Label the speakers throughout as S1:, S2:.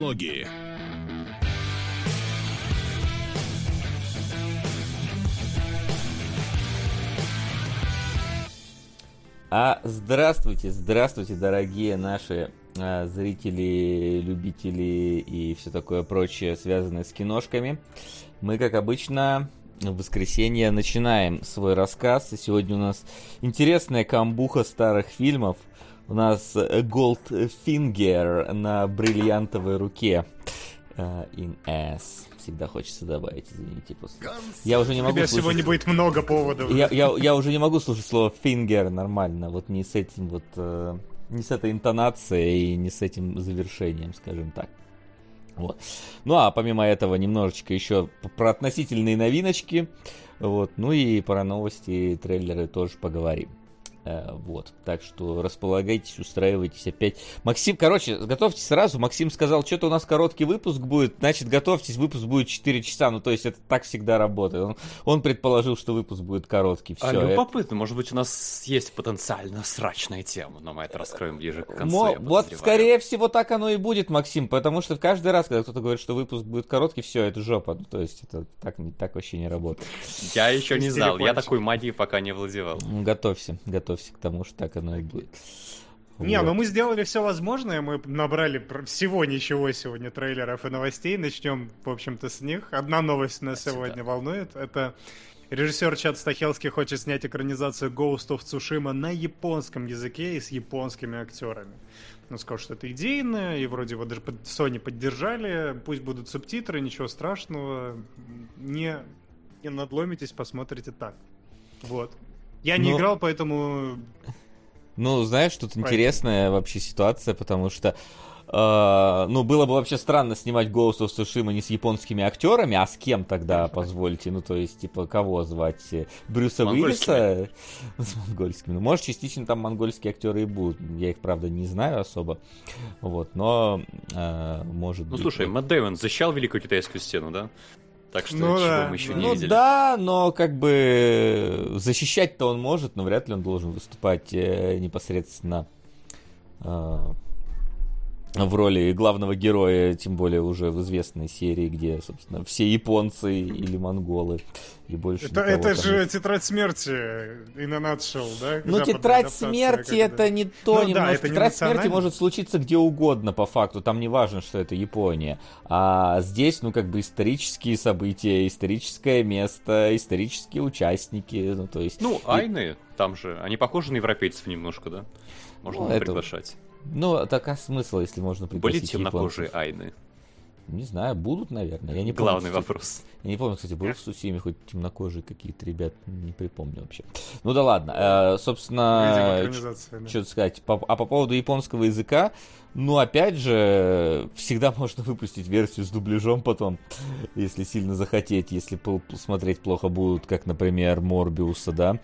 S1: Логи.
S2: А здравствуйте, здравствуйте, дорогие наши а, зрители, любители и все такое прочее, связанное с киношками. Мы, как обычно, в воскресенье начинаем свой рассказ. И сегодня у нас интересная камбуха старых фильмов. У нас Goldfinger на бриллиантовой руке. Uh, in S. Всегда хочется добавить, извините. После... Я уже не могу
S3: У тебя
S2: слушать...
S3: сегодня будет много поводов.
S2: Я, я, я уже не могу слушать слово finger нормально. Вот не с этим вот... Э, не с этой интонацией и не с этим завершением, скажем так. Вот. Ну а помимо этого немножечко еще про относительные новиночки. Вот. Ну и про новости, трейлеры тоже поговорим. Э, вот, так что располагайтесь, устраивайтесь опять. Максим, короче, готовьтесь сразу. Максим сказал, что-то у нас короткий выпуск будет, значит, готовьтесь, выпуск будет 4 часа. Ну, то есть это так всегда работает. Он, он предположил, что выпуск будет короткий. Все,
S4: а
S2: это...
S4: любопытно, может быть, у нас есть потенциально срачная тема, но мы это раскроем ближе к концу.
S2: Мо- вот, скорее всего, так оно и будет, Максим, потому что каждый раз, когда кто-то говорит, что выпуск будет короткий, все, это жопа. Ну, то есть это так, так вообще не работает.
S4: Я еще не знал, я такой магией пока не владевал.
S2: Ну, готовься, готовься к тому, что так оно и будет.
S3: Не,
S2: Вот.
S3: ну мы сделали все возможное, мы набрали всего ничего сегодня трейлеров и новостей. Начнем, в общем-то, с них. Одна новость нас
S4: Спасибо.
S3: сегодня волнует. Это режиссер Чад Стахелский хочет снять экранизацию Ghost of Tsushima на японском языке и с японскими актерами. Он сказал, что это идейно, и вроде его даже под- Sony поддержали. Пусть будут субтитры, ничего страшного. Не, не надломитесь, посмотрите так. Вот. Я не
S2: Но-
S3: играл, поэтому
S2: Ну, знаешь, тут
S3: Поэтому.
S2: интересная вообще ситуация, потому что э, ну, было бы вообще странно снимать Ghost of Tsushima не с японскими актерами, а с кем тогда, позвольте? Ну, то есть, типа, кого звать? Э, Брюса. Уиллиса? С монгольскими. Ну, может, частично там монгольские актеры и будут. Я их, правда, не знаю особо. Вот, но, э, может
S4: Ну
S2: быть.
S4: слушай,
S2: вот.
S4: Мэтт Дэймон защищал Великую Китайскую стену, да? Так что
S3: Ну
S4: чего
S3: да,
S4: мы еще не
S2: ну
S4: видели.
S2: да, но как бы защищать-то он может, но вряд ли он должен выступать э, непосредственно э, в роли главного героя, тем более уже в известной серии, где, собственно, все японцы или монголы, и больше
S3: Это, это же
S2: нет.
S3: тетрадь смерти, in a nutshell, да?
S2: Ну, тетрадь смерти это не то
S3: Ну да,
S2: немножко.
S3: это не
S2: тетрадь смерти может случиться где угодно, по факту. Там не важно, что это Япония. А здесь, ну, как бы исторические события, историческое место, исторические участники. Ну, то есть.
S4: Ну,
S2: и-
S4: айны там же, они похожи на европейцев немножко, да? Можно
S2: Ну, это-
S4: приглашать.
S2: Ну, так а смысл, если можно
S4: Были
S2: пригласить
S4: темнокожие
S2: японцев?
S4: айны?
S2: Не знаю, будут, наверное. Я не помню,
S4: Главный
S2: кстати.
S4: вопрос.
S2: Я не помню, кстати, был в Сусиме хоть темнокожие какие-то ребят, не припомню вообще. Ну да ладно. Э, собственно,
S3: экранизация, да.
S2: что сказать. По- а по поводу японского языка, ну, опять же, всегда можно выпустить версию с дубляжом потом, если сильно захотеть, если смотреть плохо будут, как, например, Морбиуса, да.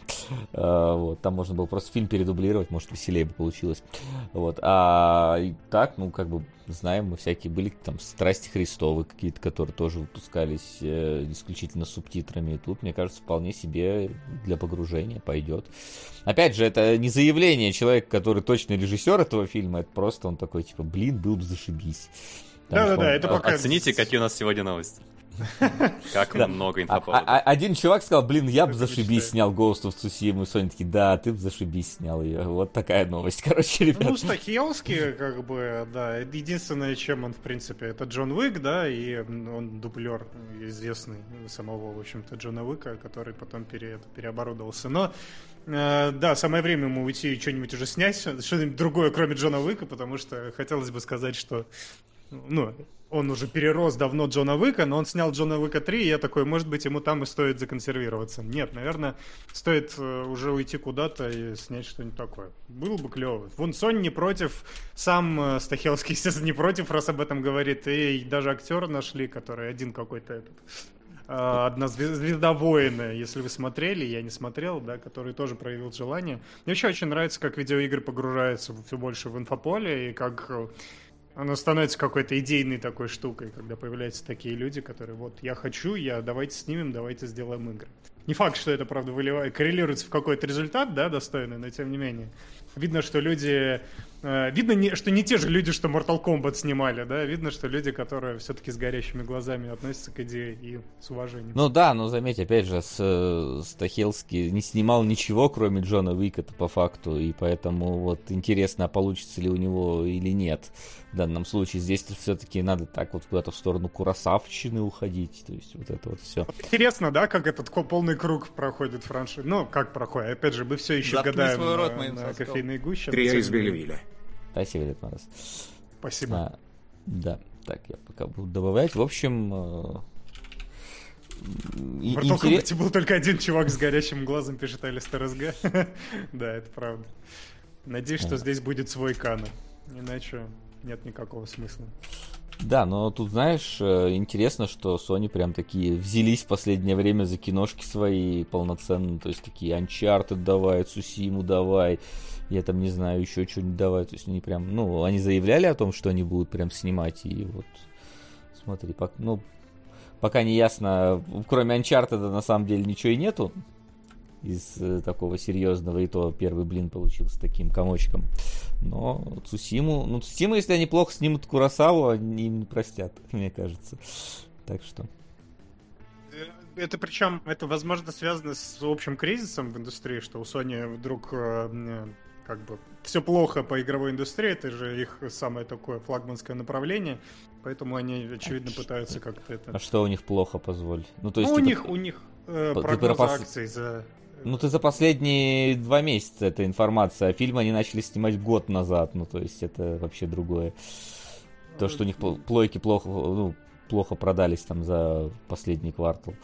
S2: Э, вот, там можно было просто фильм передублировать, может, веселее бы получилось. Вот, а так, ну, как бы, знаем, мы всякие были, там, Страсти Христовы какие-то, которые тоже выпускались э, исключительно субтитрами. И тут, мне кажется, вполне себе для погружения пойдет. Опять же, это не заявление человека, который точно режиссер этого фильма, это просто он такой, типа, блин, был бы зашибись.
S3: Да-да-да, это
S4: А-
S3: пока-
S4: Оцените, какие у нас сегодня новости. Как много
S2: А-
S4: инфоповодов.
S2: а- один чувак сказал, блин, я бы зашибись снял Ghost of Tsushima. И Sony такие, да, ты бы зашибись снял ее. Вот такая новость, короче, ребят.
S3: Ну, Стахелский, как бы, да, единственное, чем он, в принципе, это Джон Уик, да, и он дублер известный самого, в общем-то, Джона Уика, который потом пере, переоборудовался. Но, э, да, самое время ему уйти и что-нибудь уже снять, что-нибудь другое, кроме Джона Уика, потому что хотелось бы сказать, что, ну, он уже перерос давно Джона Уика, но он снял Джона Уика 3, и я такой, может быть, ему там и стоит законсервироваться. Нет, наверное, стоит э, уже уйти куда-то и снять что-нибудь такое. Было бы клево. Вон Соня не против, сам э, Стахелский, естественно, не против, раз об этом говорит, и даже актера нашли, который один какой-то этот э, одна зве- звезда воина, если вы смотрели, я не смотрел, да, который тоже проявил желание. Мне вообще очень нравится, как видеоигры погружаются все больше в инфополе, и как э, оно становится какой-то идейной такой штукой, когда появляются такие люди, которые вот я хочу, я давайте снимем, давайте сделаем игры. Не факт, что это, правда, выливает, коррелируется в какой-то результат, да, достойный, но тем не менее. Видно, что люди Э, видно, не, что не те же люди, что Mortal Kombat снимали, да? Видно, что люди, которые все-таки с горящими глазами относятся к идее и с уважением.
S2: Ну да, но заметь, опять же, с, Стахелский не снимал ничего, кроме Джона Уика-то по факту, и поэтому вот интересно, а получится ли у него или нет в данном случае. Здесь все-таки надо так вот куда-то в сторону Курасавчины уходить, то есть вот это вот все.
S3: Интересно, да, как этот полный круг проходит франшиз? Ну, как проходит? Опять же, мы все еще Заткни гадаем на, рот на кофейной гуще.
S1: Трия из Бельвиля.
S2: Спасибо, Дед Мороз.
S3: Спасибо. А,
S2: да, так, я пока буду добавлять. В общем... Э,
S3: в Mortal интерес... был только один чувак с горящим глазом, пишет Алистер СГ. да, это правда. Надеюсь, что здесь будет свой канон. Иначе нет никакого смысла.
S2: Да, но тут, знаешь, э, интересно, что Sony прям такие взялись в последнее время за киношки свои полноценно, то есть такие Uncharted давай, Сусиму давай, я там не знаю, еще что-нибудь давай, то есть они прям, ну, они заявляли о том, что они будут прям снимать, и вот, смотри, ну, пока не ясно, кроме Uncharted на самом деле ничего и нету, из э, такого серьезного, и то первый блин получился таким комочком. Но Цусиму, ну Цусиму, если они плохо снимут Курасаву, они не простят, мне кажется. Так что...
S3: Э, это причем, это возможно связано с общим кризисом в индустрии, что у Sony вдруг э, как бы все плохо по игровой индустрии, это же их самое такое флагманское направление, поэтому они, очевидно, пытаются как-то это...
S2: А что у них плохо, позволь?
S3: Ну, то есть, ну, типа... у них, у них э, прогноз акций за
S2: ну, ты за последние два месяца эта информация, а фильм они начали снимать год назад, ну, то есть это вообще другое. То, что у них плойки плохо, ну, плохо продались там за последний квартал.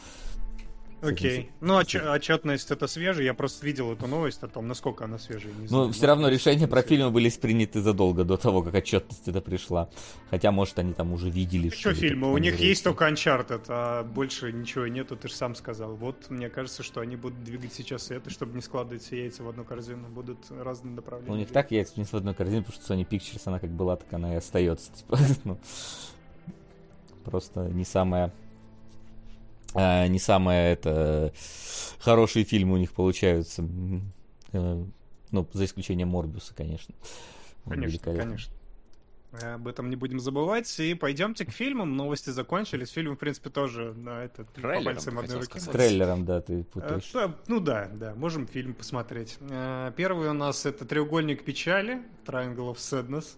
S3: Окей. Ну, отч- отчетность это свежая. Я просто видел эту новость о том, насколько она свежая.
S2: Не ну, все равно решения про фильмы были приняты задолго до того, как отчетность это пришла. Хотя, может, они там уже видели.
S3: Что, что фильмы? У них есть только Uncharted, а больше ничего нету, ты же сам сказал. Вот, мне кажется, что они будут двигать сейчас это, чтобы не складывать все яйца в одну корзину. Будут разные направления.
S2: У них так яйца не в одну корзину, потому что Sony Pictures, она как была, так она и остается. Типа, ну, просто не самая а, не самые это хорошие фильмы у них получаются. Э, ну, за исключением Морбиуса, конечно.
S3: Конечно, конечно. Об этом не будем забывать. И пойдемте к фильмам. Новости закончились. Фильм, в принципе, тоже на это
S2: по пальцам одной руки. С трейлером, да, ты путаешь.
S3: А, ну да, да, можем фильм посмотреть. Э, первый у нас это «Треугольник печали», Triangle of Sadness.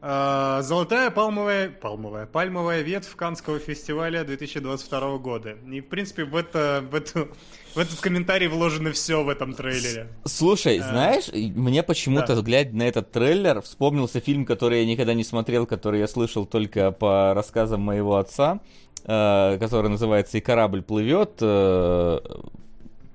S3: А, золотая пальмовая, пальмовая, пальмовая ветвь Канского фестиваля 2022 года. И, в принципе, в, это, в, эту, в этот комментарий вложено все в этом трейлере.
S2: Слушай, а, знаешь, мне почему-то, да. глядя на этот трейлер, вспомнился фильм, который я никогда не смотрел, который я слышал только по рассказам моего отца, э, который называется «И корабль плывет», э,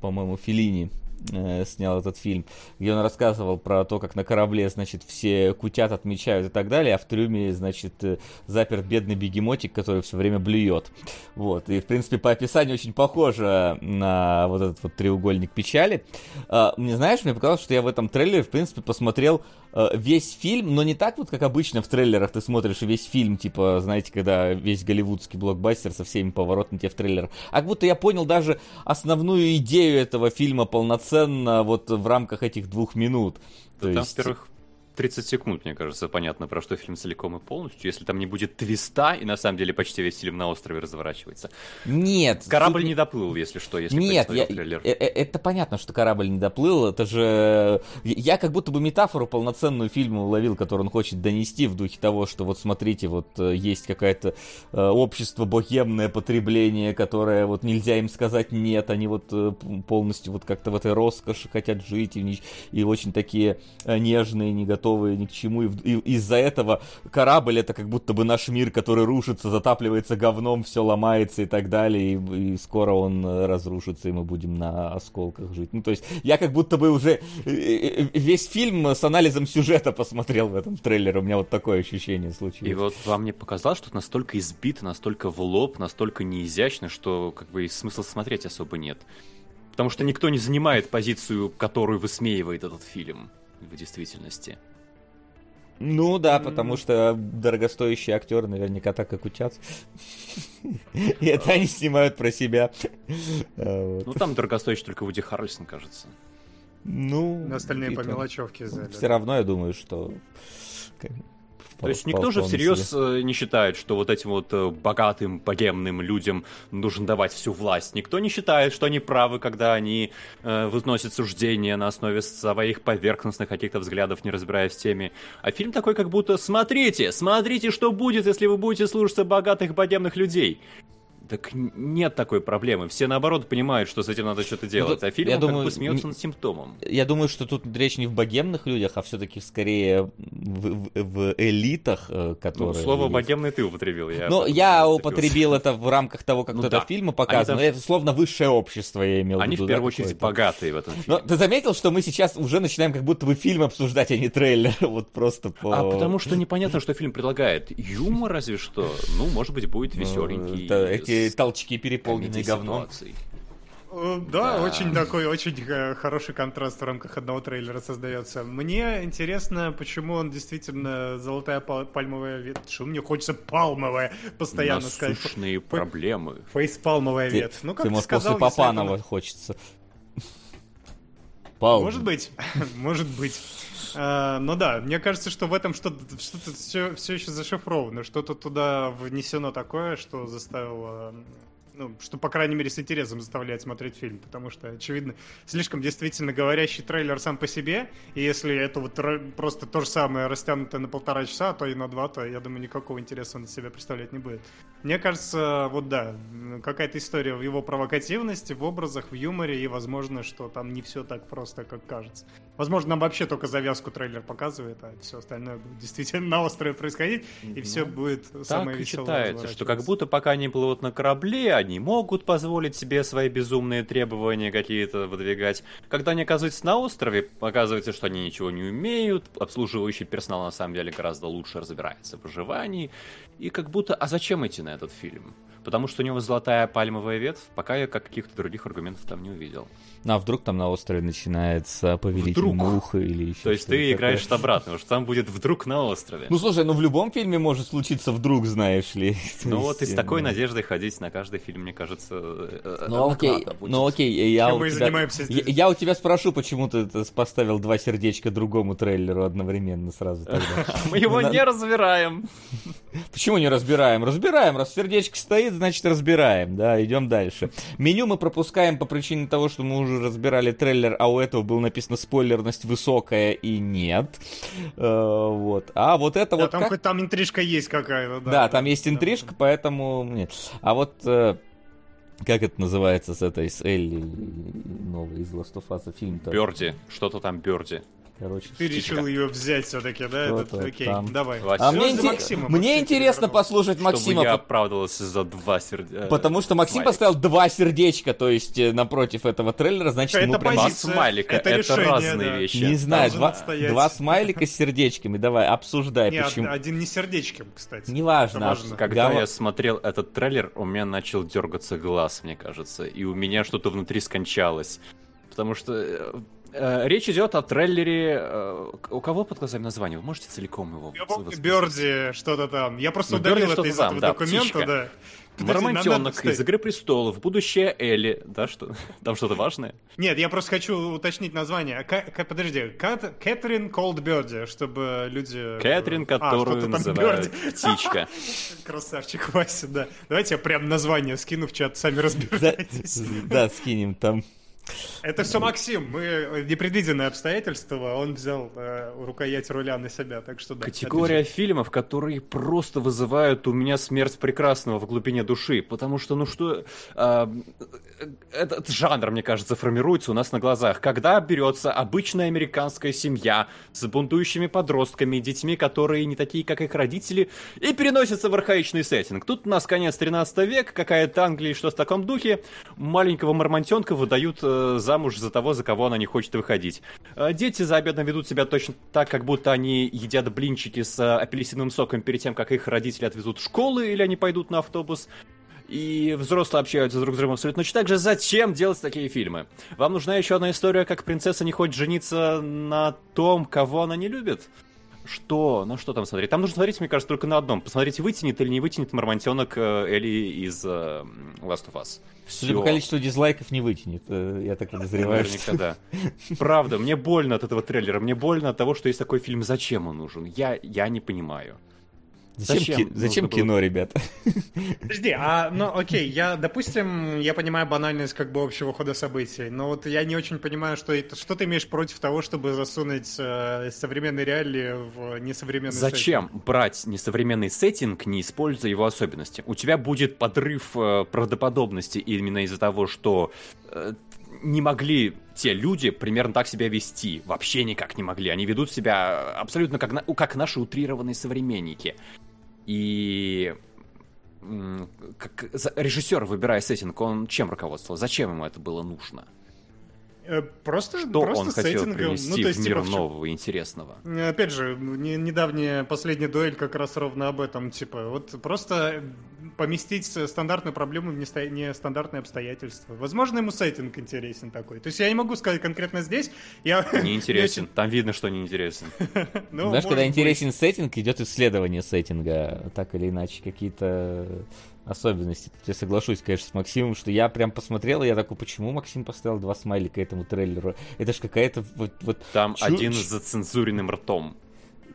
S2: по-моему, Филини э, снял этот фильм, где он рассказывал про то, как на корабле, значит, все кутят, отмечают и так далее, а в трюме, значит, э, заперт бедный бегемотик, который все время блюет. Вот, и, в принципе, по описанию очень похоже на вот этот вот треугольник печали. Э, мне, знаешь, мне показалось, что я в этом трейлере, в принципе, посмотрел Э, весь фильм, но не так вот, как обычно в трейлерах ты смотришь весь фильм, типа, знаете, когда весь голливудский блокбастер со всеми поворотами тебе в трейлер. А как будто я понял даже основную идею этого фильма полноценно вот в рамках этих двух минут.
S4: Да, То там, есть... во-первых, 30 секунд, мне кажется, понятно, про что фильм целиком и полностью, если там не будет твиста, и на самом деле почти весь фильм на острове разворачивается.
S2: Нет.
S4: Корабль не доплыл, если что, если
S2: Нет, я, трейлер. Э, э, это понятно, что корабль не доплыл, это же... Я как будто бы метафору полноценную фильма уловил, которую он хочет донести в духе того, что вот смотрите, вот э, есть какое-то общество богемное потребление, которое вот нельзя им сказать нет, они вот полностью вот как-то в этой роскоши хотят жить, и, и очень такие нежные, не готовы готовые ни к чему, и, и из-за этого корабль это как будто бы наш мир, который рушится, затапливается говном, все ломается и так далее, и, и скоро он э, разрушится, и мы будем на осколках жить. Ну, то есть, я как будто бы уже э, э, весь фильм с анализом сюжета посмотрел в этом трейлере, у меня вот такое ощущение случилось.
S4: И вот вам не показалось, что настолько избито, настолько в лоб, настолько неизящно, что как бы смысла смотреть особо нет. Потому что никто не занимает позицию, которую высмеивает этот фильм в действительности.
S2: Ну да, потому что дорогостоящие актеры наверняка так и кутят. И это они снимают про себя.
S4: Ну там дорогостоящий только Вуди Харрельсон, кажется.
S2: Ну,
S3: На остальные по мелочевке взяли.
S2: Все равно я думаю, что...
S4: То есть никто же всерьез себе. не считает, что вот этим вот э, богатым, богемным людям нужно давать всю власть. Никто не считает, что они правы, когда они э, выносят суждения на основе своих поверхностных каких-то взглядов, не разбираясь в теме. А фильм такой, как будто «Смотрите, смотрите, что будет, если вы будете слушаться богатых, богемных людей». Так нет такой проблемы. Все наоборот понимают, что с этим надо что-то ну, делать. Ну, а фильм я думаю, как бы смеется над симптомом.
S2: Я думаю, что тут речь не в богемных людях, а все-таки скорее в, в, в элитах, э, которые. Ну,
S4: слово есть. богемный ты употребил.
S2: Я ну, я употребил это в рамках того, как ну, это да. фильма показано. Там... Это словно высшее общество, я имел
S4: Они
S2: в виду.
S4: Они в первую да, очередь богатые в этом фильме.
S2: Но ты заметил, что мы сейчас уже начинаем как будто бы фильм обсуждать, а не трейлер. Вот просто по.
S4: А потому что непонятно, что фильм предлагает. Юмор разве что. Ну, может быть, будет ну, веселенький.
S2: Эти толчки перед переполненный говном.
S3: Э, да, да, очень такой, очень э, хороший контраст в рамках одного трейлера создается. Мне интересно, почему он действительно золотая пальмовая ветвь. Что мне хочется палмовая постоянно
S4: сказать.
S3: Насущные
S4: проблемы.
S3: Фейспалмовая ветвь. Ну, как
S2: ты, может, сказал, после Папанова это... хочется.
S3: Палм. Может быть, может быть. Uh, ну да, мне кажется, что в этом что-то что все, все еще зашифровано, что-то туда внесено такое, что заставило ну, что, по крайней мере, с интересом заставляет смотреть фильм, потому что, очевидно, слишком действительно говорящий трейлер сам по себе, и если это вот просто то же самое растянутое на полтора часа, а то и на два, то, я думаю, никакого интереса он из себя представлять не будет. Мне кажется, вот да, какая-то история в его провокативности, в образах, в юморе, и, возможно, что там не все так просто, как кажется. Возможно, нам вообще только завязку трейлер показывает, а все остальное будет действительно на острове происходить, и все будет самое
S4: так веселое. Так считается, что как будто пока они плывут на корабле, они могут позволить себе свои безумные требования какие-то выдвигать. Когда они оказываются на острове, оказывается, что они ничего не умеют, обслуживающий персонал на самом деле гораздо лучше разбирается в выживании, и как будто, а зачем идти на этот фильм? Потому что у него золотая пальмовая ветвь, пока я каких-то других аргументов там не увидел.
S2: Ну, а вдруг там на острове начинается повелитель вдруг. мух или еще
S4: То есть ты такое. играешь обратно, потому что там будет вдруг на острове.
S2: Ну, слушай, ну в любом фильме может случиться вдруг, знаешь ли.
S4: Ну вот и с такой надеждой ходить на каждый фильм, мне кажется,
S2: э, Ну окей, ну окей, я у, тебя, я, у тебя спрошу, почему ты поставил два сердечка другому трейлеру одновременно сразу
S4: Мы его не разбираем.
S2: Почему не разбираем? Разбираем, раз сердечко стоит, значит разбираем, да, идем дальше. Меню мы пропускаем по причине того, что мы уже разбирали трейлер, а у этого было написано спойлерность высокая и нет. Э, вот. А вот это да, вот...
S3: Там как... хоть там интрижка есть какая-то,
S2: да. Да, там есть интрижка, поэтому нет. А вот э, как это называется с этой, с Элли, новый из Last of Us фильм-то?
S4: Берди, что-то там Берди.
S3: Короче, Ты решил ее взять все-таки, да? Этот, окей, там. давай.
S2: А мне, инте... Максима, мне интересно послушать Максима. Чтобы
S4: я оправдывался за два сердечка.
S2: Потому что Максим Смайлик. поставил два сердечка, то есть э, напротив этого трейлера, значит
S3: это
S2: ему
S3: прям... Два смайлика,
S4: это, это решение, разные да. вещи.
S2: Не знаю, два, два смайлика с сердечками, давай, обсуждай.
S3: Не, почему. один не сердечком, кстати.
S2: Неважно.
S4: важно. Когда Гава... я смотрел этот трейлер, у меня начал дергаться глаз, мне кажется, и у меня что-то внутри скончалось. Потому что Э, речь идет о трейлере. Э, у кого под глазами название? Вы можете целиком его
S3: Я помню, Берди, что-то там. Я просто ну, удалил это из там, этого да, документа, птичка. да.
S4: Мармонтенок из «Игры престолов», будущее Элли, да, что? Там что-то важное?
S3: Нет, я просто хочу уточнить название. К- подожди, Кат- Кэтрин Колдберди, чтобы люди...
S4: Кэтрин, а, которую а, называют птичка.
S3: Красавчик Вася, да. Давайте я прям название скину в чат, сами разбирайтесь.
S2: Да, скинем там.
S3: Это все Максим. Мы э, непредвиденные обстоятельства. Он взял э, рукоять руля на себя, так что да.
S4: Категория отлично. фильмов, которые просто вызывают у меня смерть прекрасного в глубине души, потому что, ну что, э, этот жанр, мне кажется, формируется у нас на глазах. Когда берется обычная американская семья с бунтующими подростками, детьми, которые не такие, как их родители, и переносится в архаичный сеттинг. Тут у нас конец 13 века, какая-то Англия, что в таком духе. Маленького мармонтенка выдают э, замуж за того, за кого она не хочет выходить. А дети за обедом ведут себя точно так, как будто они едят блинчики с э, апельсиновым соком перед тем, как их родители отвезут в школу или они пойдут на автобус. И взрослые общаются друг с другом абсолютно точно так же. Зачем делать такие фильмы? Вам нужна еще одна история, как принцесса не хочет жениться на том, кого она не любит? Что? Ну что там смотреть? Там нужно смотреть, мне кажется, только на одном. Посмотреть, вытянет или не вытянет мармонтенок э, Элли из э, Last of Us.
S2: Судя по количеству дизлайков, не вытянет. э, Я так подозреваю.
S4: Наверняка, да. Правда, мне больно от этого трейлера. Мне больно от того, что есть такой фильм. Зачем он нужен? Я, я не понимаю.
S2: Зачем,
S4: Зачем
S2: ки- зачем
S4: было-
S2: кино, ребята?
S3: Подожди, а, ну окей, я, допустим, я понимаю банальность как бы общего хода событий, но вот я не очень понимаю, что это, что ты имеешь против того, чтобы засунуть э, современные реалии в несовременный
S4: Зачем брать несовременный сеттинг, не используя его особенности? У тебя будет подрыв э, правдоподобности именно из-за того, что э, не могли те люди примерно так себя вести. Вообще никак не могли. Они ведут себя абсолютно как, на- как наши утрированные современники. И как режиссер, выбирая сеттинг, он чем руководствовался? Зачем ему это было нужно?
S3: Э, Просто,
S4: Что
S3: просто
S4: он хотел
S3: сеттингом,
S4: привнести
S3: ну, то есть,
S4: в мир
S3: типа, в чём-
S4: нового интересного?
S3: Э, Опять же, не- недавняя последняя дуэль как раз ровно об этом, типа, вот просто поместить стандартную проблему в неста- нестандартные обстоятельства. Возможно, ему сеттинг интересен такой. То есть я не могу сказать конкретно здесь. Я
S4: Не интересен. Там видно, что не интересен.
S3: Ну,
S2: Знаешь, когда интересен сеттинг, идет исследование сеттинга, так или иначе, какие-то особенности. Тут я соглашусь, конечно, с Максимом, что я прям посмотрел, и я такой, почему Максим поставил два смайлика этому трейлеру? Это ж какая-то вот... вот
S4: Там
S2: чу-
S4: один с зацензуренным ртом.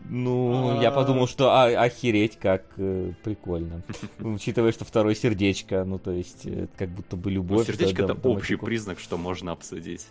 S2: Ну, я
S3: А.
S2: подумал, что а, охереть, как э, прикольно. Учитывая, что второе сердечко, ну, то есть, э, как будто бы
S4: Ну,
S2: любовь.
S4: сердечко
S2: да,
S4: это
S2: да,
S4: общий признак, что можно обсудить.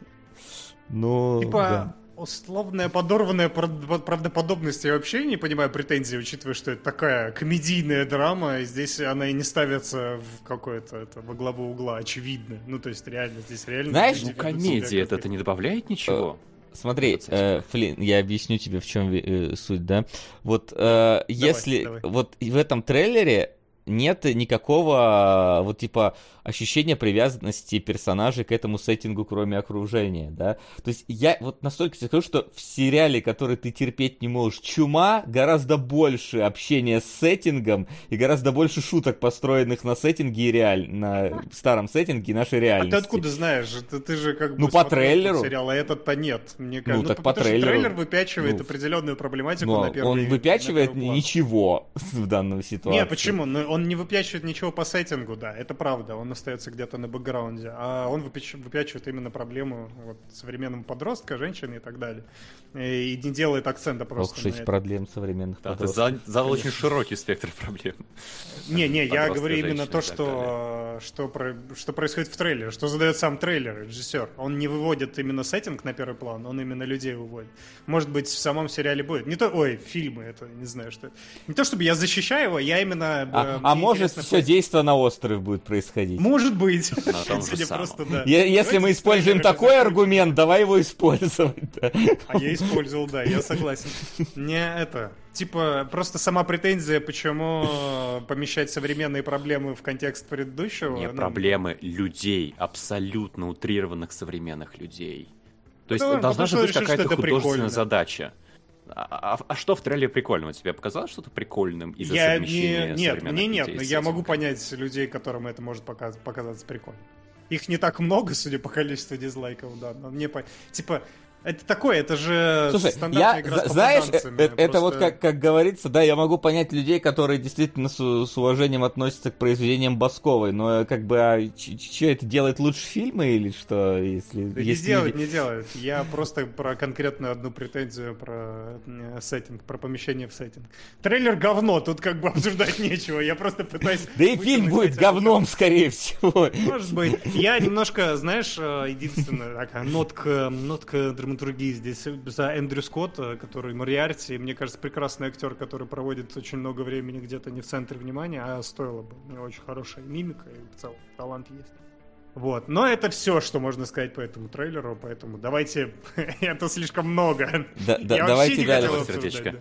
S2: Ну,
S3: Типа,
S2: да.
S3: Условная подорванная прав- правдоподобность, я вообще не понимаю претензий, учитывая, что это такая комедийная драма, и здесь она и не ставится в какое-то, это, во главу угла, очевидно. Ну, то есть, реально, здесь реально...
S2: Знаешь,
S4: Ну, комедия
S3: как-
S4: это, это не добавляет ничего.
S2: Смотри,
S4: Вот с
S2: э, Флин, я объясню тебе, в чем э, суть, да. Вот э, если
S3: давай.
S2: вот в этом трейлере нет никакого вот типа ощущения привязанности персонажей к этому сеттингу, кроме окружения, да. То есть я вот настолько тебе скажу, что в сериале, который ты терпеть не можешь, Чума, гораздо больше общения с сеттингом и гораздо больше шуток, построенных на сеттинге и реаль... на старом сеттинге и нашей
S3: А
S2: реальности.
S3: ты откуда знаешь? Ты, ты же как бы
S2: Ну, по трейлеру.
S3: сериал, а этот-то нет. Мне кажется,
S2: так по
S3: потому что
S2: трейлеру.
S3: трейлер выпячивает
S2: Ну,
S3: определенную проблематику
S2: Но
S3: на первый
S2: он
S3: на
S2: выпячивает
S3: план.
S2: ничего в данной ситуации.
S3: Не, почему? Ну, он не выпячивает ничего по сеттингу, да, это правда. Он остается где-то на бэкграунде. А он выпяч- выпячивает именно проблему вот, современного подростка, женщины и так далее. И не делает акцента
S2: Ох,
S3: просто на
S2: шесть проблем современных
S4: Да, ты
S2: подростков.
S4: за- задал очень широкий спектр проблем.
S3: Не, не, я говорю именно то, что, что, про- что происходит в трейлере, что задает сам трейлер, режиссер. Он не выводит именно сеттинг на первый план, он именно людей выводит. Может быть, в самом сериале будет. Не то, ой, фильмы, это не знаю, что. Не то, чтобы я защищаю его, я именно... э,
S2: А, а может, все
S3: просто-
S2: действо на острове будет происходить.
S3: Может быть. Просто, да.
S2: Если мы
S3: Давайте
S2: используем
S3: трейлеры
S2: такой аргумент, давай его использовать. да.
S3: А я использовал, да, я согласен. Не это. Типа, просто сама претензия, почему э, помещать современные проблемы в контекст предыдущего.
S4: Не
S3: ну,
S4: проблемы людей, абсолютно утрированных современных людей. То есть
S3: Потому-
S4: должна же быть какая-то художественная
S3: прикольно.
S4: задача. А, а- а что в трейлере прикольного? Тебе показалось что-то прикольным из-за
S3: Я
S4: совмещения
S3: не, нет,
S4: современных
S3: мне нет, но я могу понять людей, которым это может показ- показаться прикольно. Их не так много, судя по количеству дизлайков, да. Но мне по... типа это такое, это же
S2: Слушай, я,
S3: игра
S2: знаешь, э,
S3: попаданцами,
S2: э, это вот
S3: просто-
S2: как, как говорится, да, я могу понять людей, которые действительно с, с уважением относятся к произведениям Басковой, но э, как бы, а что это делает лучше фильмы или что, если...
S3: Да
S2: если
S3: не делает, не делает. Я просто про конкретную одну претензию про э, сеттинг, про помещение в сеттинг. Трейлер говно, тут как бы обсуждать нечего. Я просто пытаюсь...
S2: Да и фильм будет говном, скорее всего.
S3: Может быть. Я немножко, знаешь, единственная такая нотка, нотка драматургии здесь за Эндрю Скотта, который Мориарти, мне кажется, прекрасный актер, который проводит очень много времени где-то не в центре внимания, а стоило бы. У него очень хорошая мимика и в целом талант есть. Вот. Но это все, что можно сказать по этому трейлеру, поэтому давайте... это слишком много.
S2: Да- да-
S3: Я
S2: давайте
S3: не
S2: дальше.
S3: хотел
S4: Сердечко.
S3: да.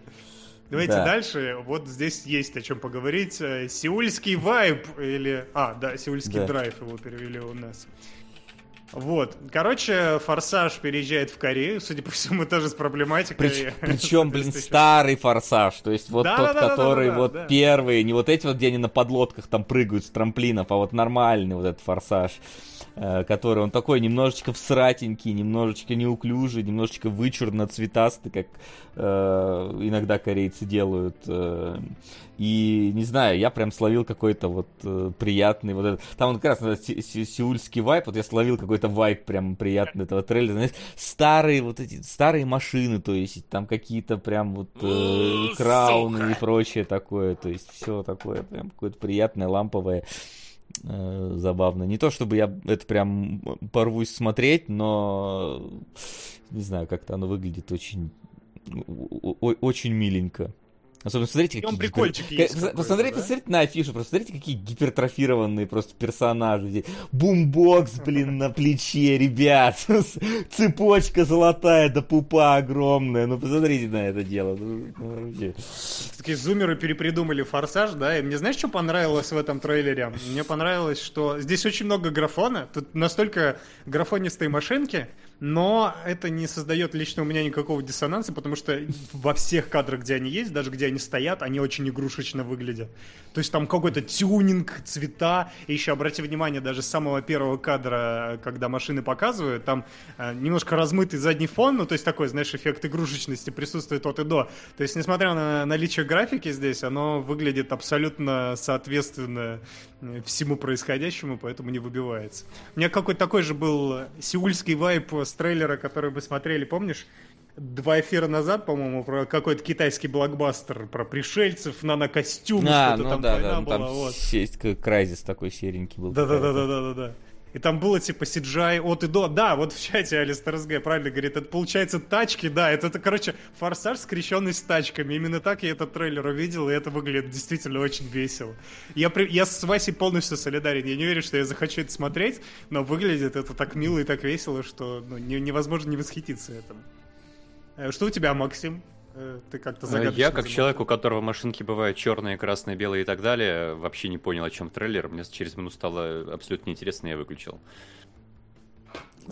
S3: Давайте
S2: Да.
S3: дальше. Вот здесь есть о чем поговорить. Э, Сеульский вайб или... А, да, Сеульский
S2: Да.
S3: драйв его перевели у нас. Вот. Короче, Форсаж переезжает в Корею, судя по всему, тоже с проблематикой.
S2: Прич, причем, блин, старый Форсаж, то есть вот
S3: Да,
S2: тот,
S3: да,
S2: который
S3: да,
S2: вот первый, не вот эти вот, где они на подлодках там прыгают с трамплинов, а вот нормальный вот этот Форсаж, который, он такой немножечко всратенький, немножечко неуклюжий, немножечко вычурно цветастый, как э, иногда корейцы делают. э, и, не знаю, я прям словил какой-то вот э, приятный вот этот... Там он как раз э, се- се- сеульский вайп, вот я словил какой-то вайп прям приятный этого трейлера. Знаешь, старые вот эти, старые машины, то есть там какие-то прям вот э, крауны и прочее такое. То есть все такое прям какое-то приятное, ламповое э, забавно. Не то чтобы я это прям порвусь смотреть, но не знаю, как-то оно выглядит очень очень миленько. Особенно смотрите, какие
S3: прикольчик
S2: гипер-
S3: есть какой-то,
S2: Посмотрите,
S3: да?
S2: посмотрите на афишу, просто смотрите, какие гипертрофированные просто персонажи. Бумбокс, блин, на плече, ребят. Цепочка золотая, да пупа огромная. Ну, посмотрите на это дело. Ну, ну.
S3: Такие зумеры перепридумали форсаж, да, и мне знаешь, что понравилось в этом трейлере? Мне понравилось, что здесь очень много графона, тут настолько графонистые машинки, но это не создает лично у меня никакого диссонанса, потому что во всех кадрах, где они есть, даже где они стоят, они очень игрушечно выглядят. То есть там какой-то тюнинг, цвета, и еще обрати внимание, даже с самого первого кадра, когда машины показывают, там э, немножко размытый задний фон, ну то есть такой, знаешь, эффект игрушечности присутствует от и до. То есть, несмотря на наличие графики здесь, оно выглядит абсолютно соответственно всему происходящему, поэтому не выбивается. У меня какой-то такой же был сеульский вайп с трейлера, который мы смотрели, помнишь? Два эфира назад, по-моему, про какой-то китайский блокбастер, про пришельцев, нанокостюмы,
S2: А,
S3: что-то
S2: ну
S3: там
S2: да, да,
S3: была,
S2: там
S3: вот.
S2: есть Крайзис такой серенький был.
S3: Да, И там было типа CGI от и до. Да, вот в чате Алистер СГ правильно говорит, это получается тачки, да, это, это короче, форсаж, скрещенный с тачками. Именно так я этот трейлер увидел, и это выглядит действительно очень весело. Я, я с Васей полностью солидарен. Я не уверен, что я захочу это смотреть, но выглядит это так мило и так весело, что ну, не- невозможно не восхититься этому. Э, Что у тебя, Максим? Ты как-то
S4: Э,
S3: загадочно
S4: Я, как
S3: замолчал.
S4: человек, у которого машинки бывают черные, красные, белые и так далее, вообще не понял, о чем трейлер. Мне через минуту стало абсолютно неинтересно, и я выключил.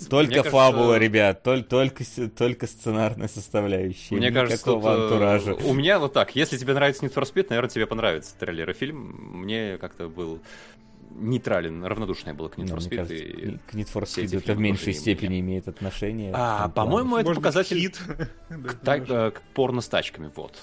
S2: Только
S4: Мне кажется,
S2: фабула, ребят, толь- только, с- только сценарная составляющая.
S4: Мне кажется, тут, э,
S2: антуража.
S4: у меня вот так. Если тебе нравится Need for Speed, наверное, тебе понравится трейлер и фильм. Мне как-то был нейтрален, равнодушное было к Need for Speed.
S2: кажется,
S4: и-
S2: к Need for Speed это в меньшей степени
S4: мне.
S2: имеет отношение.
S4: А, по-моему, это
S3: Может
S4: показатель
S3: хит. Да,
S4: так, э, к порно с тачками, вот.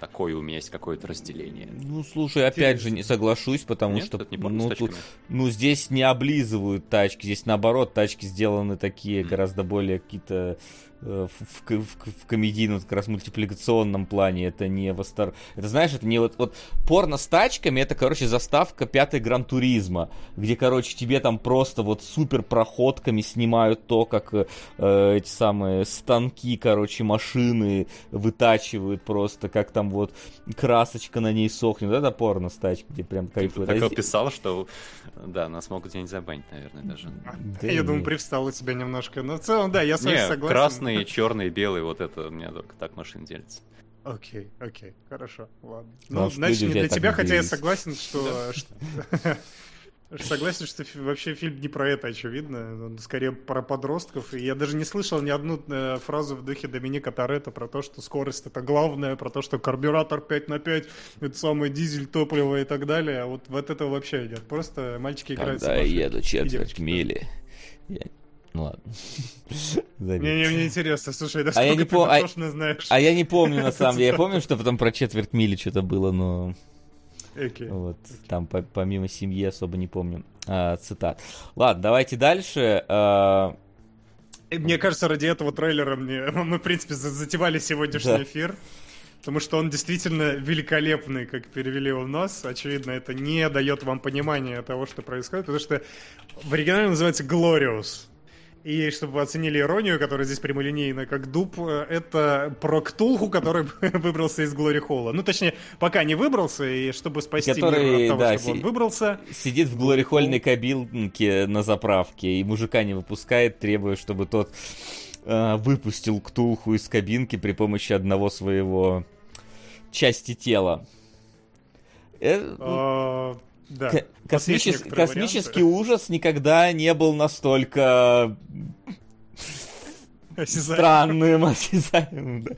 S4: Такое у меня есть какое-то разделение.
S2: Ну, слушай, опять же, не соглашусь, потому
S4: Нет,
S2: что, ну, тут, ну, здесь не облизывают тачки, здесь наоборот, тачки сделаны такие,
S4: Мгм.
S2: гораздо более какие-то в, в, в, в комедийном, как раз мультипликационном плане, это не востор... Это, знаешь, это не вот, вот порно с тачками, это, короче, заставка пятой Гран-туризма, где, короче, тебе там просто вот супер проходками снимают то, как э, э, эти самые станки, короче, машины вытачивают просто, как там вот красочка на ней сохнет. Вот Это порно с тачки, где прям
S4: Ты
S2: кайфует.
S4: так
S2: А здесь-
S4: описал, что да, нас могут где-нибудь забанить, наверное, даже.
S2: Да
S3: Я
S2: не.
S3: думаю, привстал у тебя немножко. Но в целом, да, я с вами согласен.
S4: красные, черные, белые, вот это у меня только так машины делятся.
S3: Окей, окей, хорошо, ладно.
S2: Ну,
S3: Ну, значит, не для тебя, хотя я согласен, что... что- Согласен, что вообще фильм не про это, очевидно. Он скорее про подростков. И я даже не слышал ни одну э, фразу в духе Доминика Торетто про то, что скорость это главное, про то, что карбюратор 5 на 5, это самый дизель, топливо и так далее. А вот, вот этого вообще нет. Просто мальчики играют
S2: Когда я
S3: сумасшедшие.
S2: еду четверть мили. я- Ну ладно.
S3: Не, не, мне интересно, слушай, да
S2: А я
S3: сколько
S2: не пом- а-
S3: знаешь?
S2: А я не помню, на самом деле. Я помню, что потом про четверть мили что-то было, но
S3: Окей.
S2: вот там по- помимо семьи особо не помню а, цитат. Ладно, давайте дальше. А,
S3: Мне кажется, ради этого трейлера мне, мы, в принципе, за- затевали сегодняшний
S2: Да.
S3: эфир. Потому что он действительно великолепный, как перевели его в нас. Очевидно, это не дает вам понимания того, что происходит, потому что в оригинале называется Glorious. И чтобы вы оценили иронию, которая здесь прямолинейна, как дуб, э, это про Ктулху, который выбрался из Глори Холла. Ну, точнее, пока не выбрался, и чтобы спасти
S2: Который,
S3: мир от того,
S2: да,
S3: чтобы он выбрался,
S2: сидит в глорихольной кабинке на заправке, и мужика не выпускает, требуя, чтобы тот а, выпустил Ктулху из кабинки при помощи одного своего части тела. Э, ну,
S3: э, Да.
S2: К- космичес- Космический
S3: варианты.
S2: ужас никогда не был настолько. Странным, осязаемым. да.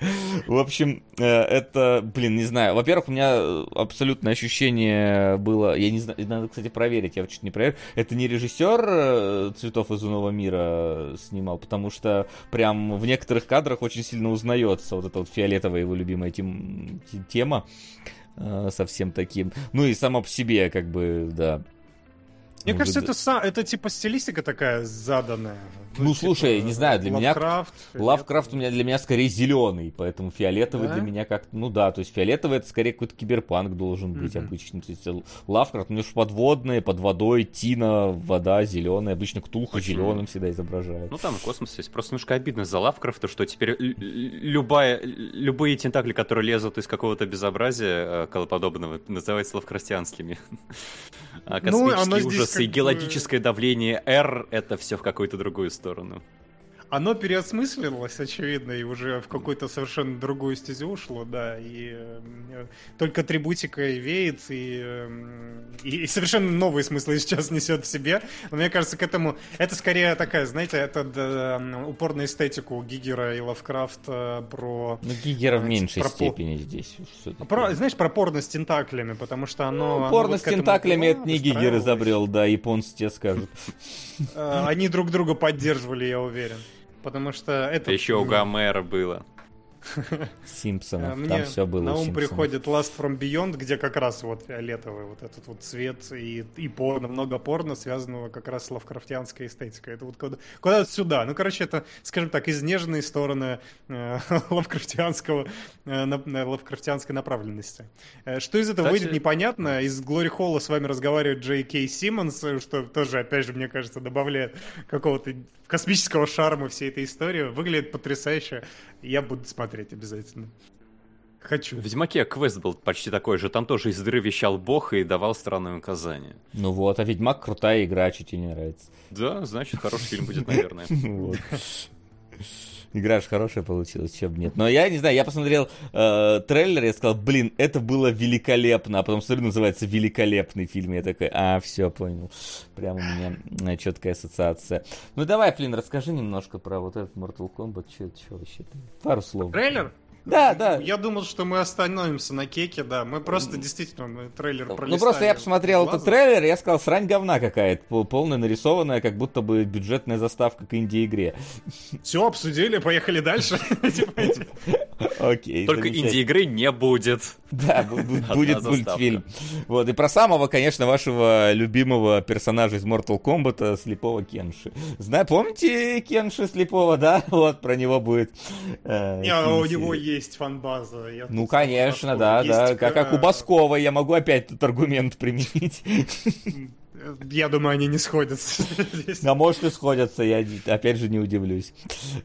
S2: В общем, э, это, блин, не знаю. Во-первых, у меня э, абсолютное ощущение было, я не знаю, надо, кстати, проверить, я чуть не проверил. Это не режиссер э, «Цветов из иного мира» снимал, потому что прям в некоторых кадрах очень сильно узнается вот эта вот фиолетовая его любимая тем- те- тема совсем таким. Ну и сама по себе, как бы, да.
S3: Мне
S2: Может,
S3: кажется,
S2: да.
S3: это, са- это типа стилистика такая заданная.
S2: Ну, слушай, не знаю, для меня-
S3: Лавкрафт,
S2: Лавкрафт у меня для меня скорее зеленый, поэтому фиолетовый
S3: Да?
S2: для меня как ну да, то есть фиолетовый это скорее какой-то киберпанк должен быть
S3: Мгм.
S2: обычно. То есть Лавкрафт, ну уж подводные, под водой, Тина, вода зеленая, обычно
S4: Почему?
S2: зеленым всегда изображают.
S4: Ну там космос есть. Просто немножко обидно за Лавкрафта, что теперь любая, любые тентакли, которые лезут из какого-то безобразия э, колоподобного, называются лавкрафтианскими. А
S3: Ну, оно
S4: космический
S3: здесь бы-
S4: геологическое давление R это все в какую-то другую сторону.
S3: Оно переосмыслилось, очевидно, и уже в какую-то совершенно другую стезю ушло, да, и э, только атрибутика и веет, и, э, и, и совершенно новые смыслы сейчас несет в себе. Но мне кажется, к этому... Это скорее такая, знаете, это да, упор на эстетику Гигера и Лавкрафта про...
S2: Ну, Гигера в
S3: э,
S2: меньшей
S3: про
S2: степени здесь.
S3: Про, знаешь, про порно с тентаклями, потому что оно... оно
S2: Порно
S3: вот
S2: с
S3: этому
S2: тентаклями
S3: была,
S2: это не Гигер изобрел, да, японцы тебе скажут.
S3: Э, Они друг друга поддерживали, я уверен. Потому что это...
S4: Еще у Гомера было.
S2: Симпсонов,
S3: А Мне
S2: там все было
S3: на ум
S2: Симпсонов.
S3: приходит Last From Beyond, где как раз вот фиолетовый вот этот вот цвет и, и порно, много порно, связанного как раз с лавкрафтианской эстетикой. Это вот куда, куда сюда. Ну, короче, это, скажем так, изнеженные стороны э, лавкрафтианского, э, на- на лавкрафтианской направленности. Э, что из этого
S4: Кстати-
S3: выйдет, непонятно. Из Глори Холла с вами разговаривает Джей Кей Симмонс, э, что тоже, опять же, мне кажется, добавляет какого-то космического шарма всей этой истории. Выглядит потрясающе. Я буду смотреть обязательно. Хочу.
S4: В Ведьмаке квест был почти такой же. Там тоже из дыры вещал бог и давал странные указания.
S2: Ну вот, а Ведьмак крутая игра, что тебе не нравится.
S4: Да, значит, хороший фильм будет, наверное.
S2: Игра же хорошая получилась, чем бы нет. Но я не знаю, я посмотрел э, трейлер, я сказал, блин, это было великолепно. А потом смотрю, называется «Великолепный фильм». Я такой, а, все, понял. Прям у меня четкая ассоциация. Ну давай, Флин, расскажи немножко про вот этот Mortal Kombat. Че вообще? Пару слов.
S3: Трейлер?
S2: Да, да.
S3: Я думал, что мы остановимся на кеке, да. Мы просто действительно мы трейлер
S2: Ну
S3: пролистали.
S2: просто я посмотрел
S3: глазом.
S2: этот трейлер, и я сказал, срань говна какая-то, пол- полная нарисованная, как будто бы бюджетная заставка к инди-игре.
S3: Все, обсудили, поехали дальше.
S2: Окей.
S4: Только инди-игры не будет.
S2: Да, будет мультфильм. Вот, и про самого, конечно, вашего любимого персонажа из Mortal Kombat, слепого Кенши. Знаю, помните Кенши слепого, да? Вот, про него будет. э,
S3: Не, а у него есть фан-база.
S2: Ну, конечно, да, да. Как, как у
S3: э,
S2: Баскова, я могу опять тут аргумент применить.
S3: Я думаю, они не сходятся.
S2: А может и сходятся, я опять же не удивлюсь.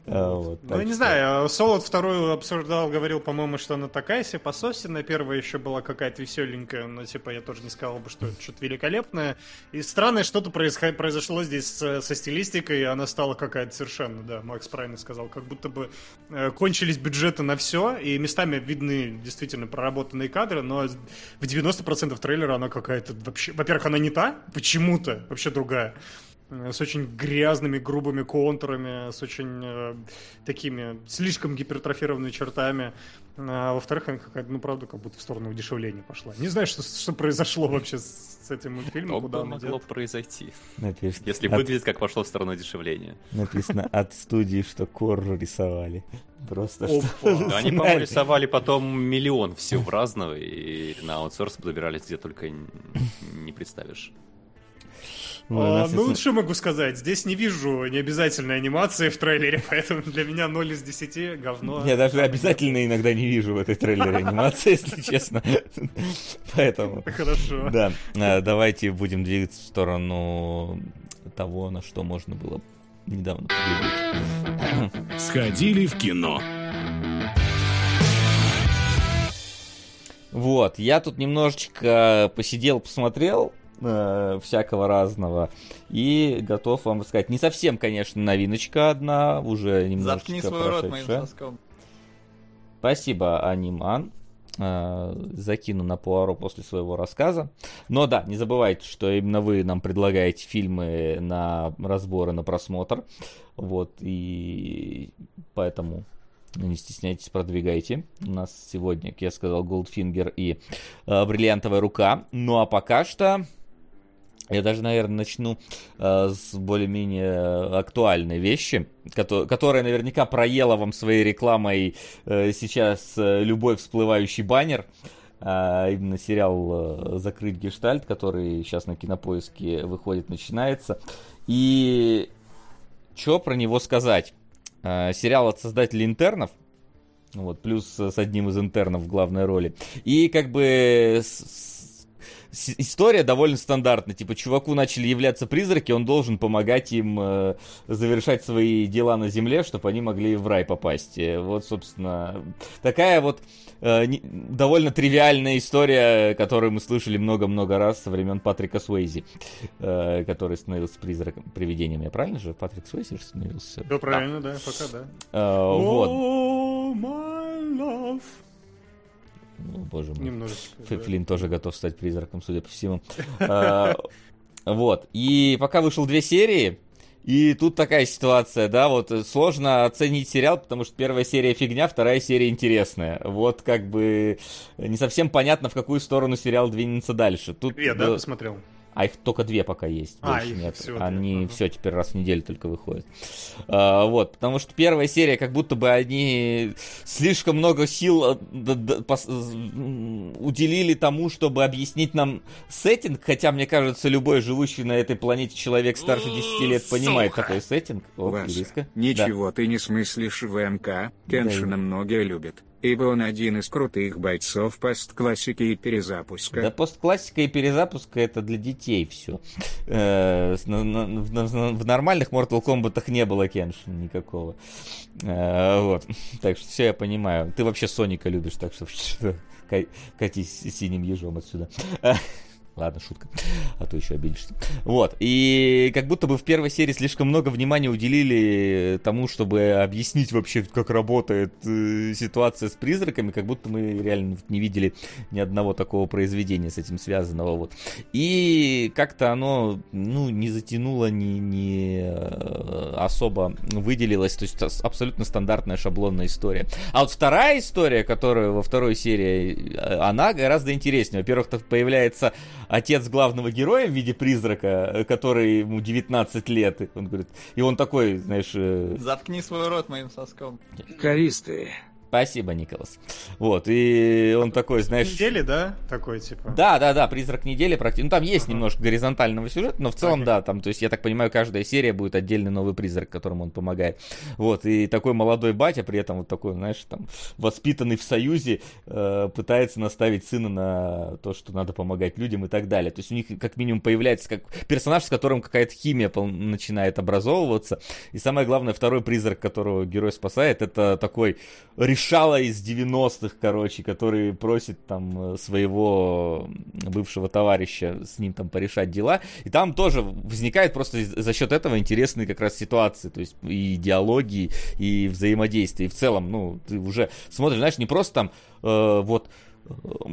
S2: А, вот,
S3: Ну, я не знаю, Солод вторую обсуждал, говорил, по-моему, что она такая себе пососенная. Первая еще была какая-то веселенькая, но, типа, я тоже не сказал бы, что это что-то великолепное. И странное что-то происход- произошло здесь с- со стилистикой, она стала какая-то совершенно, да, Макс правильно сказал, как будто бы э, кончились бюджеты на все, и местами видны действительно проработанные кадры, но в 90% трейлера она какая-то вообще... Во-первых, она не та, почему-то, вообще другая э, с очень грязными, грубыми контурами, с очень э, такими слишком гипертрофированными чертами. А во-вторых, она какая-то, ну, правда, как будто в сторону удешевления пошла. Не знаю, что, что произошло вообще с, с этим мультфильмом,
S4: Что
S3: куда
S4: бы
S3: он
S4: могло
S3: идет.
S4: произойти?
S2: Написано,
S4: Если
S2: от,
S4: выглядит как пошло в сторону дешевления.
S2: написано от студии, что Коржу рисовали. Просто что
S4: они, по-моему, рисовали потом миллион всего разного, и на аутсорс подбирались где только не представишь.
S2: Ну,
S3: А, ну, что могу сказать? Здесь не вижу необязательной анимации в трейлере, поэтому для меня 0 из 10 говно.
S2: Я даже обязательно иногда не вижу в этой трейлере анимации, если честно. Поэтому,
S3: Хорошо.
S2: да, э, давайте будем двигаться в сторону того, на что можно было недавно поглядеть.
S1: Сходили в кино.
S2: Вот, я тут немножечко посидел, посмотрел э, всякого разного и готов вам рассказать. Не совсем, конечно, новиночка одна, уже немножечко
S5: Заткни свой рот моим
S2: прошедшая.
S5: соском.
S2: Спасибо, Аниман. э, закину на Пуаро после своего рассказа. Но да, не забывайте, что именно вы нам предлагаете фильмы на разборы, на просмотр. Вот, и поэтому не стесняйтесь, продвигайте. У нас сегодня, как я сказал, Goldfinger и э, Бриллиантовая рука. Ну а пока что я даже, наверное, начну э, с более-менее актуальной вещи, которая, которая наверняка проела вам своей рекламой э, сейчас э, любой всплывающий баннер. Э, именно сериал э, «Закрыть гештальт», который сейчас на кинопоиске выходит, начинается. И что про него сказать? Э, сериал от создателей интернов, вот, плюс с одним из интернов в главной роли. И как бы с, история довольно стандартная. Типа, чуваку начали являться призраки, он должен помогать им э, завершать свои дела на земле, чтобы они могли в рай попасть. Э, вот, собственно, такая вот э, не, довольно тривиальная история, которую мы слышали много-много раз со времен Патрика Суэйзи, э, который становился призраком, привидением. Я правильно же? Патрик Суэйзи же становился?
S3: Все правильно, да, да пока да.
S2: Э, вот.
S3: Oh, my love.
S2: Ну, боже мой.
S3: Немножечко.
S2: Ф-
S3: да.
S2: Флинн тоже готов стать призраком, судя по всему. А, Вот. И пока вышел две серии, и тут такая ситуация, да, вот э, сложно оценить сериал, потому что первая серия фигня, вторая серия интересная. Вот как бы не совсем понятно, в какую сторону сериал двинется дальше. Тут,
S3: Две, да, посмотрел?
S2: А их только две пока есть.
S3: А,
S2: больше
S3: их
S2: нет.
S3: две,
S2: Они
S3: ага.
S2: все теперь раз в неделю только выходят. А, вот, потому что первая серия, как будто бы они слишком много сил э, уделили тому, чтобы объяснить нам сеттинг, хотя, мне кажется, любой живущий на этой планете человек старше 10 лет понимает
S3: Сука.
S2: такой сеттинг. О,
S1: Вася, ничего ты не смыслишь в МК, Кеншина многие любят, ибо он один из крутых бойцов постклассики и перезапуска.
S2: Да постклассика и перезапуска это для детей все. В нормальных Mortal Kombat не было Кеншина никакого. Э, Вот. Так что все я понимаю. Ты вообще Соника любишь, так что ка- катись синим ежом отсюда. Ладно, шутка. А то еще обидишься. Вот. И как будто бы в первой серии слишком много внимания уделили тому, чтобы объяснить вообще, как работает э, ситуация с призраками, как будто мы реально не видели ни одного такого произведения с этим связанного. Вот. И как-то оно, ну, не затянуло, не, не э, особо выделилось. То есть абсолютно стандартная шаблонная история. А вот вторая история, которая во второй серии, э, она гораздо интереснее. Во-первых, появляется отец главного героя в виде призрака, э, который ему 19 лет. И он говорит, и он такой, знаешь, э,
S5: Заткни свой рот моим соском.
S1: Користы.
S2: Спасибо, Николас. Вот, и он такой, знаешь...
S3: Недели, да? Такой, типа.
S2: Да, да, да, призрак недели практически. Ну, там есть
S3: Ага.
S2: немножко горизонтального сюжета, но в целом,
S3: Окей.
S2: да, там, то есть, я так понимаю, каждая серия будет отдельный новый призрак, которому он помогает. Вот, и такой молодой батя, при этом вот такой, знаешь, там, воспитанный в Союзе, э, пытается наставить сына на то, что надо помогать людям и так далее. То есть, у них как минимум появляется как персонаж, с которым какая-то химия начинает образовываться. И самое главное, второй призрак, которого герой спасает, это такой решала из 90-х, короче, который просит там э, своего бывшего товарища с ним там порешать дела. И там тоже возникает просто за счет этого интересные как раз ситуации, то есть и диалоги, и взаимодействие. И в целом, ну, ты уже смотришь, знаешь, не просто там э, вот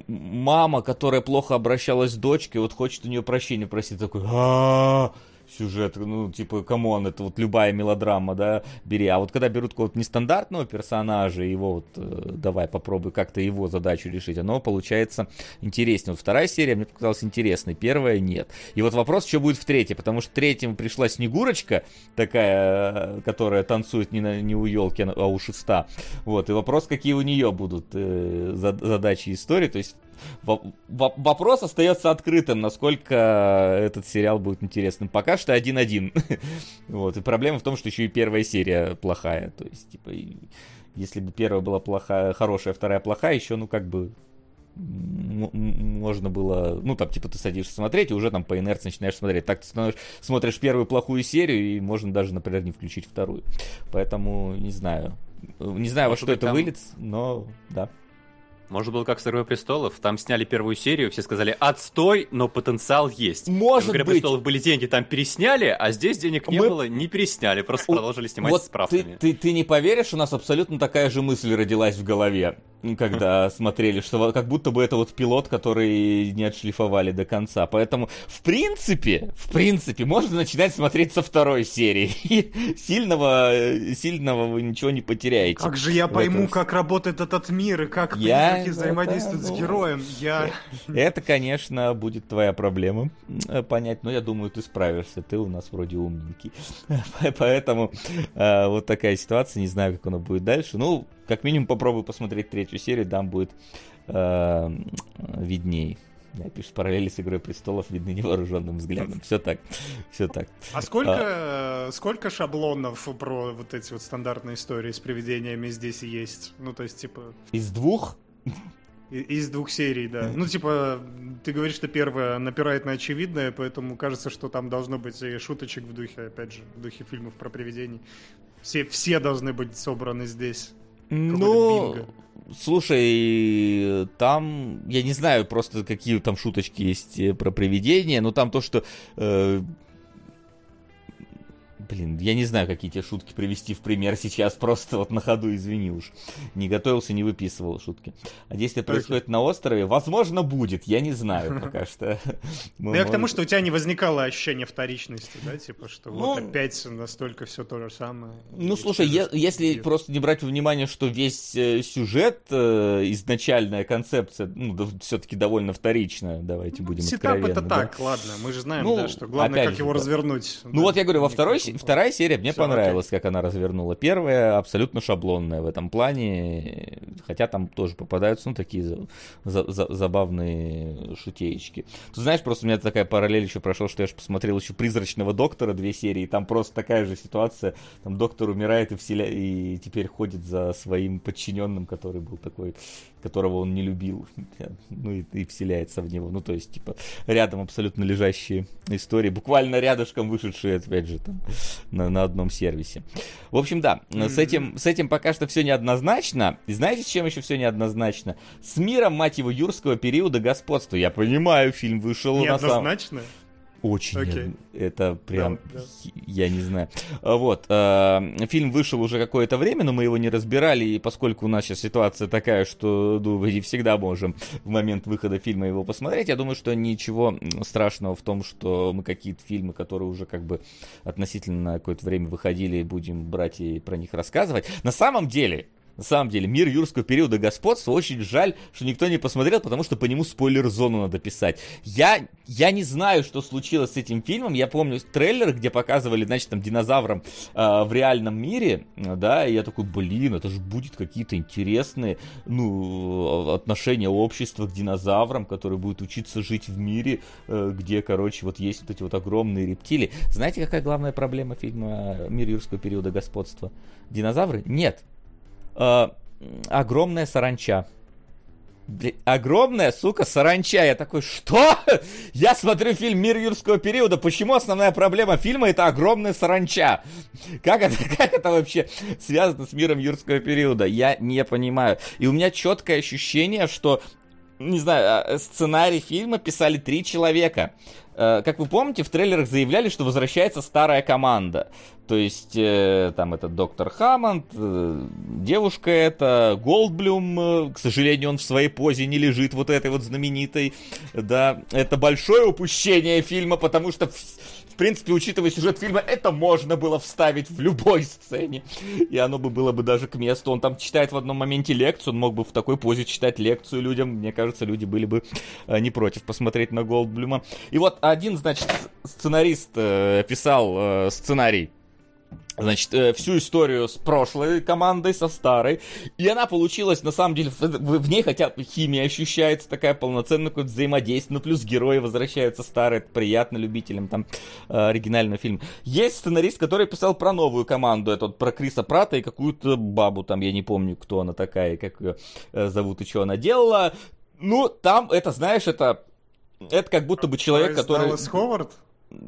S2: мама, которая плохо обращалась с дочкой, вот хочет у нее прощения просить, такой, «А, сюжет, ну, типа, come on, это вот любая мелодрама, да, бери. А вот когда берут какого-то нестандартного персонажа, его вот, э, давай попробуй как-то его задачу решить, оно получается интереснее. Вот вторая серия мне показалась интересной, первая нет. И вот вопрос, что будет в третьей, потому что в пришла Снегурочка, такая, э, которая танцует не, на, не у елки, а у шеста. Вот, и вопрос, какие у нее будут э, зад- задачи истории, то есть вопрос остается открытым, насколько этот сериал будет интересным. Пока что один-один. вот. И проблема в том, что еще и первая серия плохая. То есть, типа, если бы первая была плохая, хорошая, вторая плохая, еще, ну, как бы можно было, ну, там, типа, ты садишься смотреть, и уже там по инерции начинаешь смотреть. Так ты смотришь первую плохую серию, и можно даже, например, не включить вторую. Поэтому, не знаю. Не знаю, во
S4: Может
S2: что
S4: быть,
S2: это
S4: там-
S2: выльется, но, да.
S4: Может было как с «Игрой престолов», там сняли первую серию, все сказали «отстой, но потенциал есть».
S2: Может
S4: в «Игре
S2: быть.
S4: престолов» были деньги, там пересняли, а здесь денег не
S2: Мы-
S4: было, не пересняли, просто
S2: У-
S4: продолжили снимать
S2: вот
S4: с правками.
S2: Ты, ты, ты не поверишь, у нас абсолютно такая же мысль родилась в голове. Когда смотрели, что как будто бы это вот пилот, который не отшлифовали до конца. Поэтому, в принципе, в принципе, можно начинать смотреть со второй серии. И сильного, сильного вы ничего не потеряете.
S3: Как же я пойму, как работает этот мир и как
S2: Я-
S3: призраки взаимодействуют
S2: это,
S3: с героем? Я...
S2: Это, конечно, будет твоя проблема э, понять, но я думаю, ты справишься. Ты у нас вроде умненький. Поэтому э, вот такая ситуация. Не знаю, как оно будет дальше. Ну, как минимум попробуй посмотреть третью серию, там будет э, видней. Да, пишет, параллели с Игрой Престолов видны невооруженным взглядом. Все так, все так.
S3: А сколько, э, сколько шаблонов про вот эти вот стандартные истории с привидениями здесь есть? Ну, то есть, типа,
S2: Из двух
S3: из двух серий, да. Ну, типа, ты говоришь, что первая напирает на очевидное, поэтому кажется, что там должно быть и шуточек в духе, опять же, в духе фильмов про привидений. Все, все должны быть собраны здесь.
S2: Ну,
S3: бинго.
S2: слушай, там, я не знаю просто, какие там шуточки есть э, про привидения, но там то, что... э, Блин, я не знаю, какие тебе шутки привести в пример сейчас, просто вот на ходу, извини уж. Не готовился, не выписывал шутки. А действие происходит на острове, возможно, будет, я не знаю пока что.
S3: Ну, я к тому, что у тебя не возникало ощущение вторичности, да, типа, что вот
S2: Ну,
S3: опять настолько все то же самое.
S2: Ну, слушай, если просто не брать во внимание, что весь э, сюжет, э, изначальная концепция, ну, все-таки довольно вторичная, давайте будем
S3: Сетап
S2: откровенны.
S3: это
S2: да.
S3: так, ладно, мы же знаем,
S2: Ну,
S3: да, что главное, как его развернуть.
S2: Ну вот я говорю, во второй, вторая серия мне
S3: Всё,
S2: понравилась, как она развернула. Первая абсолютно шаблонная в этом плане, хотя там тоже попадаются, ну, такие за- за- за- забавные шутеечки. Ты знаешь, просто у меня такая параллель еще прошла, что я же посмотрел еще «Призрачного доктора» две серии, там просто такая же ситуация, там доктор умирает и, вселя... и теперь ходит за своим подчиненным, который был такой, которого он не любил, ну и, и вселяется в него. Ну, то есть, типа, рядом абсолютно лежащие истории, буквально рядышком вышедшие, опять же, там, на, на одном сервисе. В общем, да, с этим, с этим пока что все неоднозначно. И знаете, с чем еще все неоднозначно? С миром, мать его, юрского периода господства. Я понимаю, фильм вышел на самом...
S3: Неоднозначно?
S2: Очень. Неод- Это прям,
S3: Да, да.
S2: я не знаю. А Вот. э, Фильм вышел уже какое-то время, но мы его не разбирали, и поскольку у нас сейчас ситуация такая, что ну, мы не всегда можем в момент выхода фильма его посмотреть, я думаю, что ничего страшного в том, что мы какие-то фильмы, которые уже как бы относительно какое-то время выходили, будем брать и про них рассказывать. На самом деле, на самом деле, мир юрского периода господства очень жаль, что никто не посмотрел, потому что по нему спойлер-зону надо писать. Я, я не знаю, что случилось с этим фильмом. Я помню трейлер, где показывали, значит, там динозаврам э, в реальном мире, да, и я такой, блин, это же будет какие-то интересные, ну, отношения общества к динозаврам, которые будут учиться жить в мире, э, где, короче, вот есть вот эти вот огромные рептилии. Знаете, какая главная проблема фильма «Мир юрского периода господства»? Динозавры? Нет. Э, огромная саранча. Огромная, сука, саранча. Я такой, что? Я смотрю фильм «Мир юрского периода». Почему основная проблема фильма это огромная саранча? Как это, как это вообще связано с миром юрского периода? Я не понимаю. И у меня четкое ощущение, что не знаю, а, сценарий фильма писали три человека. Э, Как вы помните, в трейлерах заявляли, что возвращается старая команда. То есть, э, там этот доктор Хаммонд, э, девушка эта, Голдблюм, э, к сожалению, он в своей позе не лежит вот этой вот знаменитой. Да, это большое упущение фильма, потому что, принципе, учитывая сюжет фильма, это можно было вставить в любой сцене. И оно бы было бы даже к месту. Он там читает в одном моменте лекцию, он мог бы в такой позе читать лекцию людям. Мне кажется, люди были бы э, не против посмотреть на Голдблюма. И вот один, значит, сценарист э, писал э, сценарий Значит, э, всю историю с прошлой командой, со старой. И она получилась, на самом деле, в, в- ней хотя химия ощущается, такая полноценная какое-то взаимодействие. Ну, плюс герои возвращаются старые, это приятно любителям там э, оригинального фильма. Есть сценарист, который писал про новую команду, это вот про Криса Прата и какую-то бабу там, я не помню, кто она такая, как ее э, зовут и что она делала. Ну, там, это, знаешь, это... Это как будто бы человек, который...
S3: Даллас Ховард?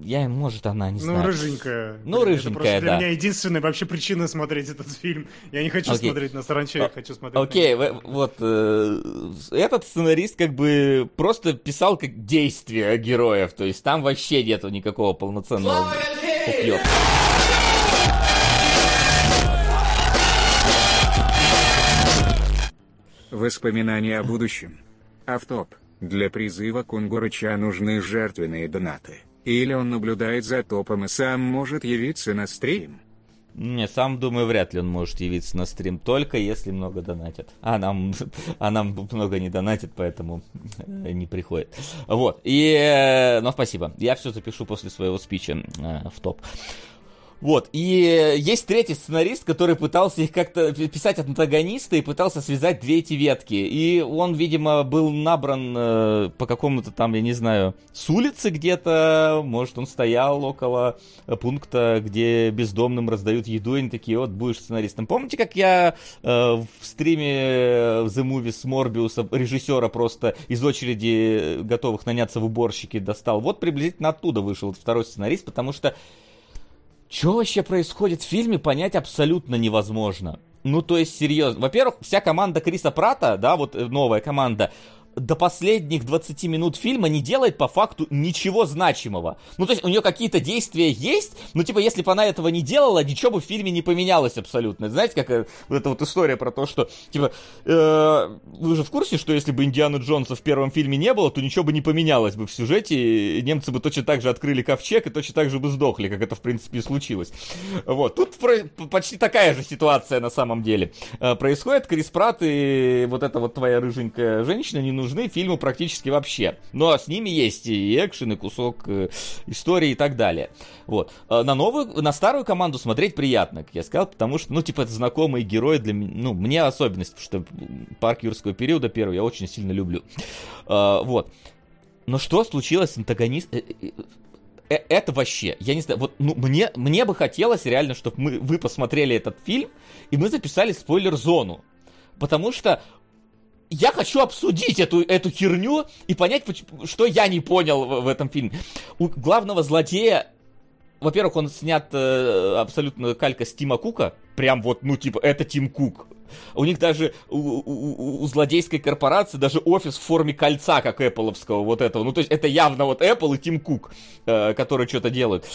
S2: Я, может, она, не
S3: Ну,
S2: знаю.
S3: рыженькая.
S2: Ну,
S3: Блин,
S2: рыженькая,
S3: это просто для
S2: да.
S3: меня единственная вообще причина смотреть этот фильм. Я не хочу
S2: Окей.
S3: смотреть на саранче, я хочу смотреть
S2: Окей,
S3: на...
S2: в- вот э, этот сценарист как бы просто писал как действия героев, то есть там вообще нету никакого полноценного уклёпа.
S1: Воспоминания о будущем. Автоп. Для призыва Кунгурыча нужны жертвенные донаты. Или он наблюдает за топом и сам может явиться на стрим.
S2: Не, сам думаю, вряд ли он может явиться на стрим, только если много донатят. А нам, а нам много не донатят, поэтому э, не приходит. Вот, и, э, ну, спасибо. Я все запишу после своего спича э, в топ. Вот, и есть третий сценарист, который пытался их как-то писать от антагониста и пытался связать две эти ветки. И он, видимо, был набран э, по какому-то там, я не знаю, с улицы где-то, может, он стоял около пункта, где бездомным раздают еду, и они такие, вот, будешь сценаристом. Помните, как я э, в стриме The Movie с Морбиуса режиссера просто из очереди готовых наняться в уборщики достал? Вот приблизительно оттуда вышел второй сценарист, потому что что вообще происходит в фильме, понять абсолютно невозможно. Ну, то есть, серьезно. Во-первых, вся команда Криса Прата, да, вот э, новая команда, до последних 20 минут фильма не делает по факту ничего значимого. Ну, то есть у нее какие-то действия есть, но типа если бы она этого не делала, ничего бы в фильме не поменялось абсолютно. Знаете, как э, вот эта вот история про то, что, типа, э, вы же в курсе, что если бы Индиана Джонса в первом фильме не было, то ничего бы не поменялось бы в сюжете, и немцы бы точно так же открыли ковчег и точно так же бы сдохли, как это, в принципе, и случилось. Вот, тут про- почти такая же ситуация на самом деле э, происходит. Крис Пратт и вот эта вот твоя рыженькая женщина не нужны фильму практически вообще. Но с ними есть и экшен, и кусок э, истории и так далее. Вот. А на новую, на старую команду смотреть приятно, как я сказал, потому что, ну, типа, это знакомые герои для меня, ну, мне особенность, потому что парк юрского периода первый я очень сильно люблю. А, вот. Но что случилось с антагонист... Э, э, это вообще, я не знаю, вот ну, мне, мне бы хотелось реально, чтобы мы, вы посмотрели этот фильм, и мы записали спойлер-зону. Потому что я хочу обсудить эту, эту херню и понять, что я не понял в, в этом фильме. У главного злодея, во-первых, он снят э, абсолютно калька с Тима Кука. Прям вот, ну, типа, это Тим Кук. У них даже у, у, у злодейской корпорации даже офис в форме кольца, как Apple'овского вот этого. Ну, то есть это явно вот Apple и Тим Кук, э, которые что-то делают.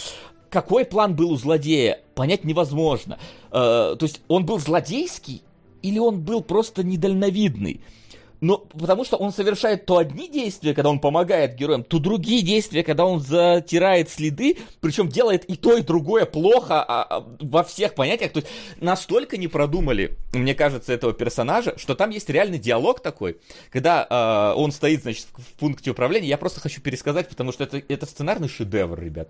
S2: Какой план был у злодея, понять невозможно. Э, то есть он был злодейский или он был просто недальновидный? Но потому что он совершает то одни действия, когда он помогает героям, то другие действия, когда он затирает следы, причем делает и то, и другое плохо а, а, во всех понятиях. То есть настолько не продумали, мне кажется, этого персонажа, что там есть реальный диалог такой, когда а, он стоит, значит, в, пункте управления. Я просто хочу пересказать, потому что это, это сценарный шедевр, ребят.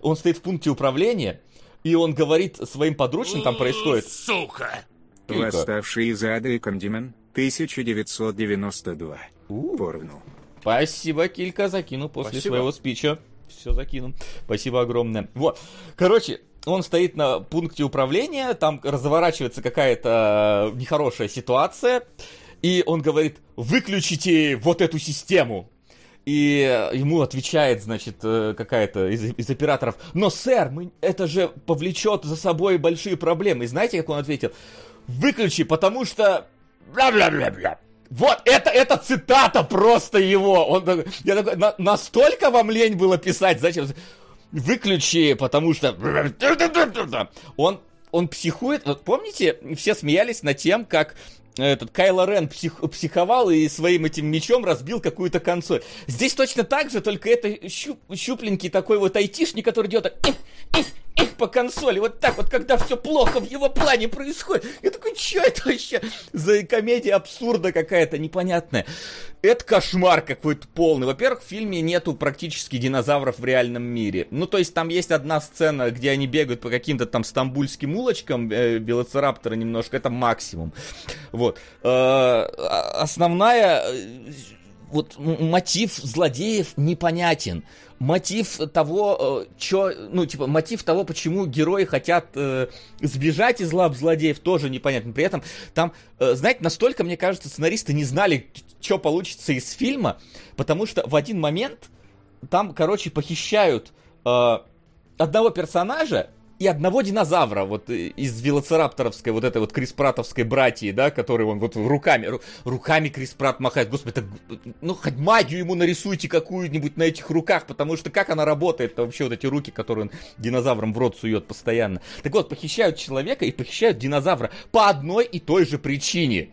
S2: Он стоит в пункте управления, и он говорит своим подручным, там происходит...
S6: Сука!
S1: Восставший из ада и Кондимен, 1992.
S2: У.
S1: Поровну.
S2: Спасибо, Килька, закину после
S4: Спасибо.
S2: своего спича. Все закину. Спасибо огромное. Вот. Короче, он стоит на пункте управления, там разворачивается какая-то нехорошая ситуация, и он говорит, выключите вот эту систему. И ему отвечает, значит, э, какая-то из, из операторов, но, сэр, мы, это же повлечет за собой большие проблемы. И знаете, как он ответил? Выключи, потому что бля-бля-бля-бля. Вот, это, это цитата просто его. Он, я такой, «На- настолько вам лень было писать, зачем? Выключи, потому что... Он, он психует. Вот помните, все смеялись над тем, как этот Кайло Рен псих, психовал и своим этим мечом разбил какую-то консоль. Здесь точно так же, только это щуп, щупленький такой вот айтишник, который идет так, По консоли, вот так вот, когда все плохо в его плане происходит. Я такой, что это вообще за комедия абсурда какая-то непонятная? Это кошмар какой-то полный. Во-первых, в фильме нету практически динозавров в реальном мире. Ну, то есть там есть одна сцена, где они бегают по каким-то там стамбульским улочкам, э, велоцираптора немножко, это максимум. Вот. Э, а- основная э, вот мотив злодеев непонятен. Мотив того, что, ну, типа, мотив того, почему герои хотят э, сбежать из лап злодеев, тоже непонятен. При этом там, э, знаете, настолько, мне кажется, сценаристы не знали, что получится из фильма, потому что в один момент там, короче, похищают э, одного персонажа и одного динозавра, вот э, из велоцирапторовской, вот этой вот Криспратовской братьи, да, который он вот руками, ру- руками Криспрат махает. Господи, это, ну, хоть магию ему нарисуйте какую-нибудь на этих руках, потому что как она работает вообще, вот эти руки, которые он динозаврам в рот сует постоянно. Так вот, похищают человека и похищают динозавра по одной и той же причине.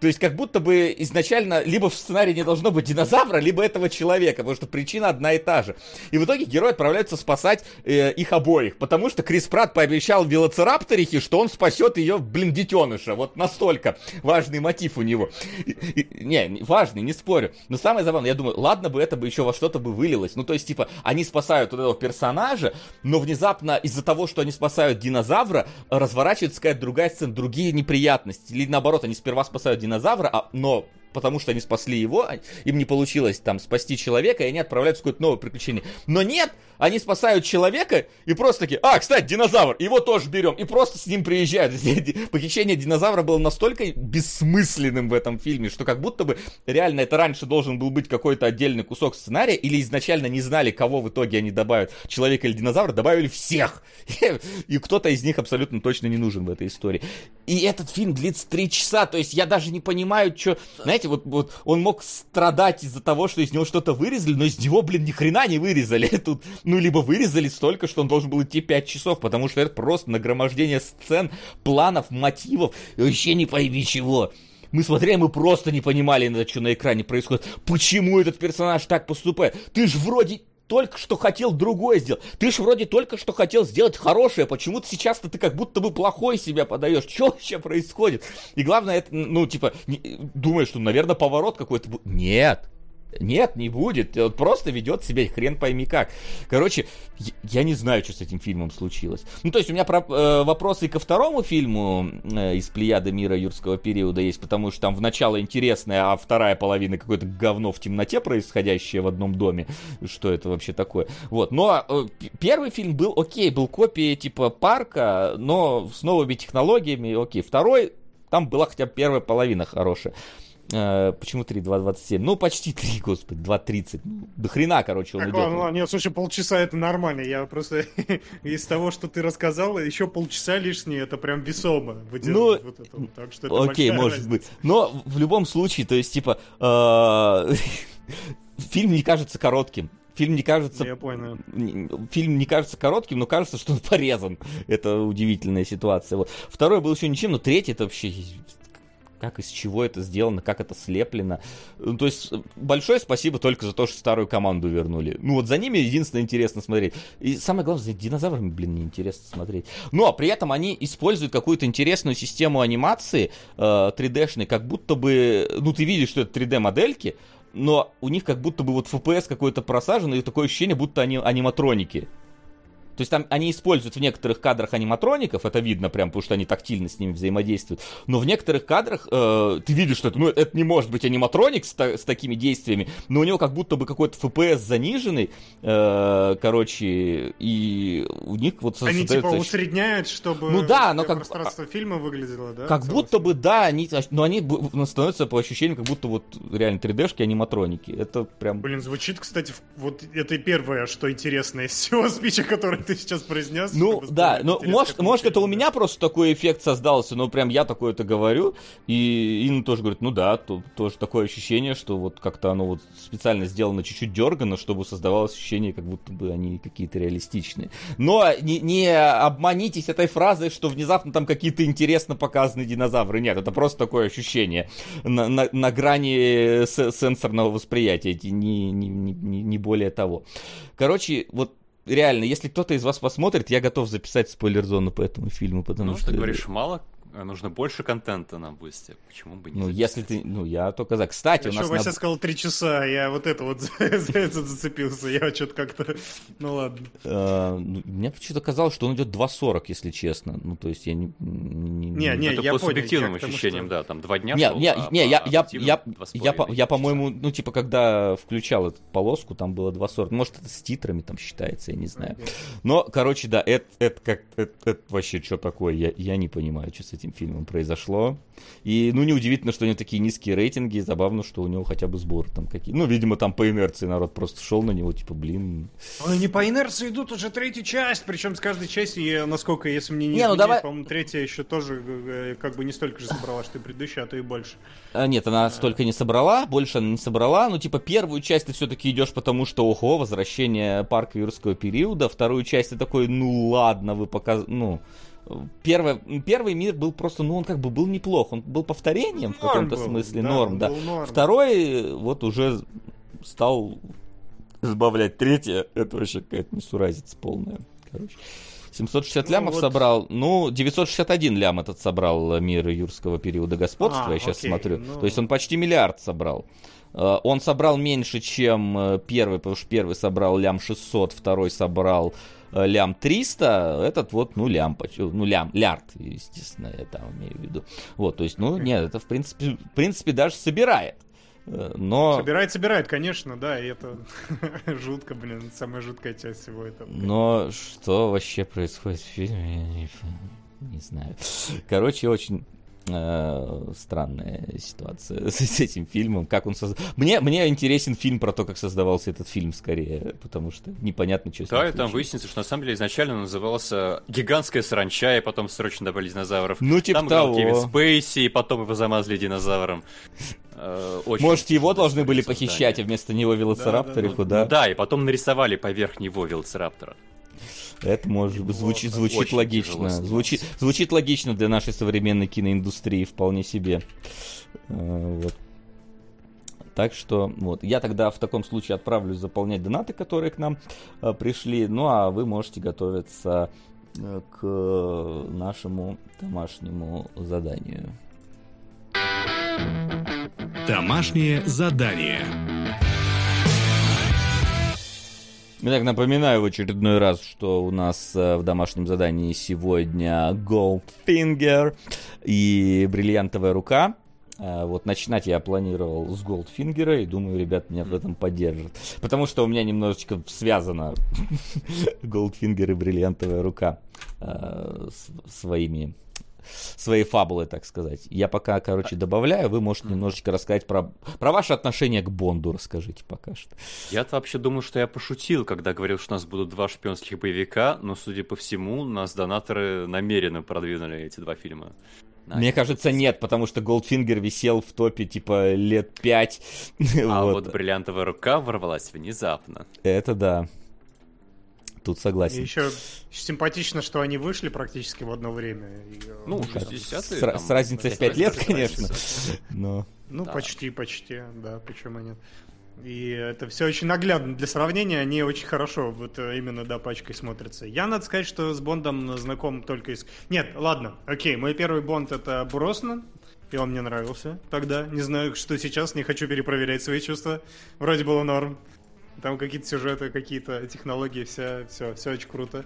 S2: То есть как будто бы изначально либо в сценарии не должно быть динозавра, либо этого человека, потому что причина одна и та же. И в итоге герой отправляется спасать э, их обоих, потому что Крис Пратт пообещал велоцирапторихе, что он спасет ее, блин, детеныша. Вот настолько важный мотив у него. И, и, не, важный, не спорю. Но самое забавное, я думаю, ладно бы это бы еще во что-то бы вылилось. Ну, то есть, типа, они спасают вот этого персонажа, но внезапно из-за того, что они спасают динозавра, разворачивается какая-то другая сцена, другие неприятности. Или наоборот, они сперва спасают динозавра, а, но потому что они спасли его, а, им не получилось там спасти человека, и они отправляются в какое-то новое приключение. Но нет, они спасают человека и просто такие, а, кстати, динозавр, его тоже берем, и просто с ним приезжают. Похищение динозавра было настолько бессмысленным в этом фильме, что как будто бы реально это раньше должен был быть какой-то отдельный кусок сценария, или изначально не знали, кого в итоге они добавят, человека или динозавра, добавили всех. И кто-то из них абсолютно точно не нужен в этой истории. И этот фильм длится три часа, то есть я даже не понимаю, что... Знаете, вот, вот он мог страдать из-за того, что из него что-то вырезали, но из него, блин, ни хрена не вырезали. Тут, ну, либо вырезали столько, что он должен был идти 5 часов, потому что это просто нагромождение сцен, планов, мотивов, вообще не пойми чего. Мы смотрели, мы просто не понимали, что на экране происходит. Почему этот персонаж так поступает? Ты ж вроде только что хотел другое сделать. Ты ж вроде только что хотел сделать хорошее. Почему-то сейчас-то ты как будто бы плохой себя подаешь. Что вообще происходит? И главное, это, ну, типа, не, думаешь, что, наверное, поворот какой-то будет. Нет. Нет, не будет. Он просто ведет себя хрен пойми как. Короче, я не знаю, что с этим фильмом случилось. Ну, то есть у меня про, э, вопросы ко второму фильму э, из Плеяды мира юрского периода есть, потому что там в начало интересное, а вторая половина какое-то говно в темноте, происходящее в одном доме. Что это вообще такое? Вот. Но э, первый фильм был окей, был копией типа парка, но с новыми технологиями, окей. Второй, там была хотя бы первая половина хорошая. Э, почему 3, 2.27? Ну, почти 3, господи, 2.30. Ну, до хрена, короче, он
S3: так,
S2: идет.
S3: Ладно, ладно, нет, слушай, полчаса это нормально. Я просто из того, что ты рассказал, еще полчаса лишние, это прям весомо
S2: ну, вот это. Так что это окей, может разница. быть. Но в любом случае, то есть, типа, э, фильм не кажется коротким. Фильм не кажется...
S3: Я понял.
S2: Фильм не кажется коротким, но кажется, что он порезан. Это удивительная ситуация. Вот. Второй был еще ничем, но третий это вообще как из чего это сделано, как это слеплено. Ну, то есть, большое спасибо только за то, что старую команду вернули. Ну, вот за ними единственное интересно смотреть. И самое главное, за динозаврами, блин, неинтересно смотреть. Но при этом они используют какую-то интересную систему анимации э, 3D-шной, как будто бы, ну, ты видишь, что это 3D-модельки, но у них как будто бы вот FPS какой-то просажен, и такое ощущение, будто они аниматроники. То есть там они используют в некоторых кадрах аниматроников, это видно прям, потому что они тактильно с ними взаимодействуют. Но в некоторых кадрах э, ты видишь, что это, ну, это не может быть аниматроник с, с такими действиями, но у него как будто бы какой-то FPS заниженный, э, короче, и у них вот
S3: Они типа усредняют, чтобы
S2: ну, да, но как...
S3: пространство фильма выглядело, да?
S2: Как будто бы, да, они, но они становятся по ощущениям, как будто вот реально 3D-шки аниматроники. Это прям...
S3: Блин, звучит, кстати, вот это первое, что интересно из всего спича, который ты сейчас произнес.
S2: Ну, да, ну, может, может это у меня просто такой эффект создался, но прям я такое это говорю, и Инна тоже говорит, ну да, то, тоже такое ощущение, что вот как-то оно вот специально сделано чуть-чуть дергано, чтобы создавалось ощущение, как будто бы они какие-то реалистичные. Но не, не обманитесь этой фразой, что внезапно там какие-то интересно показаны динозавры. Нет, это просто такое ощущение на, на, на грани сенсорного восприятия, не, не, не, не более того. Короче, вот реально, если кто-то из вас посмотрит, я готов записать спойлер-зону по этому фильму, потому
S4: ну,
S2: что...
S4: ты говоришь, мало нужно больше контента на бусте. Почему бы не
S2: Ну, если ты... Ну, я только за... Кстати,
S3: я
S2: у нас...
S3: Вася на... сказал три часа, я вот это вот за это зацепился. Я что-то как-то... Ну, ладно.
S2: Uh, мне почему-то казалось, что он идет 2.40, если честно. Ну, то есть я не...
S3: Не, не, я
S4: по субъективным ощущениям, да, там два дня
S2: Не, не,
S4: а
S2: не, я, я, я,
S4: я,
S2: я, я, по-моему, ну, типа, когда включал эту полоску, там было 2.40. Может, это с титрами там считается, я не знаю. Но, короче, да, это, это как... Это, вообще что такое? Я, я не понимаю, что с этим фильмом произошло. И, ну, неудивительно, что у него такие низкие рейтинги, забавно, что у него хотя бы сборы там какие. Ну, видимо, там по инерции народ просто шел на него, типа, блин.
S3: Ой, не по инерции идут уже третью часть, причем с каждой части, насколько, если мне не,
S2: не ну, давай...
S3: по-моему, третья еще тоже э, как бы не столько же собрала, что и предыдущая, а то и больше.
S2: А, нет, она а... столько не собрала, больше она не собрала. Ну, типа, первую часть ты все-таки идешь, потому что, ого, возвращение парка юрского периода. Вторую часть ты такой, ну ладно, вы показ... ну Первый, первый мир был просто, ну, он как бы был неплох. Он был повторением в каком-то
S3: был,
S2: смысле,
S3: да,
S2: норм, да.
S3: норм.
S2: Второй вот уже стал сбавлять. Третье, это вообще какая-то несуразица полная. Короче. 760
S3: Ну,
S2: лямов
S3: вот.
S2: собрал. Ну, 961 лям этот собрал э, мир юрского периода господства,
S3: А,
S2: я сейчас
S3: окей,
S2: смотрю.
S3: ну.
S2: То есть он почти миллиард собрал. Э, Он собрал меньше, чем э, первый, потому что первый собрал лям 600, второй собрал лям 300, этот вот, ну, лям, ну, лям, лярд, естественно, я там имею в виду. Вот, то есть, ну, нет, это, в принципе, в принципе, даже собирает. Но...
S3: Собирает, собирает, конечно, да, и это жутко, блин, самая жуткая часть всего этого.
S2: Но что вообще происходит в фильме, я не, не знаю. Короче, очень э, странная ситуация с, с этим фильмом. Как он создал. Мне, мне интересен фильм про то, как создавался этот фильм, скорее, потому что непонятно, что
S4: Да, и там
S2: случилось.
S4: выяснится, что на самом деле изначально он назывался «Гигантская саранча», и потом срочно добавили динозавров.
S2: Ну, типа
S4: там
S2: того.
S4: Кевин Спейси, и потом его замазали динозавром. Э, очень
S2: Может, его должны были похищать, а вместо него велоцирапториху,
S3: Да,
S2: да?
S4: Ну да, и потом нарисовали поверх него велоцираптора.
S2: Это может быть звучит, звучит логично. Звучит, звучит логично для нашей современной киноиндустрии вполне себе. Э, Вот. Так что, вот, я тогда в таком случае отправлюсь заполнять донаты, которые к нам э, пришли. Ну, а вы можете готовиться э, к нашему домашнему заданию.
S6: Домашнее задание.
S2: Итак, напоминаю в очередной раз, что у нас э, в домашнем задании сегодня Goldfinger и бриллиантовая рука. Э, Вот начинать я планировал с Goldfinger, и думаю, ребят меня в этом поддержат. Потому что у меня немножечко связано Goldfinger и бриллиантовая рука э, своими своей фабулой, так сказать. Я пока, короче, добавляю, вы можете немножечко рассказать про, про ваше отношение к Бонду, расскажите пока что.
S4: Я-то вообще думал, что я пошутил, когда говорил, что у нас будут два шпионских боевика, но, судя по всему, нас донаторы намеренно продвинули эти два фильма.
S2: Мне кажется, нет, потому что Goldfinger висел в топе типа лет пять.
S4: А
S2: Вот.
S4: вот бриллиантовая рука ворвалась внезапно.
S2: Это да. Тут
S3: И
S2: согласен.
S3: еще симпатично, что они вышли практически в одно время. И, э,
S4: Ну,
S3: уже там
S4: 60-е.
S2: С,
S4: там,
S2: с разницей в
S4: пять
S2: 5 лет, конечно. Но
S3: Ну,
S4: Да.
S3: почти, почти, да, почему нет. И это все очень наглядно. Для сравнения они очень хорошо вот э, именно, да, пачкой смотрятся. Я, надо сказать, что с Бондом знаком только из... Нет, ладно, окей, мой первый Бонд это Броснан, и он мне нравился тогда. Не знаю, что сейчас, не хочу перепроверять свои чувства. Вроде было норм. Там какие-то сюжеты, какие-то технологии, все, все, все очень круто.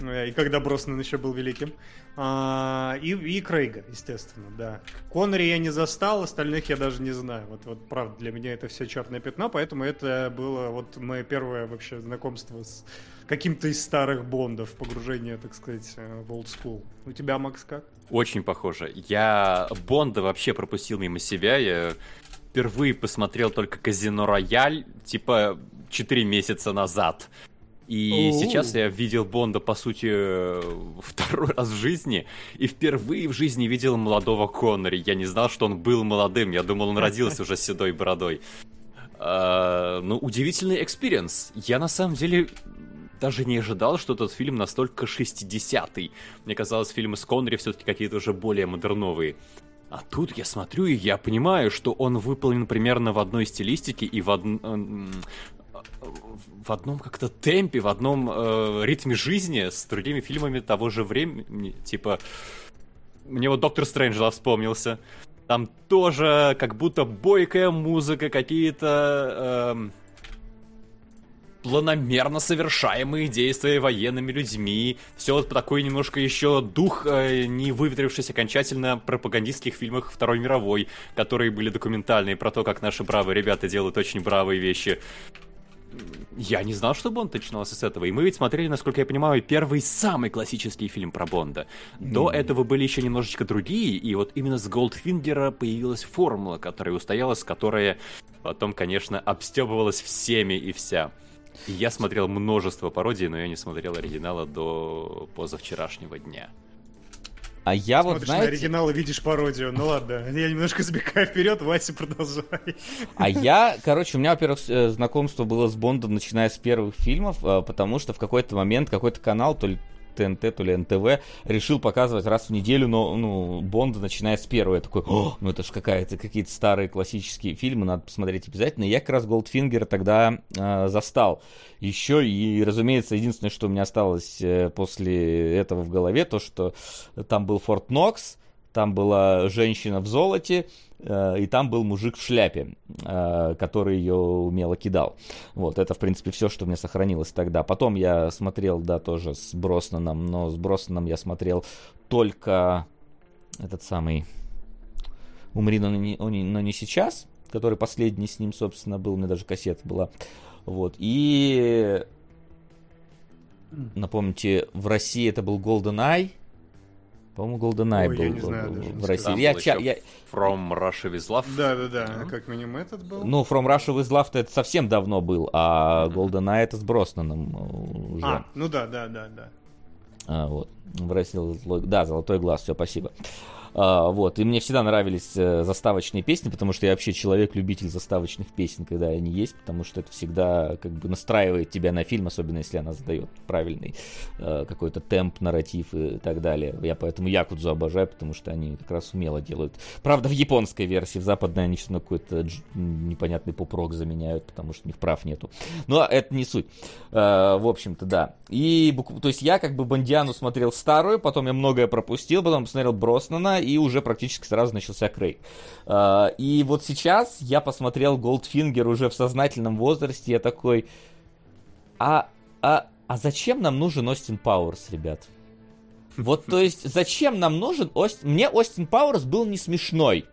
S3: Э, И когда Броснан еще был великим. А, и, и Крейга, естественно, да. Коннери я не застал, остальных я даже не знаю. Вот, вот правда, для меня это все черное пятно, поэтому это было вот мое первое вообще знакомство с каким-то из старых Бондов, погружение, так сказать, э, в old school. У тебя, Макс, как?
S4: Очень похоже. Я Бонда вообще пропустил мимо себя. Я впервые посмотрел только Казино Рояль, типа 4 месяца назад. И
S3: Оу.
S4: сейчас я видел Бонда, по сути, э, второй раз в жизни. И впервые в жизни видел молодого Коннери. Я не знал, что он был молодым. Я думал, он родился уже с седой бородой. А, ну, удивительный experience. Я на самом деле даже не ожидал, что этот фильм настолько 60-й. Мне казалось, фильмы с Коннери все-таки какие-то уже более модерновые. А тут я смотрю, и я понимаю, что он выполнен примерно в одной стилистике и в, эм, в одном как-то темпе, в одном э, ритме жизни с другими фильмами того же времени. Типа, мне вот Доктор Стрэнджла вспомнился. Там тоже как будто бойкая музыка, какие-то эм, планомерно совершаемые действия военными людьми. Все вот такой немножко еще дух, э, не выветрившийся окончательно пропагандистских фильмах Второй мировой, которые были документальные про то, как наши бравые ребята делают очень бравые вещи. Я не знал, что Бонд начинался с этого. И мы ведь смотрели, насколько я понимаю, первый самый классический фильм про Бонда. До этого были еще немножечко другие, и вот именно с Голдфингера появилась формула, которая устоялась, которая потом, конечно, обстебывалась всеми и вся. И я смотрел множество пародий, но я не смотрел оригинала до позавчерашнего дня.
S2: А я вот,
S3: Смотришь на
S2: знаете,
S3: оригинал и видишь пародию. Ну ладно, я немножко забегаю вперед, Вася, продолжай.
S2: а я, короче, у меня, во-первых, э, знакомство было с Бондом, начиная с первых фильмов, э, потому что в какой-то момент какой-то канал, то ли ТНТ, то ли НТВ, решил показывать раз в неделю, но, ну, Бонда, начиная с первого. Я такой, О, ну это же какая-то, какие-то старые классические фильмы, надо посмотреть обязательно. И я как раз Голдфингера тогда э, застал. Еще и, разумеется, единственное, что у меня осталось э, после этого в голове, то, что там был Форт Нокс, там была женщина в золоте, э, и там был мужик в шляпе, э, который ее умело кидал. Вот, это, в принципе, все, что мне сохранилось тогда. Потом я смотрел, да, тоже с Броснаном, но с Броснаном я смотрел только этот самый «Умри, но не, но не сейчас», который последний с ним, собственно, был, у меня даже кассета была. Вот, и напомните, в России это был Golden Eye, по-моему, GoldenEye
S3: Ой,
S2: был
S3: я не знаю
S2: в-
S3: даже,
S2: в России.
S4: Там
S2: Я,
S4: был
S2: ча- я-
S4: From Russia with Love.
S3: Да-да-да, как минимум этот был.
S2: ну, From Russia with Love это совсем давно был, а GoldenEye это с Броснаном э, уже.
S3: А, ну да, да, да, да.
S2: А, вот. В России да, золотой глаз, все, спасибо. А, вот, и мне всегда нравились э, заставочные песни, потому что я вообще человек-любитель заставочных песен, когда они есть, потому что это всегда как бы настраивает тебя на фильм, особенно если она задает правильный э, какой-то темп, нарратив и так далее. Я поэтому Якудзу обожаю, потому что они как раз умело делают. Правда, в японской версии, в западной они все на какой-то непонятный поп-рок заменяют, потому что у них прав нету. Но это не суть. Э, в общем-то, да. И, то есть я как бы Бондиану смотрел старую, потом я многое пропустил, потом посмотрел Броснана, и уже практически сразу начался Крейг. Э, и вот сейчас я посмотрел Голдфингер уже в сознательном возрасте, я такой, а, а, а зачем нам нужен Остин Пауэрс, ребят? Вот, то есть, зачем нам нужен Остин... Мне Остин Пауэрс был не смешной.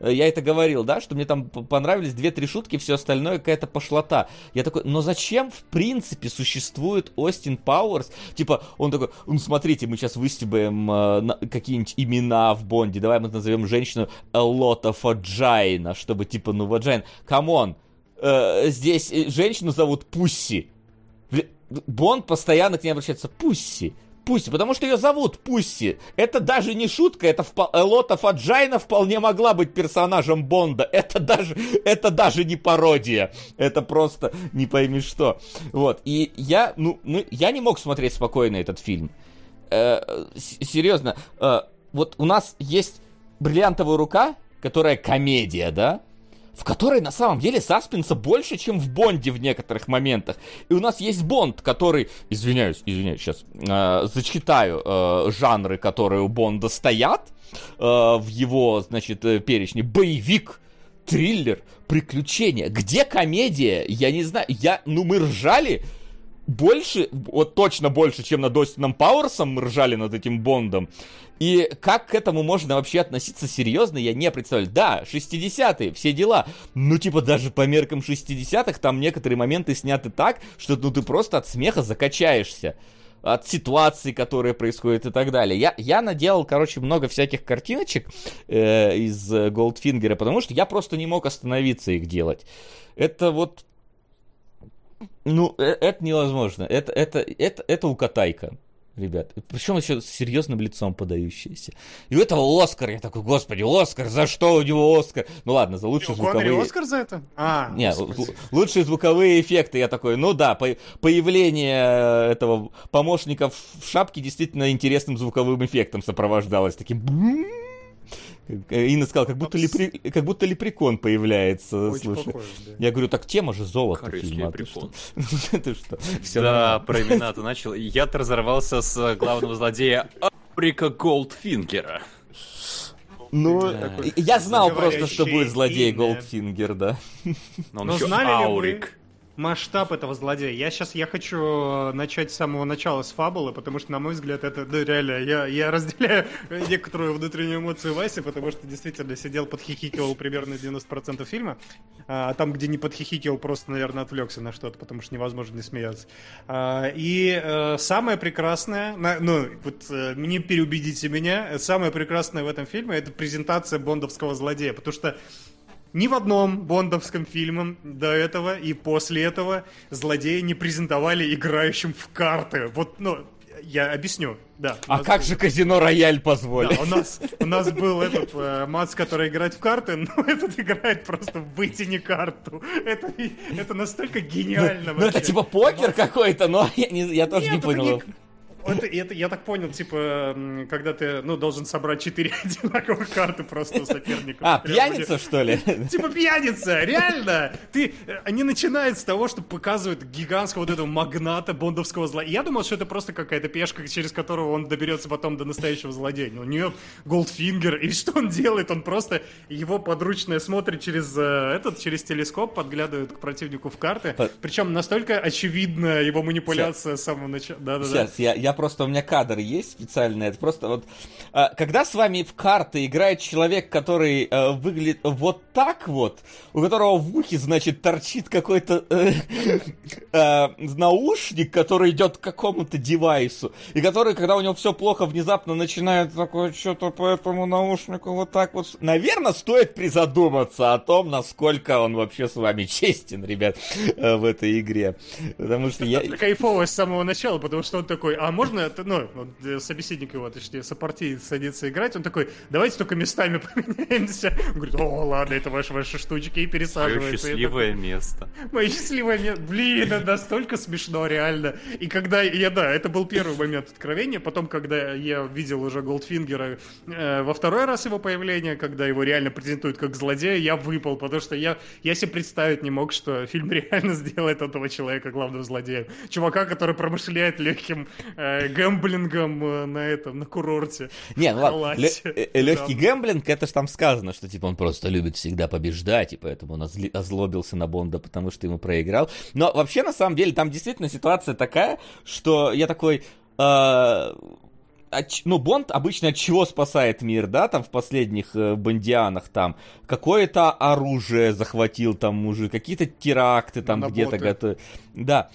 S2: Э, Я это говорил, да, что мне там понравились две-три шутки, все остальное какая-то пошлота. Я такой, но зачем в принципе существует Остин Пауэрс? Типа, он такой, ну смотрите, мы сейчас выстебаем э, какие-нибудь имена в Бонде, давай мы назовем женщину Alotta Fagina, чтобы типа, ну vagina, come on, э, здесь э, женщину зовут Пусси. Бонд постоянно к ней обращается Пусси. Пусси, потому что ее зовут Пусси. Это даже не шутка, это впо- Элота Фаджайна вполне могла быть персонажем Бонда. Это даже, это даже не пародия. Это просто не пойми что. Вот. И я, ну, ну, я не мог смотреть спокойно этот фильм. Э, серьезно, э, вот у нас есть бриллиантовая рука, которая комедия, да? В которой на самом деле саспенса больше, чем в Бонде в некоторых моментах. И у нас есть Бонд, который, извиняюсь, извиняюсь, сейчас э, зачитаю э, жанры, которые у Бонда стоят э, в его, значит, э, перечне. Боевик, триллер, приключения. Где комедия? Я не знаю. Я, ну мы ржали больше, вот точно больше, чем над Остином Пауэрсом мы ржали над этим Бондом. И как к этому можно вообще относиться серьезно, я не представляю. Да, 60-е, все дела. Ну, типа, даже по меркам 60-х там некоторые моменты сняты так, что ну ты просто от смеха закачаешься от ситуаций, которые происходят и так далее. Я, я наделал, короче, много всяких картиночек э, из Голдфингера, потому что я просто не мог остановиться их делать. Это вот ну, э- это невозможно. Это, это, это, это укатайка, ребят. Причем еще с серьезным лицом подающиеся. И у этого Оскар, я такой, господи, Оскар, за что у него Оскар? Ну ладно, за лучшие
S3: У Коннери
S2: звуковые...
S3: Оскар за это? А,
S2: Не,
S3: господи.
S2: лучшие звуковые эффекты, я такой, ну да, по- появление этого помощника в шапке действительно интересным звуковым эффектом сопровождалось, таким... Инна сказала, как будто, лепре- как будто лепрекон появляется,
S3: Очень
S2: слушай.
S3: похоже, да.
S2: Я говорю, так тема же золото
S4: Корейский
S2: фильма.
S4: лепрекон.
S2: что? Ты что? Всё
S4: да, про имена ты начал. Я-то разорвался с э, главного злодея Аурика Голдфингера.
S2: Ну, я знал просто, что будет злодей. Голдфингер, да.
S4: Но он еще
S3: знали ли вы
S4: Аурик.
S3: Масштаб этого злодея? Я сейчас я хочу начать с самого начала с фабулы, потому что, на мой взгляд, это да, реально, я, я разделяю некоторую внутреннюю эмоцию Васи, потому что действительно сидел, подхихикивал примерно 90% фильма, а там, где не подхихикивал, просто, наверное, отвлекся на что-то, потому что невозможно не смеяться. А, и э, самое прекрасное, на- ну, вот э, не переубедите меня, самое прекрасное в этом фильме это презентация бондовского злодея, потому что ни в одном бондовском фильме до этого и после этого злодеи не презентовали играющим в карты. Вот, ну, я объясню. Да.
S2: А как
S3: был-
S2: же казино Рояль
S3: Да,
S2: позволит?
S3: у нас, у нас был этот э, Мац, который играет в карты, но этот играет просто в вытяни карту. Это, это настолько гениально
S2: Ну это
S3: вообще.
S2: типа покер какой-то, но я, не- я тоже не
S3: Нет, это
S2: понял.
S3: не- это, это, я так понял, типа, когда ты, ну, должен собрать четыре одинаковых карты просто у соперника.
S2: А, пьяница, что ли?
S3: Типа пьяница, реально! Ты, э, они начинают с того, что показывают гигантского вот этого магната бондовского зла. Я думал, что это просто какая-то пешка, через которую он доберется потом до настоящего злодея. Но нет, Голдфингер. И что он делает? Он просто его подручное смотрит через э, этот, через телескоп, подглядывает к противнику в карты. Причем настолько очевидна его манипуляция с самого начала. Да-да-да.
S2: Сейчас, я, я просто, у меня кадр есть специальный, это просто вот... а, когда с вами в карты играет человек, который э, выглядит вот так вот, у которого в ухе, значит, торчит какой-то э, э, наушник, который идет к какому-то девайсу, и который, когда у него все плохо, внезапно начинает такое что-то по этому наушнику вот так вот... Наверное, стоит призадуматься о том, насколько он вообще с вами честен, ребят, э, в этой игре. Потому что я...
S3: Кайфово с самого начала, потому что он такой, а можно, это, ну, собеседник его, точнее, сопартиец садится играть, он такой, давайте только местами поменяемся. Он говорит, о, ладно, это ваши, ваши штучки, и
S4: Мое
S3: пересаживается. И
S4: счастливое место.
S3: Мое счастливое место. Блин, это настолько смешно, реально. И когда я, да, это был первый момент откровения. Потом, когда я видел уже Голдфингера э, во второй раз его появление, когда его реально презентуют как злодея, я выпал, потому что я, я себе представить не мог, что фильм реально сделает этого человека главным злодеем. Чувака, который промышляет легким э, гэмблингом э, на этом, на курорте.
S2: Не, ну ладно, легкий
S3: Да.
S2: гэмблинг, это же там сказано, что типа он просто любит всегда побеждать, и поэтому он озлобился на Бонда, потому что ему проиграл. Но вообще, на самом деле, там действительно ситуация такая, что я такой... э, от ч- ну, Бонд обычно от чего спасает мир, да, там в последних э, Бондианах, там, какое-то оружие захватил там мужик, какие-то теракты там где-то готовят. Да.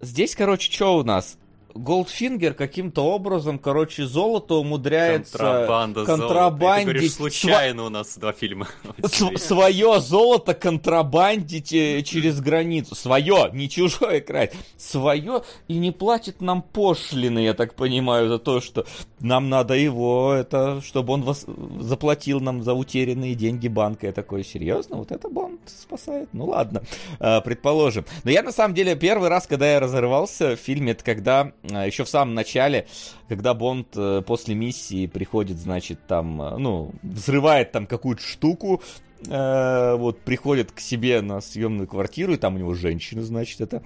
S2: Здесь, короче, что у нас? Голдфингер каким-то образом, короче, золото умудряется
S4: Контрабанда золота. И Ты
S2: контрабандить
S4: говоришь, случайно у нас два фильма.
S2: свое золото контрабандить э, через границу. Свое, не чужое крать. Свое и не платит нам пошлины, я так понимаю, за то, что нам надо его, это, чтобы он вас- заплатил нам за утерянные деньги банка. Я такой, серьезно? Вот это Бонд спасает? Ну ладно, э, предположим. Но я на самом деле первый раз, когда я разорвался в фильме, это когда еще в самом начале, когда Бонд э, после миссии приходит, значит, там, э, ну, взрывает там какую-то штуку, э, вот, приходит к себе на съемную квартиру, и там у него женщина, значит, это,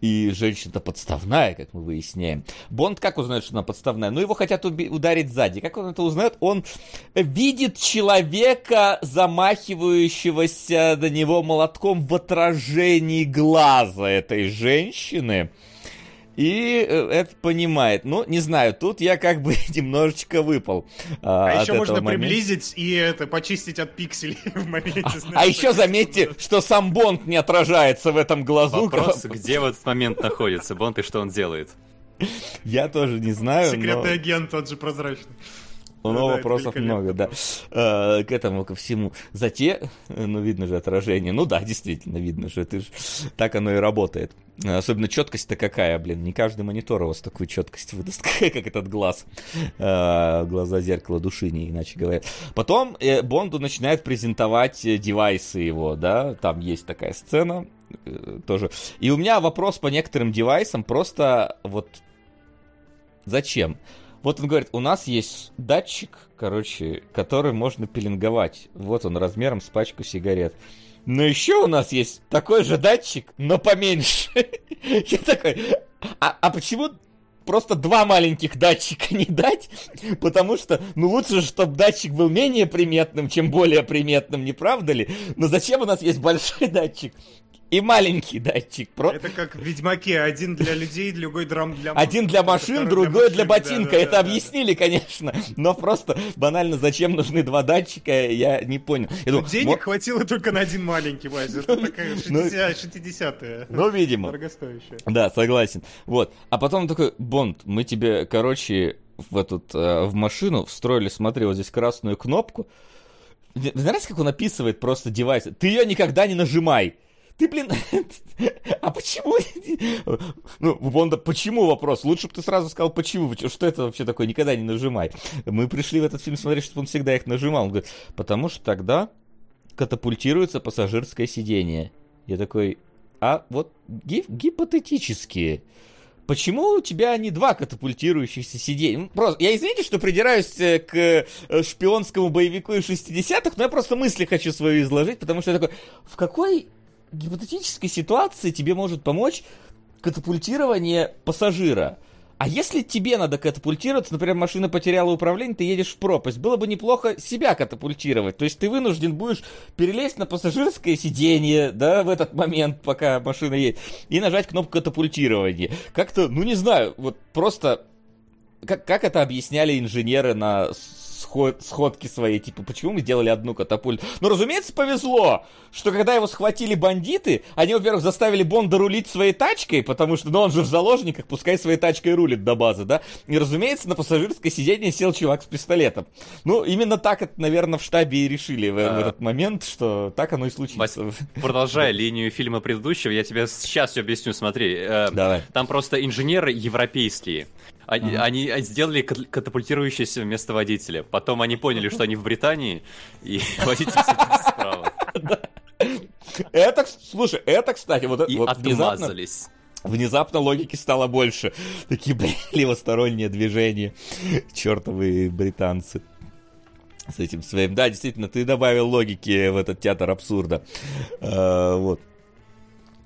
S2: и женщина-то подставная, как мы выясняем. Бонд как узнает, что она подставная? Ну, его хотят уби- ударить сзади. Как он это узнает? Он видит человека, замахивающегося на него молотком в отражении глаза этой женщины. И э, это понимает. Ну, не знаю, тут я как бы немножечко выпал.
S3: А,
S2: от
S3: еще
S2: этого
S3: можно
S2: момента.
S3: приблизить и это почистить от пикселей в моменте.
S2: А
S3: знаешь,
S2: еще
S3: так,
S2: заметьте, что сам Бонд не отражается в этом глазу.
S4: Вопрос, где в этот момент находится Бонд и что он делает?
S2: Я тоже не знаю,
S3: Секретный
S2: но
S3: агент, тот же прозрачный.
S2: Но
S3: Да,
S2: вопросов много, да. Э, К этому, ко всему. За те, ну, видно же отражение. Ну да, действительно, видно же. Это ж так оно и работает. Особенно четкость-то какая, блин. Не каждый монитор у вас такую четкость выдаст, как этот глаз. Э, Глаза зеркала души, не иначе говоря. Потом э, Бонду начинает презентовать девайсы его, да. Там есть такая сцена тоже. И у меня вопрос по некоторым девайсам просто вот зачем? Вот он говорит, у нас есть датчик, короче, который можно пеленговать. Вот он размером с пачку сигарет. Но еще у нас есть такой же датчик, но поменьше. Я такой, а, а почему просто два маленьких датчика не дать? Потому что, ну лучше, чтобы датчик был менее приметным, чем более приметным, не правда ли? Но зачем у нас есть большой датчик и маленький датчик? Про...
S3: Это как в Ведьмаке. Один для людей, другой драм для
S2: Один для машин, другой для
S3: машин,
S2: ботинка.
S3: да, да,
S2: Это
S3: да,
S2: объяснили, конечно. Но просто банально, зачем нужны два датчика, я не понял. Я думаю,
S3: Денег
S2: мо-
S3: хватило только на один маленький, Вася. Это такая 60 60-е.
S2: Ну, видимо.
S3: Дорогостоящая.
S2: Да, согласен. Вот. А потом он такой, Бонд, мы тебе, короче, в этот, э, в машину встроили, смотри, вот здесь красную кнопку. Знаете, как он описывает просто девайс? Ты ее никогда не нажимай. Ты, блин, а почему? Ну, Бонда, почему вопрос? Лучше бы ты сразу сказал, почему? Что это вообще такое? Никогда не нажимай. Мы пришли в этот фильм смотреть, чтобы он всегда их нажимал. Он говорит, потому что тогда катапультируется пассажирское сиденье. Я такой, а вот ги- гипотетически, Почему у тебя не два катапультирующихся сиденья? Ну, просто, я извините, что придираюсь э, к э, шпионскому боевику из 60-х, но я просто мысли хочу свою изложить, потому что я такой, в какой гипотетической ситуации тебе может помочь катапультирование пассажира? А если тебе надо катапультироваться, например, машина потеряла управление, ты едешь в пропасть, было бы неплохо себя катапультировать. То есть ты вынужден будешь перелезть на пассажирское сиденье, да, в этот момент, пока машина едет, и нажать кнопку катапультирования. Как-то, ну не знаю, вот просто как, как это объясняли инженеры на сход, сходки своей, типа, почему мы сделали одну катапульту? Ну, разумеется, повезло, что когда его схватили бандиты, они, во-первых, заставили Бонда рулить своей тачкой, потому что, ну, он же в заложниках, пускай своей тачкой рулит до базы, да? И, разумеется, на пассажирское сиденье сел чувак с пистолетом. Ну, именно так это, наверное, в штабе и решили в, а... в этот момент, что так оно и случится.
S4: Вась, продолжая линию фильма предыдущего, я тебе сейчас все объясню, смотри. Э,
S2: Давай.
S4: Там просто инженеры европейские. Они, ага. они сделали катапультирующееся вместо водителя. Потом они поняли, что они в Британии, и водитель сидит справа.
S2: Это, слушай, это, кстати, вот,
S4: и
S2: вот
S4: отмазались.
S2: Внезапно логики стало больше. Такие, блин, левосторонние движения. Чертовые британцы с этим своим. Да, действительно, ты добавил логики в этот театр абсурда. А, вот.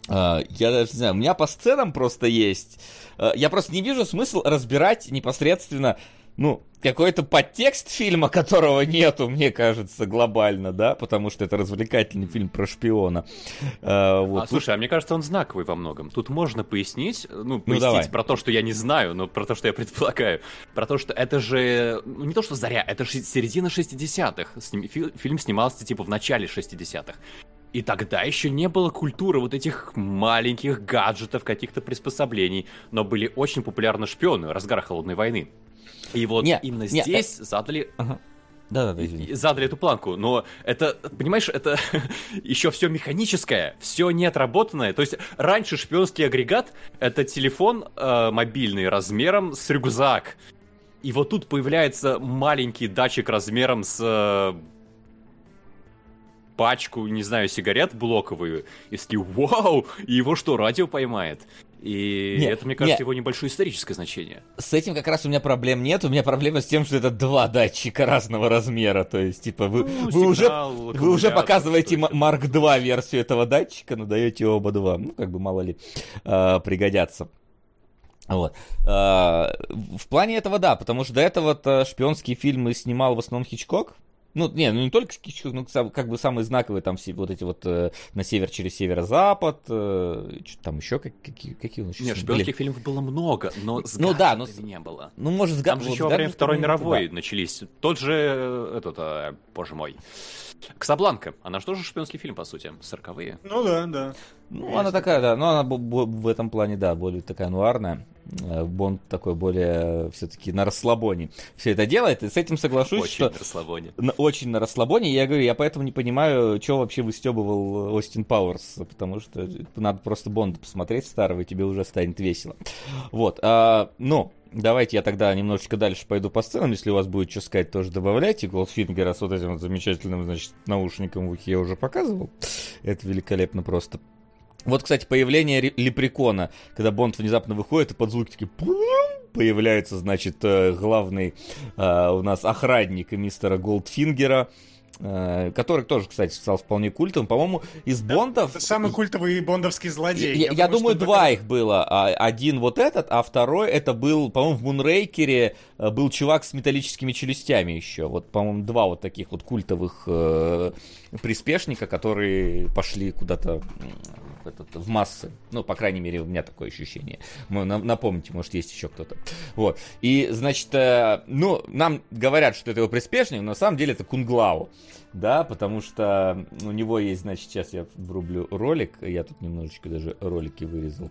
S2: А, я даже не знаю, у меня по сценам просто есть. А, я просто не вижу смысл разбирать непосредственно, ну, какой-то подтекст фильма, которого нету, мне кажется, глобально, да, потому что это развлекательный фильм про шпиона.
S4: А, вот. а слушай, а мне кажется, он знаковый во многом. Тут можно пояснить, ну, ну пояснить ну, про то, что я не знаю, но про то, что я предполагаю. Про то, что это же, ну, не то, что заря, это же середина 60-х. Фильм снимался, типа, в начале 60-х. И тогда еще не было культуры вот этих маленьких гаджетов, каких-то приспособлений, но были очень популярны шпионы, разгар холодной войны. И вот не, именно не, здесь э... задали... Ага.
S2: Да, да, да, извини.
S4: Задали эту планку, но это, понимаешь, это еще все механическое, все не отработанное. То есть раньше шпионский агрегат это телефон э, мобильный размером с рюкзак. И вот тут появляется маленький датчик размером с э, пачку, не знаю, сигарет блоковую, и такие, вау, и его что, радио поймает? И нет, это, мне кажется, нет. его небольшое историческое значение.
S2: С этим как раз у меня проблем нет. У меня проблема с тем, что это два датчика разного размера. То есть, типа, вы, ну, вы, сигнал, уже, вы уже показываете Марк 2 версию этого датчика, но даете оба два. Ну, как бы, мало ли, э, пригодятся. Вот. Э, в плане этого, да, потому что до этого шпионские фильмы снимал в основном Хичкок. Ну, не, ну не только Кичук, ну, как бы самые знаковые там все вот эти вот э, на север через северо-запад, э, там еще как, какие, какие
S4: у нас Нет, шпионских фильмов было много, но с
S2: ну, да, но...
S4: не было.
S2: Ну, может, с
S4: Там же вот еще во время Второй мировой да. начались. Тот же, э, этот, э, боже мой, Ксабланка. Она же тоже шпионский фильм, по сути, сороковые.
S3: Ну да, да.
S2: Ну, Есть. она такая, да, но она в этом плане, да, более такая нуарная. Э, Бонд такой более все-таки на расслабоне все это делает, и с этим соглашусь,
S4: очень
S2: что...
S4: на расслабоне.
S2: Очень на расслабоне. Я говорю, я поэтому не понимаю, что вообще выстебывал Остин Пауэрс, потому что надо просто Бонда посмотреть старого, и тебе уже станет весело. Вот, а, ну, Давайте я тогда немножечко дальше пойду по сценам. Если у вас будет что сказать, тоже добавляйте. Голдфингера с вот этим вот замечательным, значит, наушником в ухе я уже показывал. Это великолепно просто. Вот, кстати, появление Лепрекона, когда Бонд внезапно выходит, и под звуки такие появляется, значит, э, главный э, у нас охранник мистера Голдфингера, который тоже, кстати, стал вполне культовым. По-моему, из Бондов...
S3: Это самый культовый бондовский злодей.
S2: Я, я, я думаю, два их было. А, один вот этот, а второй это был, по-моему, в Мунрейкере был чувак с металлическими челюстями еще. Вот, по-моему, два вот таких вот культовых э, приспешника, которые пошли куда-то этот, в массы. Ну, по крайней мере, у меня такое ощущение. Напомните, может, есть еще кто-то. Вот. И, значит, э, ну, нам говорят, что это его приспешник, но на самом деле это Кунглау. Да, потому что у него есть, значит, сейчас я врублю ролик. Я тут немножечко даже ролики вырезал.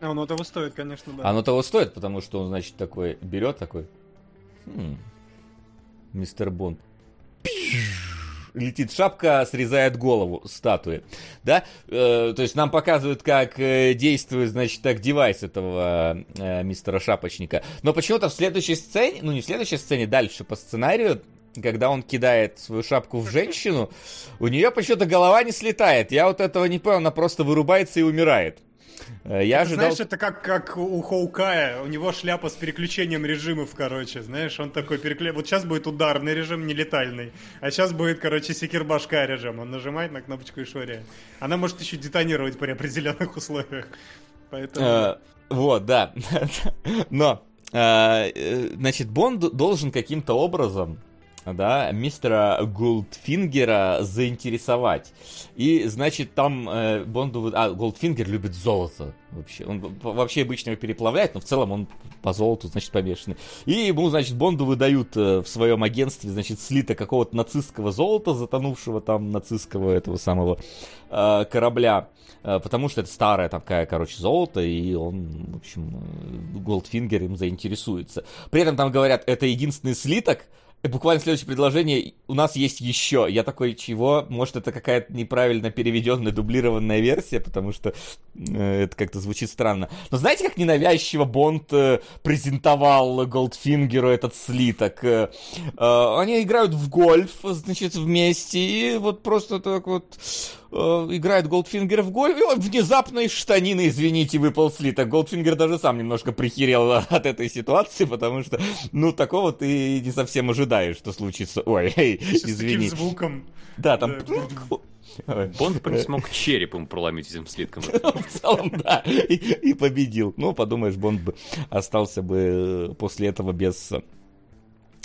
S3: А оно того стоит, конечно, да.
S2: Оно того стоит, потому что он, значит, такой берет такой. Хм, мистер Бонд. Летит шапка, срезает голову статуи, да, э, то есть нам показывают, как э, действует, значит, так девайс этого э, мистера Шапочника, но почему-то в следующей сцене, ну не в следующей сцене, дальше по сценарию, когда он кидает свою шапку в женщину, у нее почему-то голова не слетает, я вот этого не понял, она просто вырубается и умирает. Э, Я ожидал...
S3: Знаешь, это как, как у Хоукая, у него шляпа с переключением режимов, короче, знаешь, он такой перекле... Вот сейчас будет ударный режим, не летальный, а сейчас будет, короче, секирбашка режим, он нажимает на кнопочку и швыряет. Она может еще детонировать при определенных условиях, поэтому...
S2: Э, Вот, да. Но, э, значит, Бонд должен каким-то образом да, мистера Голдфингера заинтересовать. И, значит, там э, Бонду... А, Голдфингер любит золото вообще. Он вообще обычно его переплавляет, но в целом он по золоту, значит, помешанный. И ему, значит, Бонду выдают э, в своем агентстве, значит, слиток какого-то нацистского золота, затонувшего там нацистского этого самого э, корабля. Э, Потому что это старое такая, короче, золото, и он, в общем, э, Голдфингер им заинтересуется. При этом там говорят, это единственный слиток, буквально следующее предложение, у нас есть еще. Я такой, чего? Может, это какая-то неправильно переведенная, дублированная версия, потому что э, это как-то звучит странно. Но знаете, как ненавязчиво Бонд э, презентовал Голдфингеру этот слиток? Э, э, они играют в гольф, значит, вместе, и вот просто так вот играет Голдфингер в гольф, и он внезапно из штанины, извините, выпал слиток. Голдфингер даже сам немножко прихерел от этой ситуации, потому что, ну, такого ты не совсем ожидаешь, что случится. Ой, эй,
S3: Еще с таким
S2: извини.
S3: звуком.
S2: Да, там...
S3: Да.
S4: Бонд, в принципе, мог череп ему проломить этим слитком.
S2: В целом, да, и, и победил. Ну, подумаешь, Бонд бы остался бы э, после этого без э,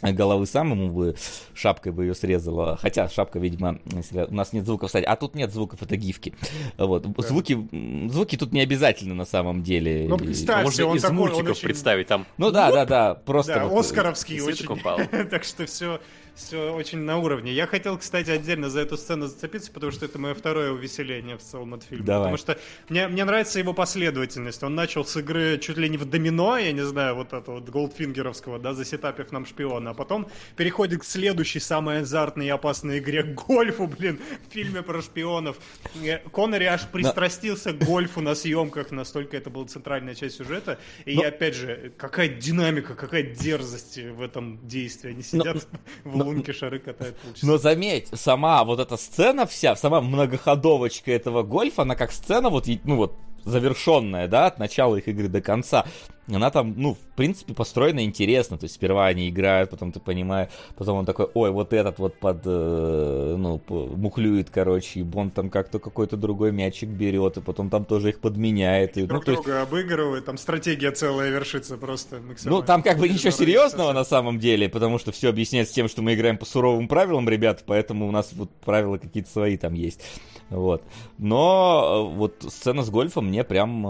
S2: головы сам, ему бы шапкой бы ее срезала. Хотя шапка, видимо, если- у нас нет звуков, кстати. А тут нет звуков, это гифки. Вот. Звуки, м, звуки тут не обязательно на самом деле.
S3: Ну,
S2: И-
S3: представь,
S4: Можно
S3: он
S4: из
S3: такой, он
S4: мультиков
S3: очень-
S4: представить, там
S2: Ну да, да, да, просто
S3: Да,
S2: вот, э,
S3: Оскаровский очень.
S4: упал.
S3: так что все, все очень на уровне. Я хотел, кстати, отдельно за эту сцену зацепиться, потому что это мое второе увеселение в целом от фильма.
S2: Давай.
S3: Потому что мне, мне нравится его последовательность. Он начал с игры чуть ли не в домино, я не знаю, вот этого вот голдфингеровского, да, засетапив нам шпиона, а потом переходит к следующей, самой азартной и опасной игре к гольфу, блин, в фильме про шпионов. Э, Коннери аж пристрастился к гольфу на съемках, настолько это была центральная часть сюжета. И
S2: Но-
S3: опять же, какая динамика, какая дерзость в этом действии. Они сидят в лунке, шары катают полчаса.
S2: Но заметь, сама вот эта сцена вся, сама многоходовочка этого гольфа, она как сцена вот, ну вот, завершенная, да, от начала их игры до конца. Она там, ну, в принципе, построена интересно. То есть сперва они играют, потом ты понимаешь, потом он такой, ой, вот этот вот под, э, ну, мухлюет, короче, и Бонд там как-то какой-то другой мячик берет, и потом там тоже их подменяет. И, ну,
S3: Друг
S2: есть,
S3: друга обыгрывают, там стратегия целая вершится просто
S2: ну, там как бы ничего серьезного на самом деле, потому что все объясняется тем, что мы играем по суровым правилам, ребята, поэтому у нас вот правила какие-то свои там есть. Вот. Но э, вот сцена с гольфом мне прям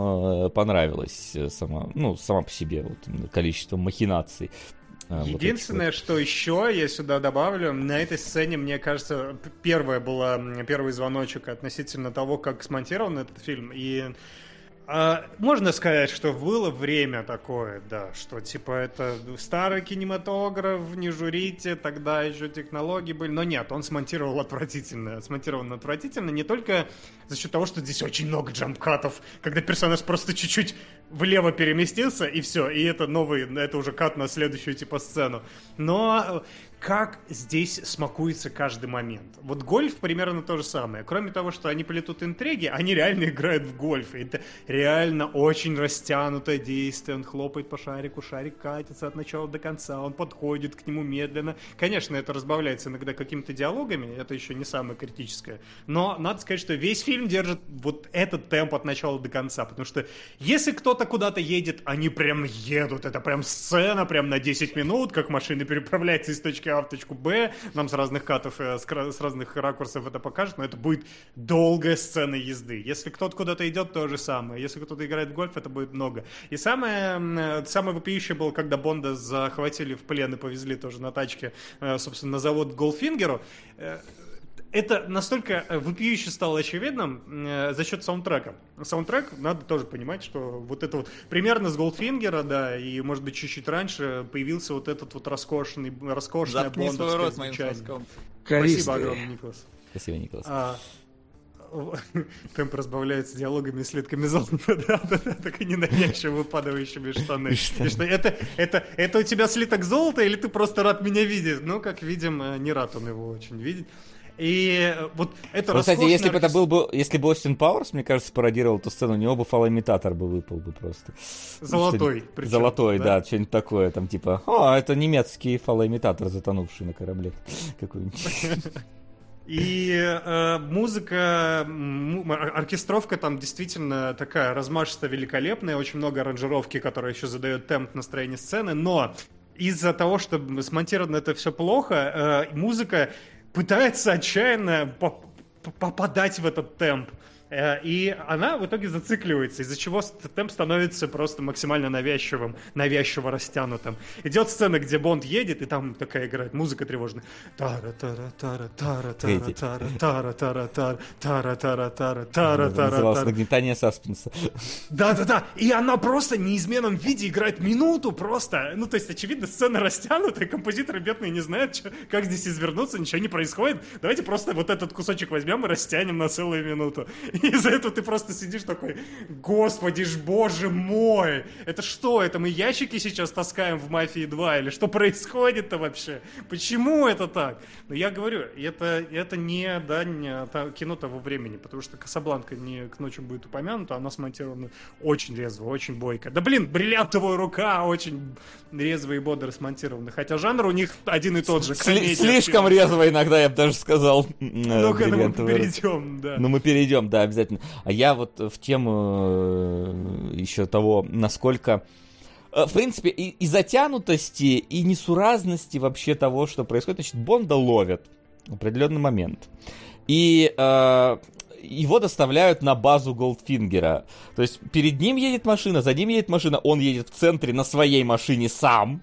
S2: э, понравилась сама, ну, сама по себе, вот количество махинаций. вот этих
S3: Единственное, что еще я сюда добавлю, на этой сцене, мне кажется, п- первая была, м, первый звоночек относительно того, как смонтирован этот фильм. И а, можно сказать, что было время такое, да, что типа это старый кинематограф, не журите, тогда еще технологии были. Но нет, он смонтировал отвратительно. Смонтирован отвратительно не только за счет того, что здесь очень много джампкатов, когда персонаж просто чуть-чуть влево переместился, и все, и это новый, это уже кат на следующую типа сцену. Но как здесь смакуется каждый момент. Вот гольф примерно то же самое. Кроме того, что они плетут интриги, они реально играют в гольф. И это реально очень растянутое действие. Он хлопает по шарику, шарик катится от начала до конца, он подходит к нему медленно. Конечно, это разбавляется иногда какими-то диалогами, это еще не самое критическое. Но надо сказать, что весь фильм держит вот этот темп от начала до конца. Потому что если кто-то куда-то едет, они прям едут. Это прям сцена, прям на 10 минут, как машина переправляется из точки А в точку Б. Нам с разных катов, э, с, разных ракурсов это покажет, но это будет долгая сцена езды. Если кто-то куда-то идет, то же самое. Если кто-то играет в гольф, это будет много. И самое, э, самое вопиющее было, когда Бонда захватили в плен и повезли тоже на тачке, э, собственно, на завод Голдфингеру. Это настолько э, вопиюще стало очевидным э, за счет саундтрека. Саундтрек, надо тоже понимать, что вот это вот примерно с Голдфингера, да, и может быть чуть-чуть раньше появился вот этот вот роскошный, роскошное
S5: Заткни свой рот моим.
S3: Спасибо огромное, Николас.
S2: Спасибо, Николас.
S3: А, темп разбавляется диалогами и слитками золота, да, да, да, так и ненавязчиво выпадающими штаны. И что, это, это, это у тебя слиток золота или ты просто рад меня видеть? Ну, как видим, э, не рад он его очень видеть. И э, вот это
S2: Ну, кстати, если бы это был бы, если бы Остин Пауэрс, мне кажется, пародировал эту сцену, у него бы фалоимитатор бы выпал бы просто.
S3: Золотой, причем,
S2: Золотой,
S3: да?
S2: да, что-нибудь такое, там типа, о, это немецкий фалоимитатор, затонувший на корабле какой-нибудь.
S3: И э, музыка, оркестровка там действительно такая размашистая, великолепная, очень много аранжировки, которая еще задает темп настроения сцены, но из-за того, что смонтировано это все плохо, э, музыка пытается отчаянно попадать в этот темп. Э, И она в итоге зацикливается, из-за чего темп становится просто максимально навязчивым, навязчиво растянутым. Идет сцена, где Бонд едет, и там такая играет музыка тревожная. тара тара тара тара тара тара тара тара тара тара тара тара тара тара
S2: нагнетание саспенса.
S3: да-да-да, и она просто в неизменном виде играет минуту просто. Ну, то есть, очевидно, сцена растянута, и композиторы бедные не знают, как здесь извернуться, ничего не происходит. Давайте просто вот этот кусочек возьмем и растянем на целую минуту. И из-за этого ты просто сидишь такой, господи ж, боже мой, это что, это мы ящики сейчас таскаем в «Мафии 2» или что происходит-то вообще? Почему это так? Ну, я говорю, это, это не дань кино того времени, потому что «Касабланка» не к ночи будет упомянута, она смонтирована очень резво, очень бойко. Да блин, «Бриллиантовая рука» очень резво и бодро смонтирована, хотя жанр у них один и тот же. Комедия,
S2: Слишком резво иногда, я бы даже сказал.
S3: Ну, к этому перейдем, да.
S2: Ну, мы перейдем, да, обязательно. А я вот в тему еще того, насколько... э, В принципе, и, и затянутости, и несуразности вообще того, что происходит. Значит, Бонда ловят в определенный момент. И э, его доставляют на базу Голдфингера. То есть перед ним едет машина, за ним едет машина, он едет в центре на своей машине сам.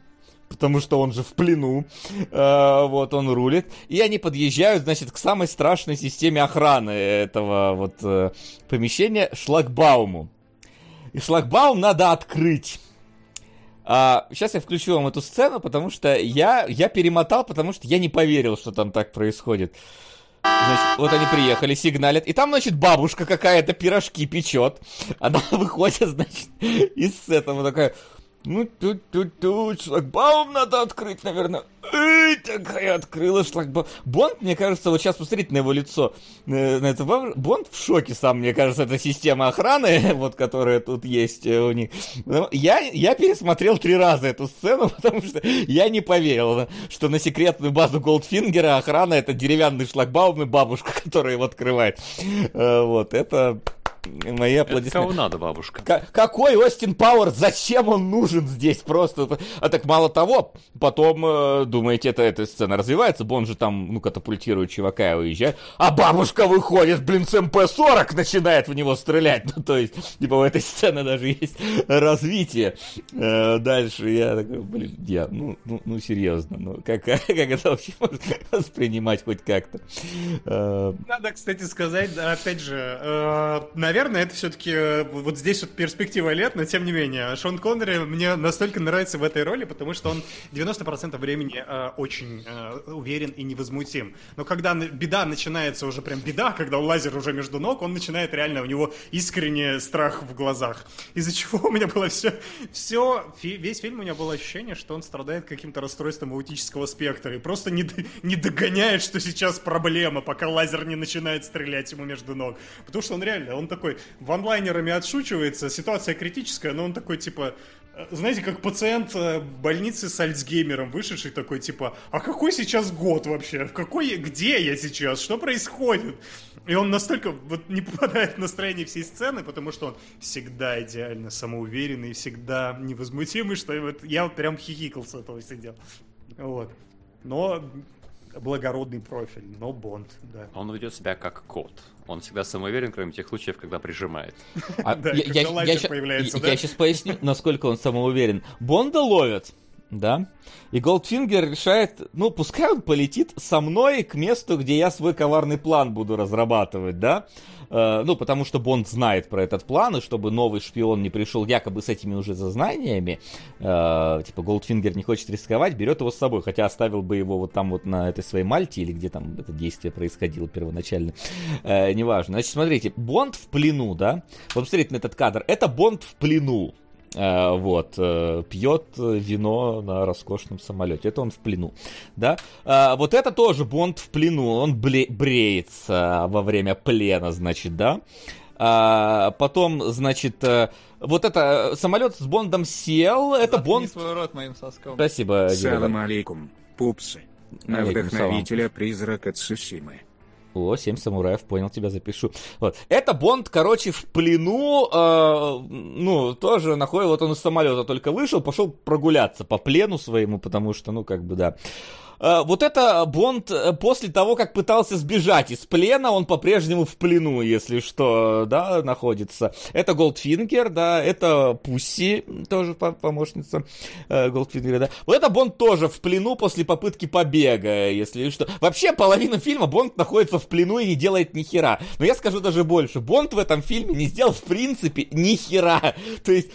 S2: Потому что он же в плену, Э, вот он рулит, и они подъезжают, значит, к самой страшной системе охраны этого вот э, помещения шлагбауму. И шлагбаум надо открыть. А, сейчас я включу вам эту сцену, потому что я, я перемотал, потому что я не поверил, что там так происходит. Значит, вот они приехали, сигналят, и там, значит, бабушка какая-то пирожки печет. Она выходит, значит, из этого такая, ну, тут-тут-тут, шлагбаум надо открыть, наверное. Эй, такая открыла шлагбаум. Бонд, мне кажется, вот сейчас посмотрите на его лицо. э, На это Бонд в шоке сам, мне кажется, это система охраны, вот, которая тут есть э, у них. Ну, Я, я пересмотрел три раза эту сцену, потому что я не поверил, что на секретную базу Голдфингера охрана это деревянный шлагбаум и бабушка, которая его открывает. Э, Вот, это мои
S4: Это кого
S2: аплодисменты.
S4: надо, бабушка?
S2: Ка- какой Остин Пауэрс? Зачем он нужен здесь просто? А так мало того, потом, э, думаете, это, эта сцена развивается, Бонд же там, ну, катапультирует чувака и уезжает, а бабушка выходит, блин, с МП-40 начинает в него стрелять. Ну, то есть, типа, у этой сцены даже есть развитие. Э, дальше я такой, блин, я, ну, ну, ну серьезно, ну, как, как это вообще можно воспринимать хоть как-то? Э,
S3: Надо, кстати, сказать, опять же, э, наверное, это все-таки вот здесь вот перспектива лет, но тем не менее, Шон Коннери мне настолько нравится в этой роли, потому что он 90% времени э, очень э, уверен и невозмутим. Но когда беда начинается уже прям беда, когда лазер уже между ног, он начинает реально, у него искренне страх в глазах. Из-за чего у меня было все, все, весь фильм у меня было ощущение, что он страдает каким-то расстройством аутического спектра и просто не, не догоняет, что сейчас проблема, пока лазер не начинает стрелять ему между ног. Потому что он реально, он такой ванлайнерами отшучивается, ситуация критическая, но он такой типа, э, знаете, как пациент э, больницы с Альцгеймером, вышедший такой, типа, а какой сейчас год вообще? В какой, где я сейчас? Что происходит? И он настолько вот не попадает в настроение всей сцены, потому что он всегда идеально самоуверенный, всегда невозмутимый, что вот я прям хихикал с этого сидел. Вот. Но благородный профиль, но Бонд, да.
S4: Он ведет себя как кот. Он всегда самоуверен, кроме тех случаев, когда прижимает.
S2: А
S3: Да,
S2: я, сейчас поясню, насколько он самоуверен. Бонда ловят, да? И Голдфингер решает, ну, пускай он полетит со мной к месту, где я свой коварный план буду разрабатывать, да? Э, ну, потому что Бонд знает про этот план, и чтобы новый шпион не пришел якобы с этими уже знаниями, э, типа Голдфингер не хочет рисковать, берет его с собой, хотя оставил бы его вот там вот на этой своей Мальте, или где там это действие происходило первоначально, Э, неважно. Значит, смотрите, Бонд в плену, да? Вот посмотрите на этот кадр, это Бонд в плену. Э, вот, э, пьет вино на роскошном самолете. Это он в плену, да. А, вот это тоже Бонд в плену, он бреется во время плена, значит, да. А, потом, значит, э, вот это э, самолет с Бондом сел, это
S5: Заткни
S2: Бонд...
S5: свой рот моим соском.
S2: Спасибо.
S1: Салам алейкум, пупсы. На вдохновителя призрака Цусимы.
S2: О, семь самураев, понял, тебя запишу. Вот. Это Бонд, короче, в плену, э, ну, тоже находит, вот он из самолета только вышел, пошел прогуляться по плену своему, потому что, ну, как бы, да. Э, вот это Бонд э, после того, как пытался сбежать из плена, он по-прежнему в плену, если что, да, находится. Это Голдфингер, да, это Пусси, тоже по- помощница э, Голдфингера, да. Вот это Бонд тоже в плену после попытки побега, если что. Вообще, половина фильма Бонд находится в плену и не делает ни хера. Но я скажу даже больше. Бонд в этом фильме не сделал, в принципе, ни хера. То есть...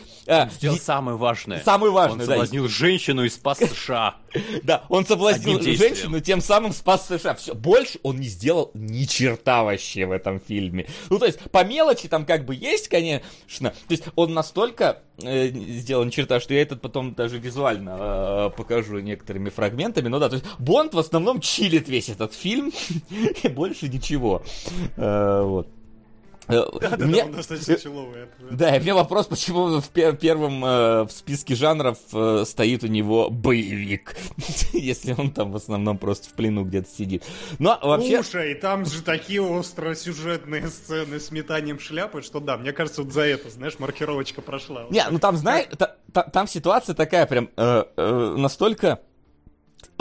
S4: Сделал самое важное.
S2: Самое важное,
S4: Он
S2: да.
S4: соблазнил женщину и спас США.
S2: Да, он соблазнил
S4: Действием.
S2: женщину, тем самым спас США. Все, больше он не сделал ни черта вообще в этом фильме. Ну, то есть, по мелочи там как бы есть, конечно. То есть, он настолько э, сделал ни черта, что я этот потом даже визуально э, покажу некоторыми фрагментами. Ну да, то есть, Бонд в основном чилит весь этот фильм, и больше ничего. Э, вот. Э, мне- да, и меня вопрос, почему в пер- первом э, в списке жанров э, стоит у него боевик, если он там в основном просто в плену где-то сидит. Но вообще...
S3: Слушай, там же такие остросюжетные сцены с метанием шляпы, что да, мне кажется, вот за это, знаешь, маркировочка прошла.
S2: Не, ну там, знаешь, та- та- там ситуация такая прям настолько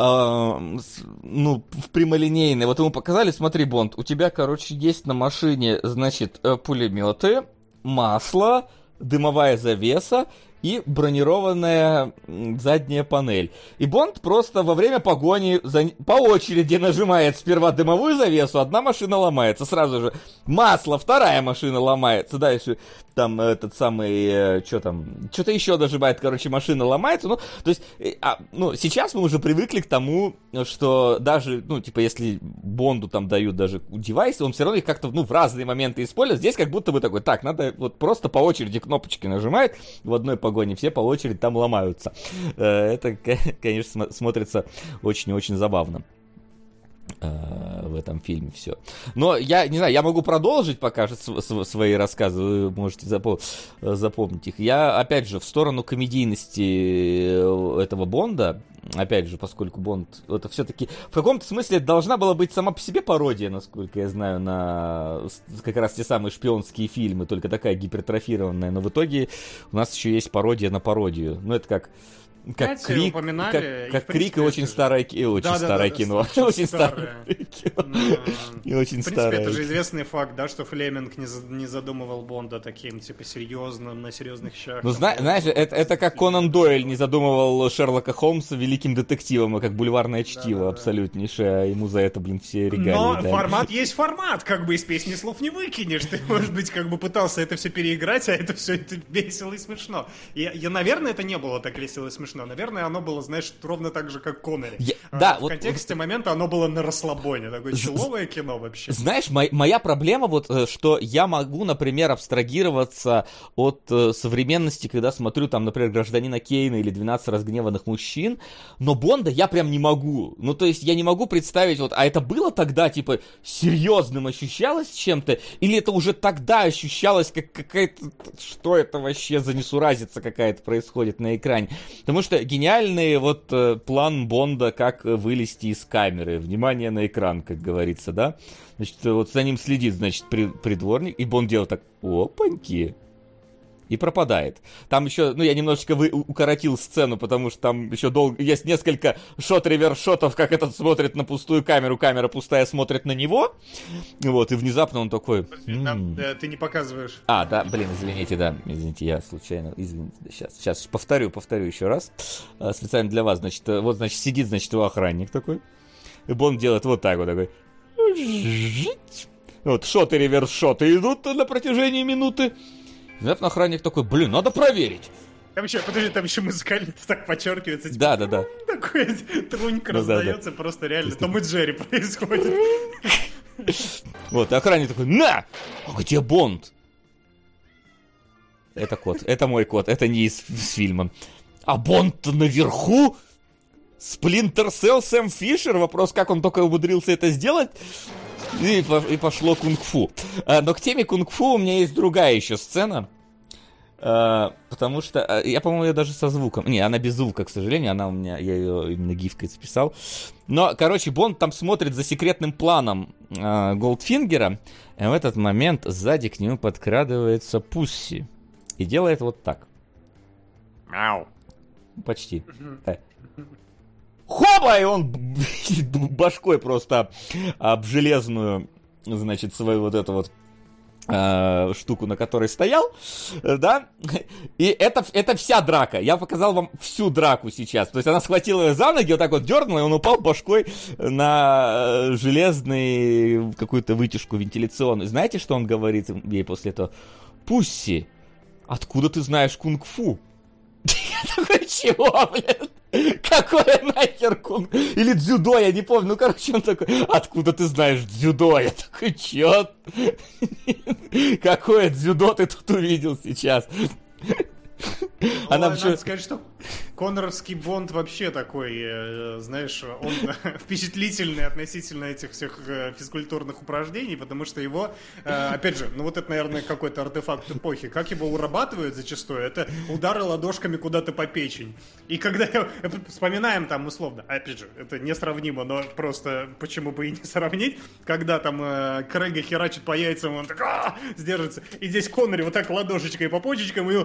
S2: ну, в прямолинейной. Вот ему показали, смотри, Бонд, у тебя, короче, есть на машине, значит, э, пулеметы, масло, дымовая завеса и бронированная задняя панель. И Бонд просто во время погони за... по очереди нажимает сперва дымовую завесу, одна машина ломается, сразу же. Масло, вторая машина ломается, дальше там этот самый, что там, что-то еще дожимает, короче, машина ломается, ну, то есть, э, а, ну, сейчас мы уже привыкли к тому, что даже, ну, типа, если Бонду там дают даже девайсы, он все равно их как-то, ну, в разные моменты использует, здесь как будто бы такой, так, надо вот просто по очереди кнопочки нажимает в одной погоне, все по очереди там ломаются. Э, Это, конечно, смо- смотрится очень и очень забавно э, в этом фильме все. Но я не знаю, я могу продолжить пока свои рассказы, вы можете запо- э, запомнить их. Я, опять же, в сторону комедийности э, этого Бонда, опять же, поскольку Бонд, это все-таки в каком-то смысле должна была быть сама по себе пародия, насколько я знаю, на как раз те самые шпионские фильмы, только такая гипертрофированная, но в итоге у нас еще есть пародия на пародию. Ну, это как как
S3: Кстати,
S2: крик,
S3: упоминали,
S2: как,
S3: и,
S2: как
S3: в
S2: крик и очень
S3: это
S2: старое, и очень
S3: Да-да-да,
S2: старое
S3: да,
S2: кино,
S3: очень
S2: старое
S3: старое.
S2: кино. И очень
S3: В принципе,
S2: старое.
S3: это же известный факт, да, что Флеминг не, за- не задумывал Бонда таким, типа, серьезным, на серьезных щах.
S2: Ну, знаешь, это, как Конан Дойль не задумывал Шерлока Холмса великим детективом, а как бульварное чтиво абсолютнейшее, а ему за это, блин, все регалии
S3: Но формат есть формат, как бы из песни слов не выкинешь. Ты, может быть, как бы пытался это все переиграть, а это все это весело и смешно. И, я, наверное, это не было так весело и смешно. Наверное, оно было, знаешь, ровно так же, как Коннери.
S2: Я-
S3: А,
S2: да,
S3: в
S2: вот-
S3: контексте момента оно было на расслабоне. Такое человое кино вообще.
S2: Знаешь, мой- моя проблема вот, э, что я могу, например, абстрагироваться от э, современности, когда смотрю там, например, Гражданина Кейна или 12 разгневанных мужчин, но Бонда я прям не могу. Ну, то есть я не могу представить, вот, а это было тогда, типа, серьезным ощущалось чем-то, или это уже тогда ощущалось как какая-то, что это вообще за несуразица какая-то происходит на экране. Потому что гениальный вот э, план Бонда, как вылезти из камеры, внимание на экран, как говорится, да? Значит, вот за ним следит, значит, при- придворник, и Бонд делает так, опаньки, и пропадает. Там еще, ну, я немножечко вы, укоротил сцену, потому что там еще долго, есть несколько шот-реверс-шотов, как этот смотрит на пустую камеру, камера пустая смотрит на него, вот, и внезапно он такой...
S3: Нам,
S2: «М,
S3: э, ты не показываешь.
S2: а, да, блин, извините, да, извините, я случайно, извините, сейчас, сейчас повторю, повторю еще раз, А, специально для вас, значит, э, вот, значит, сидит, значит, его охранник такой, и Бонд делает вот так вот, такой, вот, шоты, реверс-шоты идут на протяжении минуты, Внезапно охранник такой, блин, надо проверить.
S3: Там еще, подожди, там еще музыкально так подчеркивается. Типа,
S2: Да, да, да.
S3: Такой трунька
S2: Ну да, да.
S3: раздается, просто реально. Том и Джерри происходит.
S2: Вот, и охранник такой, на! А где Бонд? Это кот. Это мой кот. Это не из, из фильма. А Бонд-то наверху? Сплинтер Селл Сэм Фишер? Вопрос, как он только умудрился это сделать? И, и пошло кунг-фу. А, но к теме кунг-фу у меня есть другая еще сцена. А, потому что а, я, по-моему, ее даже со звуком. Не, она без звука, к сожалению. Она у меня, я ее именно гифкой записал. Но, короче, Бонд там смотрит за секретным планом э, Голдфингера. И в этот момент сзади к нему подкрадывается Пусси. И делает вот так.
S4: Мяу.
S2: Почти. Э. Хоба! И он башкой просто об железную, значит, свою вот эту вот э, штуку, на которой стоял, да, и это, это вся драка. Я показал вам всю драку сейчас. То есть она схватила его за ноги, вот так вот дернула, и он упал башкой на э, железный какую-то вытяжку вентиляционную. Знаете, что он говорит ей после этого? Пусси, откуда ты знаешь кунг-фу? Я такой, чего, блядь? Какое нахер кунг? Или дзюдо, я не помню. Ну, короче, он такой, откуда ты знаешь дзюдо? Я такой, чё? Какое дзюдо ты тут увидел сейчас?
S3: Она Ой, надо сказать, что Конноровский Бонд вообще такой, э, знаешь, он впечатлительный относительно этих всех э, физкультурных упражнений, потому что его, э, опять же, ну вот это, наверное, какой-то артефакт эпохи. Как его урабатывают зачастую? Это удары ладошками куда-то по печень. И когда вспоминаем там условно, опять же, это несравнимо, но просто почему бы и не сравнить, когда там Крейга херачит по яйцам, он так «А!» сдержится, и здесь Коннори вот так ладошечкой по почечкам, и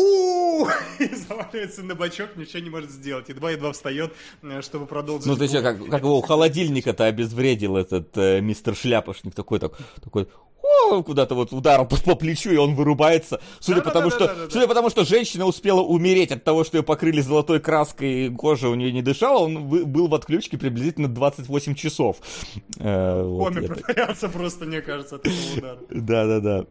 S3: у и заваливается на бачок, ничего не может сделать. Едва-едва встает, э, чтобы продолжить.
S2: Ну ты что, как, как его у холодильника-то обезвредил этот э, мистер Шляпошник, такой, так, такой, куда-то вот ударом по, по плечу, и он вырубается. Судя, да, потому, да, что, да, да, судя да. потому что женщина успела умереть от того, что ее покрыли золотой краской, и кожа у нее не дышала, он был в отключке приблизительно 28 часов.
S3: Э, вот, Коми это... просто, мне кажется, от этого удара.
S2: Да-да-да.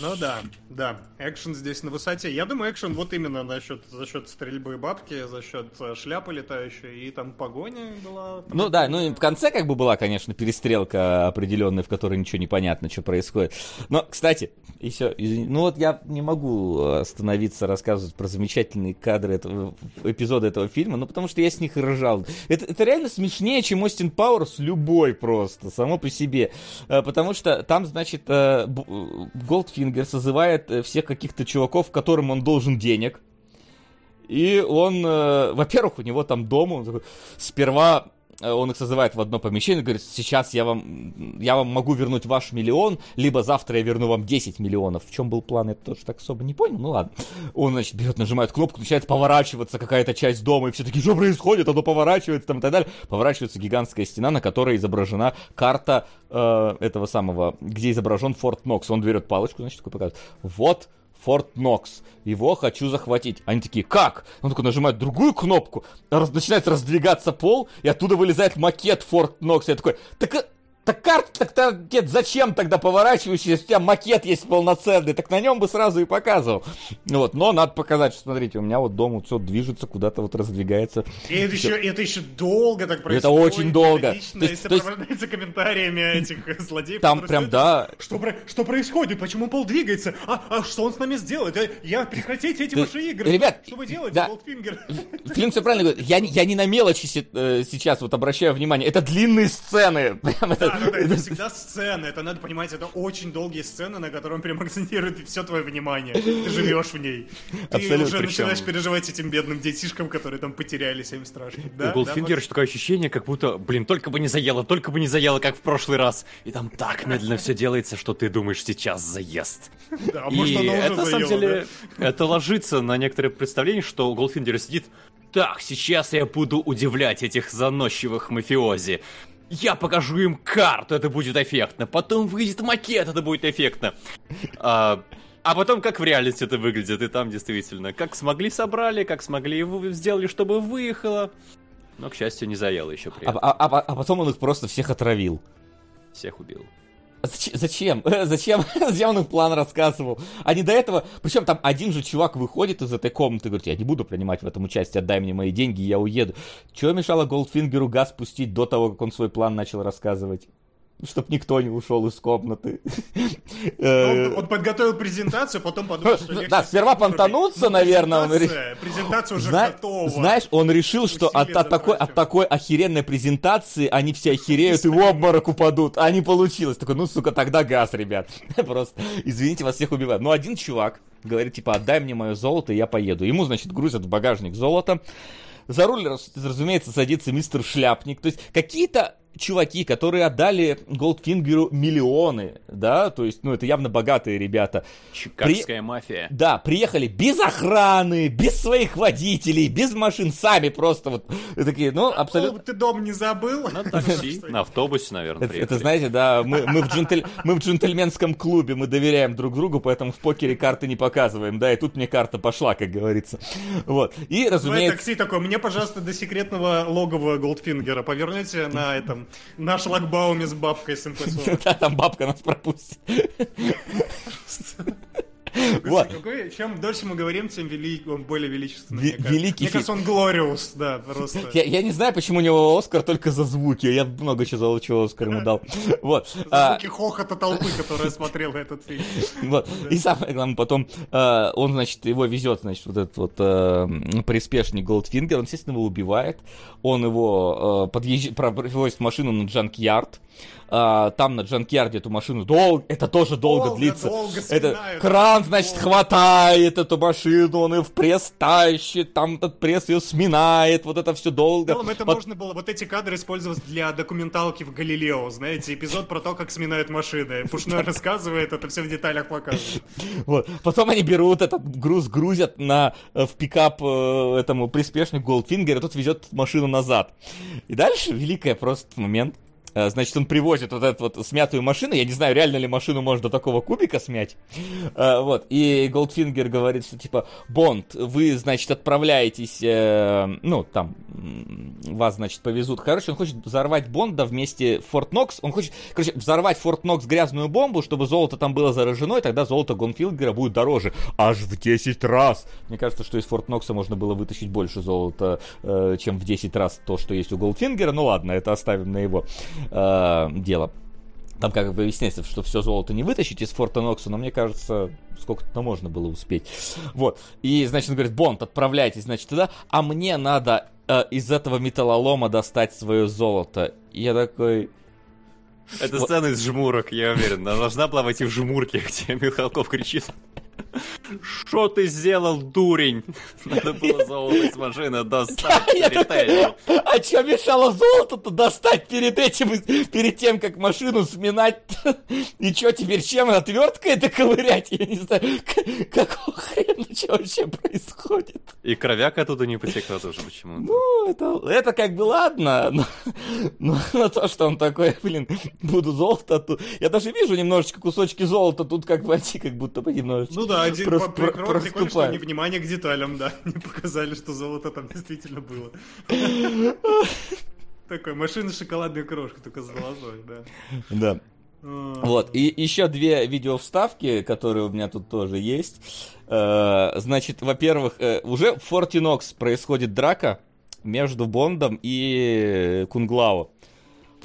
S3: Ну да, да, экшен здесь на высоте. Я думаю, экшен вот именно за счет, за счет стрельбы бабки, за счет э, шляпы летающей, и там погоня была. Там
S2: ну да, ну и в конце как бы была, конечно, перестрелка определенная, в которой ничего не понятно, что происходит. Но, кстати, еще, ну вот я не могу остановиться рассказывать про замечательные кадры этого эпизода этого фильма, ну потому что я с них ржал. Это, это реально смешнее, чем Остин Пауэрс любой просто, само по себе. Э, потому что там, значит, Голдфингер созывает э, всех каких-то чуваков, которым он должен денег. И он, э, во-первых, у него там дом, он такой, сперва он их созывает в одно помещение, говорит, сейчас я вам, я вам могу вернуть ваш миллион, либо завтра я верну вам 10 миллионов. В чем был план, я тоже так особо не понял, ну ладно. Он, значит, берет, нажимает кнопку, начинает поворачиваться какая-то часть дома, и все такие, что происходит, оно поворачивается там и так далее. Поворачивается гигантская стена, на которой изображена карта э, этого самого, где изображен Форт Нокс. Он берет палочку, значит, такой показывает, вот Форт Нокс. Его хочу захватить. Они такие, как? Он такой нажимает другую кнопку, раз, начинает раздвигаться пол, и оттуда вылезает макет Форт Нокс. Я такой, так э, так карта, так нет, зачем тогда поворачивающийся, если у тебя макет есть полноценный, так на нем бы сразу и показывал. Вот, но надо показать, что смотрите, у меня вот дом вот все движется, куда-то вот раздвигается.
S3: И это еще, это еще долго так происходит.
S2: Это очень долго.
S3: Лично, то есть, то есть... комментариями этих злодеев.
S2: Там прям, да.
S3: Что, что происходит? Почему пол двигается? А, а что он с нами сделает? Я прекратите эти ваши игры.
S2: Ребят,
S3: что вы делаете,
S2: да. Фильм все правильно говорит. Я, я не на мелочи э, сейчас вот обращаю внимание. Это длинные сцены. Прям это
S3: да, да, это всегда сцены. Это надо понимать, это очень долгие сцены, на котором прям акцентирует все твое внимание. Ты живешь в ней. Ты Абсолютно, уже причем... начинаешь переживать этим бедным детишкам, которые там потерялись, им страшно. Да?
S4: У Голдфингера да, такое ощущение, как будто, блин, только бы не заело, только бы не заело, как в прошлый раз. И там так медленно все делается, что ты думаешь, сейчас заест.
S3: Да, может, И
S4: это,
S3: на
S4: самом деле, это ложится на некоторые представления, что Голдфингер сидит так, сейчас я буду удивлять этих заносчивых мафиози. Я покажу им карту, это будет эффектно. Потом выйдет макет, это будет эффектно. А, а потом как в реальности это выглядит, и там действительно. Как смогли собрали, как смогли сделали, чтобы выехало. Но, к счастью, не заело еще при
S2: а, этом. А, а, а потом он их просто всех отравил.
S4: Всех убил.
S2: Зачем? Зачем? Зачем он план рассказывал? Они до этого... Причем там один же чувак выходит из этой комнаты и говорит, я не буду принимать в этом участие, отдай мне мои деньги, я уеду. Чего мешало Голдфингеру газ пустить до того, как он свой план начал рассказывать? Чтобы никто не ушел из комнаты.
S3: Он,
S2: Э,
S3: он подготовил презентацию, потом подумал, что легче
S2: Да, сперва понтануться,
S3: Ну,
S2: наверное, он
S3: презентация- Презентация уже
S2: Зна-
S3: готова.
S2: Знаешь, он решил, что от, такой, от такой охеренной презентации они все охереют и в обморок упадут. А не получилось. Такой, ну, сука, тогда газ, ребят. Просто, извините, вас всех убивают. Но один чувак говорит, типа, отдай мне мое золото, и я поеду. Ему, значит, грузят в багажник золото. За руль, раз- разумеется, садится мистер Шляпник. То есть какие-то чуваки, которые отдали Голдфингеру миллионы, да, то есть, ну, это явно богатые ребята.
S4: Чикагская мафия.
S2: Да, приехали без охраны, без своих водителей, без машин, сами просто вот такие, ну,
S3: О,
S2: абсолютно...
S3: ты дом не забыл?
S4: На такси, на автобусе, наверное,
S2: Это, это, знаете, да, мы, мы, в джентль- мы в джентльменском клубе, мы доверяем друг другу, поэтому в покере карты не показываем, да, и тут мне карта пошла, как говорится. Вот, и, разумеется...
S3: такси такое, мне, пожалуйста, до секретного логова Голдфингера поверните на этом, на шлагбауме с бабкой с МП-40.
S2: Да, там бабка нас пропустит. Вот.
S3: Какой- чем дольше мы говорим, тем он более величественный.
S2: Ве-
S3: мне кажется.
S2: великий
S3: Мне кажется, он glorious, да, просто.
S2: Я, я не знаю, почему у него Оскар только за звуки. Я много чего за чего Оскар ему дал. Вот. А,
S3: Звуки хохота толпы, которая смотрела этот фильм.
S2: Вот. И самое главное, потом э, он, значит, его везет, значит, вот этот вот э, приспешник Голдфингер, он, естественно, его убивает. Он его э, подъезж- про- привозит машину на джанк-ярд. А, там на джанк-ярде эту машину долго, это тоже долго,
S3: Долго,
S2: длится.
S3: долго
S2: это кран, значит, хватает эту машину, он ее в пресс тащит, там этот пресс ее сминает, вот это все
S3: В
S2: долго.
S3: целом, это
S2: Пот-
S3: можно было, вот эти кадры использовать для документалки в Галилео, знаете, эпизод про то, как сминают машины. Пушной рассказывает, это все в деталях показывает.
S2: Вот. Потом они берут этот груз, грузят на, э, в пикап э, этому приспешнику Голдфингера, тот везет машину назад. И дальше великая просто момент. Э, Значит, он привозит вот эту вот смятую машину. Я не знаю, реально ли машину можно до такого кубика смять. Э, Вот. И Голдфингер говорит, что типа, Бонд, вы, значит, отправляетесь, э, ну, там, вас, значит, повезут. Короче, он хочет взорвать Бонда вместе в Форт Нокс. Он хочет, короче, взорвать Форт Нокс грязную бомбу, чтобы золото там было заражено, и тогда золото Голдфингера будет дороже. Аж в 10 раз. Мне кажется, что из Форт Нокса можно было вытащить больше золота, чем в 10 раз то, что есть у Голдфингера. Ну ладно, это оставим на его э, дело. Там как бы выясняется, что все золото не вытащить из Форта Нокса, но мне кажется, сколько-то можно было успеть. Вот. И, значит, он говорит, Бонд, отправляйтесь, значит, туда, а мне надо э, из этого металлолома достать свое золото. И я такой...
S4: Это сцена из жмурок, я уверен. Она должна была войти в жмурки, где Михалков кричит. Что ты сделал, дурень? Надо было золото из машины достать.
S2: Я
S4: ритейл».
S2: А что мешало золото-то достать перед этим, перед тем, как машину сминать? И что теперь, чем отверткой это ковырять? Я не знаю, какого хрена, что вообще происходит?
S4: И кровяк оттуда не потекла тоже почему-то.
S2: Ну, это, это как бы ладно, но, но, но то, что он такой, блин, буду золото тут. Я даже вижу немножечко кусочки золота тут как бы они как будто бы немножечко.
S3: Ну да, один
S2: Прос-
S3: по- прикол-
S2: про-
S3: прикольно, что они внимание к деталям, да, не показали, что золото там действительно было. Такой, машина шоколадная крошка, только с золотой, да.
S2: Да.
S3: А,
S2: Вот, и еще две видео вставки, которые у меня тут тоже есть. Э, Значит, во-первых, э, уже в Нокс происходит драка между Бондом и Кунглао.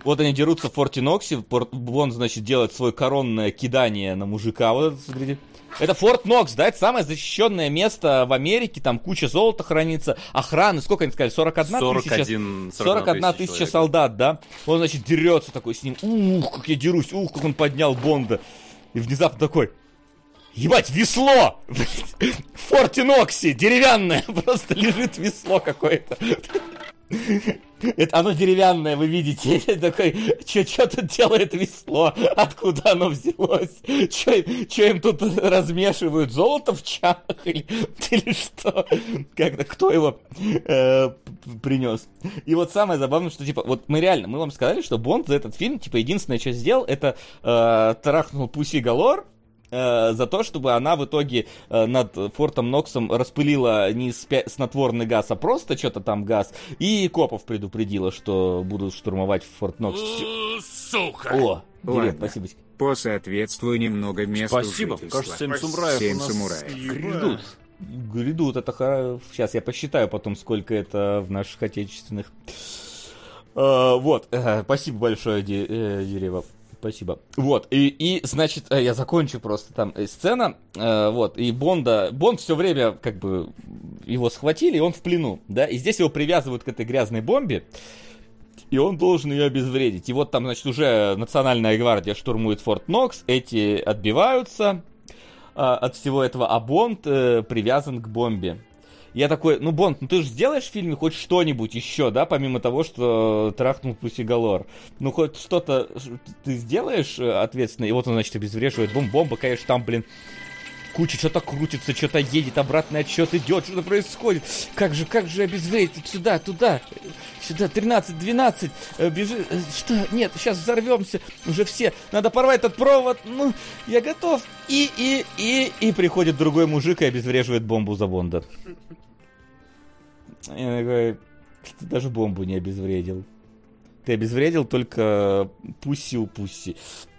S2: Вот они дерутся в Форте Ноксе, Пор- Бонд, значит, делает свое коронное кидание на мужика. Вот это, смотрите. Это Форт Нокс, да, это самое защищенное место в Америке, там куча золота хранится, охраны, сколько они сказали, 41 тысяча?
S4: 41,
S2: 41 тысяча
S4: человек.
S2: солдат, да? Он, значит, дерется такой с ним. Ух, как я дерусь, ух, как он поднял Бонда. И внезапно такой. Ебать, весло! В Форте Ноксе, деревянное, просто лежит весло какое-то. Это оно деревянное, вы видите. Я такой, что тут делает весло? Откуда оно взялось? Что им тут размешивают? Золото в чанах или, или что? Как-то кто его э, принес? И вот самое забавное, что типа, вот мы реально, мы вам сказали, что Бонд за этот фильм, типа, единственное, что сделал, это э, трахнул Пуси Галор, э, за то, чтобы она в итоге э, над Фортом Ноксом распылила не спя- снотворный газ, а просто что-то там газ, и копов предупредила, что будут штурмовать Форт Нокс.
S6: Сука!
S2: О, Дилет,
S1: Ладно.
S2: спасибо.
S1: Посоответствую немного месту
S4: Спасибо.
S1: жительства.
S4: Кажется, семь самураев
S1: Семь
S4: у нас
S1: самураев.
S4: грядут.
S2: Грядут, это хоро- Сейчас я посчитаю потом, сколько это в наших отечественных. Э, вот, спасибо большое, э, Дерево. Спасибо. Вот, и, и значит, э, я закончу просто там э, сцена, э, вот, и Бонда, Бонд все время, как бы, его схватили, и он в плену, да, и здесь его привязывают к этой грязной бомбе, и он должен ее обезвредить. И вот там, значит, уже национальная гвардия штурмует Форт Нокс, эти отбиваются э, от всего этого, а Бонд э, привязан к бомбе. Я такой, ну, Бонд, ну ты же сделаешь в фильме хоть что-нибудь еще, да, помимо того, что трахнул Пуси Галор. Ну, хоть что-то ты сделаешь э, ответственно, и вот он, значит, обезвреживает бомб. Бомба, конечно, там, блин, куча что-то крутится, что-то едет, обратный отсчет идет, что-то происходит. Как же, как же обезвредить? Сюда, туда, сюда, 13, 12, э, бежи. Э, Что? Нет, сейчас взорвемся. Уже все. Надо порвать этот провод. Ну, я готов. И, и, и, и приходит другой мужик и обезвреживает бомбу за Бонда. Я такой, ты даже бомбу не обезвредил. Ты обезвредил только пусси у пусси.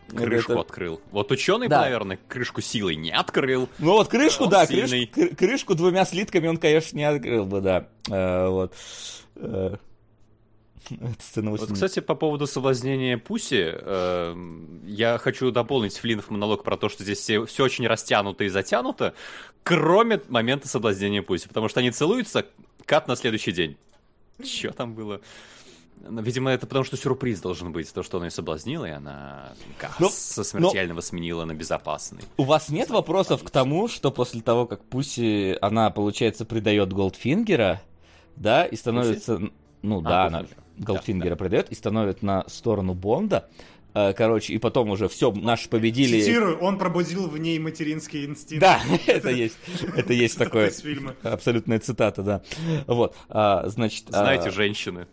S4: Крышку
S2: Это-
S4: открыл. Вот ученый,
S2: Да.
S4: наверное, крышку силой не открыл.
S2: Ну вот крышку,
S4: Он
S2: да,
S4: сильный.
S2: крышку, кры- крышку двумя слитками он, конечно, не открыл бы, да. Э, вот. Э, эта сцена
S4: Вот, кстати, по поводу соблазнения Пуси, эм, я хочу дополнить Флинов монолог про то, что здесь все, все очень растянуто и затянуто, кроме момента соблазнения Пуси, потому что они целуются, кат на следующий день. Че там было? Ну, Видимо, это потому, что сюрприз должен быть, то, что он ее соблазнил, и она как,
S2: Ну,
S4: со смертельного сменила на безопасный.
S2: У вас нет вопросов к тому, что после того, как Пуси, она, получается, предает Голдфингера, да, и становится... Ну да,
S4: А,
S2: она
S4: Голдфингера. Да, да.
S2: предает и становится на сторону Бонда. Э, Короче, и потом уже все, наши победили.
S3: Цитирую, он пробудил в ней материнский инстинкт.
S2: Да, это есть. Это есть такое. Абсолютная цитата, да. Вот, а, значит... а,
S4: Знаете, женщины.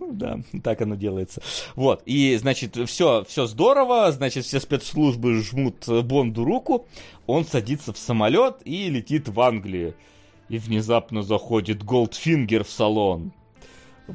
S2: Да, так оно делается. Вот, и, значит, все, все здорово, значит, все спецслужбы жмут э, Бонду руку, он садится в самолет и летит в Англию. И внезапно заходит Голдфингер в салон.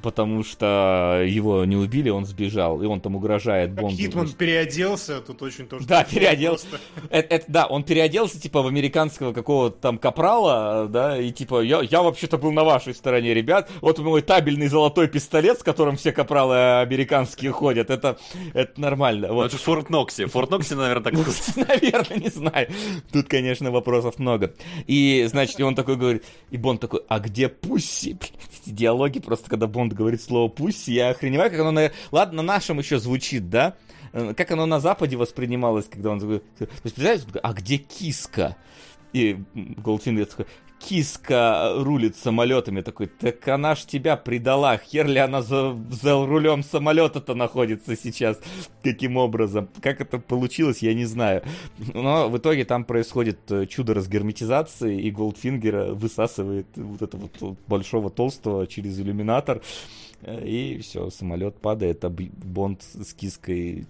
S2: Потому что его не убили, он сбежал, и он там угрожает
S3: Как
S2: Бонду.
S3: Хитман переоделся, тут очень тоже...
S2: Да, переоделся. Это, это- да, он переоделся, типа, в американского какого-то там капрала, да, и типа, я, я вообще-то был на вашей стороне, ребят. Вот мой табельный золотой пистолет, с которым все капралы американские ходят, это, это нормально.
S4: Вот.
S2: Вот.
S4: Это в Форт-Ноксе. В Форт-Ноксе, наверное, так
S2: Наверное, не знаю. Тут, конечно, вопросов много. И, значит, и он такой говорит, и Бонд такой, а где Пусси? Блин, эти диалоги просто, когда Бонд говорит слово Пусси, я охреневаю, как оно, на... ладно, на нашем еще звучит, да? Э, Как оно на Западе воспринималось, когда он то есть, представляете, он такой, а где киска? И Голдфингер такой, киска рулит самолетами. Такой, так она ж тебя предала. Хер ли она за, за рулем самолета-то находится сейчас? Каким образом? Как это получилось, я не знаю. Но в итоге там происходит э, чудо разгерметизации, и Голдфингера высасывает вот этого вот большого толстого через иллюминатор. Э, И все, самолет падает, а Бонд с киской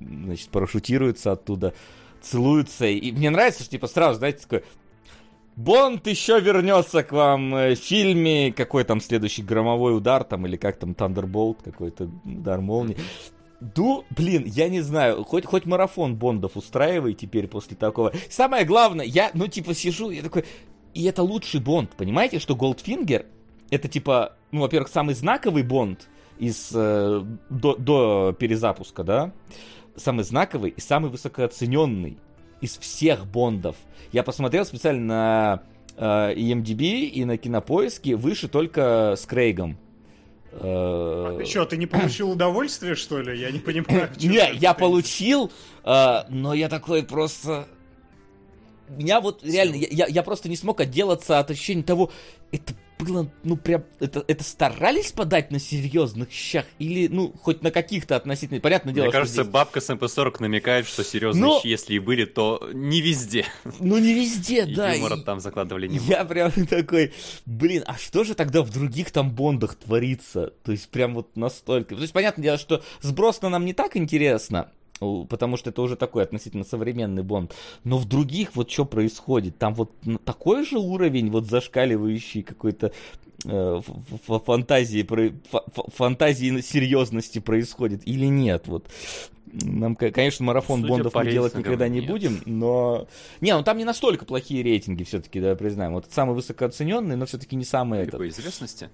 S2: значит, парашютируется оттуда, целуются. И мне нравится, что типа сразу, знаете, такой Бонд еще вернется к вам э, в фильме, какой там следующий громовой удар там, или как там, Thunderbolt, какой-то удар молнии. Ду, блин, я не знаю, хоть, хоть марафон Бондов устраивай теперь после такого. Самое главное, я, ну, типа, сижу, я такой, и это лучший Бонд, понимаете, что Голдфингер, это, типа, ну, во-первых, самый знаковый Бонд из, э, до, до перезапуска, да, самый знаковый и самый высокооцененный из всех Бондов. Я посмотрел специально на э, IMDb и на Кинопоиске, выше только с Крейгом. Э,
S3: А ты что, ты не получил удовольствия, что ли? Я не понимаю.
S2: Не, я получил, э, но я такой просто... Меня вот реально, я- я просто не смог отделаться от ощущения того, это было, ну прям, это, это старались подать на серьезных щах или, ну, хоть на каких-то относительно, понятное дело,
S4: Мне кажется,
S2: здесь-
S4: бабка с МП-40 намекает, что серьезные
S2: Но-
S4: щи, если и были, то не везде.
S2: ну не везде, да.
S4: юмора
S2: и-
S4: там закладывали не
S2: Я прям такой, блин, а что же тогда в других там бондах творится? То есть прям вот настолько. То есть понятное дело, что сбросно нам не так интересно, потому что это уже такой относительно современный бонд. Но в других вот что происходит? Там вот такой же уровень вот зашкаливающий какой-то э, фантазии, фантазии серьезности происходит или нет? Вот нам, ко- конечно, марафон
S4: Судя
S2: бондов мы делать никогда не
S4: нет.
S2: будем, но... Не, ну там не настолько плохие рейтинги все-таки, да, признаем. Вот самый высокооцененный, но все-таки не самый
S4: Или
S2: этот.
S4: по известности.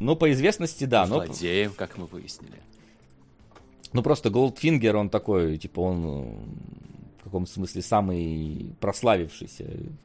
S2: Ну, по известности, да, но...
S4: Злодеем, как мы выяснили.
S2: Ну, просто Голдфингер, он такой, типа, он э, в каком-то смысле самый прославившийся.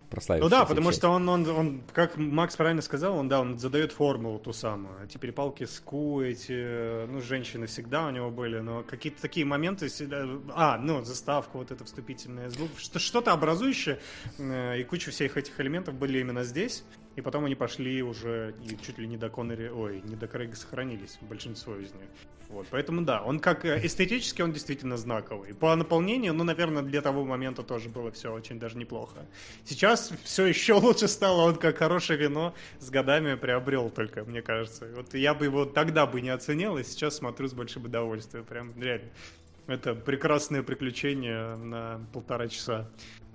S2: прославившийся
S3: Ну да, потому
S2: часть.
S3: что он, он, он, как Макс правильно сказал, он, да, он задает формулу ту самую. Эти перепалки с Q, эти, ну, женщины всегда у него были, но какие-то такие моменты, всегда- а, ну, заставка, вот это вступительное звук, что- что-то образующее, э, и куча всех этих элементов были именно здесь, и потом они пошли уже и чуть ли не до Коннери, ой, не до Крейга сохранились, большинство из них. Вот, поэтому да, он как э, эстетически он действительно знаковый. По наполнению, ну, наверное, для того момента тоже было все очень даже неплохо. Сейчас все еще лучше стало, он как хорошее вино с годами приобрел только, мне кажется. Вот я бы его тогда бы не оценил, и сейчас смотрю с большим удовольствием. Прям реально. Это прекрасное приключение на полтора часа.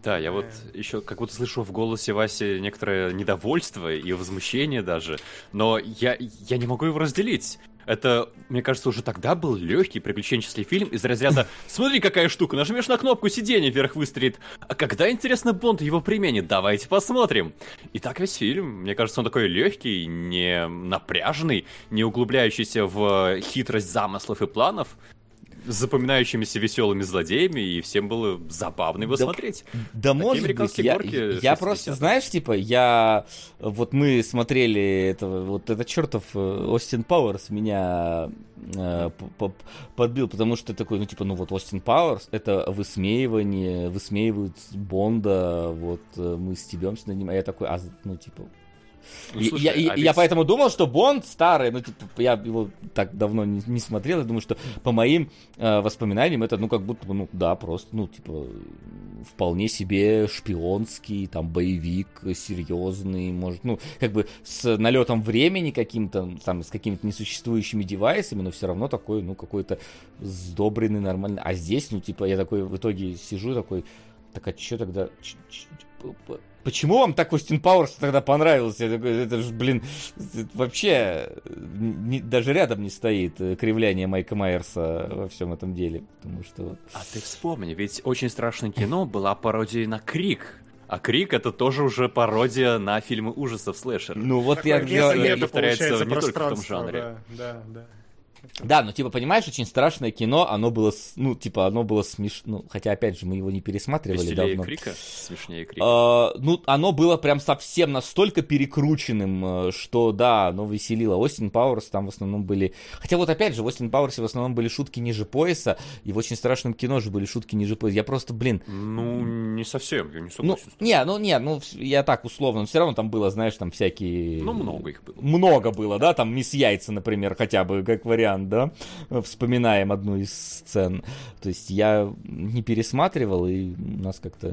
S4: Да, я вот еще как будто слышу в голосе Васи некоторое недовольство и возмущение даже, но я, я не могу его разделить. Это, мне кажется, уже тогда был легкий приключенческий фильм из разряда «Смотри, какая штука, нажмешь на кнопку, сиденье вверх выстрелит». А когда, интересно, Бонд его применит? Давайте посмотрим. И так весь фильм. Мне кажется, он такой легкий, не напряженный, не углубляющийся в хитрость замыслов и планов запоминающимися веселыми злодеями, и всем было забавно его
S2: Да-
S4: смотреть.
S2: Да,
S4: Такие
S2: может быть. Я,
S4: горки
S2: я
S4: 60-х.
S2: просто, знаешь, типа, я... Вот мы смотрели этого, вот этот чертов э, Остин Пауэрс меня э, подбил, потому что такой, ну, типа, ну, вот Остин Пауэрс, это высмеивание, высмеивают Бонда, вот э, мы стебемся над ним, а я такой, а, ну, типа...
S4: Ну, слушай,
S2: я,
S4: а
S2: я
S4: ведь-
S2: поэтому думал, что Бонд старый, ну, типа, я его так давно не, не смотрел, я думаю, что по моим э, воспоминаниям это, ну, как будто бы, ну, да, просто, ну, типа, вполне себе шпионский, там, боевик, серьезный, может, ну, как бы с налетом времени каким-то, там, с какими-то несуществующими девайсами, но все равно такой, ну, какой-то сдобренный, нормальный. А здесь, ну, типа, я такой в итоге сижу такой, так а что тогда... Почему вам так Остин Пауэрс тогда понравился? Я такой, это же, блин, это вообще не- даже рядом не стоит э, кривляние Майка Майерса во всем этом деле. Потому что...
S4: А ты вспомни, ведь «Очень страшное кино» была пародией на «Крик». А «Крик» — это тоже уже пародия на фильмы ужасов слэшер.
S2: Ну вот я...
S3: Такое
S2: я-
S3: место,
S2: я-
S4: я-
S3: это
S4: повторяется не только в том жанре.
S3: Да, да, да.
S2: Да, ну типа, понимаешь, очень страшное кино, оно было, ну, типа, оно было смешно, ну, хотя, опять же, мы его не пересматривали
S4: Веселее
S2: давно.
S4: «Крика», смешнее «Крика».
S2: А, ну, оно было прям совсем настолько перекрученным, э, что, да, оно веселило. Остин Пауэрс там в основном были... Хотя вот опять же, в Остин Пауэрсе в основном были шутки ниже пояса, и в очень страшном кино же были шутки ниже пояса. Я просто, блин,
S4: Ну, не совсем, я не
S2: ну,
S4: согласен. тобой.
S2: не, ну, не, ну, я так условно, все равно там было, знаешь, там всякие...
S4: Ну, много их было.
S2: Много было, да, там мисс Яйца, например, хотя бы, как вариант, да, вспоминаем одну из сцен. То есть я не пересматривал, и у нас как-то,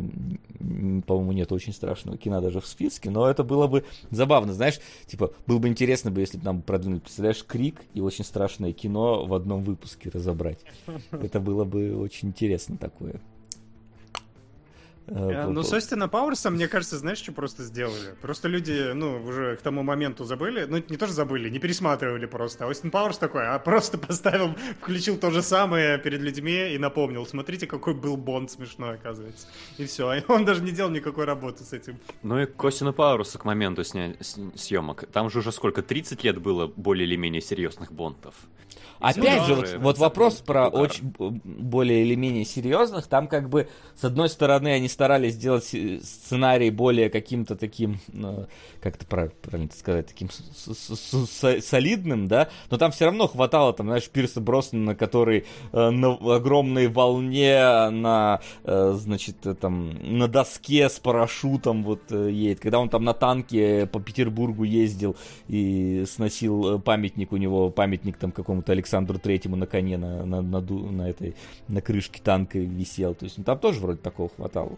S2: по-моему, нет очень страшного кино даже в списке, но это было бы забавно, знаешь, типа, было бы интересно бы, если бы нам продвинули, представляешь, Крик и очень страшное кино в одном выпуске разобрать. Это было бы очень интересно такое. Э,
S3: Э, Ну, с Остина Пауэрса, мне кажется, знаешь, что просто сделали? Просто люди, ну, уже к тому моменту забыли, ну, не тоже забыли, не пересматривали просто. А Остин Пауэрс такой, а просто поставил, включил то же самое перед людьми и напомнил, смотрите, какой был Бонд смешной, оказывается. И все, он даже не делал никакой работы с этим.
S4: Ну и к Остину Пауэрсу к моменту сня... с- съемок. Там же уже сколько, 30 лет было более или менее серьезных бонтов.
S2: Опять же, вот, вот вопрос про
S4: угар.
S2: очень более или менее серьезных. Там как бы, с одной стороны, они старались сделать э, сценарий более каким-то таким, ну, как это прав- правильно сказать, таким солидным, да, но там все равно хватало, там, знаешь, Пирса Броснана, который э, на огромной волне на, э, значит, там, на доске с парашютом вот едет, когда он там на танке по Петербургу ездил и сносил памятник у него, памятник там какому-то Александру Третьему на коне на, на, на, на этой, на крышке танка висел, то есть ну, там тоже вроде такого хватало.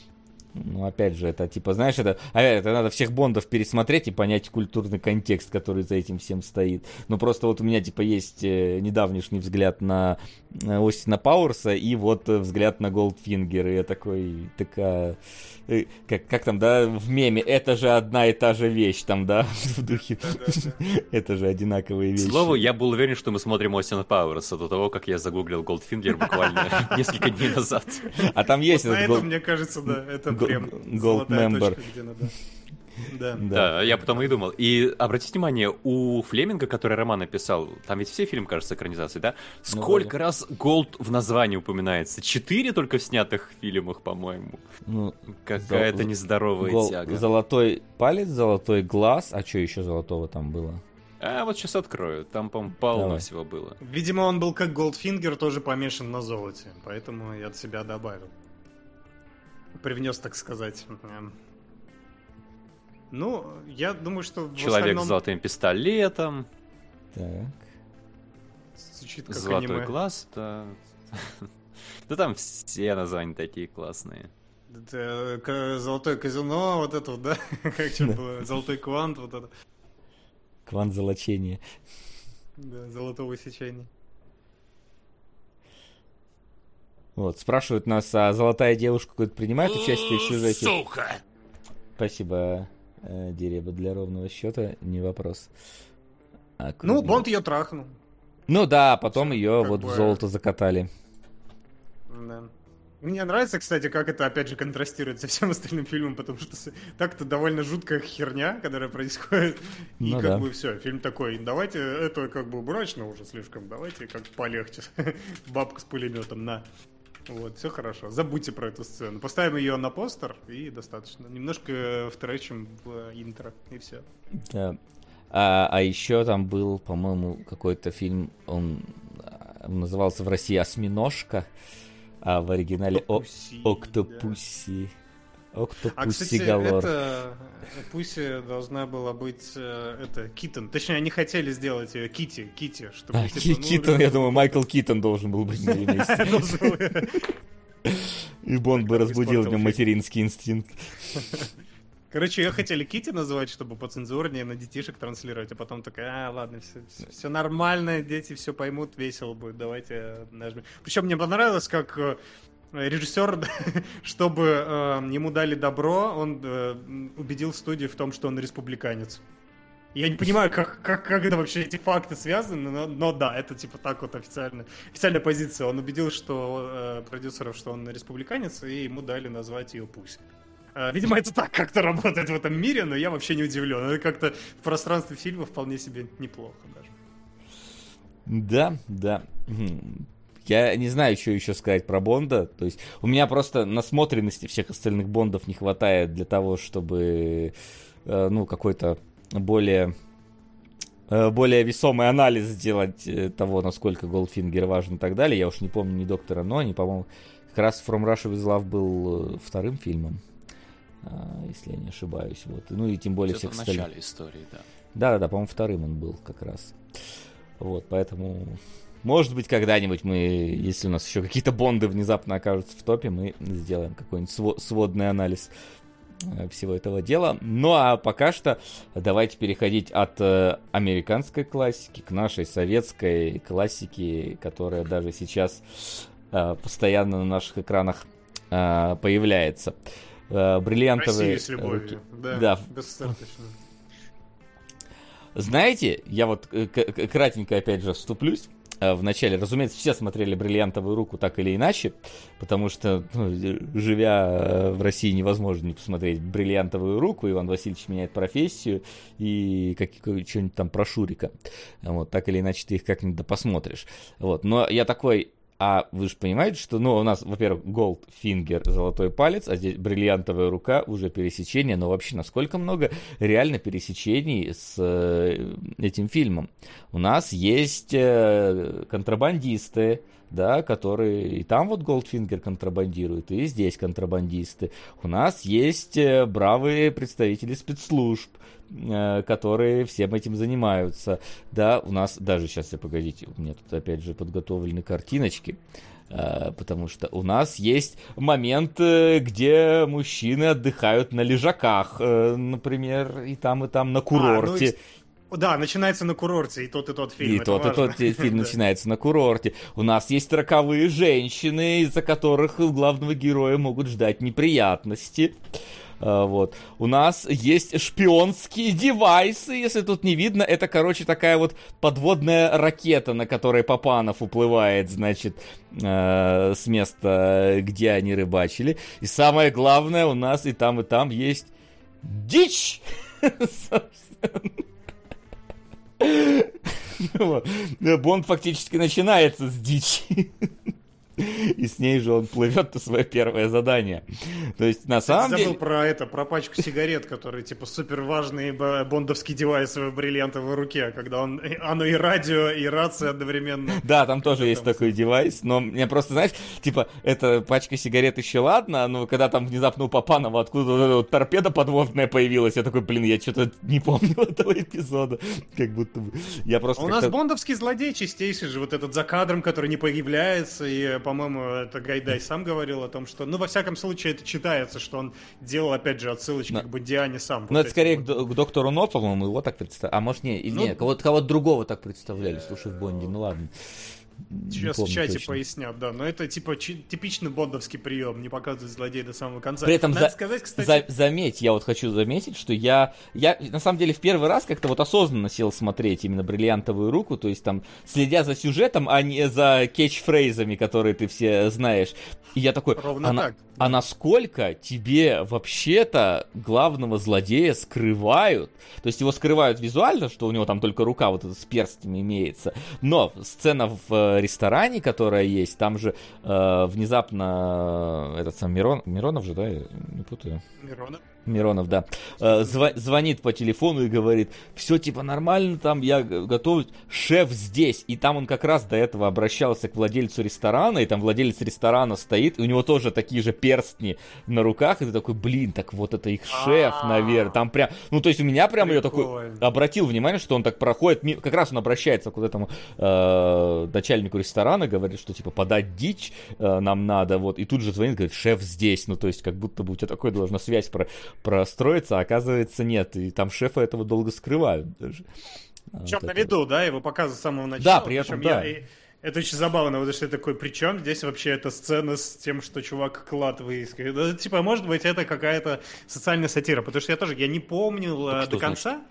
S2: Ну, опять же, это типа, знаешь, это, опять, это надо всех Бондов пересмотреть и понять культурный контекст, который за этим всем стоит. Ну, просто вот у меня, типа, есть э, недавнешний взгляд на э, Остина Пауэрса и вот э, взгляд на Голдфингер. И я такой, такая, как, как там, да, в меме, это же одна и та же вещь, там, да, в духе. Это же одинаковые
S4: К
S2: вещи.
S4: слову, я был уверен, что мы смотрим Остина Пауэрса до того, как я загуглил Голдфингер буквально несколько дней назад.
S2: А там есть
S3: На
S2: этот
S3: мне кажется, да, это прям
S2: Gold
S3: золотая
S2: Member.
S3: точка, где надо. Да.
S4: Да, я потом и думал. И обратите внимание, у Флеминга, который роман написал, там ведь все фильмы, кажется, экранизации, да?
S2: Ну,
S4: Сколько раз gold в названии упоминается? Четыре только в снятых фильмах, по-моему.
S2: Ну,
S4: Какая-то
S2: Зол-
S4: нездоровая
S2: гол-
S4: тяга.
S2: золотой палец, золотой глаз. А что еще золотого там было?
S4: А вот сейчас открою. Там, по-моему, полно
S2: Давай.
S4: всего было.
S3: Видимо, он был как Голдфингер, тоже помешан на золоте, поэтому я от себя добавил. Привнес, так сказать. Эм. Ну, я думаю, что в
S4: Человек
S3: остальном
S4: с золотым пистолетом,
S2: Так.
S3: звучит как
S4: золотой
S3: аниме.
S4: глаз, да. Да там все названия такие классные.
S3: К- золотое казино, вот это вот, да? Как что было? Золотой квант, вот это.
S2: Квант золочения.
S3: Да, золотого сечения.
S2: Вот, спрашивают нас, а золотая девушка какое-то принимает участие в сюжете?
S6: Сука!
S2: Спасибо, э, Дереба, для ровного счета, не вопрос. А,
S3: Ну, Бонд ее трахнул.
S2: Ну да, потом
S3: Всё,
S2: ее вот
S3: бы-
S2: в золото закатали.
S3: Да. Мне нравится, кстати, как это опять же контрастирует со всем остальным фильмом, потому что так-то довольно жуткая херня, которая происходит. И
S2: Ну
S3: как
S2: да.
S3: бы все, фильм такой, давайте, это как бы брачно уже слишком, давайте как полегче. Бабка с пулеметом, на. Вот, все хорошо. Забудьте про эту сцену. Поставим ее на постер и достаточно. Немножко втречим в интро, и все.
S2: Да. А, а еще там был, по-моему, какой-то фильм, он а, назывался в России «Осьминожка», а в оригинале О- «Октопусси».
S3: А,
S2: «Октопусси
S3: кстати,
S2: Галор».
S3: это Пуси должна была быть э, это Китон. Точнее, они хотели сделать ее Кити, Кити, чтобы
S2: А,
S3: типа, ну,
S2: Китон, я думаю, Майкл Китон должен был быть на ее месте. И Бонд бы разбудил в нем материнский инстинкт.
S3: Короче, ее хотели Кити называть, чтобы поцензурнее на детишек транслировать, а потом такая, а, ладно, все, нормально, дети все поймут, весело будет, давайте нажмем. Причем мне понравилось, как э, режиссер, чтобы э, ему дали добро, он э, убедил студию в том, что он республиканец. Я не понимаю, как, как, как это вообще эти факты связаны, но, но да, это типа так вот официально, официальная позиция. Он убедил, что э, продюсеров, что он республиканец, и ему дали назвать ее Пусть. Э, Видимо, это так как-то работает в этом мире, но я вообще не удивлен. Это как-то в пространстве фильма вполне себе неплохо даже.
S2: Да, да. Я не знаю, что еще сказать про Бонда. То есть у меня просто насмотренности всех остальных Бондов не хватает для того, чтобы э, ну какой-то более э, более весомый анализ сделать э, того, насколько Голдфингер важен и так далее. Я уж не помню ни Доктора Ноу, но они, по-моему, как раз From Russia with Love был вторым фильмом, если я не ошибаюсь. Вот. Ну и тем более всех
S4: в начале истории, да.
S2: Да-да-да, по-моему, вторым он был как раз. Вот, поэтому... Может быть, когда-нибудь мы, если у нас еще какие-то бонды внезапно окажутся в топе, мы сделаем какой-нибудь сво- сводный анализ э, всего этого дела. Ну а пока что давайте переходить от э, американской классики к нашей советской классике, которая даже сейчас э, постоянно на наших экранах э, появляется. Э, бриллиантовые
S3: Россию с любовью. Да,
S2: Да.
S3: достаточно.
S2: Знаете, я вот кратенько опять же вступлюсь. Э, Вначале, разумеется, все смотрели «Бриллиантовую руку» так или иначе, потому что, ну, э, живя э, в России, невозможно не посмотреть «Бриллиантовую руку», Иван Васильевич меняет профессию и как, что-нибудь там про Шурика. Вот, так или иначе ты их как-нибудь да посмотришь. Вот, но я такой, а вы же понимаете, что, ну, у нас, во-первых, Goldfinger, золотой палец, а здесь бриллиантовая рука, уже пересечение, но вообще насколько много реально пересечений с э, этим фильмом. У нас есть э, контрабандисты, да, которые и там вот Голдфингер контрабандирует, и здесь контрабандисты. У нас есть э, бравые представители спецслужб, которые всем этим занимаются. Да, у нас даже сейчас, я погодите, у меня тут опять же подготовлены картиночки. э, Потому что у нас есть момент, э, где мужчины отдыхают на лежаках, э, например, и там, и там на
S3: А, ну,
S2: курорте.
S3: и- Да, начинается на курорте, и тот, и тот фильм.
S2: И тот, и
S3: важно.
S2: тот те- фильм начинается на курорте. У нас есть роковые женщины, из-за которых у главного героя могут ждать неприятности. А, Вот. У нас есть шпионские девайсы, если тут не видно. Это, короче, такая вот подводная ракета, на которой Папанов уплывает, значит, э, с места, где они рыбачили. И самое главное, у нас и там, и там есть дичь! Бонд фактически начинается с дичи. И с ней же он плывет на свое первое задание. То есть, на самом
S3: забыл
S2: деле...
S3: про это, про пачку сигарет, которые, типа, супер важный бондовский девайс в бриллиантовой руке, когда он, оно и радио, и рация одновременно.
S2: Да, там тоже есть такой девайс, но мне просто, знаешь, типа, эта пачка сигарет еще ладно, но когда там внезапно у Папанова откуда вот торпеда подводная появилась, я такой, блин, я что-то не помню этого эпизода. Как будто бы... Я просто
S3: А у нас бондовский злодей чистейший же, вот этот за кадром, который не появляется, и, по-моему, это Гайдай сам говорил о том, что, ну, во всяком случае, это читается, что он делал, опять же, отсылочки
S2: Но-
S3: к Бодиане сам.
S2: Ну,
S3: Вот
S2: это скорее
S3: вот.
S2: к, до- к доктору Но, по-моему, его так представляли. А может, не,
S3: Ну,
S2: не, кого-то, кого-то другого так представляли, слушай, в Бонде, ну ладно.
S3: Сейчас
S2: помню
S3: в чате
S2: точно.
S3: пояснят, да, но это типа типичный бондовский прием, не показывать злодея до самого конца.
S2: При этом
S3: Надо
S2: за-
S3: сказать, кстати,
S2: За- заметь, я вот хочу заметить, что я, я на самом деле в первый раз как-то вот осознанно сел смотреть именно бриллиантовую руку, то есть там следя за сюжетом, а не за кетчфрейзами, которые ты все знаешь. И я такой,
S3: Ровно
S2: а,
S3: так,
S2: а насколько тебе вообще-то главного злодея скрывают? То есть его скрывают визуально, что у него там только рука вот эта с перстнями имеется. Но сцена в ресторане, которая есть, там же э, внезапно э, этот сам Мирон, Миронов же, да, не путаю.
S3: Миронов.
S2: Миронов, да, э, зва- звонит по телефону и говорит, все типа нормально, там я готов, шеф здесь. И там он как раз до этого обращался к владельцу ресторана, и там владелец ресторана стоит, и у него тоже такие же перстни на руках, и ты такой, блин, так вот это их шеф, наверное. Там прям, ну то есть у меня прям я такой обратил внимание, что он так проходит, как раз он обращается к вот этому э, начальнику ресторана, говорит, что типа подать дичь э, нам надо, вот, и тут же звонит, говорит, шеф здесь, ну то есть как будто бы у тебя такой должна связь про простроиться, а оказывается нет, и там шефа этого долго скрывают даже.
S3: Причем
S2: Вот
S3: на виду, да, его показывают с самого начала.
S2: Да, при этом,
S3: Причем я-
S2: да.
S3: и- это очень забавно, потому что я такой, причем здесь вообще эта сцена с тем, что чувак клад выискивает. Да, типа, может быть, это какая-то социальная сатира, потому что я тоже, я не помнил
S4: Так
S3: э,
S4: что
S3: до конца.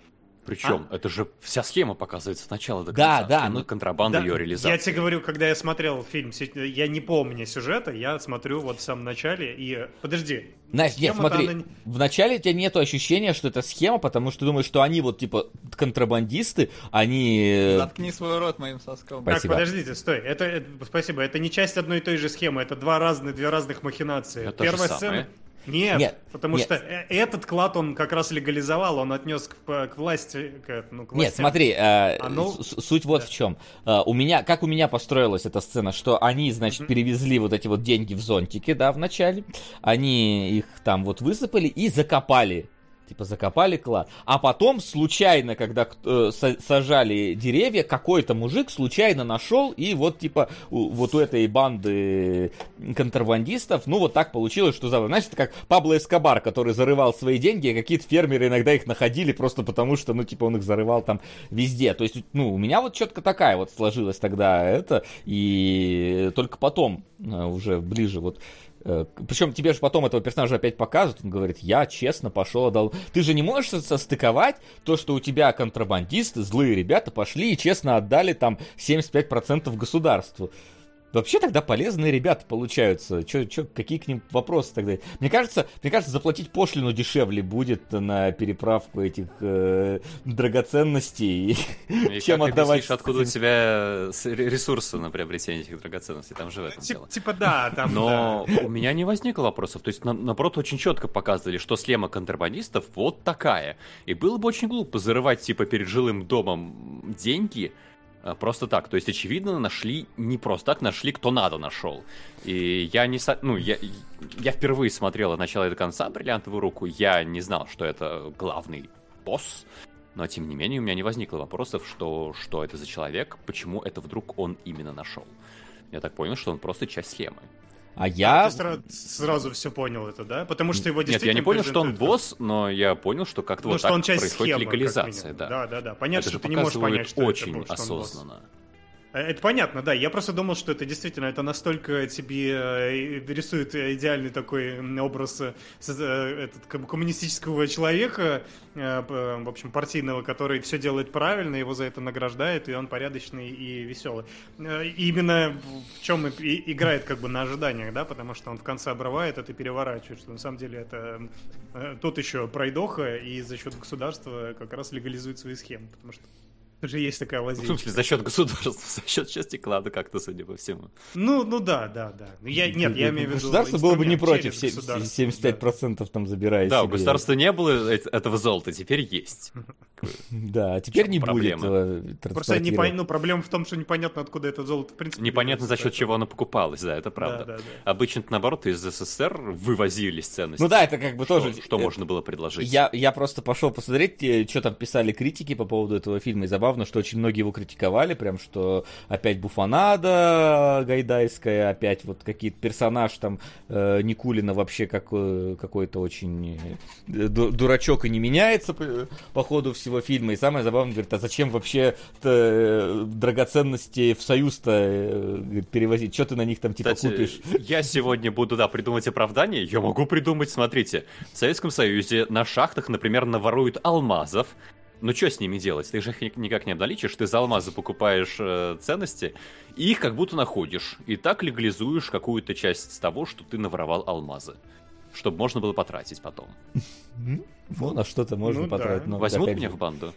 S4: Причем, это же вся схема показывается сначала до
S2: Да,
S4: конца.
S2: да,
S4: Схема
S2: ну-
S4: контрабанда,
S3: Да,
S4: ее
S3: я
S4: реализация.
S3: тебе говорю, когда я смотрел фильм, я не помню сюжета, я смотрю вот в самом начале и... Подожди.
S2: Настя, нет, смотри,
S3: она
S2: в начале у тебя нету ощущения, что это схема, потому что ты думаешь, что они вот типа контрабандисты, они... э,
S5: Заткни свой рот моим соском.
S2: Спасибо.
S3: Так, подождите, стой. Это, это- спасибо. Это не часть одной и той же схемы. Это два разных, две разных махинации.
S4: Это
S3: Первая
S4: самое.
S3: Нет,
S2: Нет,
S3: потому
S2: нет.
S3: что э- этот клад он как раз легализовал, он отнес к, к власти, к, ну, к
S2: Нет,
S3: властям.
S2: смотри, э,
S3: А ну,
S2: суть вот
S3: да.
S2: в чем. Э, у меня, как у меня построилась эта сцена, что они, значит, перевезли вот эти вот деньги в зонтики, да, в начале, они их там вот высыпали и закопали. Типа закопали клад. А потом, случайно, когда э, са- сажали деревья, какой-то мужик случайно нашел, и вот, типа, у- вот у этой банды контрабандистов, ну, вот так получилось, что, за- знаешь, это как Пабло Эскобар, который зарывал свои деньги, а какие-то фермеры иногда их находили просто потому, что, ну, типа, он их зарывал там везде. То есть, ну, у меня вот четко такая вот сложилась тогда это, и только потом, э, уже ближе вот причем тебе же потом этого персонажа опять показывают, он говорит, я честно пошел, отдал. Ты же не можешь со- состыковать то, что у тебя контрабандисты, злые ребята пошли и честно отдали там 75% государству. Вообще тогда полезные ребята получаются. Чё, чё, какие к ним вопросы тогда? Мне кажется, мне кажется, заплатить пошлину дешевле будет на переправку этих э, драгоценностей,
S4: И
S2: чем
S4: как
S2: отдавать.
S4: объяснишь, откуда у тебя ресурсы на приобретение этих драгоценностей? Там же в этом
S3: Тип-
S4: дело.
S3: Типа да, там...
S4: Но
S3: да.
S4: у меня не возникло вопросов. То есть, на- наоборот, очень четко показывали, что схема контрабандистов вот такая. И было бы очень глупо зарывать, типа, перед жилым домом деньги просто так. То есть, очевидно, нашли, не просто так, нашли, кто надо нашел. И я не... со- Ну, я, я впервые смотрел от начала и до конца «Бриллиантовую руку». Я не знал, что это главный босс. Но, тем не менее, у меня не возникло вопросов, что, что это за человек, почему это вдруг он именно нашел. Я так понял, что он просто часть схемы.
S2: А я...
S3: Ты сра- сразу все понял это, да? Потому что его
S4: Нет, я
S3: действительно
S4: не понял, что он босс, но я понял, что как-то
S3: Ну,
S4: вот
S3: что
S4: так
S3: он часть
S4: происходит
S3: схемы,
S4: легализация, да.
S3: Да, да, да. Понятно,
S4: Это
S3: что ты не можешь понять, что
S4: очень
S3: это был, что он босс. Э, это понятно, да. Я просто думал, что это действительно это настолько тебе э, рисует идеальный такой образ э, этот, коммунистического человека, в общем, партийного, который все делает правильно, его за это награждает, и он порядочный и веселый. И именно в чем и играет как бы на ожиданиях, да, потому что он в конце обрывает это переворачивает, что на самом деле это тот еще пройдоха, и за счет государства как раз легализует свои схемы, потому что же есть такая лазейка.
S4: Ну, в смысле, за счет государства, за счет части клада как-то, судя по всему.
S3: Ну, ну да, да, да. Ну, я, нет, я имею в виду...
S2: Государство было бы не против, 75% да. там забирает
S4: Да, у государства не было этого золота, теперь есть.
S2: Да, а теперь не будет э,
S3: Просто не ну, проблема в том, что непонятно, откуда это золото в принципе.
S4: Непонятно, за счет чего оно покупалось, да, это правда. Обычно, наоборот, из СССР вывозились ценности.
S2: Ну да, это как бы тоже...
S4: Что можно было предложить.
S2: Я просто пошел посмотреть, э, что там писали критики по поводу этого фильма, и забавно забавно, что очень многие его критиковали, прям что опять буфанада гайдайская, опять вот какие-то персонаж там э, Никулина вообще как, э, какой-то очень э, дурачок и не меняется по, по ходу всего фильма. И самое забавное, говорит, а зачем вообще э, драгоценности в Союз-то перевозить? Что ты на них там типа Кстати, купишь?
S4: Я сегодня буду, да, придумать оправдание. Я могу придумать, смотрите, в Советском Союзе на шахтах, например, наворуют алмазов, ну что с ними делать? Ты же их никак не обналичишь, ты за алмазы покупаешь э, ценности, и их как будто находишь. И так легализуешь какую-то часть того, что ты наворовал алмазы. Чтобы можно было потратить потом.
S2: Ну, на что-то можно ну, потратить.
S4: Да. Возьмут меня в банду?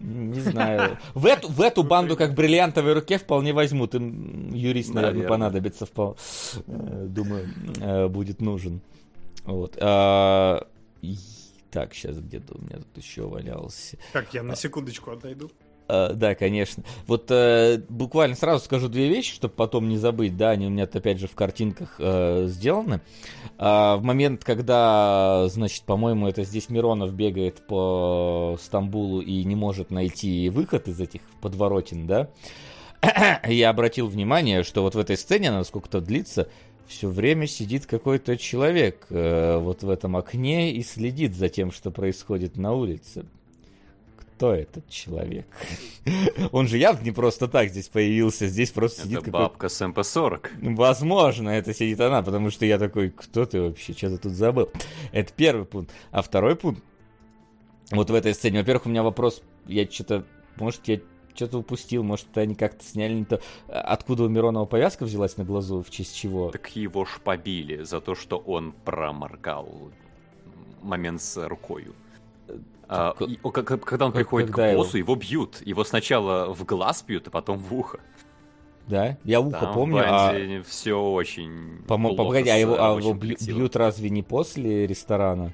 S2: Не знаю. В эту, в эту банду, как бриллиантовой руке, вполне возьмут. Им юрист, наверное, понадобится. Э, думаю, э, будет нужен. Вот. А, так, сейчас где-то у меня тут еще валялся.
S3: Так, я на а. секундочку отойду.
S2: Uh, да, конечно. Вот uh, буквально сразу скажу две вещи, чтобы потом не забыть. Да, они у меня опять же в картинках uh, сделаны. В момент, когда, значит, по-моему, это здесь Миронов бегает по Стамбулу и не может найти выход из этих подворотен, да, я обратил внимание, что вот в этой сцене, она сколько-то длится, все время сидит какой-то человек э, вот в этом окне и следит за тем, что происходит на улице. Кто этот человек? Он же явно не просто так здесь появился, здесь просто сидит
S4: какой-то... бабка с МП-40.
S2: Возможно, это сидит она, потому что я такой, кто ты вообще, что ты тут забыл? Это первый пункт. А второй пункт, вот в этой сцене, во-первых, у меня вопрос, я что-то, может, я что-то упустил, может, они как-то сняли не то. Откуда у Миронова повязка взялась на глазу, в честь чего?
S4: Так его ж побили за то, что он проморгал момент с рукой. А, и, когда он приходит когда к боссу, его? его бьют. Его сначала в глаз бьют, а потом в ухо.
S2: Да, я ухо
S4: Там
S2: помню.
S4: а... все очень.
S2: По погоди, а его, а его бьют разве не после ресторана?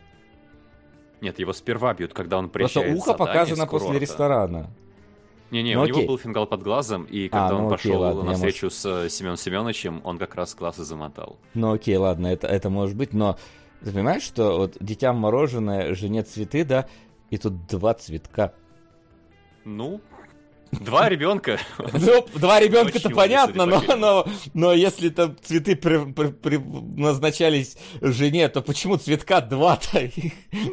S4: Нет, его сперва бьют, когда он приезжает.
S2: Просто ухо показано после ресторана.
S4: Не-не, ну, у окей. него был фингал под глазом, и когда а, он ну, пошел ладно, на встречу может... с э, Семеном Семеновичем, он как раз класс и замотал.
S2: Ну окей, ладно, это, это может быть, но ты понимаешь, что вот дитя мороженое, жене цветы, да, и тут два цветка.
S4: Ну, Два ребенка.
S2: Ну, два ребенка это понятно, но, но, но если там цветы при, при, при, назначались жене, то почему цветка два-то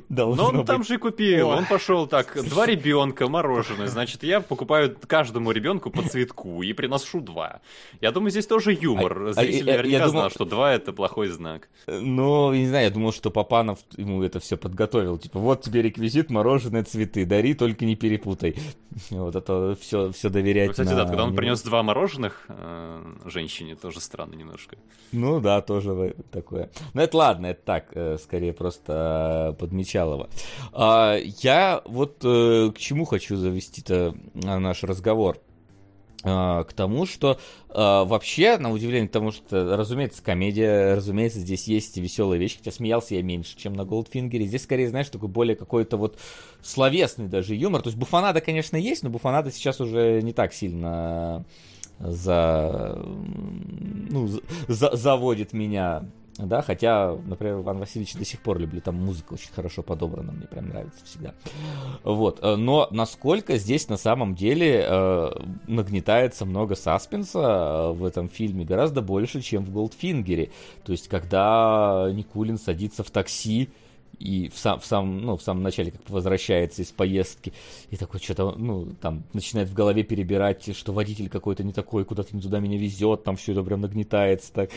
S4: должно Но он быть? там же купил, О. он пошел так, два ребенка, мороженое, значит, я покупаю каждому ребенку по цветку и приношу два. Я думаю, здесь тоже юмор. А, Зритель а, наверняка я, я знал, что два это плохой знак.
S2: Ну, не знаю, я думал, что Папанов ему это все подготовил. Типа, вот тебе реквизит, мороженое, цветы, дари, только не перепутай. Вот это все все, все доверять. Ну,
S4: кстати,
S2: на
S4: да, когда он принес два мороженых э, женщине, тоже странно немножко.
S2: Ну да, тоже такое. Но это ладно, это так, э, скорее просто э, подмечалово. А, я вот э, к чему хочу завести-то наш разговор. А, к тому, что а, вообще, на удивление тому, что, разумеется, комедия, разумеется, здесь есть веселые вещи, хотя смеялся я меньше, чем на Голдфингере. Здесь, скорее, знаешь, такой более какой-то вот словесный даже юмор. То есть буфанада, конечно, есть, но буфанада сейчас уже не так сильно за, ну, за, заводит меня да, хотя, например, Иван Васильевич до сих пор люблю, там музыка очень хорошо подобрана, мне прям нравится всегда. Вот, э, но насколько здесь на самом деле э, нагнетается много саспенса э, в этом фильме, гораздо больше, чем в Голдфингере. То есть, когда Никулин садится в такси, и в, сам, в, сам, ну, в самом начале как возвращается из поездки, и такой что-то, ну, там, начинает в голове перебирать, что водитель какой-то не такой, куда-то не туда меня везет, там все это прям нагнетается так.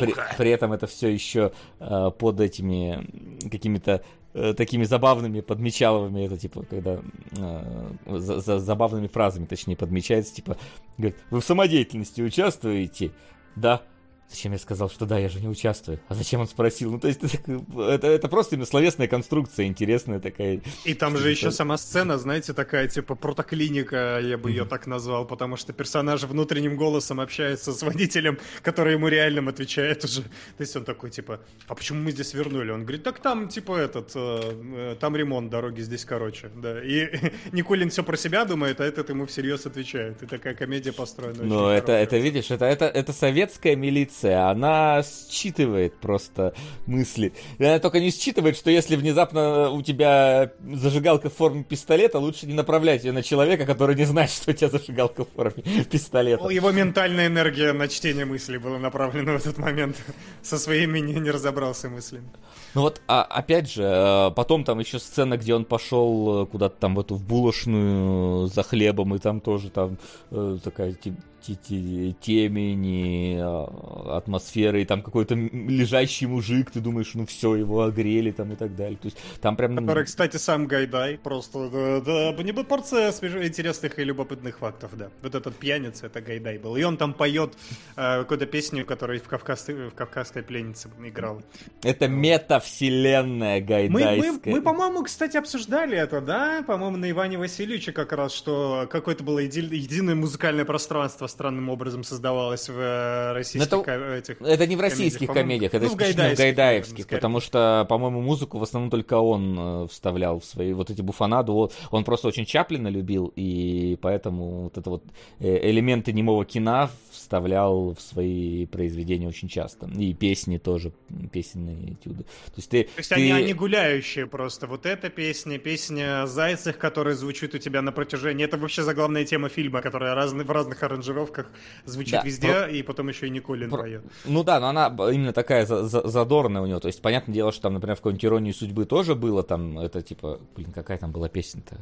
S2: При, при этом это все еще э, под этими какими-то э, такими забавными подмечаловыми, это типа, когда э, за, за забавными фразами, точнее, подмечается, типа, говорит, вы в самодеятельности участвуете? Да. Зачем я сказал, что да, я же не участвую? А зачем он спросил? Ну, то есть, это, это, просто именно словесная конструкция интересная такая.
S3: И там же еще сама сцена, знаете, такая, типа, протоклиника, я бы ее так назвал, потому что персонаж внутренним голосом общается с водителем, который ему реальным отвечает уже. То есть он такой, типа, а почему мы здесь вернули? Он говорит, так там, типа, этот, э, э, там ремонт дороги, здесь короче, да. И Никулин все про себя думает, а этот ему всерьез отвечает. И такая комедия построена.
S2: Ну, это, это, видишь, это, это, это советская милиция интуиция, она считывает просто мысли. И она только не считывает, что если внезапно у тебя зажигалка в форме пистолета, лучше не направлять ее на человека, который не знает, что у тебя зажигалка в форме пистолета.
S3: Его ментальная энергия на чтение мыслей была направлена в этот момент. Со своими не, не разобрался мыслями.
S2: Ну вот, а, опять же, э, потом там еще сцена, где он пошел э, куда-то там в эту в булочную за хлебом, и там тоже там э, такая темени, а, атмосферы, и там какой-то лежащий мужик, ты думаешь, ну все, его огрели там и так далее. То есть там прям...
S3: Который, кстати, сам Гайдай, просто, да, да не порция свежих, интересных и любопытных фактов, да. Вот этот пьяница, это Гайдай был. И он там поет э, какую-то песню, которую в, Кавказ, в «Кавказской пленнице» играл.
S2: Это метавселенная гайдайская.
S3: Мы, мы, мы по-моему, кстати, обсуждали это, да? По-моему, на Иване Васильевиче как раз, что какое-то было еди- единое музыкальное пространство странным образом создавалось в э, российских
S2: это, этих Это не в российских комедиях, комедиях это ну, в гайдайских, в гайдаевских, потому что, по-моему, музыку в основном только он э, вставлял в свои вот эти буфанады. Вот, он просто очень Чаплина любил, и поэтому вот это вот э, элементы немого кино вставлял в свои произведения очень часто. И песни тоже, песенные этюды. То есть, ты,
S3: То есть ты... они, они гуляющие просто. Вот эта песня, песня Зайцев, которая звучит у тебя на протяжении... Это вообще заглавная тема фильма, которая разный, в разных аранжировках звучит да, везде, про... и потом еще и Николин про... поет.
S2: Ну да, но она именно такая за за задорная у него. То есть, понятное дело, что там, например, в какой-нибудь «Иронии судьбы» тоже было там, это типа... Блин, какая там была песня-то?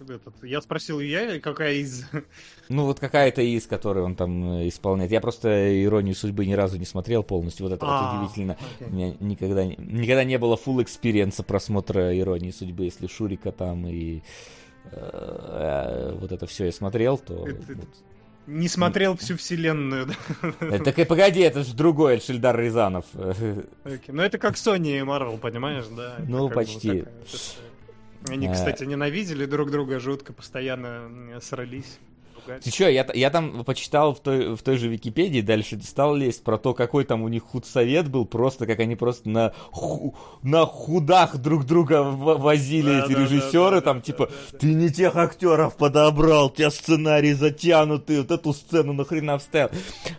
S3: Этот, я спросил я, какая из...
S2: Ну, вот какая-то из, которой он там э, исполняет. Я просто «Иронию судьбы» ни разу не смотрел полностью. Вот это вот а, удивительно. У меня никогда, никогда не было full experience а просмотра «Иронии судьбы». Если Шурика там и э, э, вот это все я смотрел, то...
S3: Не смотрел всю вселенную,
S2: да? Так и погоди, это же другой Эльдар Рязанов.
S3: Okay. Ну это как Sony и Marvel, понимаешь, да?
S2: Ну, почти.
S3: Они, э. кстати, ненавидели друг друга жутко, постоянно срались.
S2: Ты что, я, я там почитал в той, в той же Википедии, дальше стал лезть про то, какой там у них худсовет был, просто как они просто на, ху, на худах друг друга возили да, эти да, режиссеры, да, там да, типа, да, ты не тех актеров подобрал, у тебя сценарий затянутый, вот эту сцену нахрена вставил.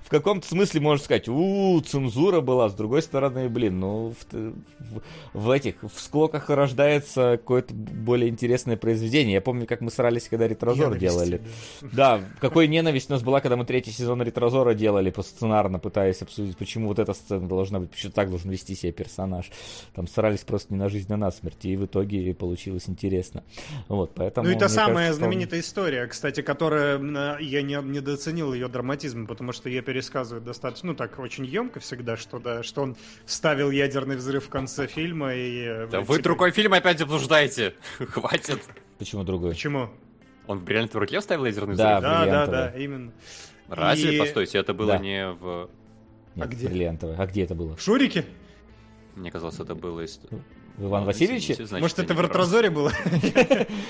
S2: В каком-то смысле можно сказать, у, цензура была, с другой стороны, блин, ну, в, в, в этих, в склоках рождается какое-то более интересное произведение. Я помню, как мы срались, когда ретрозор делали. Да, какой ненависть у нас была, когда мы третий сезон Ретрозора делали по сценарно, пытаясь обсудить, почему вот эта сцена должна быть, почему так должен вести себя персонаж. Там старались просто не на жизнь, а на смерть, и в итоге получилось интересно. Вот, поэтому,
S3: ну, это самая кажется, знаменитая он... история, кстати, которая я не, недооценил ее драматизм, потому что ее пересказывают достаточно, ну, так, очень емко всегда, что, да, что он вставил ядерный взрыв в конце фильма и...
S4: Э, да типа... вы другой фильм опять обсуждаете, хватит.
S2: Почему другой?
S3: Почему?
S4: Он в бриллиантовой руке вставил
S2: да,
S4: взрыв?
S3: Да, да, да, именно.
S4: Разве? И... Постойте, это было да. не в...
S2: Нет, а где? бриллиантовый. А где это было?
S3: В Шурике?
S4: Мне казалось, это было из...
S2: В Иван Васильевиче?
S3: Значит, Может, это в Артрозоре было?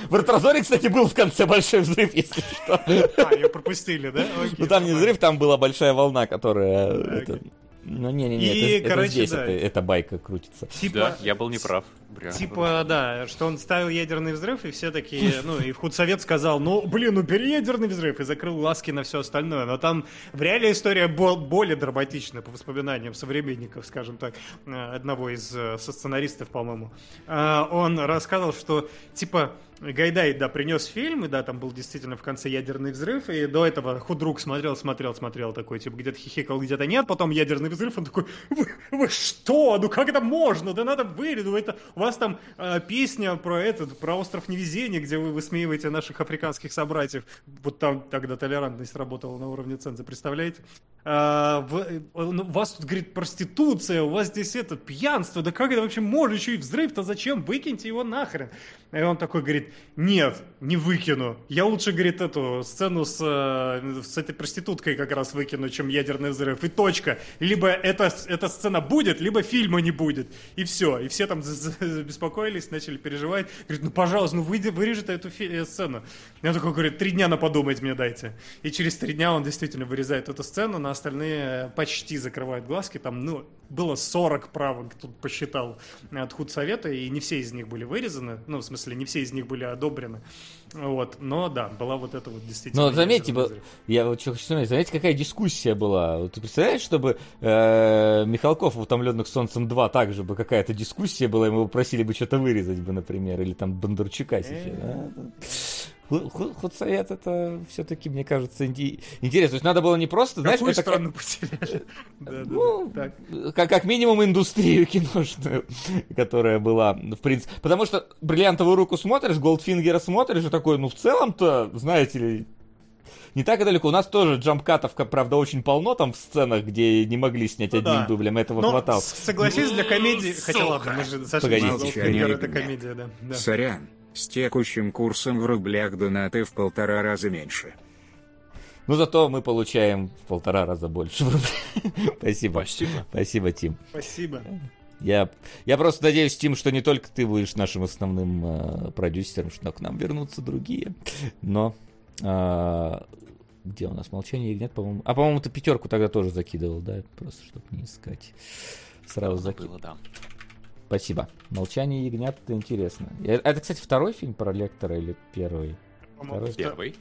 S2: В Артрозоре, кстати, был в конце большой взрыв, если что.
S3: А, ее пропустили, да?
S2: Ну, там не взрыв, там была большая волна, которая... Ну, не-не-не, это здесь эта байка крутится.
S4: Да, я был неправ. Бля,
S3: Типа, да, что он ставил ядерный взрыв, и все такие, ну, и в худсовет сказал, ну, блин, ну, бери ядерный взрыв, и закрыл глазки на все остальное. Но там в реале история бол- более драматичная, по воспоминаниям современников, скажем так, э, одного из э, со сценаристов, по-моему. А, Он рассказывал, что, типа, Гайдай, да, принес фильм, и да, там был действительно в конце ядерный взрыв, и до этого худрук смотрел, смотрел, смотрел такой, типа, где-то хихикал, где-то нет, потом ядерный взрыв, он такой, вы, вы что, ну как это можно, да надо вырезать, ну это, у вас там э, песня про этот, про остров невезения, где вы высмеиваете наших африканских собратьев, вот там тогда толерантность работала на уровне ценза, представляете? А, в- э, ну, у вас тут, говорит, проституция, у вас здесь это, пьянство, да как это вообще можно, еще и взрыв-то зачем, выкиньте его нахрен. И он такой говорит, нет, не выкину. Я лучше, говорит, эту сцену с, э, с этой проституткой как раз выкину, чем ядерный взрыв. И точка. Либо эта, эта сцена будет, либо фильма не будет. И все. И все там беспокоились, начали переживать. Говорит, ну, пожалуйста, ну, выйди, вырежи ты эту э, сцену. Он такой говорит, три дня на подумать мне дайте. И через три дня он действительно вырезает эту сцену, на остальные почти закрывают глазки. Там, ну, было 40 правок, тут посчитал от худсовета, и не все из них были вырезаны. Ну, в смысле, не все из них были одобрены. Вот. Но да, была вот эта вот действительно...
S2: Но заметьте, я вот что хочу сказать, заметьте, какая дискуссия была. Ты представляешь, чтобы э, Михалков в «Утомленных солнцем 2» также бы какая-то дискуссия была, ему просили бы что-то вырезать бы, например, или там Бондарчука сейчас. А? Ху- ху- Худсовет это все-таки, мне кажется, инди- интересно. То есть надо было не просто, знаешь,
S3: Какую
S2: это как-
S3: страну потеряли? Да, да,
S2: Ну,
S3: да.
S2: Как, как минимум индустрию киношную, которая была, в принципе. Потому что бриллиантовую руку смотришь, Голдфингера смотришь, и такой, ну в целом-то, знаете ли, не так и далеко. У нас тоже джампкатов, как правда, очень полно там в сценах, где не могли снять
S3: Ну
S2: одним
S3: да.
S2: дублем, этого
S3: Ну,
S2: хватало.
S3: согласись, для комедии... Хотя ладно, мы же
S2: Погодите,
S3: это комедия, да.
S1: Сорян, с текущим курсом в рублях донаты в полтора раза меньше.
S2: Но зато мы получаем в полтора раза больше. Спасибо.
S4: Спасибо.
S2: Спасибо, Тим.
S3: Спасибо.
S2: Я, я просто надеюсь, Тим, что не только ты будешь нашим основным э, продюсером, что к нам вернутся другие. Но а, где у нас молчание ягнят, по-моему. А по-моему, ты пятерку тогда тоже закидывал, да? Просто чтобы не искать. Сразу закидывал.
S4: Было, да.
S2: Спасибо. Молчание ягнят это интересно. Э, Это, кстати, второй фильм про лектора или первый?
S3: По-моему,
S2: Второй?
S3: втор-
S4: Первый.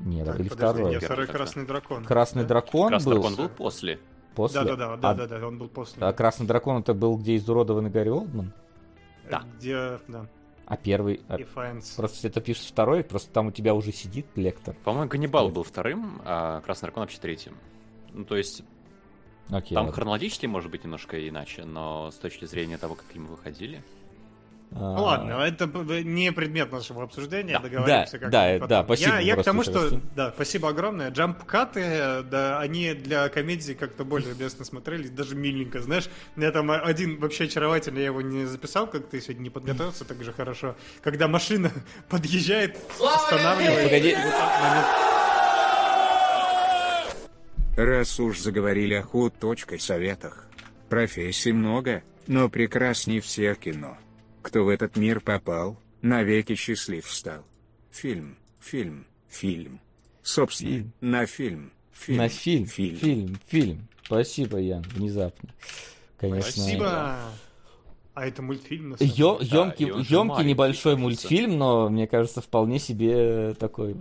S2: Нет,
S3: Так,
S2: или
S3: подожди,
S2: второй.
S3: нет, второй
S4: Первый
S3: Красный Дракон.
S2: Красный
S3: Да?
S2: дракон
S4: Красный
S2: был.
S4: дракон был после.
S2: После.
S3: Да-да-да, да,
S2: а,
S3: да, да, он был после.
S2: а Красный дракон это был, где изуродованный Гарри Олдман?
S4: Да.
S3: Где, да,
S2: А первый... а,
S3: Defiance.
S2: Просто это пишет второй, просто там у тебя уже сидит лектор.
S4: По-моему, Ганнибал был вторым, а Красный дракон вообще третьим. Ну, то есть,
S2: Окей.
S4: там
S2: ладно.
S4: хронологически может быть немножко иначе, но с точки зрения того, как фильмы выходили.
S2: А,
S3: Ну ладно, это не предмет нашего обсуждения,
S4: Да.
S3: договоримся
S2: Да,
S3: как
S2: да, да, спасибо
S3: Я, я к тому, что, да, спасибо огромное. Джамп-каты, да, они для комедии как-то более уместно смотрелись, даже миленько, знаешь. У меня там один вообще очаровательный, я его не записал, как ты сегодня не подготовился так же хорошо. Когда машина подъезжает, останавливает.
S2: Погоди.
S3: момент-
S1: Раз уж заговорили о худ точкой советах. Профессий много, но прекрасней всех кино. Кто в этот мир попал, навеки счастлив стал. Фильм, фильм, фильм. Собственно,
S2: Фильм.
S1: на фильм, фильм,
S2: На фильм, фильм, фильм, Спасибо, Ян, внезапно. Конечно.
S3: Спасибо. А это мультфильм, на самом
S2: Ё-
S3: деле.
S2: ёмкий, ёмкий
S4: маленький,
S2: небольшой
S4: кажется.
S2: мультфильм, но мне кажется, вполне себе такой.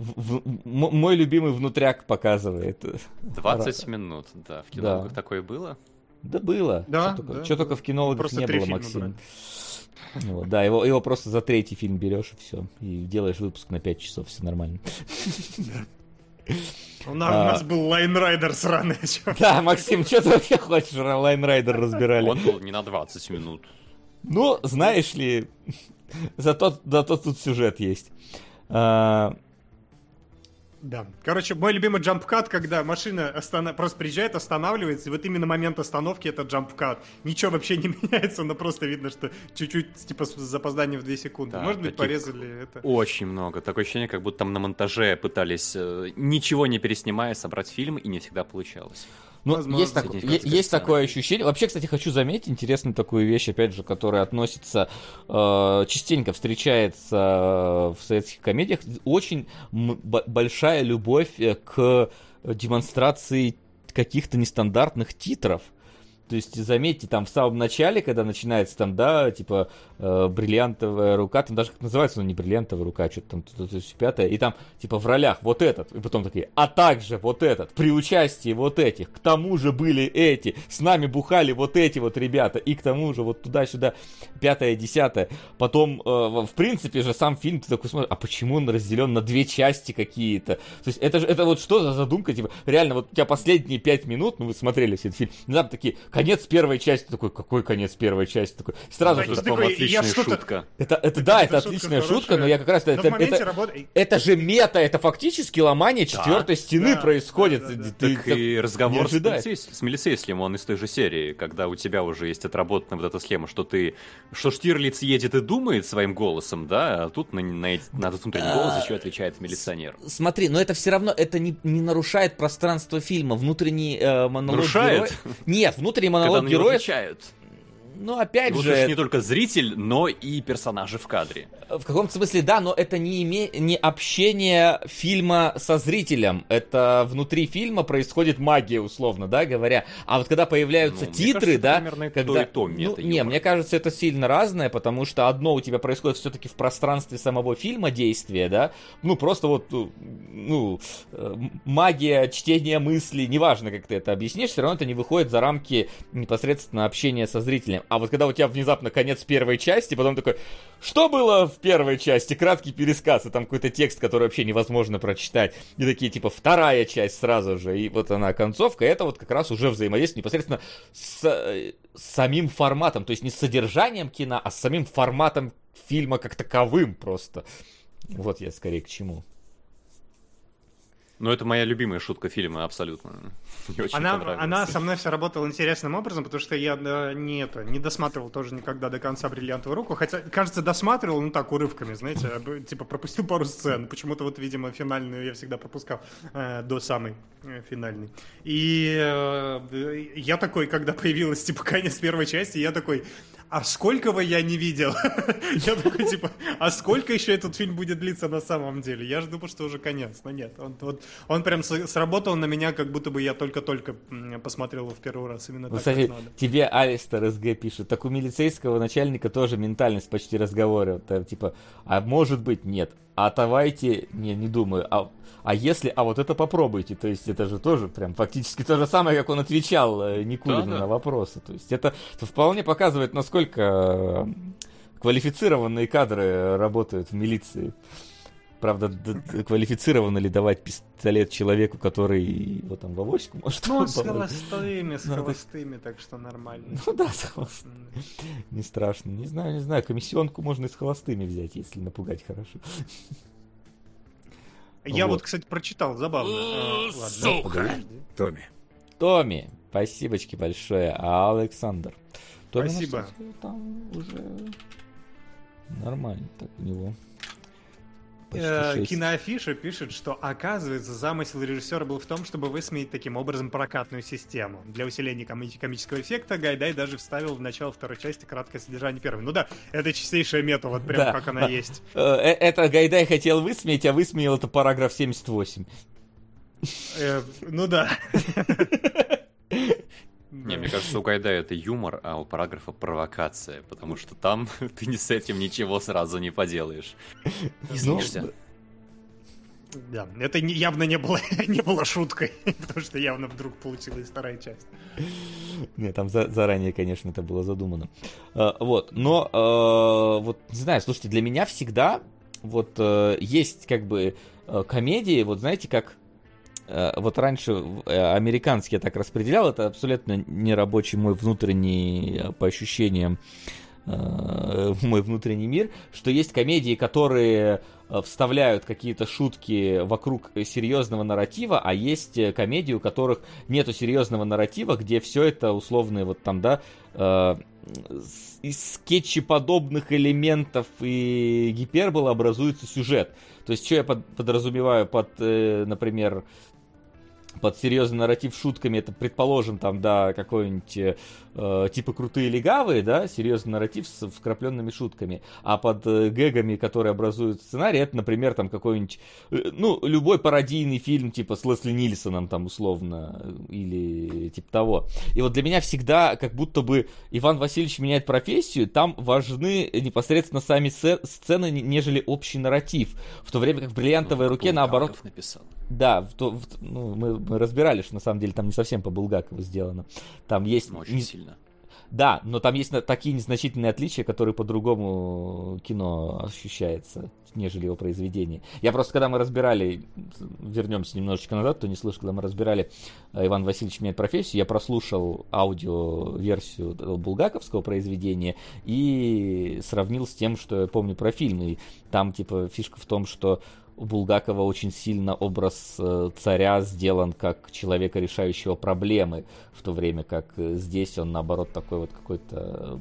S2: В- в- мой любимый внутряк показывает.
S4: 20 минут, да. В кино
S2: Да.
S4: такое было.
S2: Да было.
S3: Да,
S2: Что только,
S3: да, да.
S2: только в кинологах
S3: Просто
S2: не было, Максим. Вот, да, его, его просто за третий фильм берешь и все. И делаешь выпуск на 5 часов, все нормально.
S3: У нас,
S2: А.
S3: у нас был Line Rider сраный. чё.
S2: Да, Максим, что ты вообще хочешь? Line Rider разбирали.
S4: Он был не на 20 минут.
S2: Ну, знаешь ли, зато, зато тут сюжет есть. А,
S3: Да. Короче, мой любимый jump cut, когда машина остана- просто приезжает, останавливается, и вот именно момент остановки это jump cut. Ничего вообще не меняется, но просто видно, что чуть-чуть, типа, с запозданием в 2 секунды.
S4: Да,
S3: Может быть, порезали это.
S4: Очень много. Такое ощущение, как будто там на монтаже пытались, э, ничего не переснимая, собрать фильм, и не всегда получалось.
S2: Ну,
S3: Возможно.
S2: есть, е- есть
S4: концепции.
S2: такое ощущение. Вообще, кстати, хочу заметить интересную такую вещь, опять же, которая относится, э, частенько встречается э, в советских комедиях. Очень большая любовь э, к демонстрации каких-то нестандартных титров. То есть, заметьте, там в самом начале, когда начинается там, да, типа, э, бриллиантовая рука, там даже как называется, ну, не бриллиантовая рука, а что-то там, то, то, то, пятое, и там, типа, в ролях вот этот, и потом такие, а также вот этот, при участии вот этих, к тому же были эти, с нами бухали вот эти вот ребята, и к тому же вот туда-сюда, пятое, десятое. Потом, э, в принципе же, сам фильм, ты такой смотришь, а почему он разделен на две части какие-то? То есть, это же, это вот что за задумка, типа, реально, вот у тебя последние пять минут, ну, вы смотрели все этот фильм, там такие, конец первой части, такой, какой конец первой части? Такой, сразу же,
S3: я
S4: отличная шутка.
S2: это, это, да,
S3: это
S2: отличная шутка, но я как раз, это, это, это же мета, это фактически ломание четвертой стены
S3: да,
S2: происходит.
S3: да, да, да.
S2: Ты
S4: Так
S2: так
S4: и разговор с, полицейс- с милицейским, он из той же серии, когда у тебя уже есть отработанная вот эта схема, что ты, что Штирлиц едет и думает своим голосом, да, а тут на, на, эти- на этот внутренний голос еще отвечает милиционер.
S2: Смотри, но это все равно, это не, не нарушает пространство фильма. Внутренний э, монолог
S4: Нарушает?
S2: героя- Нет, внутренний
S4: Когда
S2: монолог героя...
S4: отвечают.
S2: Ну, опять
S4: Его
S2: же,
S4: не только зритель, но и персонажи в кадре.
S2: В каком-то смысле, да, но это не, име... не общение фильма со зрителем. Это внутри фильма происходит магия, условно, да, говоря. А вот когда появляются
S4: Ну,
S2: титры,
S4: кажется,
S2: да,
S4: примерно
S2: когда...
S4: то, и то
S2: ну,
S4: мета
S2: не,
S4: юмор.
S2: мне кажется, это сильно разное, потому что одно у тебя происходит все-таки в пространстве самого фильма действия, да, ну, просто вот, ну, э, магия, чтение мыслей, неважно, как ты это объяснишь, все равно это не выходит за рамки непосредственно общения со зрителем. А вот когда у тебя внезапно конец первой части, потом такой, что было в первой части? Краткий пересказ, и там какой-то текст, который вообще невозможно прочитать. И такие, типа, вторая часть сразу же, и вот она концовка, это вот как раз уже взаимодействие непосредственно с, с самим форматом, то есть не с содержанием кино, а с самим форматом фильма как таковым просто. Вот я скорее к чему.
S4: Но это моя любимая шутка фильма, абсолютно. Мне очень
S3: Она, она со мной все работала интересным образом, потому что я да, не, это, не досматривал тоже никогда до конца бриллиантовую руку. Хотя, кажется, досматривал, ну так, урывками, знаете, типа пропустил пару сцен. Почему-то вот, видимо, финальную я всегда пропускал э, до самой э, финальной. И э, я такой, когда появилась, типа, конец первой части, я такой, а сколько вы я не видел? Я такой, типа, а сколько еще этот фильм будет длиться на самом деле? Я же думал, что уже конец, но нет. Он, вот, он прям сработал на меня, как будто бы я только-только посмотрел его в первый раз. Именно
S2: Вот,
S3: так,
S2: кстати,
S3: надо.
S2: тебе Алистер СГ пишет, так у милицейского начальника тоже ментальность почти разговора. Там, типа, а может быть нет. А давайте, не, не думаю, а, а если, а вот это попробуйте. То есть это же тоже прям фактически то же самое, как он отвечал э, Никулину
S4: Да-да.
S2: на вопросы. То есть это, это вполне показывает, насколько э, квалифицированные кадры работают в милиции. Правда, квалифицированно ли давать пистолет человеку, который его там в авоську может
S3: Ну, с холостыми, с
S2: Ну,
S3: холостыми, так что нормально.
S2: Ну да, с холост-
S3: М.
S2: не страшно. Не знаю, не знаю, комиссионку можно и с холостыми взять, если напугать хорошо.
S3: Я
S2: Вот.
S3: кстати, прочитал, забавно. А, Ладно, подожди.
S1: Томми.
S2: Томми, спасибочки большое. А Александр? Томми, ну,
S3: Спасибо.
S2: там уже нормально так у него.
S3: Э. Киноафиша пишет, что оказывается замысел режиссера был в том, чтобы высмеять таким образом прокатную систему. Для усиления коми- комического эффекта Гайдай даже вставил в начало второй части краткое содержание первой. Ну да, это чистейшая мета, вот прям
S2: Да.
S3: как она есть.
S2: Э, э, Это Гайдай хотел высмеять, а высмеял это параграф 78.
S3: Э, Ну да.
S4: Не, мне кажется, у Гайдая это юмор, а у параграфа провокация, потому что там ты не с этим ничего сразу не поделаешь.
S2: Ну,
S4: Извинишься.
S3: Да, это явно не было, не было шуткой, потому что явно вдруг получилась вторая часть.
S2: Не, там за- заранее, конечно, это было задумано. Э, вот, но, э, вот, не знаю, слушайте, для меня всегда вот э, есть как бы э, комедии, вот знаете, как вот раньше э, американский я так распределял, это абсолютно нерабочий мой внутренний, э, по ощущениям, э, мой внутренний мир, что есть комедии, которые э, вставляют какие-то шутки вокруг э, серьезного нарратива, а есть э, комедии, у которых нету серьезного нарратива, где все это условные вот там, да, э, из скетчеподобных элементов и гипербола образуется сюжет. То есть, что я под- подразумеваю под, э, например, под серьезный нарратив шутками, это, предположим, там, да, какой-нибудь э, типа крутые легавые, да, серьезный нарратив с вкрапленными шутками. А под э, гэгами, которые образуют сценарий, это, например, там какой-нибудь, э, ну, любой пародийный фильм, типа с Лесли Нильсоном, там, условно, или типа того. И вот для меня всегда, как будто бы Иван Васильевич меняет профессию, там важны непосредственно сами сцены, нежели общий нарратив. В то время как в «Бриллиантовой ну, руке», наоборот...
S4: Написал.
S2: Да, в в, ну, мы, мы разбирали, что на самом деле там не совсем по Булгакову сделано. Там есть...
S4: Ну, очень не... сильно.
S2: Да, но там есть такие незначительные отличия, которые по-другому кино ощущается, нежели его произведение. Я просто, когда мы разбирали, вернемся немножечко назад, то не слышал, когда мы разбирали э, Иван Васильевич меняет профессию, я прослушал аудио-версию булгаковского произведения и сравнил с тем, что я помню про фильм. И там, типа, фишка в том, что у Булгакова очень сильно образ э, царя сделан как человека, решающего проблемы, в то время как э, здесь он, наоборот, такой вот какой-то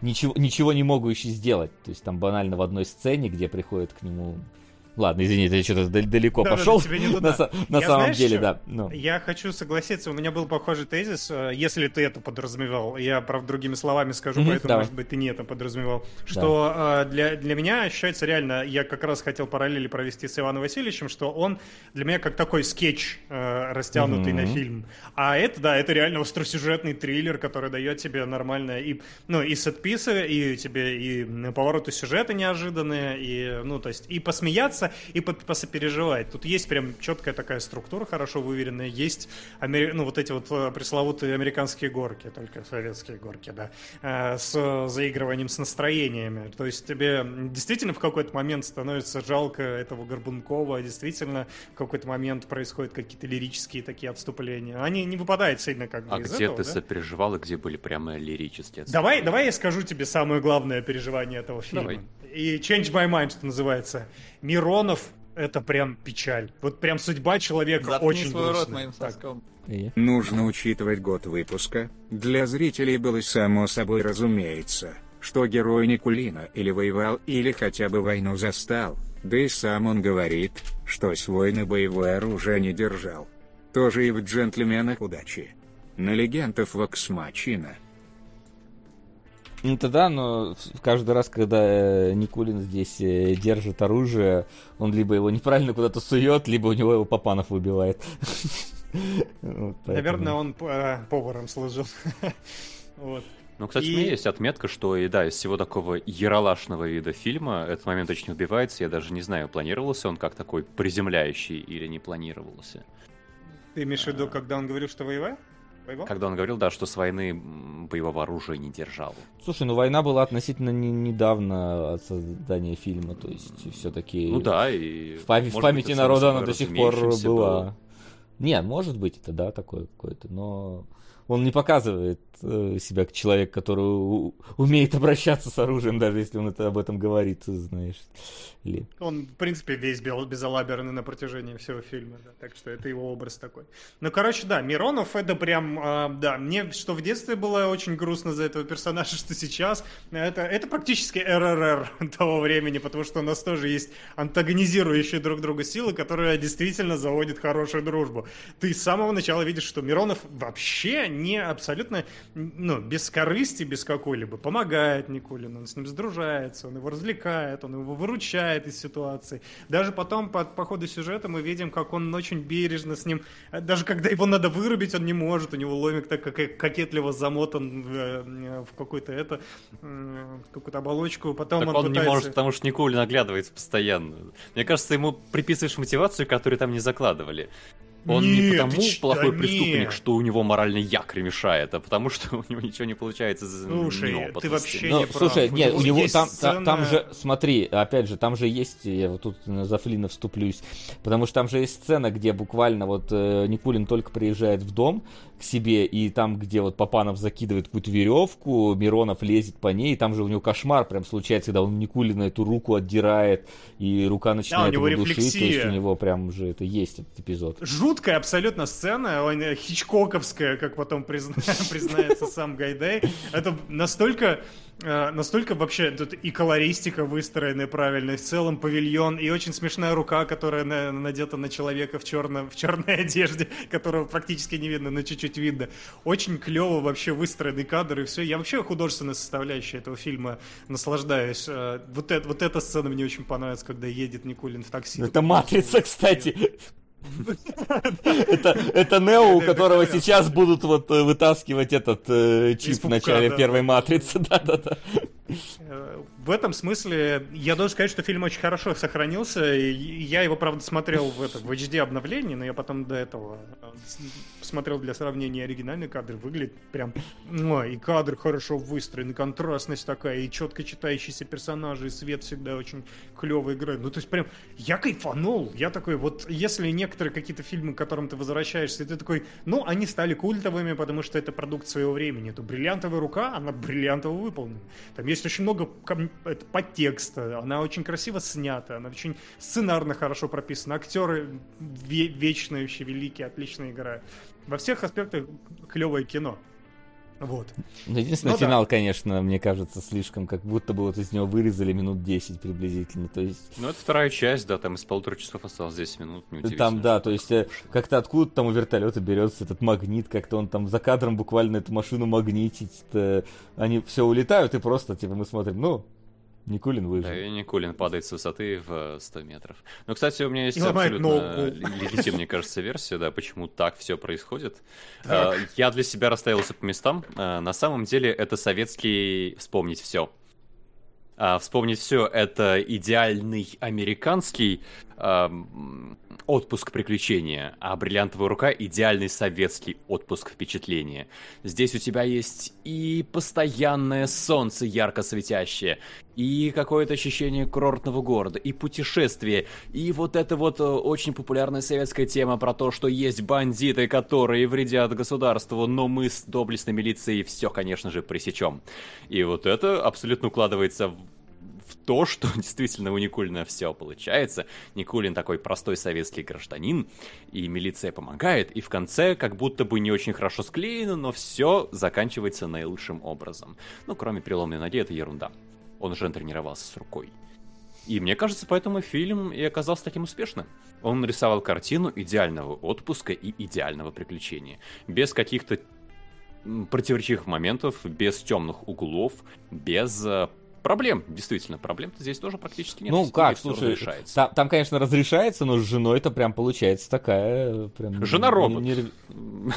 S2: ничего, ничего не могущий сделать. То есть там банально в одной сцене, где приходит к нему Ладно, извините, я что-то далеко да, пошел. Да, на, на самом знаешь, деле, да.
S3: Ну. Я хочу согласиться, у меня был похожий тезис, э, если ты это подразумевал. Я, правда, другими словами скажу, mm-hmm, поэтому, давай. может быть, ты не это подразумевал. Что да. для, для меня ощущается реально, я как раз хотел параллели провести с Иваном Васильевичем, что он для меня как такой скетч, э, растянутый mm-hmm. на фильм. А это, да, это реально остросюжетный триллер, который дает тебе нормальное и, ну, и сетписы, и тебе и повороты сюжета неожиданные, и, ну, то есть, и посмеяться посмеяться и посопереживать. Тут есть прям четкая такая структура, хорошо выверенная. Есть амери... ну, вот эти вот э, пресловутые американские горки, только советские горки, да, э, с заигрыванием с настроениями. То есть тебе действительно в какой-то момент становится жалко этого Горбункова, действительно в какой-то момент происходят какие-то лирические такие отступления. Они не выпадают сильно как бы
S4: А где этого, ты да? сопереживал и где были прямо лирические
S3: Давай, давай я скажу тебе самое главное переживание этого фильма. Давай. И change my mind, что называется. Миронов это прям печаль. Вот прям судьба человека Заткни очень свой грустная. рот моим соском.
S1: Нужно учитывать год выпуска. Для зрителей было само собой разумеется, что герой Никулина или воевал, или хотя бы войну застал, да и сам он говорит, что свой на боевое оружие не держал. Тоже и в «Джентльменах удачи». На легендов Воксмачина –
S2: ну тогда, но каждый раз, когда э, Никулин здесь э, держит оружие, он либо его неправильно куда-то сует, либо у него его Папанов выбивает.
S3: Наверное, он э, поваром служил.
S4: Ну, кстати, и... у меня есть отметка, что и да, из всего такого яролашного вида фильма этот момент очень убивается. Я даже не знаю, планировался он как такой приземляющий или не планировался.
S3: Ты имеешь в виду, когда он говорил, что воевал?
S4: Когда он говорил, да, что с войны боевого оружия не держал.
S2: Слушай, ну война была относительно не, недавно от создания фильма, то есть все-таки...
S4: Ну да, и...
S2: В, пам- в памяти быть, народа она до сих пор была. Было. Не, может быть это, да, такое какое-то, но он не показывает себя как человек, который умеет обращаться с оружием, даже если он это об этом говорит, знаешь. Ли.
S3: Он, в принципе, весь безалаберный на протяжении всего фильма, да, так что это его образ такой. Ну, короче, да, Миронов это прям, э, да, мне что в детстве было очень грустно за этого персонажа, что сейчас, это, это практически РРР того времени, потому что у нас тоже есть антагонизирующие друг друга силы, которые действительно заводят хорошую дружбу. Ты с самого начала видишь, что Миронов вообще не абсолютно, ну, без корысти, без какой-либо, помогает Никулину, он с ним сдружается, он его развлекает, он его выручает из ситуации. Даже потом, по, по ходу сюжета, мы видим, как он очень бережно с ним, даже когда его надо вырубить, он не может, у него ломик так как кокетливо замотан в, э, в какую-то это, какую-то оболочку, потом
S4: так
S3: он,
S4: он
S3: пытается...
S4: не может, потому что Никулин оглядывается постоянно. Мне кажется, ему приписываешь мотивацию, которую там не закладывали. Он нет, не потому плохой да преступник, нет. что у него моральный якорь мешает, а потому что у него ничего не получается из
S3: Слушай, ты вообще
S2: ну,
S3: не
S2: Слушай, прав. нет, у него там, сцена... там же, смотри, опять же, там же есть, я вот тут за Флина вступлюсь, потому что там же есть сцена, где буквально вот э, Никулин только приезжает в дом, к себе, и там, где вот Папанов закидывает какую-то веревку, Миронов лезет по ней, и там же у него кошмар прям случается, когда он Никулина эту руку отдирает, и рука начинает да, его душить, то есть у него прям уже это есть этот эпизод.
S3: Жуткий жуткая абсолютно сцена, э, хичкоковская, как потом призна... признается сам Гайдай. Это настолько э, настолько вообще тут и колористика выстроена правильно, и в целом павильон, и очень смешная рука, которая на, надета на человека в, черном, в черной одежде, которого практически не видно, но чуть-чуть видно. Очень клево вообще выстроенный кадр, и все. Я вообще художественной составляющей этого фильма наслаждаюсь. Э, Вот, это, вот эта сцена мне очень понравится, когда едет Никулин в такси.
S2: Это матрица, кстати. Это, это Нео, у которого сейчас будут вот э, вытаскивать этот э, чип в начале первой матрицы. Да-да-да.
S3: В этом смысле я должен сказать, что фильм очень хорошо сохранился. Я его, правда, смотрел в, это, в HD обновлении, но я потом до этого э, смотрел для сравнения оригинальный кадр. Выглядит прям... ну, И кадр хорошо выстроен, и контрастность такая, и четко читающиеся персонажи, и свет всегда очень клево играет. Ну, то есть прям я кайфанул. Я такой, вот если некоторые какие-то фильмы, к которым ты возвращаешься, и ты такой, ну, они стали культовыми, потому что это продукт своего времени, то «Бриллиантовая рука», она бриллиантово выполнена. Там есть очень много это, подтекста, она очень красиво снята, она очень сценарно хорошо прописана, актеры ве- вечные, вообще великие, отлично играют. Во всех аспектах клевое кино. Вот.
S2: Ну, Единственный
S3: Ну да.
S2: финал, конечно, мне кажется, слишком, как будто бы вот из него вырезали минут 10 приблизительно. То есть
S4: Ну, это вторая часть, да, там из полутора часов осталось 10 минут,
S2: там, да, то есть э, как-то откуда там у вертолета берется этот магнит, как-то он там за кадром буквально эту машину магнитит. э, Они все улетают и просто, типа, мы смотрим, ну, Никулин выжил.
S4: Да, и Никулин падает с высоты в э, 100 метров. Но, кстати, у меня есть
S3: И
S4: абсолютно легитимная, мне кажется, версия, да, почему так все происходит. Э, Я для себя расставился по местам. Э, На самом деле это советский «Вспомнить все». А вспомнить все это идеальный американский эм, отпуск приключения, а бриллиантовая рука идеальный советский отпуск впечатления. Здесь у тебя есть и постоянное солнце ярко светящее, и какое-то ощущение курортного города, и путешествие, и вот эта вот э, очень популярная советская тема про то, что есть бандиты, которые вредят государству, но мы с доблестной милицией все, конечно же, пресечем. И вот это абсолютно укладывается в в то, что действительно у Никулина все получается. Никулин такой простой советский гражданин, и милиция помогает, и в конце как будто бы не очень хорошо склеено, но все заканчивается наилучшим образом. Ну, кроме переломной ноги, это ерунда. Он уже тренировался с рукой. И мне кажется, поэтому фильм и оказался таким успешным. Он нарисовал картину идеального отпуска и идеального приключения. Без каких-то противоречивых моментов, без темных углов, без э, проблем. Действительно, проблем-то здесь тоже практически нет.
S2: Ну как, слушай,
S4: разрешается.
S2: там, там, конечно, разрешается, но с женой это прям получается такая... Прям,
S4: Жена-робот.
S2: не- не-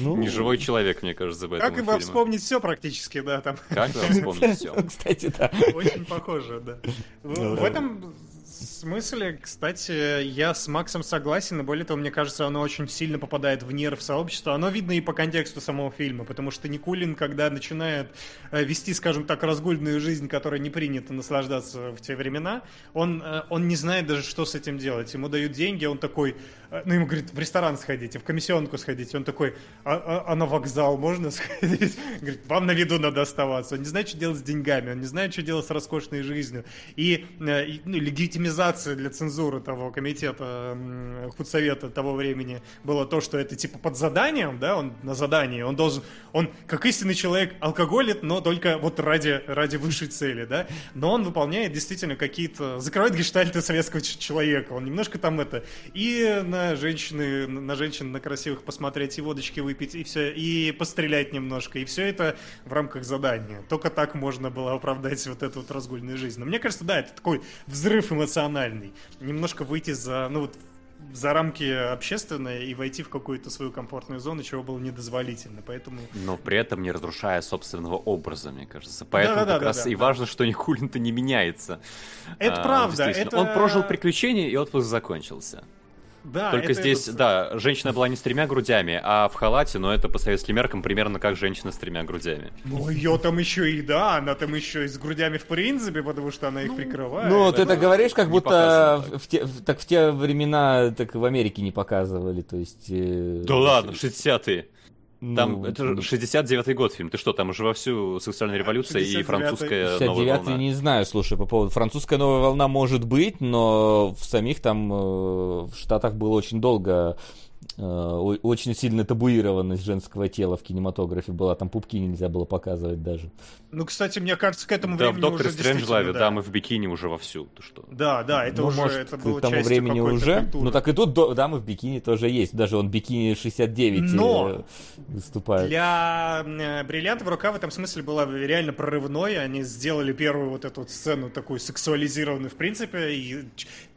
S2: ну,
S4: Не живой человек, мне кажется, в этом
S3: Как
S4: фильме.
S3: вспомнить все практически, да, там
S4: Как вспомнить все?
S2: Кстати, да.
S3: очень похоже, да. В,
S2: Ну
S3: в этом смысле, кстати, я с Максом согласен, и более того, мне кажется, оно очень сильно попадает в нерв сообщества. Оно видно и по контексту самого фильма, потому что Никулин, когда начинает э, вести, скажем так, разгульную жизнь, которой не принято наслаждаться в те времена, он, э, он не знает даже, что с этим делать. Ему дают деньги, он такой, э, ну, ему говорит, в ресторан сходите, в комиссионку сходите. Он такой, а, а- а на вокзал можно сходить? Говорит, вам на виду надо оставаться. Он не знает, что делать с деньгами, он не знает, что делать с роскошной жизнью. И, и, ну, легитимизация для цензуры того комитета худсовета того времени было то, что это типа под заданием, да, он на задании, он должен, он как истинный человек алкоголит, но только вот ради, ради высшей цели, да, но он выполняет действительно какие-то, закрывает гештальты советского человека, он немножко там это, и на женщины, на женщин, на красивых посмотреть, и водочки выпить, и все, и пострелять немножко, и все это в рамках задания. Только так можно было оправдать вот эту вот разгульную жизнь. Но мне кажется, да, это такой взрыв эмоциональный. Немножко выйти за, ну вот, за рамки общественные и войти в какую-то свою комфортную зону, чего было недозволительно. Поэтому
S4: Но при этом не разрушая собственного образа, мне кажется. Поэтому
S3: Да-да-да,
S4: как раз
S3: да,
S4: и
S3: да.
S4: важно, что Никулин-то не меняется.
S3: Это
S4: А,
S3: правда, это-
S4: Он прожил приключения, и отпуск закончился.
S3: Да,
S4: Только
S3: это
S4: здесь,
S3: этот-
S4: да, женщина была не с тремя грудями, а в халате, но это по советским меркам примерно как женщина с тремя грудями.
S3: Ну, ее там еще и, да, она там еще и с грудями в принципе, потому что она их прикрывает.
S2: Ну, ты это говоришь, как будто в, в те, в- так в те времена так в Америке не показывали, то есть... э,
S4: Да ладно, 60-е. Там
S2: Ну,
S4: это же 69-й год фильм. Ты что, там уже вовсю сексуальная революция и
S3: 69-й.
S4: французская новая
S2: 59
S4: волна.
S2: не знаю, слушай, по поводу... Французская новая волна может быть, но в самих там э, в Штатах было очень долго очень сильно табуированность женского тела в кинематографе была. Там пупки нельзя было показывать даже.
S3: Ну, кстати, мне кажется, к этому
S4: Да, в
S3: времени
S4: Докторе
S3: уже
S4: Стрэнджлаве
S3: действительно,
S4: дамы в бикини уже вовсю. Ты что?
S3: Да, да, это
S2: ну,
S3: уже
S2: может,
S3: это
S2: к
S3: было
S2: тому
S3: частью
S2: времени уже.
S3: культуры.
S2: Ну так и тут дамы в бикини тоже есть. Даже он бикини 69
S3: Но!
S2: э, выступает.
S3: Для э, бриллиантовой рука в этом смысле была реально прорывной. Они сделали первую вот эту вот сцену такую сексуализированную, в принципе, и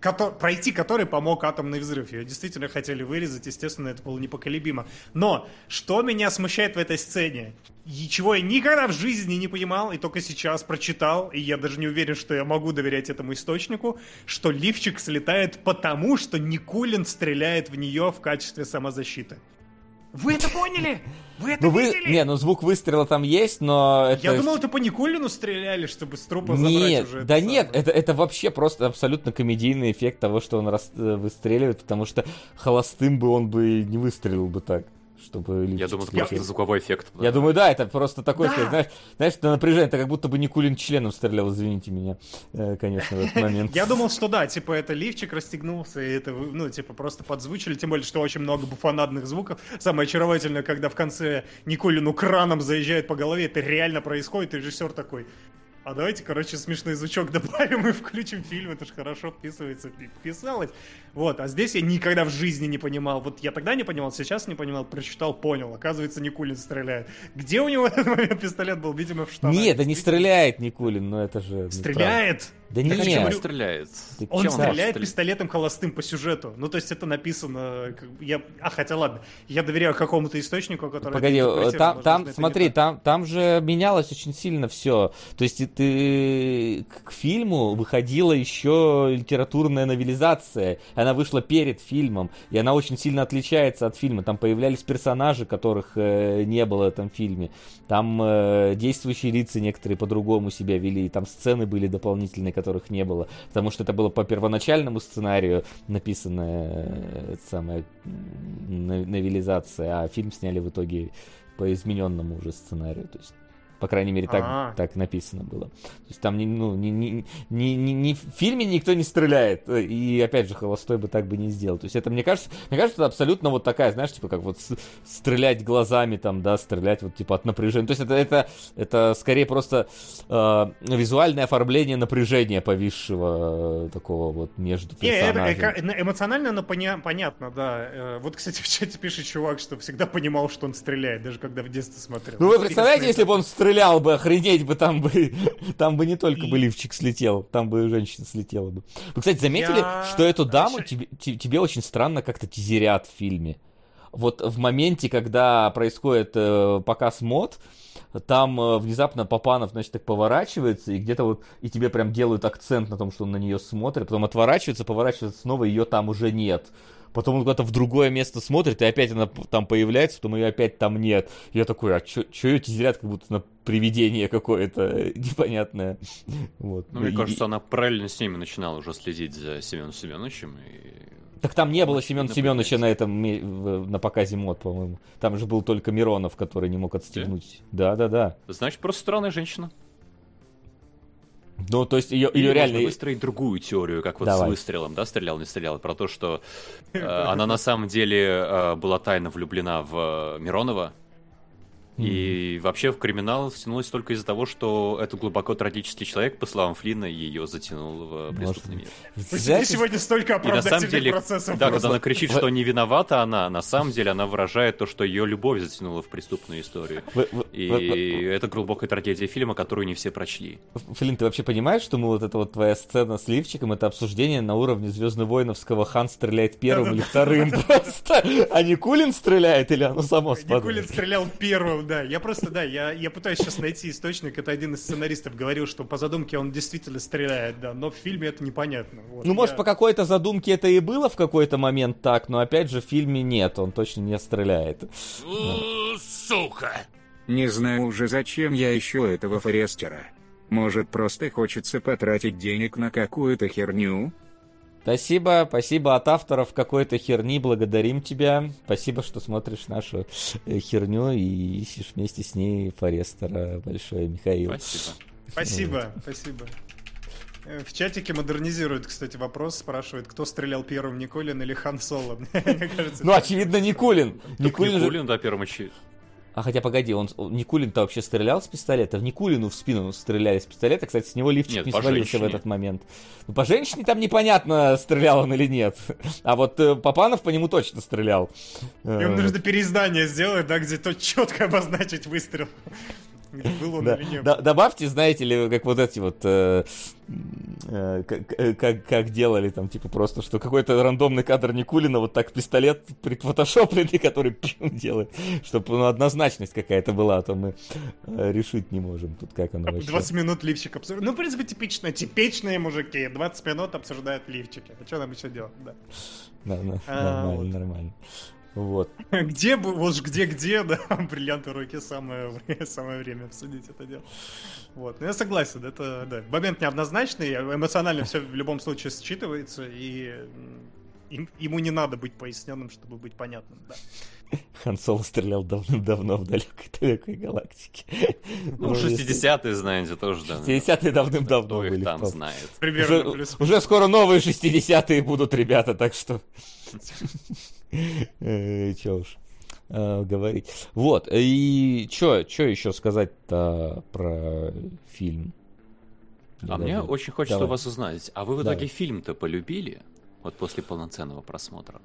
S3: ч- кото- пройти которой помог атомный взрыв. Ее действительно хотели вырезать, естественно, это было непоколебимо. Но что меня смущает в этой сцене? И чего я никогда в жизни не понимал, и только сейчас прочитал, и я даже не уверен, что я могу доверять этому источнику, что лифчик слетает потому, что Никулин стреляет в нее в качестве самозащиты. Вы это поняли? Вы это
S2: Ну вы,
S3: видели?
S2: не, ну звук выстрела там есть, но это...
S3: Я думал, это по Никулину стреляли, чтобы с трупа забрать
S2: Нет,
S3: уже.
S2: да
S3: это
S2: нет,
S3: самое.
S2: это, это вообще просто абсолютно комедийный эффект того, что он рас- э, выстреливает, потому что холостым бы он бы не выстрелил бы так, чтобы...
S4: Я думал, это просто звуковой эффект.
S2: Я думаю, да, это просто такой,
S3: Да.
S2: сказать, знаешь, знаешь, это напряжение, это как будто бы Никулин членом стрелял, извините меня, э, конечно, в этот момент.
S3: Я думал, что да, типа это лифчик расстегнулся, и это, ну, типа просто подзвучили, тем более, что очень много буфонадных звуков. Самое очаровательное, когда в конце Никулину краном заезжает по голове, это реально происходит, и режиссер такой, а давайте, короче, смешной звучок добавим и включим фильм, это же хорошо вписывается, пи- вписалось. Вот, а здесь я никогда в жизни не понимал, вот я тогда не понимал, сейчас не понимал, прочитал, понял, оказывается, Никулин стреляет. Где у него в этот момент пистолет был, видимо, в штанах.
S2: Нет, да не стреляет Никулин, но это же...
S3: Стреляет!
S2: Да
S3: чем
S2: нет,
S3: говорю?
S4: стреляет.
S2: Ты
S3: Он стреляет пистолетом холостым по сюжету. Ну, то есть это написано... Я... А, хотя ладно. Я доверяю какому-то источнику, который...
S2: Погоди, э, там, там
S3: не
S2: смотри, там, там же менялось очень сильно все. То есть ты к фильму выходила еще литературная новелизация. Она вышла перед фильмом, и она очень сильно отличается от фильма. Там появлялись персонажи, которых э, не было в этом фильме. Там э, действующие лица некоторые по-другому себя вели. Там сцены были дополнительные, которых не было. Потому что это было по первоначальному сценарию написанная э, самая новелизация, а фильм сняли в итоге по измененному уже сценарию. То есть, по крайней мере, так,
S3: А.
S2: так написано было. То есть там не, ну, не, не, не, не- не- в фильме никто не стреляет. э, И опять же, холостой бы так бы не сделал. То есть это, мне кажется, мне кажется, это абсолютно вот такая, знаешь, типа как вот с- стрелять глазами там, да, стрелять вот типа от напряжения. То есть это, это, это скорее просто э, визуальное оформление напряжения повисшего э, такого вот между
S3: это,
S2: персонажами.
S3: эко- эмоционально оно поня- понятно, да. Э, Вот, кстати, в чате пишет чувак, что всегда понимал, что он стреляет, даже когда в детстве смотрел.
S2: Ну вы представляете, если бы он стрелял бы, охренеть бы, там бы, там бы не только бы лифчик слетел, там бы женщина слетела бы. Вы, кстати, заметили,
S3: Я-
S2: что эту даму тебе, те- тебе очень странно как-то тизерят в фильме? Вот в моменте, когда происходит э, показ мод, там э, внезапно Папанов, значит, так поворачивается, и где-то вот, и тебе прям делают акцент на том, что он на нее смотрит, потом отворачивается, поворачивается снова, ее там уже нет. Потом он куда-то в другое место смотрит, и опять она там появляется, потом ее опять там нет. Я такой, а чё, чё ее тизерят, как будто на привидение какое-то непонятное. Вот.
S4: Ну, мне
S2: И-
S4: кажется, она параллельно с ними начинала уже следить за Семеном Семеновичем. И...
S2: Так там не было Семена. Семеновича на этом на показе мод, по-моему. Там же был только Миронов, который не мог отстегнуть. Да, да, да.
S4: Значит, просто странная женщина.
S2: Ну, то есть ее,
S4: Или
S2: ее
S4: можно
S2: реально...
S4: выстроить другую теорию, как вот
S2: Давай.
S4: с выстрелом, да, стрелял, не стрелял, про то, что э, она на самом деле э, была тайно влюблена в э, И вообще в криминал втянулась только из-за того, что это глубоко трагический человек, по словам Флина, ее затянул в преступный мир.
S2: Знаете,
S3: сегодня столько
S4: И на самом
S3: оправдательных
S4: деле,
S3: процессов.
S4: да,
S3: просто.
S4: когда она кричит, что не виновата она, на самом деле она выражает то, что ее любовь затянула в преступную историю.
S2: вы- вы-
S4: И
S2: вы-
S4: это глубокая трагедия фильма, которую не все прочли.
S2: Флинн, ты вообще понимаешь, что мы вот эта вот твоя сцена с лифчиком, это обсуждение на уровне Звездно-воиновского Хан стреляет первым или вторым просто, а не Кулин стреляет или оно само
S3: Никулин
S2: спадает?
S3: стрелял первым, да. Я просто, да, я, я пытаюсь сейчас найти источник. Это один из сценаристов говорил, что по задумке он действительно стреляет, да, но в фильме это непонятно. Вот,
S2: Ну, может,
S3: я-
S2: по какой-то задумке это и было в какой-то момент так, но опять же в фильме нет, он точно не стреляет.
S1: Не знаю уже зачем я ищу этого Форестера. Может просто хочется потратить денег на какую-то херню?
S2: Спасибо, спасибо от авторов какой-то херни, благодарим тебя. Спасибо, что смотришь нашу э, херню и ищешь вместе с ней Форестера. Большое, Михаил.
S4: Спасибо.
S3: Спасибо, спасибо. Э, В чатике модернизируют, кстати, вопрос, спрашивает, кто стрелял первым, Николин или Хан Соло.
S2: Ну, очевидно, Никулин.
S4: Никулин,
S2: Никулин же...
S4: Никулин да, первым очи-
S2: А хотя, погоди, он, Никулин-то вообще стрелял с пистолета? В Никулину в спину стреляли с пистолета. Кстати, с него лифчик
S4: Нет,
S2: не свалился в
S4: женщине.
S2: этот момент. Ну, по женщине там непонятно, стрелял он или нет. А вот э, Папанов по нему точно стрелял. Э,
S3: Им нужно переиздание сделать, да, где то четко обозначить выстрел. Был он
S2: Да.
S3: или не был.
S2: Да- добавьте, знаете ли, как вот эти вот, э, э, как, э, как, как делали там, типа просто, что какой-то рандомный кадр Никулина, вот так пистолет прифотошопленный, который пью делает, чтобы ну, однозначность какая-то была, а то мы э, решить не можем тут, как оно вообще.
S3: 20 минут лифчик обсуждают. Ну, в принципе, типично. Типичные мужики. 20 минут обсуждают лифчики. А что нам еще делать? Да.
S2: Да, да,
S3: А,
S2: нормально,
S3: вот.
S2: нормально. Вот.
S3: Где бы, вот ж где-где, да, бриллианты в руке, самое, самое время обсудить это дело. Вот, ну я согласен, это, да, момент неоднозначный, эмоционально все в любом случае считывается, и им- ему не надо быть поясненным, чтобы быть понятным, да.
S2: Хан Соло стрелял давным-давно в далекой-далекой галактике.
S4: Ну, 60-е, знаете, тоже, да.
S2: 50-е давным-давно
S4: Кто их
S2: были.
S4: там знает.
S3: Примерно
S2: Уже, уже скоро новые 60-е будут, ребята, так что... Э, Че уж э, говорить. Вот, и что еще сказать-то про фильм?
S4: А мне очень хочется вас узнать, а вы в итоге фильм-то полюбили? Вот после полноценного просмотра.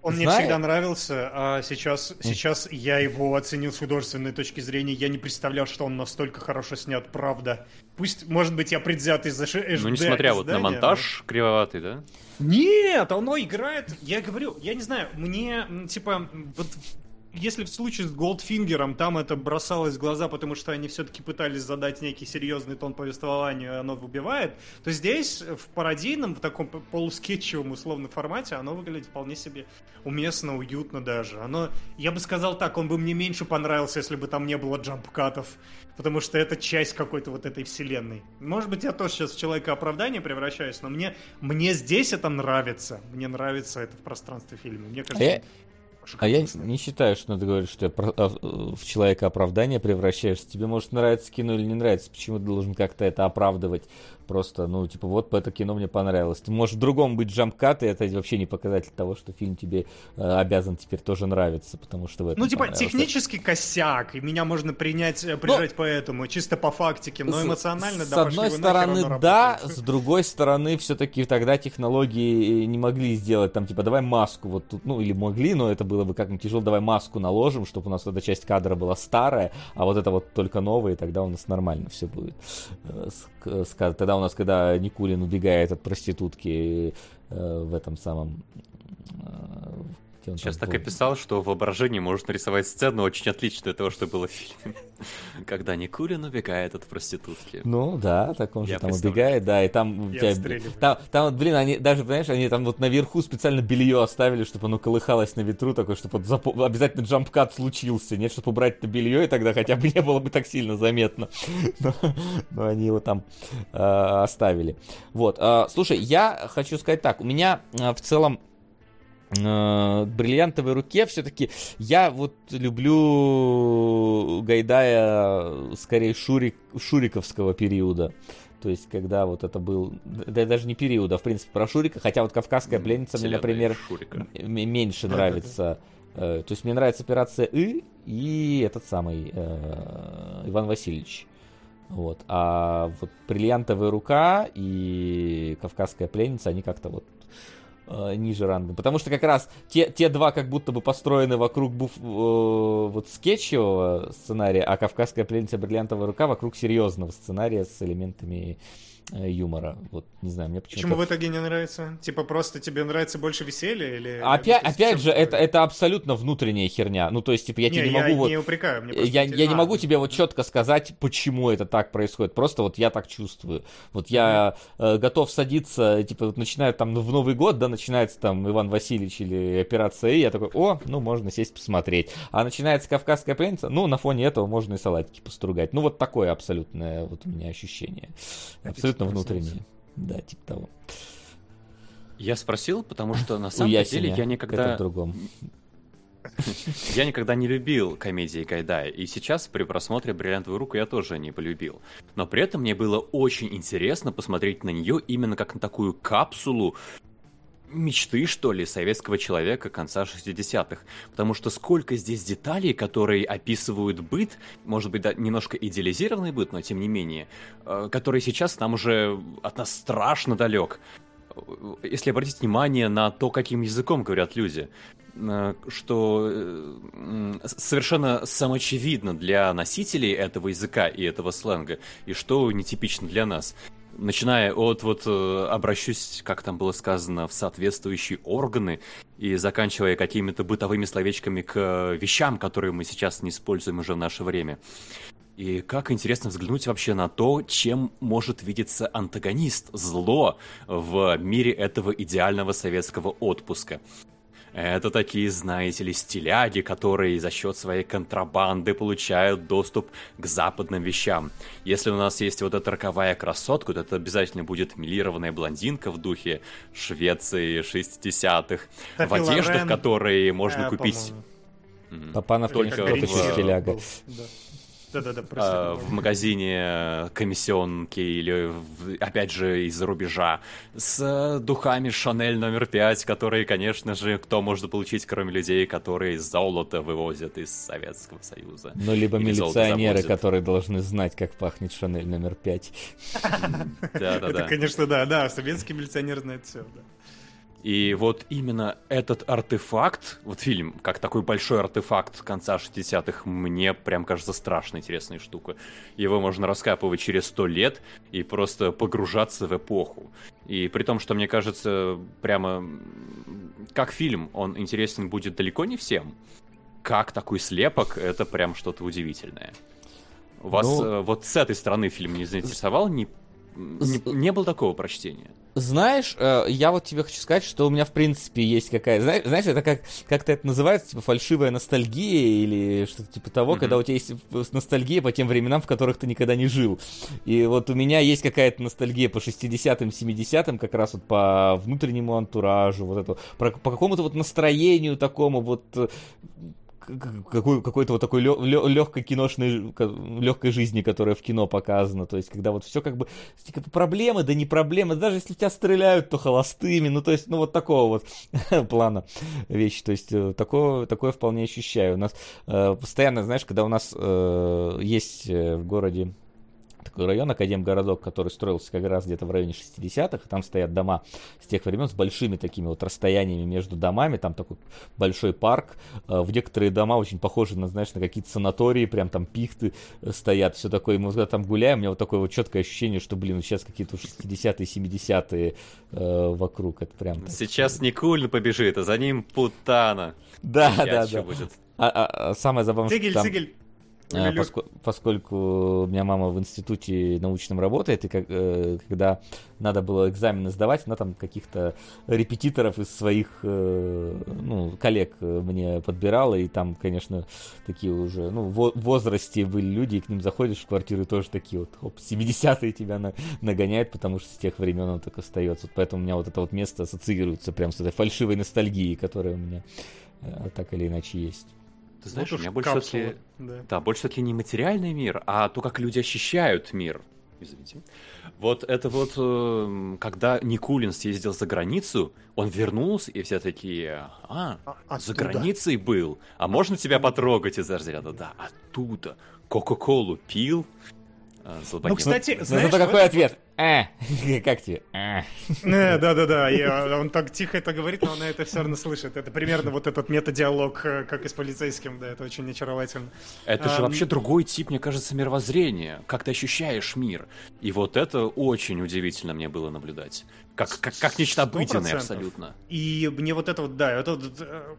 S3: Он мне
S2: Знаю.
S3: всегда нравился, а сейчас, сейчас я его оценил с художественной точки зрения. Я не представлял, что он настолько хорошо снят, правда. Пусть, может быть, я предвзятый за ш-
S4: Ну,
S3: HD
S4: несмотря вот на
S3: издания, но-
S4: монтаж кривоватый, да?
S3: Нет, оно играет. Я говорю, я не знаю, мне типа вот если в случае с Голдфингером там это бросалось в глаза, потому что они все-таки пытались задать некий серьезный тон повествованию, оно выбивает, то здесь в пародийном, в таком полускетчевом условном формате оно выглядит вполне себе уместно, уютно даже. Оно, я бы сказал так, он бы мне меньше понравился, если бы там не было джампкатов, потому что это часть какой-то вот этой вселенной. Может быть, я тоже сейчас в человека оправдания превращаюсь, но мне, мне здесь это нравится. Мне нравится это в пространстве фильма. Мне кажется,
S2: А я не считаю, что надо говорить, что я а, в человека оправдания превращаешься. Тебе может нравиться кино или не нравится. Почему ты должен как-то это оправдывать? Просто, ну, типа, вот это кино мне понравилось. Ты можешь в другом быть джампкат, и это вообще не показатель того, что фильм тебе э, обязан теперь тоже нравиться, потому что в этом
S3: Ну, типа, технический косяк, и меня можно принять, э, прижать поэтому, чисто по фактике, но
S2: С-
S3: эмоционально,
S2: с
S3: да, пошли
S2: одной
S3: нахер,
S2: стороны,
S3: оно
S2: да, с другой стороны, все-таки тогда технологии не могли сделать там, типа, давай маску вот тут, ну, или могли, но это было бы как-нибудь тяжело, давай маску наложим, чтобы у нас эта часть кадра была старая, а вот это вот только новая, и тогда у нас нормально все будет. Э, с- с Тогда у нас, когда Никулин убегает от проститутки э, в этом самом... он
S4: Сейчас
S2: там
S4: так
S2: был?
S4: описал, что в воображении может нарисовать сцену очень отличную от того, что было в фильме. Когда Никулин убегает от проститутки.
S2: Ну да, так он же
S4: Я
S2: там
S4: представляю.
S2: убегает, да, и там у
S3: Я
S2: тебя- там, там вот, блин, они даже, понимаешь, они там вот наверху специально белье оставили, чтобы оно колыхалось на ветру, такой, чтобы вот запо- обязательно джампкат случился, нет, чтобы убрать это белье, и тогда хотя бы не было бы так сильно заметно. Но, но они его там э, оставили. Вот, э, слушай, я хочу сказать так, у меня э, в целом бриллиантовой руке все-таки я вот люблю Гайдая скорее шурик, шуриковского периода. То есть, когда вот это был... Да даже не период, а в принципе про Шурика. Хотя вот «Кавказская пленница» мне,
S4: Вселенная
S2: например,
S4: Шурика.
S2: меньше
S3: Да, да,
S2: нравится. Э, То есть, мне нравится «Операция И» и этот самый э, Иван Васильевич. Вот. А вот «Бриллиантовая рука» и «Кавказская пленница», они как-то вот э, ниже ранга. Потому что как раз те, те два как будто бы построены вокруг буф, э, вот скетчевого сценария, а «Кавказская пленница бриллиантовая рука» вокруг серьезного сценария с элементами юмора. Вот, не знаю, мне почему-то...
S3: Почему в итоге не нравится? Типа просто тебе нравится больше веселья или...
S2: Опять,
S3: Ну, есть
S2: опять
S3: в
S2: же, это, это абсолютно внутренняя херня. Ну, то есть, типа, я
S3: не,
S2: тебе не
S3: я
S2: могу вот...
S3: не упрекаю, мне просто
S2: Я, я не
S3: интересно.
S2: могу
S3: А,
S2: тебе вот четко сказать, почему это так происходит. Просто вот я так чувствую. Вот я э, готов садиться, типа, вот начинает там в Новый год, да, начинается там Иван Васильевич или Операция И, я такой, о, ну, можно сесть посмотреть. А начинается Кавказская пленница, ну, на фоне этого можно и салатики постругать. Ну, вот такое абсолютное вот у меня ощущение. Абсолютно
S3: Аппетит
S2: внутреннее. Да, типа того.
S4: Я спросил, потому что на самом деле я
S2: это
S4: никогда,
S2: другом.
S4: я никогда не любил комедии Гайдая, и сейчас при просмотре «Бриллиантовую руку» я тоже не полюбил. Но при этом мне было очень интересно посмотреть на нее именно как на такую капсулу мечты, что ли, советского человека конца 60-х. Потому что сколько здесь деталей, которые описывают быт, может быть, да, немножко идеализированный быт, но тем не менее, э, который сейчас нам уже от нас страшно далек. Если обратить внимание на то, каким языком говорят люди, э, что э, совершенно самоочевидно для носителей этого языка и этого сленга, и что нетипично для нас. Начиная от вот э, обращусь, как там было сказано, в соответствующие органы и заканчивая какими-то бытовыми словечками к э, вещам, которые мы сейчас не используем уже в наше время. И как интересно взглянуть вообще на то, чем может видеться антагонист, зло в мире этого идеального советского отпуска. Это такие, знаете ли, стиляги, которые за счет своей контрабанды получают доступ к западным вещам. Если у нас есть вот эта роковая красотка, то это обязательно будет милированная блондинка в духе Швеции 60-х, в одеждах,
S3: Лорен,
S4: которые можно
S3: э,
S4: купить
S2: Папанов,
S4: Только
S3: Коричневый
S2: стиляга.
S3: был, да. Да-да-да,
S4: э,
S3: прости.
S4: в магазине комиссионки или, в- опять же, из-за рубежа с э, духами Шанель номер 5, которые, конечно же, кто может получить, кроме людей, которые золото вывозят из Советского Союза.
S2: Ну, либо
S4: Или
S2: милиционеры, которые должны знать, как пахнет Шанель номер пять.
S3: Это,
S4: Да-да-да.
S3: конечно, да, да, советский милиционер знает все, да.
S4: И вот именно этот артефакт, вот фильм, как такой большой артефакт конца 60-х, мне прям кажется страшно интересной штукой. Его можно раскапывать через сто лет и просто погружаться в эпоху. И при том, что мне кажется, прямо как фильм, он интересен будет далеко не всем. Как такой слепок, это прям что-то удивительное. Вас
S2: Ну-
S4: э, вот с этой стороны фильм не заинтересовал? Не, не, не было такого прочтения?
S2: Знаешь, э, я вот тебе хочу сказать, что у меня в принципе есть какая... Знаешь, знаешь это как, как-то это называется, типа фальшивая ностальгия или что-то типа того,
S4: Мгм.
S2: когда у тебя есть ностальгия по тем временам, в которых ты никогда не жил. И вот у меня есть какая-то ностальгия по 60-м, 70-м, как раз вот по внутреннему антуражу, вот это, по какому-то вот настроению такому вот э, какой, какой-то вот такой легкой киношной, легкой жизни, которая в кино показана. То есть, когда вот все как бы типа, проблемы, да не проблемы. Даже если тебя стреляют, то холостыми. Ну, то есть, ну, вот такого вот плана вещи. То есть, э, такое, такое вполне ощущаю. У нас э, постоянно, знаешь, когда у нас э, есть э, в городе район, Академгородок, который строился как раз где-то в районе 60-х, и там стоят дома с тех времен с большими такими вот расстояниями между домами, там такой большой парк, Э, в некоторые дома очень похожи на, знаешь, на какие-то санатории, прям там пихты э, стоят, все такое, и мы когда там гуляем, у меня вот такое вот четкое ощущение, что, блин, сейчас какие-то 60-е, 70-е э, вокруг, это прям... так.
S4: Сейчас Никулин побежит, а за ним Путана.
S2: Да, да, да.
S4: будет.
S2: А, а- а самое забавное, что
S3: Цигель,
S2: там...
S3: цигель.
S2: А, поско- поскольку у меня мама в институте научном работает, и как, э, когда надо было экзамены сдавать, она там каких-то репетиторов из своих э, ну, коллег э, мне подбирала, и там, конечно, такие уже, ну, в в возрасте были люди, и к ним заходишь в квартиру, и тоже такие вот, оп, 70-е тебя на- нагоняют, потому что с тех времен он так остается. Вот поэтому у меня вот это вот место ассоциируется прям с этой фальшивой ностальгией, которая у меня э, так или иначе есть.
S4: Ты знаешь,
S3: Вот
S4: у меня больше все-таки...
S3: да.
S4: Да, больше все-таки не материальный мир, а то, как люди ощущают мир. Извините. Вот это вот, эм, когда Никулин съездил за границу, он вернулся, и все такие, а,
S3: А-
S4: за границей был, а можно тебя потрогать из разряда? Да, оттуда. Кока-колу пил. А,
S3: Ну, кстати,
S2: Но
S3: знаешь, в
S2: какой ответ? Э, как тебе? Э.
S3: Не, да-да-да, а, он так тихо это говорит, но она это все равно слышит. Это примерно вот этот методиалог, э, как и с полицейским, да, это очень очаровательно.
S4: Это же вообще другой тип, мне кажется, мировоззрения. Как ты ощущаешь мир. И вот это очень удивительно мне было наблюдать. Как, как, как нечто обыденное абсолютно.
S3: И мне вот это вот, да, это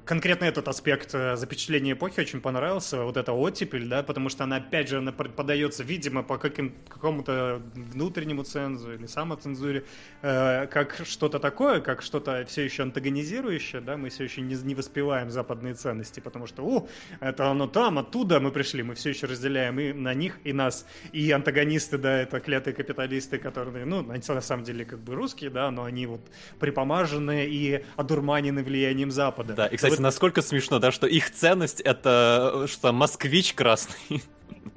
S3: конкретно этот аспект запечатления эпохи очень понравился, вот эта оттепель, да, потому что она, опять же, она под- подается, видимо, по каким, какому-то внутреннему цензу, цензу или самоцензуре, э, как что-то такое, как что-то все еще антагонизирующее, да, мы все еще не, не воспеваем западные ценности, потому что, о, это оно там, оттуда мы пришли, мы все еще разделяем и на них, и нас, и антагонисты, да, это клятые капиталисты, которые, ну, они на самом деле как бы русские, да, но они вот припомажены и одурманены влиянием Запада.
S4: Да, и, кстати,
S3: Вот-
S4: насколько смешно, да, что их ценность это что москвич красный.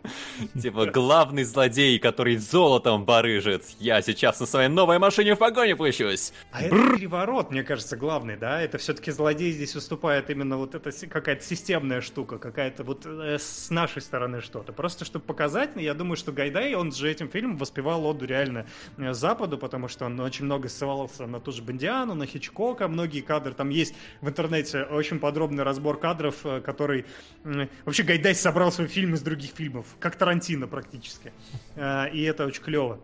S4: Типа главный злодей, который золотом барыжит. Я сейчас на своей новой машине в погоне пущусь.
S3: А это переворот, мне кажется, главный, да? Это все-таки злодей здесь выступает именно вот эта какая-то системная штука, какая-то вот э, с нашей стороны что-то. Просто чтобы показать, я думаю, что Гайдай, он же этим фильмом воспевал оду реально э, Западу, потому что он очень много ссылался на ту же Бондиану, на Хичкока, многие кадры. Там есть в интернете очень подробный разбор кадров, э, который... Вообще Гайдай собрал свой фильм из других фильмов, как Тарантино практически. Э, И это очень клево.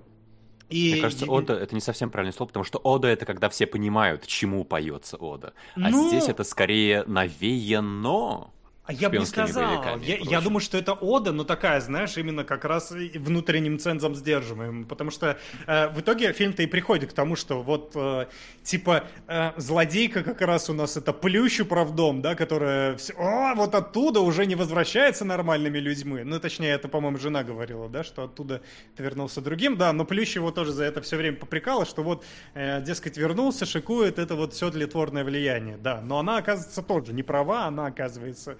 S3: И
S4: Мне кажется, ода это не совсем правильное слово, потому что ода это когда все понимают, чему поется ода. А
S3: Ну-
S4: здесь это скорее навеяно.
S3: А я бы не сказал. Я, я думаю, что это ода, но такая, знаешь, именно как раз внутренним цензом сдерживаем. Потому что э, в итоге фильм-то и приходит к тому, что вот э, типа э, злодейка как раз у нас это плющ управдом, да, которая все, «О, вот оттуда уже не возвращается нормальными людьми. Ну, точнее, это, по-моему, жена говорила, да, что оттуда ты вернулся другим, да, но плющ его тоже за это все время попрекала, что вот, э, дескать, вернулся, шикует, это вот все тлетворное влияние, да. Но она, оказывается, тоже не права, она, оказывается,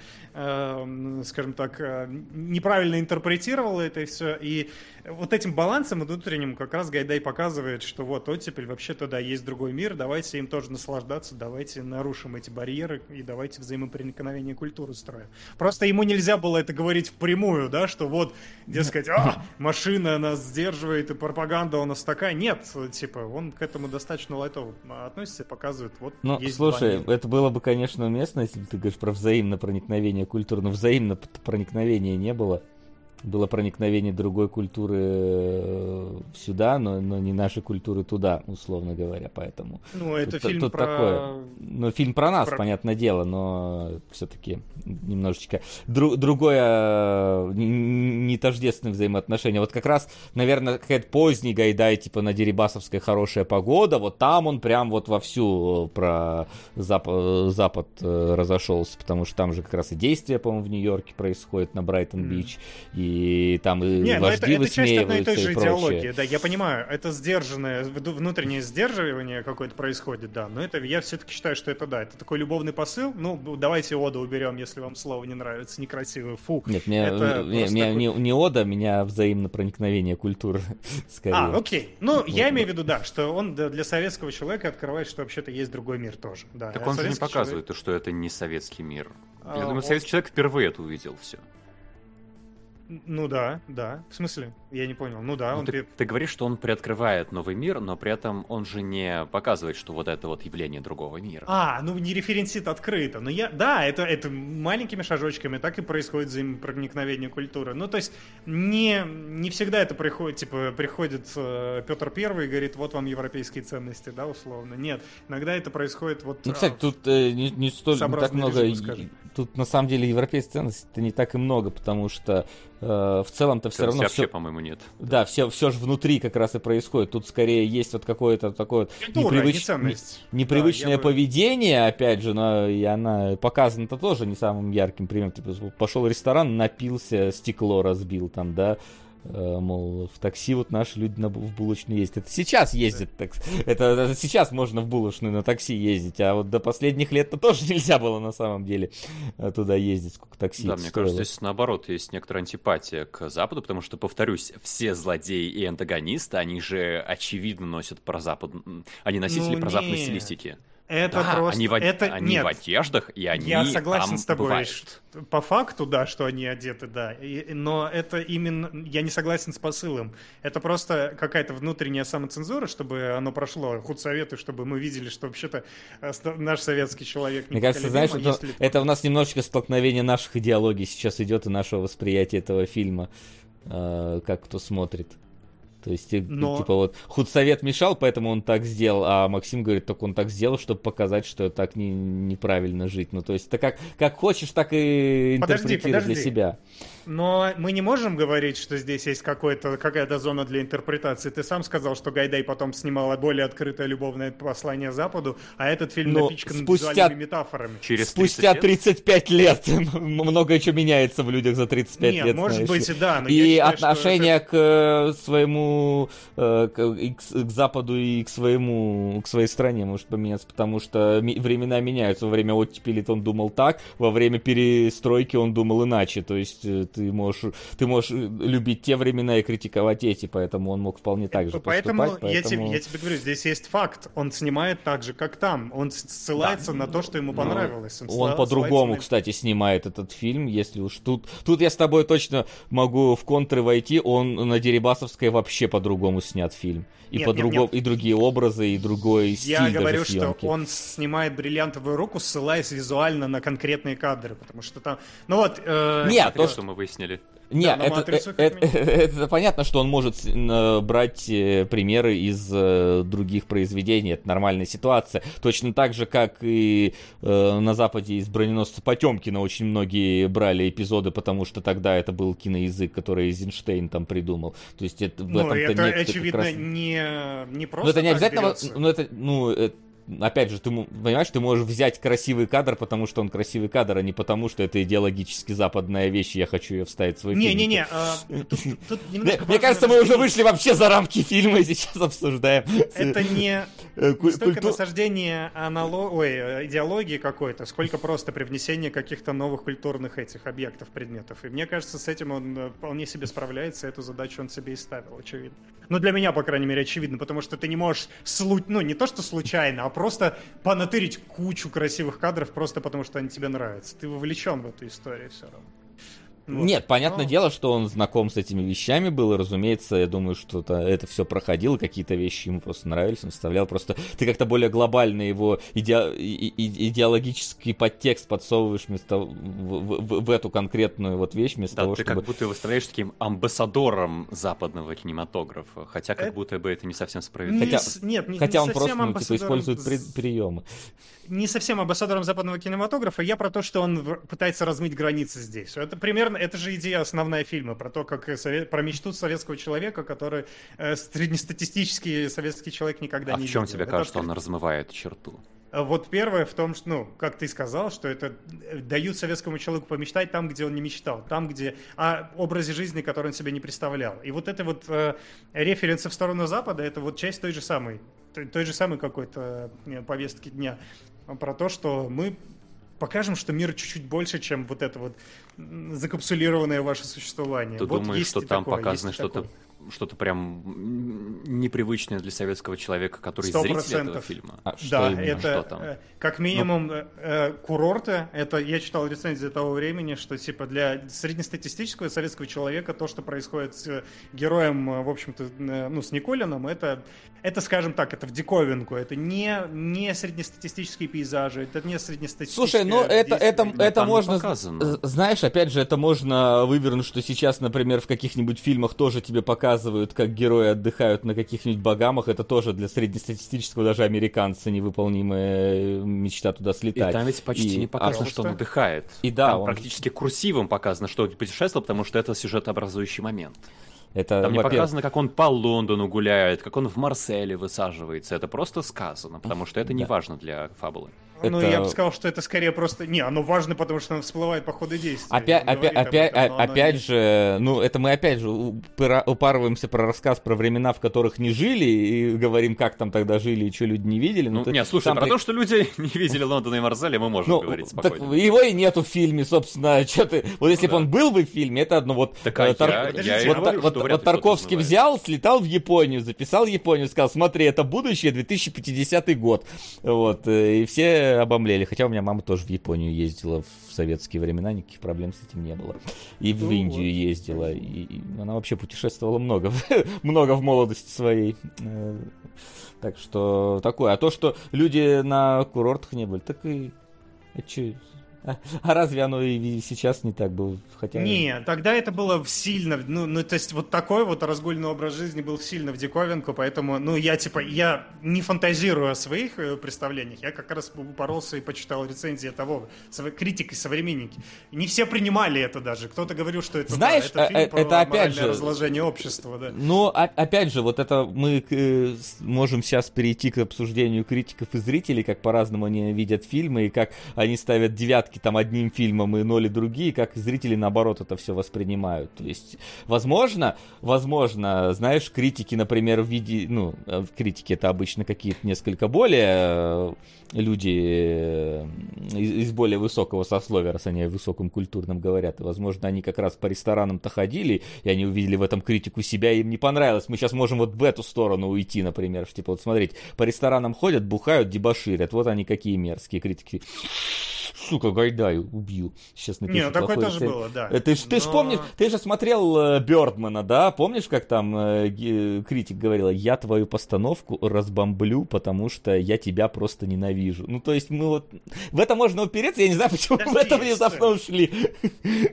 S3: скажем так, э, неправильно интерпретировала это все. И вот этим балансом внутренним как раз Гайдай показывает, что вот оттепель вообще-то да, есть другой мир, давайте им тоже наслаждаться, давайте нарушим эти барьеры и давайте взаимопроникновение культуры строим. Просто ему нельзя было это говорить впрямую, да, что вот, дескать, а, машина нас сдерживает и пропаганда у нас такая. Нет, типа, он к этому достаточно лайтово относится и показывает, вот
S2: Ну, слушай, это было бы, конечно, уместно, если бы ты говоришь про взаимное проникновение культур, но взаимного п- проникновения не было. Было проникновение другой культуры э, сюда, но, но не нашей культуры туда, условно говоря, поэтому.
S3: Ну, это
S2: Тут-
S3: фильм
S2: тут
S3: про...
S2: такое. Ну, фильм про нас,
S3: Про-
S2: понятное дело, но все-таки немножечко дру- другое, э, не тождественное взаимоотношение. Вот как раз, наверное, какая-то поздний Гайдай, типа на Дерибасовской хорошая погода, вот там он прям вот вовсю э, про Зап- Запад разошелся, потому что там же как раз и действие, по-моему, в Нью-Йорке происходит на Брайтон-Бич, и там и
S3: Не, ну это,
S2: вожди
S3: это часть одной и той же
S2: и
S3: идеологии, да, я понимаю, это сдержанное, внутреннее сдерживание какое-то происходит, да, но это, я все-таки считаю, что это, да, это такой любовный посыл, ну, давайте Ода уберем, если вам слово не нравится, некрасивое, фу.
S2: Нет, мне,
S3: Это
S2: не,
S3: такой-
S2: не, не ода, меня взаимно проникновение культур скорее.
S3: А, окей. Ну, я
S2: Вот,
S3: имею в виду, да, что он для советского человека открывает, что вообще-то есть другой мир тоже. Да,
S4: Так
S3: А
S4: он же не показывает, что это не советский мир.
S3: А,
S4: Я думаю,
S3: вот.
S4: советский человек впервые это увидел все.
S3: Ну да, да. В смысле? Я не понял. Ну да,
S4: Ну,
S3: он...
S4: ты, ты говоришь, что он приоткрывает новый мир, но при этом он же не показывает, что вот это вот явление другого мира.
S3: А, ну не референсит открыто. Но я, да, это, это маленькими шажочками так и происходит взаимопроникновение культуры. Ну, то есть не, не всегда это приходит, типа, приходит э, Петр Первый и говорит, вот вам европейские ценности, да, условно. Нет, иногда это происходит вот...
S2: Ну,
S3: а,
S2: кстати, тут э, не, не столь не так много.
S3: скажем.
S2: Тут на самом деле европейской ценности не так и много, потому что э, в целом-то все равно
S4: вообще,
S2: все.
S4: по-моему, нет.
S2: Да, все, все же внутри как раз и происходит. Тут скорее есть вот какое-то такое
S3: культура,
S2: непривыч-
S3: не
S2: непривычное
S3: Да, я бы-
S2: поведение, опять же, но и она показана-то тоже не самым ярким примером. Типа, пошел в ресторан, напился, стекло разбил там, да. Э, Мол, в такси вот наши люди на, в булочную ездят. Это сейчас ездят, так, это, это сейчас можно в булочную на такси ездить, а вот до последних лет-то тоже нельзя было на самом деле э, туда ездить, сколько такси
S4: да, мне
S2: стоило.
S4: кажется, здесь наоборот есть некоторая антипатия к Западу, потому что, повторюсь, все злодеи и антагонисты, они же очевидно носят про Запад, они носители
S3: Ну,
S4: про западной
S3: нет.
S4: стилистики.
S3: Это
S4: Да,
S3: просто...
S4: они, в,
S3: это...
S4: они
S3: Нет,
S4: в одеждах, и они
S3: Я согласен
S4: там
S3: с тобой,
S4: бывают.
S3: что по факту, да, что они одеты, да. И- но это именно... Я не согласен с посылом. Это просто какая-то внутренняя самоцензура, чтобы оно прошло. Худсоветы, чтобы мы видели, что вообще-то э, наш советский человек
S2: Мне кажется, знаешь, это,
S3: если-
S2: это у нас немножечко столкновение наших идеологий сейчас идет и нашего восприятия этого фильма, э, как кто смотрит. То есть,
S3: Но-
S2: типа вот, худсовет мешал, поэтому он так сделал, а Максим говорит, так он так сделал, чтобы показать, что так не, неправильно жить. Ну, то есть, это как, как хочешь, так и
S3: Подожди,
S2: интерпретируй для
S3: подожди.
S2: себя.
S3: Но мы не можем говорить, что здесь есть какая-то зона для интерпретации. Ты сам сказал, что Гайдай потом снимала более открытое любовное послание Западу, а этот фильм
S2: Но
S3: напичкан
S2: спустя-
S3: визуальными метафорами.
S4: Через
S2: Спустя
S4: 30 лет?
S2: 35 лет многое что меняется в людях за 35
S3: Нет,
S2: лет.
S3: может
S2: знаешь
S3: быть да, но
S2: и
S3: считаю,
S2: отношение
S3: это-
S2: к э, своему э, к, к к Западу и к своему к своей стране может поменяться, потому что времена меняются. Во время оттепели он думал так, во время перестройки он думал иначе. То есть э, ты можешь ты можешь э, любить те времена и критиковать эти, поэтому он мог вполне так же
S3: Поэтому,
S2: поступать.
S3: Я, тебе,
S2: поэтому-
S3: я тебе говорю, здесь есть факт. Он снимает так же, как там. Он ссылается на то, что ему
S2: Ну,
S3: понравилось.
S2: Он
S3: ссыла-
S2: по-другому,
S3: на-
S2: кстати, снимает этот фильм, если уж тут... Тут я с тобой точно могу в контры войти, он на Дерибасовской вообще по-другому снят фильм. И
S3: Нет,
S2: по-другому,
S3: нет, нет.
S2: и другие образы, и другой стиль
S3: Я
S2: даже
S3: говорю, что
S2: съемки.
S3: он снимает бриллиантовую руку, ссылаясь визуально на конкретные кадры, потому что там... Ну вот... э,
S2: Нет, то,
S4: что мы выяснили.
S2: Нет,
S3: на
S2: это,
S3: «Матрицу»
S2: э-
S3: как
S2: это- это понятно, что он может э, брать э, примеры из э, других произведений, это нормальная ситуация. Точно так же, как и э, на Западе из броненосца Потемкина очень многие брали эпизоды, потому что тогда это был киноязык, который Эйзенштейн там придумал. То есть это, в
S3: Ну,
S2: этом-то
S3: это,
S2: нет как
S3: очевидно,
S2: раз-
S3: не, не просто
S2: Ну, это не обязательно,
S3: берется.
S2: ну, это, ну, э, опять же, ты понимаешь, ты можешь взять красивый кадр, потому что он красивый кадр, а не потому, что это идеологически западная вещь, и я хочу ее вставить в свой фильм.
S3: Не-не-не, а,
S2: Мне, кажется, мы уже вышли вообще за рамки фильма и сейчас обсуждаем.
S3: Это не
S2: Э,
S3: столько насаждение идеологии какой-то, сколько просто привнесение каких-то новых культурных этих объектов, предметов. И мне кажется, с этим он э, вполне себе справляется, эту задачу он себе и ставил, очевидно. Ну, для меня, по крайней мере, очевидно, потому что ты не можешь, ну, не то что случайно, а просто понатырить кучу красивых кадров просто потому, что они тебе нравятся. Ты вовлечен в эту историю все равно. Вот.
S2: Нет, понятное
S3: Но-
S2: дело, что он знаком с этими вещами был, и, разумеется, я думаю, что это, это все проходило, какие-то вещи ему просто нравились, он вставлял просто... Ты как-то более глобально его иде- и- и- идеологический подтекст подсовываешь вместо... в, в- в- эту конкретную вот вещь, вместо
S4: Да,
S2: того,
S4: ты
S2: чтобы...
S4: как будто выставляешь таким амбассадором западного кинематографа, хотя как
S3: Это-
S4: будто бы это не совсем
S3: Не
S4: справедливо.
S2: Хотя-
S3: нет, не,
S2: Хотя
S3: не
S2: он просто, ну, типа, использует при- приемы.
S3: не совсем амбассадором западного кинематографа, я про то, что он пытается размыть границы здесь. Это примерно, это же идея основная фильма, про то, как э, сове- про мечту советского человека, который э, среднестатистический советский человек никогда
S4: А
S3: не
S4: в чем
S3: видел.
S4: тебе
S3: Это
S4: кажется, он
S3: откры-
S4: размывает черту?
S3: А Вот первое в том, что, ну, как ты сказал, что это э, дают советскому человеку помечтать там, где он не мечтал, там, где о образе жизни, который он себе не представлял. И вот это вот э, референсы в сторону Запада, это вот часть той же самой, той, той же самой какой-то э, повестки дня про то, что мы покажем, что мир чуть-чуть больше, чем вот это вот закапсулированное ваше существование.
S4: Ты
S3: Вот
S4: думаешь, что там
S3: такое,
S4: показано что-то. Что-то прям непривычное для советского человека, который
S3: Сто
S4: зритель этого фильма?
S2: А что
S3: Да,
S2: именно?
S3: это
S4: Что там?
S3: э, как минимум э, э, курорты. Это я читал рецензии того времени, что типа для среднестатистического советского человека то, что происходит с э, героем, в общем-то, ну с Николином, это это, скажем так, это в диковинку. Это не не среднестатистические пейзажи, это не среднестатистические.
S2: Слушай, ну это, это, это
S4: не
S2: можно,
S4: показано.
S2: знаешь, опять же, это можно вывернуть, что сейчас, например, в каких-нибудь фильмах тоже тебе показывают, как герои отдыхают на каких-нибудь багамах, это тоже для среднестатистического даже американца невыполнимая мечта туда
S4: И
S2: слетать.
S4: там ведь почти
S2: И-
S4: не показано,
S3: а
S4: что он отдыхает.
S2: И да,
S4: там
S2: он-
S4: практически курсивом показано, что он путешествовал, потому что это сюжетообразующий момент.
S2: Это,
S4: Там не показано, как он по Лондону гуляет, как он в Марселе высаживается. Это просто сказано, потому что это не
S2: Да.
S4: важно для фабулы.
S3: Ну,
S2: это-
S3: я бы сказал, что это скорее просто... Не, оно важно, потому что оно всплывает по ходу действия.
S2: Опять, опять, опять,
S3: этом, но оно
S2: опять
S3: не-
S2: же, ну это мы опять же упарываемся про рассказ про времена, в которых не жили, и говорим, как там тогда жили и что люди не видели.
S4: Ну,
S2: ты
S4: нет, слушай,
S2: сам
S4: про то, что люди не видели Лондона и Марселя, мы можем
S2: Ну,
S4: говорить
S2: так
S4: спокойно.
S2: его и нету в фильме, собственно, что ты... Вот если
S4: Ну
S2: бы
S4: да.
S2: он был бы в фильме, это одно вот...
S4: Так, а
S2: э,
S4: я-
S2: Тар-
S4: я
S2: вот,
S3: и
S2: вот,
S3: говорю,
S2: вот- вот Тарковский взял, слетал в Японию, записал Японию, сказал, смотри, это будущее, 2050 год. Вот, э, и все обомлели. Хотя у меня мама тоже в Японию ездила в советские времена, никаких проблем с этим не было. И в
S3: Ну
S2: Индию
S3: вот.
S2: ездила, и, и она вообще путешествовала много, много в молодости своей. Э, Так что такое. А то, что люди на курортах не были, так и... Это чё, А разве оно и сейчас не так было? Хотя...
S3: Не, тогда это было сильно, ну, ну, то есть вот такой вот разгульный образ жизни был сильно в диковинку, поэтому, ну, я, типа, я не фантазирую о своих э, представлениях, я как раз упоролся и почитал рецензии того, критики, современники. Не все принимали это даже, кто-то говорил, что это,
S2: Знаешь,
S3: да, это фильм
S2: э,
S3: про
S2: это опять же-
S3: разложение общества, да.
S2: Но о- опять же, вот это мы э, можем сейчас перейти к обсуждению критиков и зрителей, как по-разному они видят фильмы, и как они ставят девятки там одним фильмом и ноли другие, как зрители наоборот это все воспринимают. То есть, возможно, возможно, знаешь, критики, например, в виде, ну, э, критики это обычно какие-то несколько более э, люди э, из, более высокого сословия, раз они о высоком культурном говорят. И, возможно, они как раз по ресторанам-то ходили, и они увидели в этом критику себя, и им не понравилось. Мы сейчас можем вот в эту сторону уйти, например. Типа, вот смотрите, по ресторанам ходят, бухают, дебоширят. Вот они какие мерзкие критики. Сука, Гайдай, убью. Сейчас напишу
S3: Не, ну такое тоже
S2: рецензию.
S3: было, да.
S2: Э, Ты, ты ж
S3: Но-
S2: помнишь, ты же смотрел э, Бёрдмана, да? Помнишь, как там э, ге- критик говорила, я твою постановку разбомблю, потому что я тебя просто ненавижу. Ну, то есть мы вот... В это можно упереться, я не знаю, почему
S3: Подожди,
S2: в это внезапно ушли.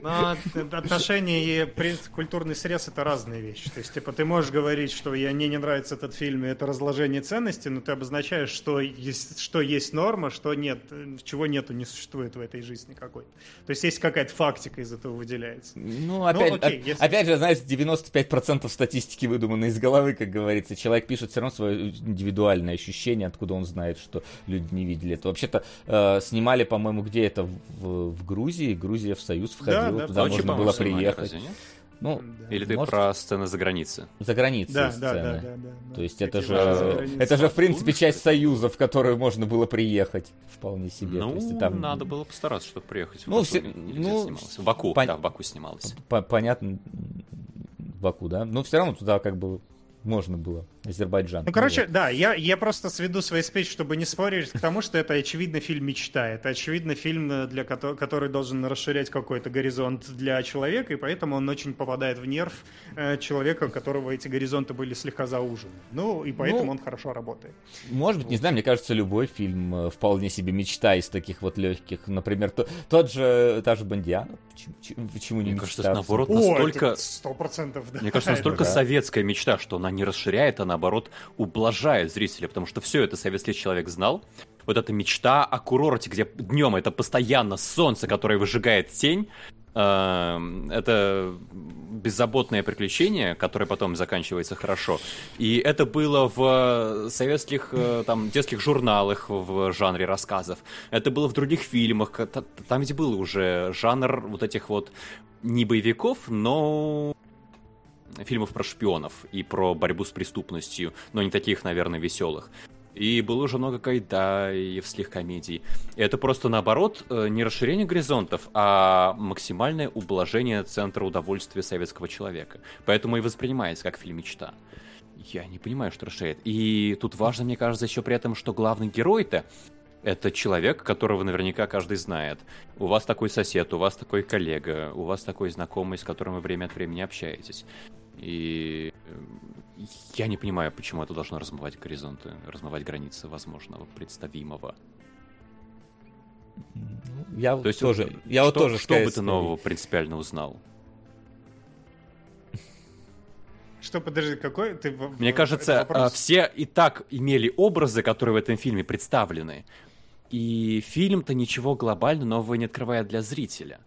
S3: Но от- отношения и принцип- культурный срез это разные вещи. То есть, типа, ты можешь говорить, что я, мне не нравится этот фильм, и это разложение ценностей, но ты обозначаешь, что есть, что есть норма, что нет, э, чего нету, не существует в этой жизни какой-то. То есть есть какая-то фактика из этого выделяется.
S2: Ну, опять,
S3: окей,
S2: оп-
S3: если-
S2: опять же, знаешь, 95% статистики выдуманы из головы, как говорится. Человек пишет все равно свое индивидуальное ощущение, откуда он знает, что люди не видели это. Вообще-то э, снимали, по-моему, где это? В, в Грузии. Грузия в Союз входила,
S3: да, в
S2: туда можно было приехать.
S4: разве нет?
S2: Ну,
S3: Да.
S4: Или ты
S2: может,
S4: про сцены за границей?
S2: за границей
S3: Да,
S2: сцены.
S3: да, да, да, да, да.
S2: То есть это же, это же в принципе часть союза, в которую можно было приехать вполне себе.
S4: Ну,
S2: То есть там
S4: надо было постараться, чтобы приехать. В
S2: Ну,
S4: Баку.
S2: все- ну?
S4: В Баку,
S2: пон-
S4: да, в Баку снималось.
S2: по- понятно, Баку, да? Но все равно туда как бы можно было. Азербайджан.
S3: Ну, короче,
S2: вот.
S3: да, я, я просто сведу свою спич, чтобы не спорить к тому, что это, очевидно, фильм мечта. Это, очевидно, фильм, э, для кото- который должен расширять какой-то горизонт для человека, и поэтому он очень попадает в нерв э, человека, у которого эти горизонты были слегка заужены. Ну, и поэтому
S2: Ну,
S3: он хорошо работает.
S2: Может быть, не знаю, мне кажется, любой фильм э, вполне себе мечта из таких вот легких. Например, то- тот же, та же Бондиана. Почему, почему- не
S4: Мне кажется,
S2: мечта?
S4: это наоборот
S3: О,
S4: настолько...
S3: это сто процентов, да.
S4: Мне кажется, настолько
S2: да.
S4: советская мечта, что она не расширяет, а наоборот ублажает зрителя, потому что все это советский человек знал. Вот эта мечта о курорте, где днем это постоянно солнце, которое выжигает тень, эм, это беззаботное приключение, которое потом заканчивается хорошо. И это было в советских э, там детских журналах в жанре рассказов. Это было в других фильмах. Там ведь был уже жанр вот этих вот не боевиков, но фильмов про шпионов и про борьбу с преступностью, но не таких, наверное, веселых. И было уже много кайдаевских комедий. И это просто наоборот э, не расширение горизонтов, а максимальное ублажение центра удовольствия советского человека. Поэтому и воспринимается как фильм мечта. Я не понимаю, что расширяет. И тут важно, мне кажется, еще при этом, что главный герой-то это человек, которого наверняка каждый знает. У вас такой сосед, у вас такой коллега, у вас такой знакомый, с которым вы время от времени общаетесь. И э, я не понимаю, почему это должно размывать горизонты, размывать границы возможного, представимого.
S2: Ну, Я
S4: То есть
S2: тоже,
S4: вот
S2: я вот
S4: что,
S2: тоже
S4: что бы ты нового принципиально узнал?
S3: Что, подожди, какой ты...
S4: Мне кажется, а, все и так имели образы, которые в этом фильме представлены. И фильм-то ничего глобально нового не открывает для зрителя.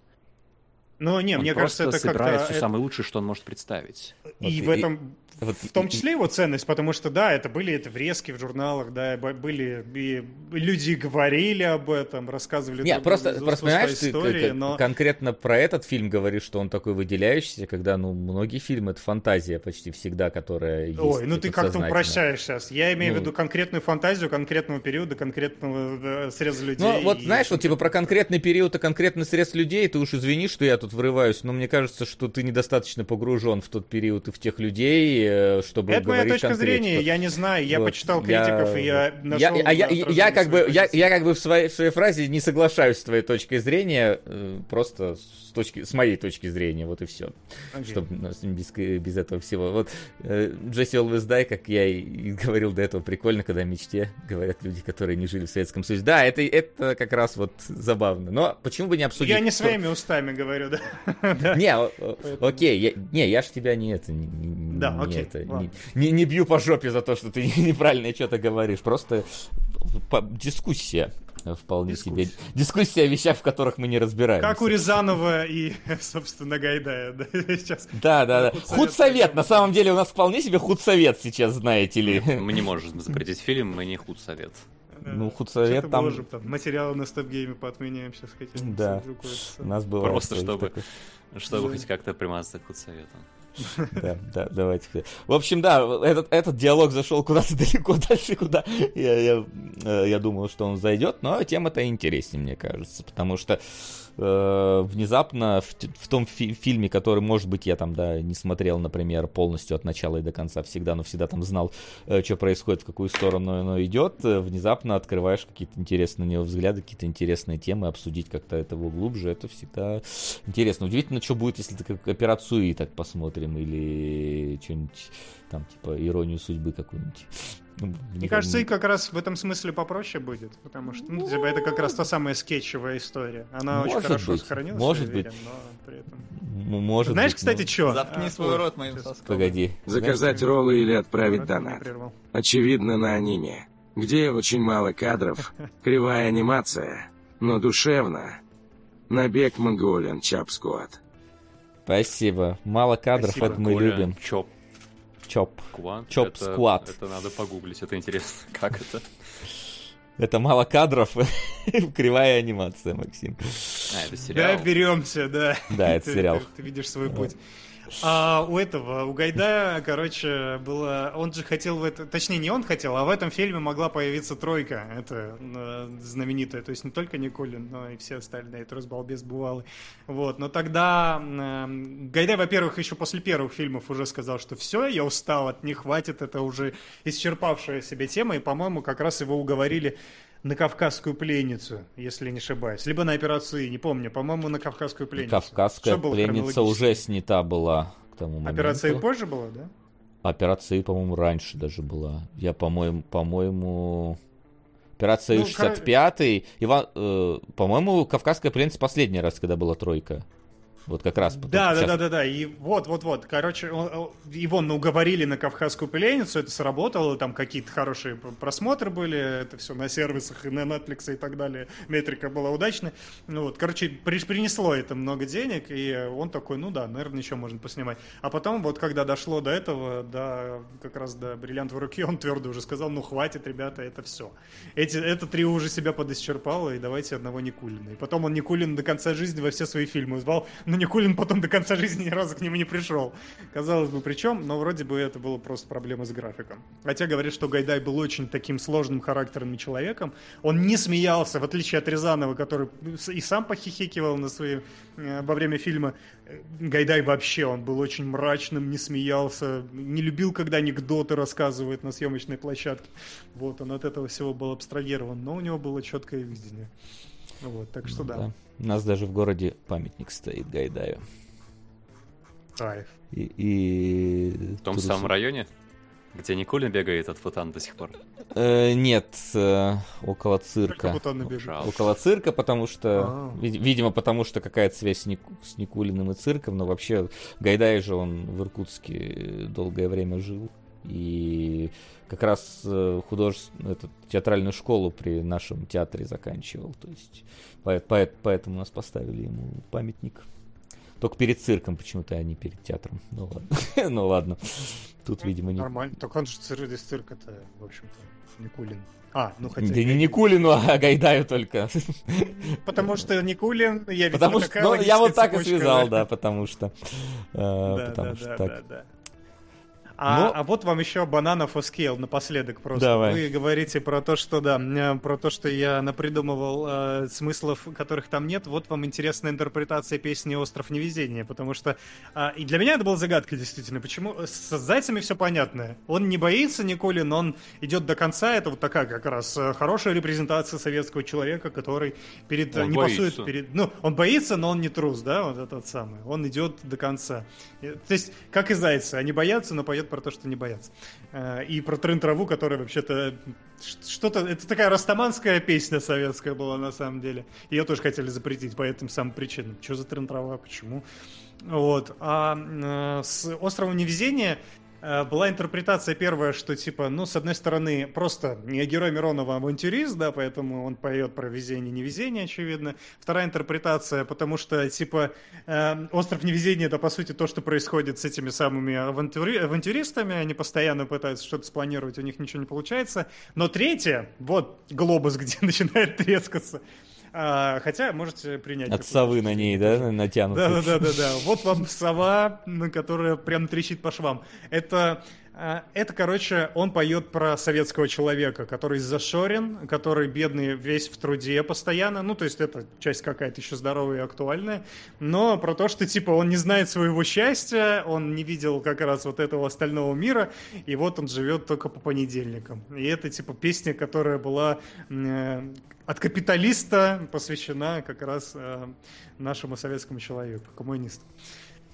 S3: Ну, не,
S4: Он
S3: мне кажется, это как-то... это-
S4: самое лучшее, что он может представить.
S3: И
S2: Вот
S3: в
S2: и-
S3: этом,
S2: вот
S3: в том числе его ценность, потому что, да, это были это врезки в журналах, да, были, и люди говорили об этом, рассказывали
S2: Не,
S3: друг
S2: просто, просто понимаешь, ты
S3: истории,
S2: к-
S3: но...
S2: конкретно про этот фильм говоришь, что он такой выделяющийся, когда, ну, многие фильмы это фантазия почти всегда, которая есть.
S3: Ой, ну ты как-то упрощаешь сейчас. Я имею в
S2: Ну.
S3: виду конкретную фантазию конкретного периода, конкретного среза людей.
S2: Ну, вот
S3: и-
S2: знаешь, вот типа про конкретный период и конкретный срез людей, ты уж извини, что я тут тут врываюсь, но мне кажется, что ты недостаточно погружен в тот период и в тех людей, э, чтобы
S3: Это моя точка зрения,
S2: конкретику.
S3: я не знаю, я
S2: Вот,
S3: почитал
S2: я-
S3: критиков, и я
S2: Я,
S3: нашел...
S2: я,
S3: да,
S2: я,
S3: отражение
S2: как бы, я, я как бы в своей, в своей фразе не соглашаюсь с твоей точкой зрения, э, просто с, точки, с моей точки зрения, вот и все.
S3: Окей.
S2: Чтобы без, без этого всего. Вот э, Джесси Always Die, как я и, говорил до этого, прикольно, когда мечте говорят люди, которые не жили в Советском Союзе. Да, это, это как раз вот забавно. Но почему бы не обсудить...
S3: Я не
S2: что-
S3: своими устами говорю, да.
S2: Не, окей, не, я ж тебя не это, не,
S3: Да, окей,
S2: это, не, бью по жопе за то, что ты неправильно что-то говоришь, просто по- дискуссия э, вполне себе, дискуссия о вещах, в которых мы не разбираемся.
S3: Как у Рязанова и, собственно, Гайдая. да, Сейчас.
S2: Да, да, да.
S3: Худсовет
S2: Худсовет, на самом деле у нас вполне себе худсовет сейчас, знаете ли.
S4: Мы не можем запретить фильм, мы не худсовет.
S3: Да.
S2: Ну, худсовет
S3: Что-то
S2: там-
S3: выложим, там материалы на стоп-гейме поотменяем сейчас хотим.
S2: Да. У нас было
S4: Просто чтобы-
S2: такое.
S4: Чтобы
S3: Да.
S4: хоть как-то примазаться к худсоветам.
S2: Да, да, давайте. В общем, да, этот, этот диалог зашел куда-то далеко дальше, куда я, я, э, я думал, что он зайдет, но тема-то интереснее, мне кажется, потому что э, внезапно в, в том фи- фильме, который, может быть, я там, да, не смотрел, например, полностью от начала и до конца всегда, но всегда там знал, что происходит, в какую сторону оно идет, э, внезапно открываешь какие-то интересные на него взгляды, какие-то интересные темы, обсудить как-то это глубже, это всегда интересно. Удивительно, что будет, если так операцию и так посмотрим, или что-нибудь там, типа, иронию судьбы какую-нибудь. Ну,
S3: Мне кажется, и как раз в этом смысле попроще будет, потому что ну, типа, это как раз та самая скетчевая история. Она очень
S2: Может
S3: хорошо
S2: быть,
S3: сохранилась,
S2: может
S3: я
S2: быть.
S3: уверен, но при этом...
S2: М- может
S3: Знаешь,
S2: быть,
S3: кстати,
S2: ну,
S3: что?
S5: Заткни свой рот моим соском.
S2: Погоди.
S7: Заказать роллы или отправить донат. Очевидно, на аниме, где очень мало кадров, кривая анимация, но душевно. Набег Монголиан Чап Сквад.
S2: Спасибо. Мало кадров,
S3: Спасибо.
S2: это мы
S4: Коля,
S2: любим.
S4: Чоп
S2: Чоп.
S4: Квад.
S2: Чоп
S4: Это-
S2: сквад.
S4: Это надо погуглить, это интересно. Как это?
S2: Это мало кадров, кривая анимация, Максим.
S4: А, это
S3: Да,
S4: сериал.
S3: беремся, да.
S2: Да, это
S3: Ты-
S2: сериал.
S3: Ты, ты видишь свой путь. А у этого, у Гайдая, короче, было... Он же хотел в это... Точнее, не он хотел, а в этом фильме могла появиться тройка. Это э, знаменитая. То есть не только Николин, но и все остальные. Трус, Балбес, Бувалый. Вот. Но тогда э, Гайдай, во-первых, еще после первых фильмов уже сказал, что все, я устал от них, хватит. Это уже исчерпавшая себе тема. И, по-моему, как раз его уговорили на кавказскую пленницу, если не ошибаюсь. Либо на операцию, не помню. По-моему, на кавказскую пленницу.
S2: Кавказская
S3: Что было
S2: пленница уже снята была к тому моменту.
S3: Операция позже была, да?
S2: Операция, по-моему, раньше даже была. Я, по-моему, по-моему... Операция
S3: Ну,
S2: 65-й. Иван, э, по-моему, Кавказская пленница последний раз, когда была тройка. Вот как раз.
S3: Да, да,
S2: щас-
S3: да, да, да. И вот, вот, вот. Короче, он- его ну, уговорили на Кавказскую пленницу, это сработало, там какие-то хорошие просмотры были, это все на сервисах и на Netflix и так далее. Метрика была удачная. Ну вот, короче, при- принесло это много денег, и он такой, ну да, наверное, еще можно поснимать. А потом, вот когда дошло до этого, до как раз до бриллиантовой руки, он твердо уже сказал, ну хватит, ребята, это все. Эти, это трио уже себя подисчерпало, и давайте одного Никулина. И потом он Никулин до конца жизни во все свои фильмы звал, но Никулин потом до конца жизни ни разу к нему не пришел. Казалось бы, причем, но вроде бы это было просто проблема с графиком. Хотя говорят, что Гайдай был очень таким сложным характерным человеком. Он не смеялся, в отличие от Рязанова, который и сам похихикивал на свои, э, во время фильма. Гайдай вообще, он был очень мрачным, не смеялся, не любил, когда анекдоты рассказывают на съемочной площадке. Вот, он от этого всего был абстрагирован, но у него было четкое видение. Вот, так что да.
S2: У нас даже в городе памятник стоит Гайдаю.
S3: Кайф.
S2: И, и...
S4: В том
S2: Турцу-
S4: самом районе, где Николин бегает от Футана до сих пор.
S2: Э, нет, э, около цирка. Около цирка, потому что,
S3: А.
S2: вид- видимо, потому что какая-то связь с, с Никулиным и цирком, но вообще Гайдай же он в Иркутске долгое время жил. И как раз э, художественную, эту, театральную школу при нашем театре заканчивал. То есть по- по- поэтому нас поставили ему памятник. Только перед цирком почему-то, а не перед театром. Ну ладно. ну ладно. Тут, видимо, не...
S3: Нормально. Так он же цир из цирка-то, в общем-то, Никулин. А, ну хотя...
S2: Да не Никулину, а Гайдаю только.
S3: Потому что Никулин, я
S2: Потому что, ну, я вот так и связал, да, потому что, э,
S3: Да,
S2: потому
S3: да,
S2: что
S3: да,
S2: так.
S3: А,
S2: Но-
S3: а вот вам еще бананов for scale напоследок просто.
S2: Давай.
S3: Вы говорите про то, что да, э, про то, что я напридумывал э, смыслов, которых там нет. Вот вам интересная интерпретация песни «Остров невезения», потому что а, и для меня это была загадка действительно. Почему с зайцами все понятно? Он не боится Николи, но он идет до конца. Это вот такая как раз э, хорошая репрезентация советского человека, который перед э,
S4: Он
S3: не
S4: боится.
S3: пасует перед, ну он боится, но он не трус, да, вот этот самый. Он идет до конца. Э, То есть как и зайцы, они боятся, но поет про то, что не боятся. Э, И про трын-траву, которая вообще-то что-то... Это такая растаманская песня советская была на самом деле. Ее тоже хотели запретить по этим самым причинам. Что за трын-трава, почему? Вот. А э, с «Островом невезения» была интерпретация первая, что типа, ну, с одной стороны, просто не герой Миронова, авантюрист, да, поэтому он поет про везение, невезение, очевидно. Вторая интерпретация, потому что, типа, э, «Остров невезения» это, по сути, то, что происходит с этими самыми авантюри- авантюристами, они постоянно пытаются что-то спланировать, у них ничего не получается. Но третья, вот глобус, где начинает трескаться, А, хотя можете принять.
S2: От совы на ней, да, натянуты.
S3: Да, да, да, да, да. Вот вам сова, которая прям трещит по швам. Это, а, это, короче, он поет про советского человека, который зашорен, который бедный весь в труде постоянно. Ну, то есть это часть какая-то еще здоровая и актуальная. Но про то, что, типа, он не знает своего счастья, он не видел как раз вот этого остального мира, и вот он живет только по понедельникам. И это, типа, песня, которая была э, от капиталиста посвящена как раз э, нашему советскому человеку, коммунисту.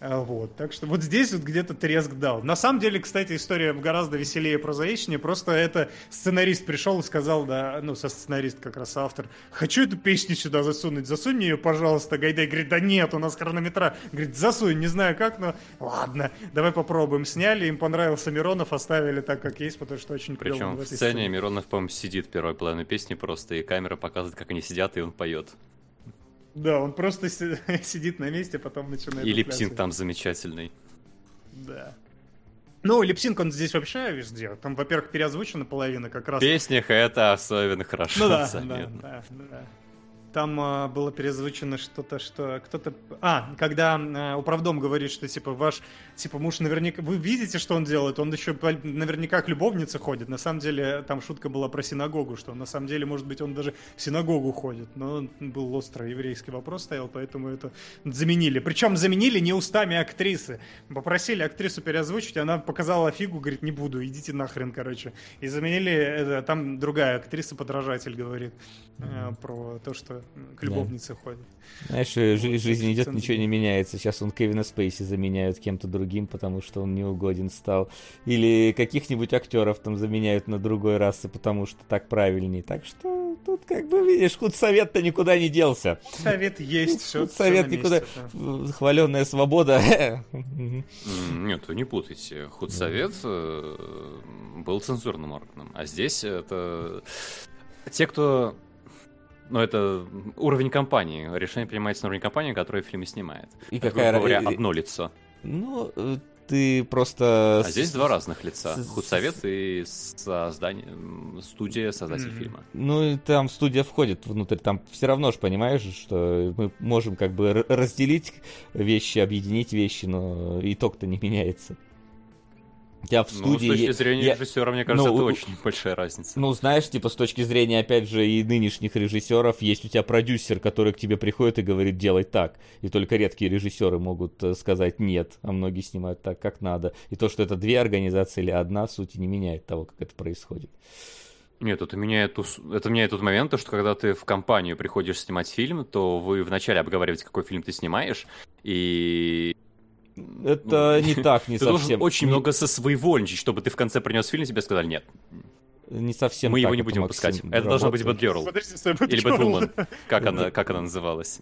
S3: А, Вот, так что вот здесь вот где-то треск дал. На самом деле, кстати, история гораздо веселее прозаичнее. Просто это сценарист пришел и сказал, да, ну, со сценарист как раз автор, хочу эту песню сюда засунуть, засунь мне ее, пожалуйста. Гайдай говорит, да нет, у нас хронометра. Говорит, засунь, не знаю как, но ладно, давай попробуем. Сняли, им понравился Миронов, оставили так, как есть, потому что очень
S4: Причем
S3: в
S4: в
S3: этой
S4: сцене Миронов, по-моему, сидит первой половиной песни просто, и камера показывает, как они сидят, и он поет.
S3: Да, он просто си- сидит на месте, потом начинает...
S4: И липсинг там замечательный.
S3: Да. Ну, липсинг он здесь вообще везде. Там, во-первых, переозвучена половина как раз.
S4: В песнях это особенно хорошо
S3: Ну да, да,
S4: заметно.
S3: да, да. Там а, было переозвучено что-то, что кто-то... А, когда а, управдом говорит, что, типа, ваш, типа, муж наверняка... Вы видите, что он делает? Он еще наверняка к любовнице ходит. На самом деле, там шутка была про синагогу, что на самом деле, может быть, он даже в синагогу ходит. Но был остро еврейский вопрос стоял, поэтому это заменили. Причем заменили не устами актрисы. Попросили актрису переозвучить, она показала фигу, говорит, не буду, идите нахрен, короче. И заменили, это, там другая актриса, подражатель говорит э, про то, что к
S2: Да.
S3: любовнице ходит.
S2: Знаешь, жи- жизнь идет, ничего не меняется. Сейчас он Кевина Спейси заменяют кем-то другим, потому что он неугоден стал. Или каких-нибудь актеров там заменяют на другой расы, потому что так правильнее. Так что тут, как бы, видишь, худсовет-то никуда не делся.
S3: Совет есть, все.
S2: Худсовет никуда... Хваленная свобода.
S4: Нет, не путайте. Худсовет э, был цензурным органом, а здесь это те, кто... Ну, это уровень компании. Решение принимается на уровне компании, которая фильмы снимает.
S2: И
S4: Это,
S2: какая...
S4: говоря, одно лицо.
S2: Ну, э, ты просто...
S4: А здесь два разных лица.
S2: с-
S4: Худсовет и создание... студия, создатель
S3: Мгм.
S4: фильма.
S2: Ну, и там студия входит внутрь, там все равно же понимаешь, что мы можем как бы разделить вещи, объединить вещи, но итог-то не меняется. У тебя в
S4: Ну, с
S2: студии...
S4: точки зрения
S2: я-
S4: режиссера, мне кажется,
S2: ну,
S4: это
S2: у-
S4: очень большая разница.
S2: Ну, знаешь, типа, с точки зрения, опять же, и нынешних режиссеров, есть у тебя продюсер, который к тебе приходит и говорит, делай так. И только редкие режиссеры могут э, сказать нет, а многие снимают так, как надо. И то, что это две организации или одна, сути не меняет того, как это происходит.
S4: Нет, это меняет, это меняет тот момент, то, что когда ты в компанию приходишь снимать фильм, то вы вначале обговариваете, какой фильм ты снимаешь, и...
S2: Это не так, не
S4: Ты должен
S2: совсем.
S4: очень
S2: не-
S4: много сосвоевольничать, чтобы ты в конце принес фильм, и тебе сказали нет.
S2: Не совсем
S4: Мы его не будем выпускать. Это должна быть
S3: я
S4: Или. Batwoman. Как она, как она называлась?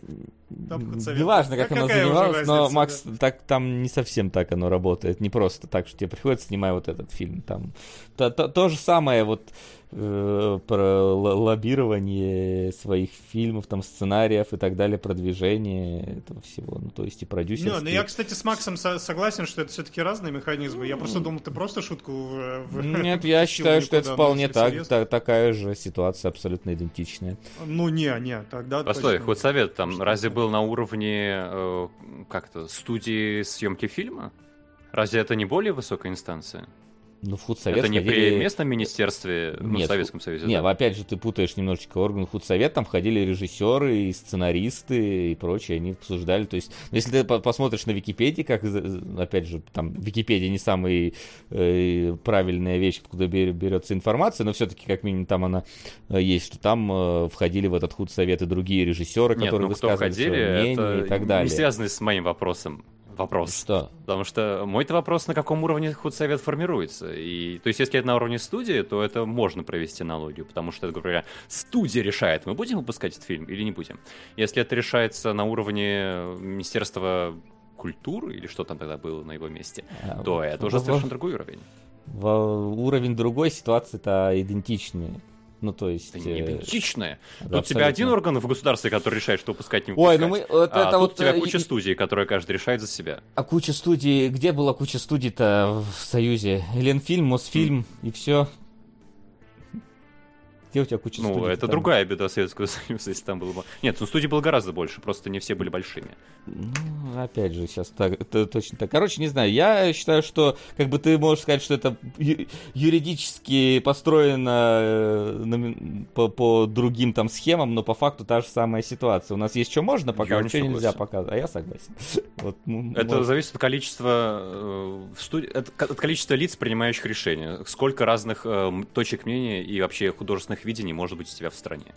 S2: Неважно, как она занималась, но, Макс, так там не совсем так оно работает. Не просто так, что тебе приходится, снимай вот этот фильм. Там то, то- то же самое вот э, про лоббирование своих фильмов, там сценариев и так далее, продвижение этого всего. Ну, то есть и
S3: Не,
S2: продюсерские.
S3: ну я, кстати, с Максом со- согласен, что это все-таки разные механизмы. Я просто думал, ты просто шутку в- в-
S2: Нет, я считаю, что это вполне так,
S3: серьезно-
S2: та- такая же ситуация, абсолютно идентичная.
S3: Ну не, не, тогда
S4: Постой,
S3: точно.
S4: худсовет там
S3: Точно
S4: разве был на уровне, э, как-то, студии съемки фильма? Разве это не более высокая инстанция?
S2: Ну, в худсовет
S4: это не
S2: входили...
S4: при местном министерстве, ну,
S2: Нет,
S4: в Советском Союзе.
S2: Не,
S4: да?
S2: опять же, ты путаешь немножечко орган худсовет, там входили режиссеры и сценаристы и прочее, они обсуждали, то есть, ну, если ты по- посмотришь на Википедии, как, опять же, там, Википедия не самая э, правильная вещь, откуда бер- берется информация, но все-таки, как минимум, там она э, есть, что там э, входили в этот худсовет и другие режиссеры,
S4: Нет,
S2: которые
S4: ну
S2: высказывали
S4: входили,
S2: свое мнение
S4: это
S2: и так далее.
S4: не связано с моим вопросом. Вопрос.
S2: Что?
S4: Потому что мой-то вопрос, на каком уровне худсовет формируется. И, то есть, если это на уровне студии, то это можно провести аналогию, потому что, грубо говоря, студия решает, мы будем выпускать этот фильм или не будем. Если это решается на уровне Министерства культуры, или что там тогда было на его месте,
S2: А,
S4: то это уже совершенно другой уровень.
S2: в- уровень другой ситуации-то идентичные. Ну, то есть...
S4: Это не
S2: э,
S4: идентичное.
S2: да,
S4: Тут у тебя один
S2: абсолютно.
S4: орган в государстве, который решает, что выпускать, не
S2: Ой,
S4: выпускать.
S2: ну мы... Вот
S4: а
S2: это
S4: тут
S2: вот...
S4: у тебя
S2: э,
S4: куча
S2: и-
S4: студий, которые каждый решает за себя.
S2: А куча студий... Где была куча студий-то в Союзе? Ленфильм, Мосфильм и все. Где у тебя куча
S4: Ну,
S2: студий?
S4: это другая беда Советского Союза, если там было бы... Нет, ну студий было гораздо больше, просто не все были большими.
S2: Ну, опять же, сейчас так, это точно так. Короче, не знаю, я считаю, что как бы ты можешь сказать, что это ю- юридически построено э, на- по, по другим там схемам, но по факту та же самая ситуация. У нас есть что можно показывать,
S4: не
S2: что нельзя показывать. А я согласен. Вот, ну,
S4: Это
S2: вот.
S4: зависит от количества, э, в студи- от, от количества лиц, принимающих решения. Сколько разных э, точек мнения и вообще художественных видений может быть у тебя в стране.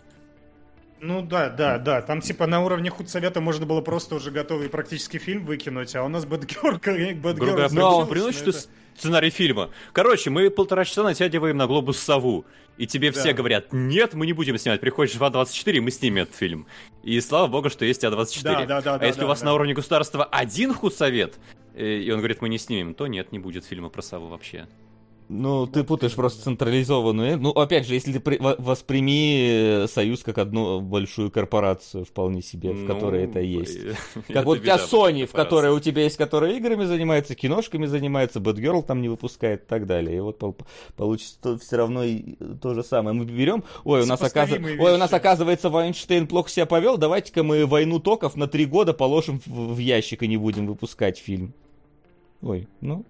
S3: Ну да, да, да. Там типа на уровне худсовета можно было просто уже готовый практически фильм выкинуть, а у нас Бэтгер,
S2: Но-
S4: приносишь- приносишь ты с- сценарий фильма. Короче, мы полтора часа натягиваем на глобус сову. И тебе все
S3: Да.
S4: говорят, нет, мы не будем снимать. Приходишь в А24, и мы снимем этот фильм. И слава богу, что есть А24.
S3: Да, да, да,
S4: а
S3: да,
S4: если
S3: да,
S4: у вас
S3: да.
S4: на уровне государства один худсовет, э, и он говорит, мы не снимем, то нет, не будет фильма про сову вообще.
S2: Ну, ты путаешь просто централизованную. Ну, опять же, если ты при- во- восприми э, Союз как одну большую корпорацию, вполне себе, в которой
S4: Ну,
S2: это есть.
S4: э,
S2: Как вот у тебя Sony, в которой у тебя есть, которая играми занимается, киношками занимается, Бэтгерл там не выпускает и так далее. И вот пол- получится все равно и то же самое. Мы берем, ой, у нас, оказ... Ой, у нас оказывается Вайнштейн плохо себя повел, давайте-ка мы войну токов на три года положим в ящик и не будем выпускать фильм. Ой, ну,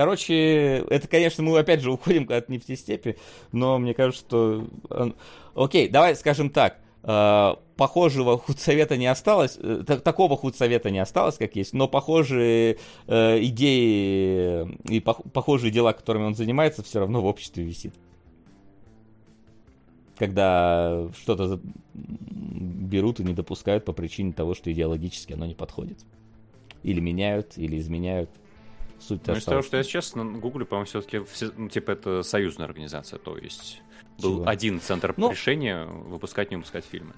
S2: Короче, это, конечно, мы опять же уходим от нефтестепи, но мне кажется, что... Окей, давай скажем так. э, Похожего худсовета не осталось, э, та- такого худсовета не осталось, как есть, но похожие э, идеи и пох- похожие дела, которыми он занимается, все равно в обществе висит. Когда что-то берут и не допускают по причине того, что идеологически оно не подходит. Или меняют, или изменяют. Суть
S4: Ну, из того, что я сейчас на гугле, по-моему, все-таки, ну, типа, это союзная организация, то есть был
S2: Чего?
S4: один центр
S2: Ну-
S4: решения выпускать, не выпускать фильмы.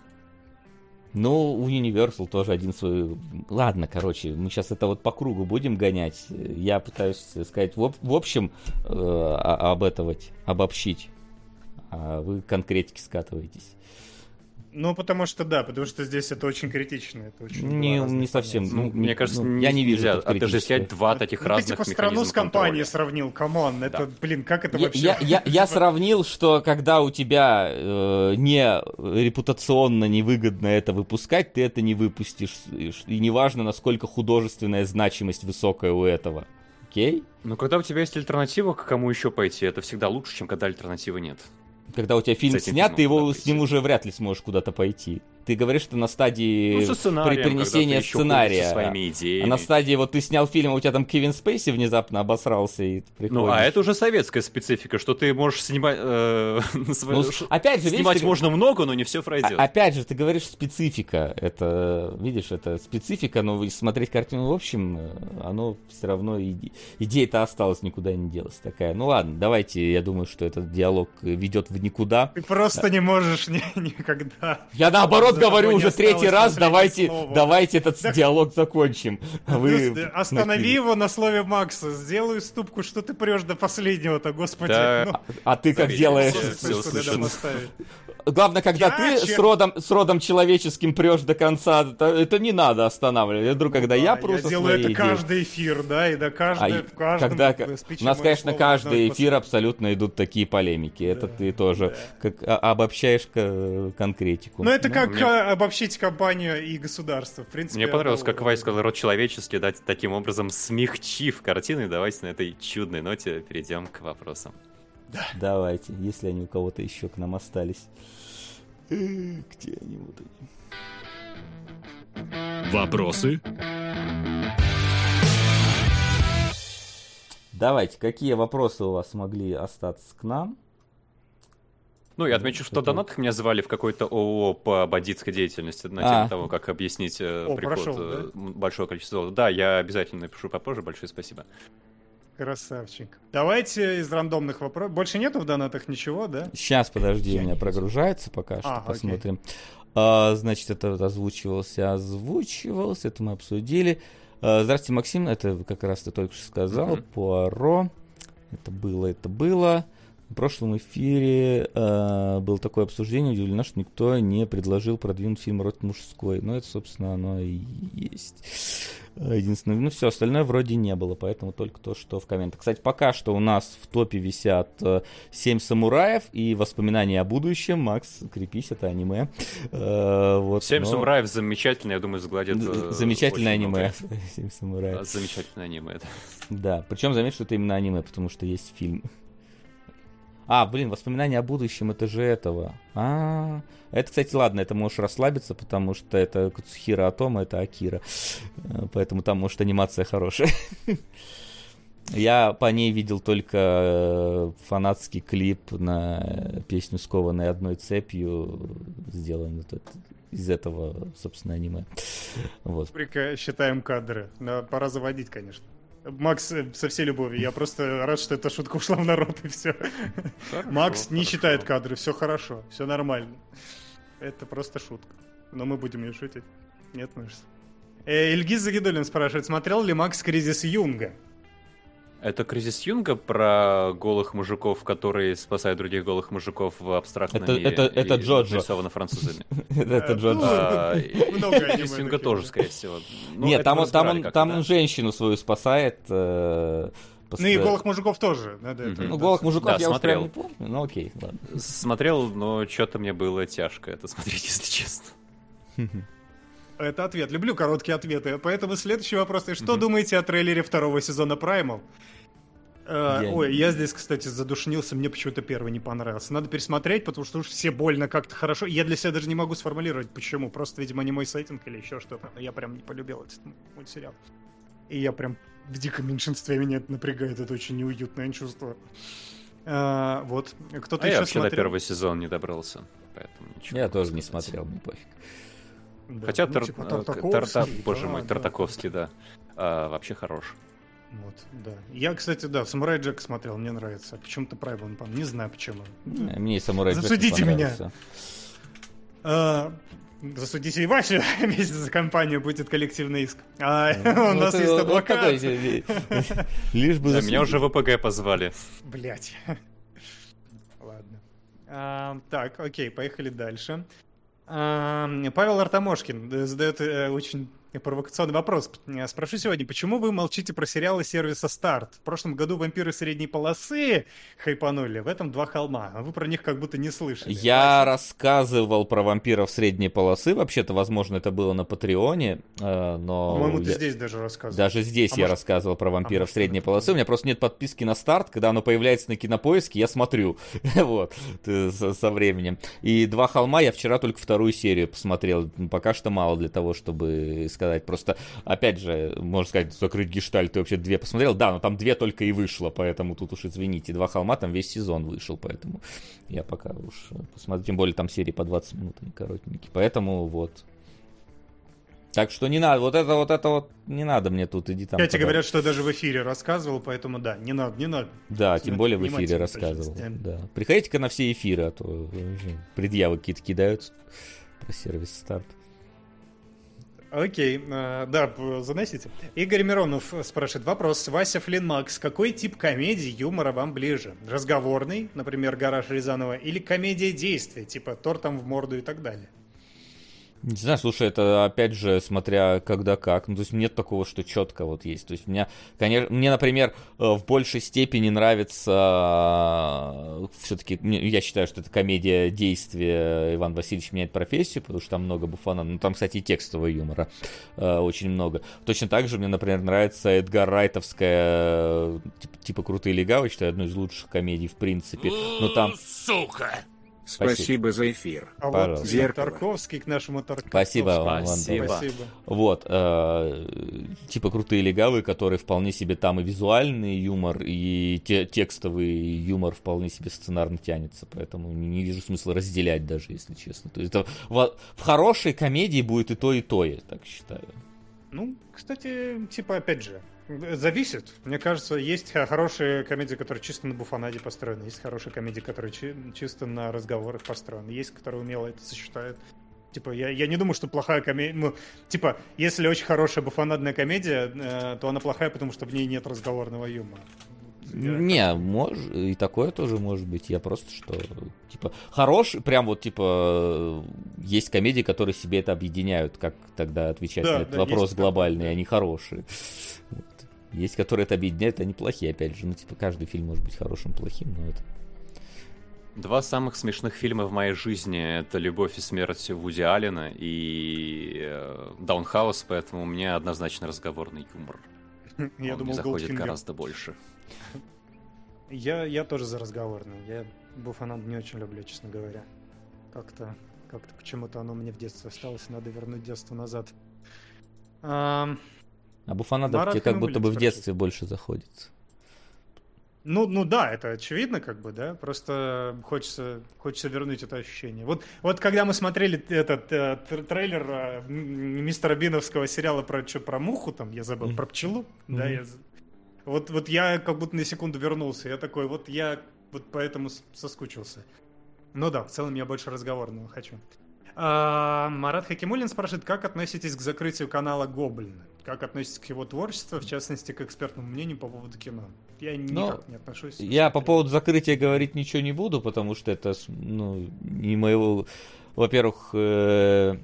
S2: Ну, у Universal тоже один свой... Ладно, короче, мы сейчас это вот по кругу будем гонять. Я пытаюсь сказать в, в общем э, об этого, обобщить. А вы конкретики скатываетесь.
S3: Ну, потому что да, потому что здесь это очень критично. Это очень
S2: Не, не совсем.
S4: Ну,
S2: Ну,
S4: мне
S2: не-
S4: кажется,
S2: ну, я не вижу
S4: нельзя
S2: тут
S4: отождествлять два таких
S3: Ну, ты
S4: разных
S3: типа страну с компанией сравнил, come on, это,
S4: Да.
S3: блин, как это
S2: Я,
S3: вообще?
S2: я, я- я сравнил, что когда у тебя э, не репутационно невыгодно это выпускать, ты это не выпустишь. И неважно, насколько художественная значимость высокая у этого. Окей?
S4: Ну, когда у тебя есть альтернатива, к кому еще пойти, это всегда лучше, чем когда альтернативы нет.
S2: Когда у тебя фильм снят, ты его с ним уже вряд ли сможешь куда-то пойти. Ты говоришь, что на стадии
S4: Ну,
S2: при принесения
S4: ты
S2: сценария.
S4: со своими
S2: А
S4: идеями.
S2: на стадии вот ты снял фильм, а у тебя там Кевин Спейси внезапно обосрался и ты приходишь.
S4: Ну, а это уже советская специфика, что ты можешь снимать... э,
S2: Ну, опять же, видишь,
S4: Снимать
S2: ты-
S4: можно много, но не все пройдет.
S2: А- опять же, ты говоришь специфика. Это, видишь, это специфика, но смотреть картину в общем, э, оно все равно иде- идея-то осталась, никуда не делась такая. Ну ладно, давайте, я думаю, что этот диалог э, ведет в никуда.
S3: Ты просто не можешь ни- никогда.
S2: Я наоборот
S3: За
S2: говорю уже третий раз, давайте,
S3: слова.
S2: давайте этот
S3: Так-
S2: диалог закончим. А вы
S3: Просто Останови его на слове Макса. Сделай ступку, что ты прешь до последнего-то, господи.
S4: Да.
S3: Ну,
S2: А ты как делаешь?
S3: поставить.
S2: Главное, когда
S3: Я,
S2: ты
S3: чер-
S2: с родом, с родом человеческим прешь до конца, это, это не надо останавливать. Я вдруг, когда я
S3: Да, я
S2: со
S3: делаю
S2: своей
S3: это
S2: идеей-
S3: каждый эфир, да, и до
S2: А
S3: каждой,
S2: и-
S3: в каждом
S2: когда,
S3: э,
S2: у нас, конечно,
S3: слово
S2: каждый эфир абсолютно идут такие полемики. Это ты тоже как, а- обобщаешь к- конкретику.
S3: Ну, это как,
S4: Мне
S3: Только обобщить компанию и государство. В принципе,
S4: Мне понравилось, как Вайс сказал, род человеческий, дать таким образом смягчив картину. И давайте на этой чудной ноте перейдем к вопросам.
S2: Давайте, если они у кого-то еще к нам остались. Где они вот они?
S6: Вопросы?
S2: Давайте, какие вопросы у вас могли остаться к нам?
S4: Ну, я отмечу, что донатах меня звали в какой-то ООО по бандитской деятельности на
S2: А.
S4: тему того, как объяснить э,
S3: О,
S4: приход
S3: прошел,
S4: э, большого количества золота. Да, я обязательно напишу попозже. Большое спасибо.
S3: Красавчик. Давайте из рандомных вопросов. Больше нету в донатах ничего, да?
S2: Сейчас, подожди, у меня прогружается пока что,
S3: А, окей.
S2: посмотрим. А, значит, это озвучивался, озвучивался, это мы обсудили. А, здравствуйте, Максим, это как раз ты только что сказал,
S4: Мгм.
S2: Пуаро. Это было, это было. В прошлом эфире э, было такое обсуждение, удивлено, что никто не предложил продвинуть фильм «Род мужской». Но это, собственно, оно и есть. Э, Единственное, ну все, остальное вроде не было, поэтому только то, что в комментах. Кстати, пока что у нас в топе висят э, «Семь самураев» и «Воспоминания о будущем». Макс, крепись, это аниме. Э, вот,
S4: Семь
S2: но-
S4: самураев замечательно, я думаю, сгладит. э,
S2: Замечательное аниме. «Семь самураев».
S4: Замечательное аниме, да.
S2: Да, причем заметь, что это именно аниме, потому что есть фильм. А, блин, воспоминания о будущем, это же этого. А, это, кстати, ладно, это можешь расслабиться, потому что это Куцухира Атома, это Акира. Э, Поэтому там, может, анимация хорошая. Я по ней видел только э, фанатский клип на песню «Скованной одной цепью», сделан вот из этого, собственно, аниме. Вот.
S3: «Считаем кадры». Да, пора заводить, конечно. Макс, э, со всей любовью. Я просто рад, что эта шутка ушла в народ, и все. Макс не
S4: хорошо.
S3: считает кадры, все хорошо, все нормально. Это просто шутка. Но мы будем ее шутить. Нет, Мышц? Э, Ильгиз Загидулин спрашивает, смотрел ли Макс «Кризис Юнга»?
S4: Это кризис Юнга про голых мужиков, которые спасают других голых мужиков в абстрактном
S2: Это-
S4: мире.
S2: это- это
S4: и
S2: Джоджо.
S4: нарисовано французами.
S2: Это
S3: Э, аниме
S4: Кризис Юнга тоже, скорее всего. Ну,
S2: Нет, там, он, женщину свою спасает. э,
S3: Ну и
S2: поста-
S3: голых мужиков тоже. Надо это-.
S2: Ну, голых мужиков
S4: Да,
S2: я
S4: смотрел.
S2: не помню. Ну окей, ладно.
S4: Смотрел, но что-то мне было тяжко это смотреть, если честно.
S3: Это ответ. Люблю короткие ответы. Поэтому следующий вопрос. И что
S4: Мгм.
S3: думаете о трейлере второго сезона Primal? Э,
S2: Я
S3: Ой,
S2: не-
S3: я здесь, кстати, задушнился, мне почему-то первый не понравился. Надо пересмотреть, потому что уж все больно как-то хорошо. Я для себя даже не могу сформулировать, почему. Просто, видимо, не мой сеттинг или еще что-то. Но я прям не полюбил этот мультсериал. И я прям в диком меньшинстве меня это напрягает, это очень неуютное чувство. А, вот. Кто-то
S4: А я
S3: еще
S4: вообще до
S3: смотрел?
S4: первого сезона не добрался. Поэтому ничего
S2: Я тоже не смотрел, мне пофиг.
S3: Да,
S4: Хотя
S3: ну,
S4: Тар-
S3: типа
S4: э,
S3: Тартаковский,
S4: Тарта- боже
S3: да,
S4: мой,
S3: да.
S4: Тартаковский, да. А, вообще хорош.
S3: Вот, да. Я, кстати, да, Самурай Джек смотрел, мне нравится. Почему-то Прайвел не помню, не знаю почему.
S2: Э, Мне и самурай Джек
S3: Засудите меня. А, Засудите и Васю, вместе за компанию будет коллективный иск. А
S2: Ну,
S3: у нас
S2: ты
S3: есть
S2: вот- вот
S3: адвокат.
S2: себе. Лишь бы
S4: Да, меня уже в ВПГ позвали.
S3: Блять. Ладно. А, так, окей, поехали дальше. А, Павел Артамошкин задает э, очень провокационный вопрос. Э, Спрошу сегодня, почему вы молчите про сериалы сервиса Старт? В прошлом году вампиры средней полосы хайпанули, в этом два холма, а вы про них как будто не слышали.
S2: Я рассказывал про вампиров средней полосы. Вообще-то, возможно, это было на Патреоне, э, но...
S3: По-моему, ты
S2: я-
S3: здесь даже рассказывал.
S2: Даже здесь
S3: А
S2: я
S3: может-
S2: рассказывал про вампиров
S3: может,
S2: средней
S3: это-
S2: полосы. У меня просто нет подписки на старт. Когда оно появляется на кинопоиске, я смотрю. вот. Со, временем. И два холма я вчера только вторую серию посмотрел. Пока что мало для того, чтобы сказать. Просто, опять же, можно сказать, закрыть гештальт. Ты вообще две посмотрел? Да, но там две только и вышло. Поэтому тут уж извините. Два холма там весь сезон вышел. Поэтому я пока уж посмотрю. Тем более там серии по 20 минут, они коротенькие. Поэтому вот. Так что не надо, вот это вот это вот не надо мне тут, иди там.
S3: Кстати,
S2: подальше.
S3: говорят, что даже в эфире рассказывал, поэтому да, не надо, не надо.
S2: Да, тем более в эфире рассказывал. Да. Приходите-ка на все эфиры, а то предъявы какие-то кидаются про сервис старт.
S3: Окей, э, да, заносите. Игорь Миронов спрашивает вопрос. Вася Флин Макс, какой тип комедии юмора вам ближе? Разговорный, например, Гараж Рязанова, или комедия действия, типа тортом в морду и так далее?
S2: Не знаю, слушай, это опять же, смотря когда как. Ну, то есть нет такого, что четко вот есть. То есть меня, конечно, мне, например, э, в большей степени нравится все-таки, я считаю, что это комедия действия Иван Васильевич меняет профессию, потому что там много буфана. Ну, там, кстати, и текстового юмора э, очень много. Точно так же мне, например, нравится Эдгар Райтовская, типа, типа «Крутые легавы», считаю, одной из лучших комедий в принципе. Но там...
S6: Сука!
S1: Спасибо за эфир.
S3: А
S2: Пожалуйста.
S3: вот
S1: Зеркало.
S3: Тарковский к нашему Тарковскому.
S2: Спасибо вам,
S4: Спасибо.
S3: Спасибо.
S2: Вот, э, типа крутые легавые, которые вполне себе там и визуальный юмор, и те- текстовый юмор вполне себе сценарно тянется, поэтому не, не вижу смысла разделять даже, если честно. То есть это в, в хорошей комедии будет и то, и то, я так считаю.
S3: Ну, кстати, типа, опять же, зависит. Мне кажется, есть хорошие комедии, которые чисто на буфанаде построены, есть хорошие комедии, которые чи- чисто на разговорах построены, есть, которые умело это сочетают. Типа, я, я не думаю, что плохая комедия... Ну, типа, если очень хорошая буфанадная комедия, э, то она плохая, потому что в ней нет разговорного юмора. Я-
S2: Не, мож, и такое тоже может быть. Я просто что, типа, хороший, прям вот, типа, есть комедии, которые себе это объединяют, как тогда отвечать
S3: Да,
S2: на этот
S3: да,
S2: вопрос
S3: есть
S2: глобальный,
S3: да.
S2: они хорошие. Есть, которые это объединяют, они плохие, опять же. Ну, типа, каждый фильм может быть хорошим, плохим, но это...
S4: Два самых смешных фильма в моей жизни это «Любовь и смерть» Вуди Аллена и э, «Даунхаус», поэтому у меня однозначно разговорный юмор.
S3: Я
S4: Он мне
S3: думал,
S4: заходит
S3: Goldfinger.
S4: гораздо больше.
S3: Я, я тоже за разговорный. Я буфанад не очень люблю, честно говоря. Как-то, как-то почему-то оно мне в детстве осталось, надо вернуть детство назад.
S2: А Буфанадов
S3: Марат
S2: тебе как будто бы в детстве больше заходит.
S3: ну, ну да, это очевидно, как бы, да. Просто хочется, хочется вернуть это ощущение. Вот, вот когда мы смотрели этот э, тр- трейлер э, мистера Биновского сериала про что, про муху, там, я забыл,
S2: Мгм.
S3: про пчелу, да,
S2: Мгм.
S3: я вот, вот я как будто на секунду вернулся. Я такой, вот я вот поэтому соскучился. Ну да, в целом я больше разговорного хочу. А, Марат Хакимулин спрашивает, как относитесь к закрытию канала Гоблин? Как относитесь к его творчеству, в частности, к экспертному мнению по поводу кино? Я никак не отношусь.
S2: Я по поводу закрытия говорить ничего не буду, потому что это, ну, не моего, во-первых, э,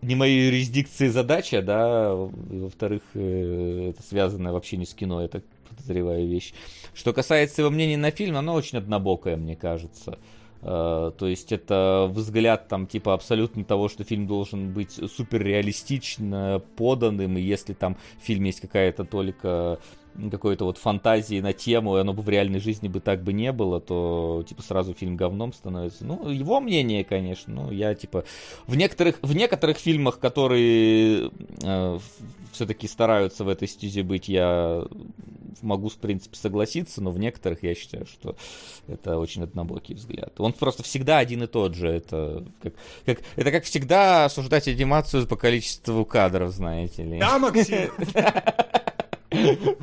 S2: не моей юрисдикции задача, да, во-вторых, э, это связано вообще не с кино, я так подозреваю вещь. Что касается его мнения на фильм, оно очень однобокое, мне кажется. Э, То есть это взгляд там типа абсолютно того, что фильм должен быть супер реалистично поданным, и если там в фильме есть какая-то только какой-то вот фантазии на тему, и оно бы в реальной жизни бы так бы не было, то типа сразу фильм говном становится. Ну, его мнение, конечно, ну, я типа в некоторых, в некоторых фильмах, которые э, все-таки стараются в этой стезе быть, я могу, в принципе, согласиться, но в некоторых я считаю, что это очень однобокий взгляд. Он просто всегда один и тот же. Это как, как, это как всегда осуждать анимацию по количеству кадров, знаете ли.
S3: Да, Максим!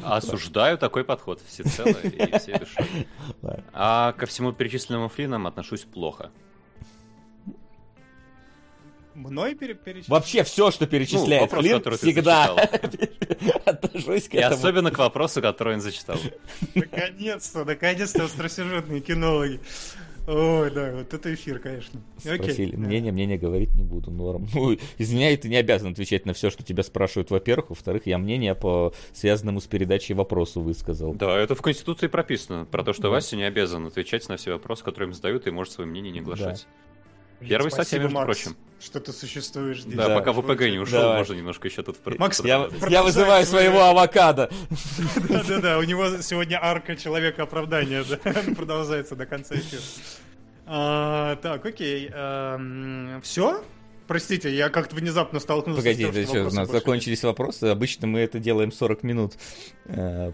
S4: Осуждаю такой подход всецело и всей душой. А ко всему перечисленному фильмам отношусь плохо.
S3: Мной пере- перечислить?
S2: Вообще все, что перечисляет
S4: вопрос, который ты
S2: всегда отношусь к
S4: И
S2: этому.
S4: особенно к вопросу, который он зачитал.
S3: Наконец-то, наконец-то остросюжетные кинологи. Ой, да, вот это эфир, конечно.
S2: Спросили.
S3: Окей.
S2: Мнение, мнение говорить не буду, норм. Ну, извиняй, ты не обязан отвечать на все, что тебя спрашивают, во-первых. Во-вторых, я мнение по связанному с передачей вопросу высказал.
S4: Да, это в Конституции прописано. Про то, что
S2: Да.
S4: Вася не обязан отвечать на все вопросы, которые им задают, и может свое мнение не оглашать. Первый
S3: Спасибо,
S4: статья, между
S3: Макс,
S4: прочим.
S3: что ты существуешь здесь.
S4: Да,
S2: Да.
S4: пока ВПГ не ушел,
S2: Давай.
S4: можно немножко еще тут...
S3: Макс, я-
S2: Я вызываю своего авокадо.
S3: Да-да-да, у него сегодня арка человека оправдания да, продолжается до конца эфира. А, Так, окей. Все? Простите, я как-то внезапно столкнулся
S2: Погоди,
S3: с тем, что
S2: у нас закончились вопросы. Обычно мы это делаем 40 минут,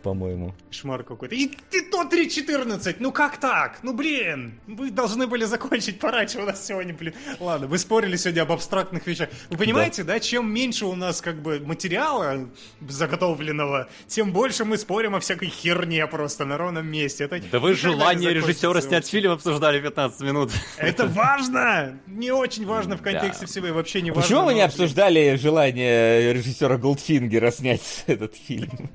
S2: по-моему.
S3: нет. Шмар какой-то. И ты то 3.14! Ну как так? Ну блин! Вы должны были закончить пораньше у нас сегодня, блин. Ладно, вы спорили сегодня об абстрактных вещах. Вы понимаете, да, чем меньше у нас как бы материала заготовленного, тем больше мы спорим о всякой херне просто на ровном месте. Это
S4: Да вы желание режиссера снять фильм обсуждали 15 минут.
S3: Это важно! Не очень важно в контексте
S4: Да.
S3: всего и вообще не важно.
S2: Почему мы не обсуждали желание режиссера Голдфингера снять этот фильм?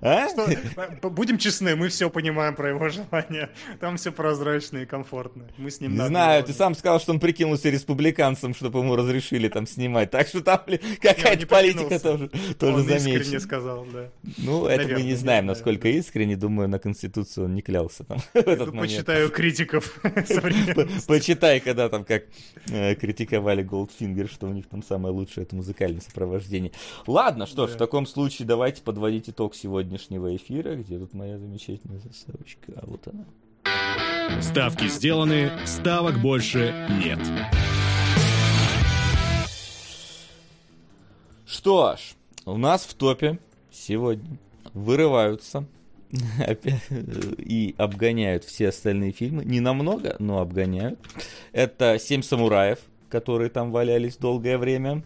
S2: А?
S3: Что, будем честны, мы все понимаем про его желание. Там все прозрачно и комфортно. Мы с ним
S2: Не
S3: на
S2: знаю, ты сам сказал, что он прикинулся республиканцем, чтобы ему разрешили там снимать. Так что там какая-то политика тоже, тоже
S3: Он искренне
S2: замечена.
S3: сказал, да.
S2: Ну, это мы не знаем, насколько искренне. Думаю, на Конституцию он не клялся там в этот
S3: Ну,
S2: момент.
S3: почитаю критиков.
S2: Почитай, когда там как э, критиковали Goldfinger, что у них там самое лучшее это музыкальное сопровождение. Ладно, что ж, в таком случае давайте подводить итог сегодняшнего эфира. Где тут моя замечательная заставочка? А вот она.
S6: Ставки сделаны, ставок больше нет.
S2: Что ж, у нас в топе сегодня вырываются и обгоняют все остальные фильмы. Не намного, но обгоняют. Это «Семь самураев», которые там валялись долгое время.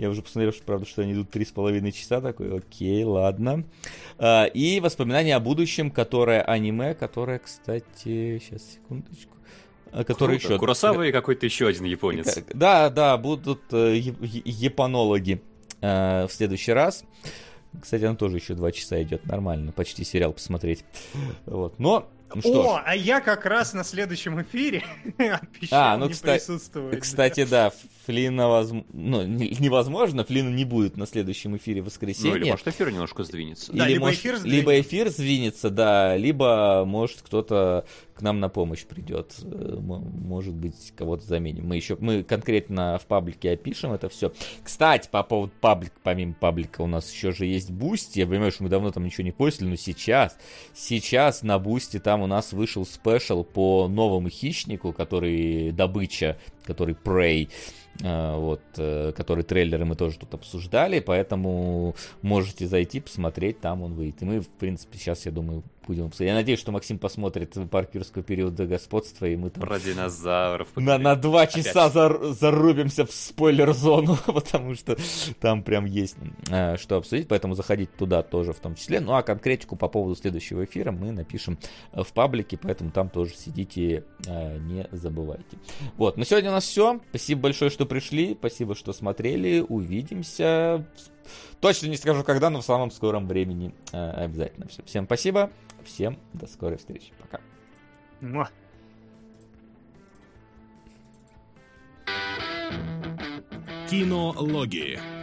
S2: Я уже посмотрел, что, правда, что они идут три с половиной часа. Такой, окей, ладно. А, И «Воспоминания о будущем», которое аниме, которое, кстати, сейчас, секундочку. а, Который
S4: Круто.
S2: еще...
S4: Куросава и какой-то еще один японец.
S2: Как- Да, да, будут э, японологи э, в следующий раз. Кстати, он тоже еще два часа идет, нормально, почти сериал посмотреть. Вот, но, ну что ж.
S3: О, а я как раз на следующем эфире
S2: А, ну,
S3: не
S2: кста-
S3: присутствовать.
S2: Кстати, да, Флина, возм- ну, не- невозможно, Флина не будет на следующем эфире в
S4: Ну
S2: воскресенье.
S4: или может эфир немножко сдвинется.
S3: Да,
S2: Или
S3: либо
S2: может-
S3: эфир сдвинется.
S2: либо эфир сдвинется, да, либо может кто-то к нам на помощь придет. Э, Может быть, кого-то заменим. Мы еще, мы конкретно в паблике опишем это все. Кстати, по поводу паблика, помимо паблика, у нас еще же есть Boosty. Я понимаю, что мы давно там ничего не постили, но сейчас, сейчас на Boosty там у нас вышел special по новому хищнику, который добыча, который Prey. э, Вот, э, который трейлеры мы тоже тут обсуждали, поэтому можете зайти, посмотреть, там он выйдет. И мы, в принципе, сейчас, я думаю, будем обсуждать. Я надеюсь, что Максим посмотрит парк юрского периода господства, и мы там
S4: Про динозавров.
S2: на, на два
S4: Опять.
S2: часа зар- зарубимся в спойлер-зону, потому что там прям есть э, что обсудить, поэтому заходите туда тоже в том числе. Ну а конкретику по поводу следующего эфира мы напишем э, в паблике, поэтому там тоже сидите, э, не забывайте. Вот, на сегодня у нас все. Спасибо большое, что пришли, спасибо, что смотрели. Увидимся. Точно не скажу когда, но в самом скором времени э, обязательно. Все. Всем спасибо, всем до скорой встречи. Пока.
S3: Муа.
S6: Кинологии.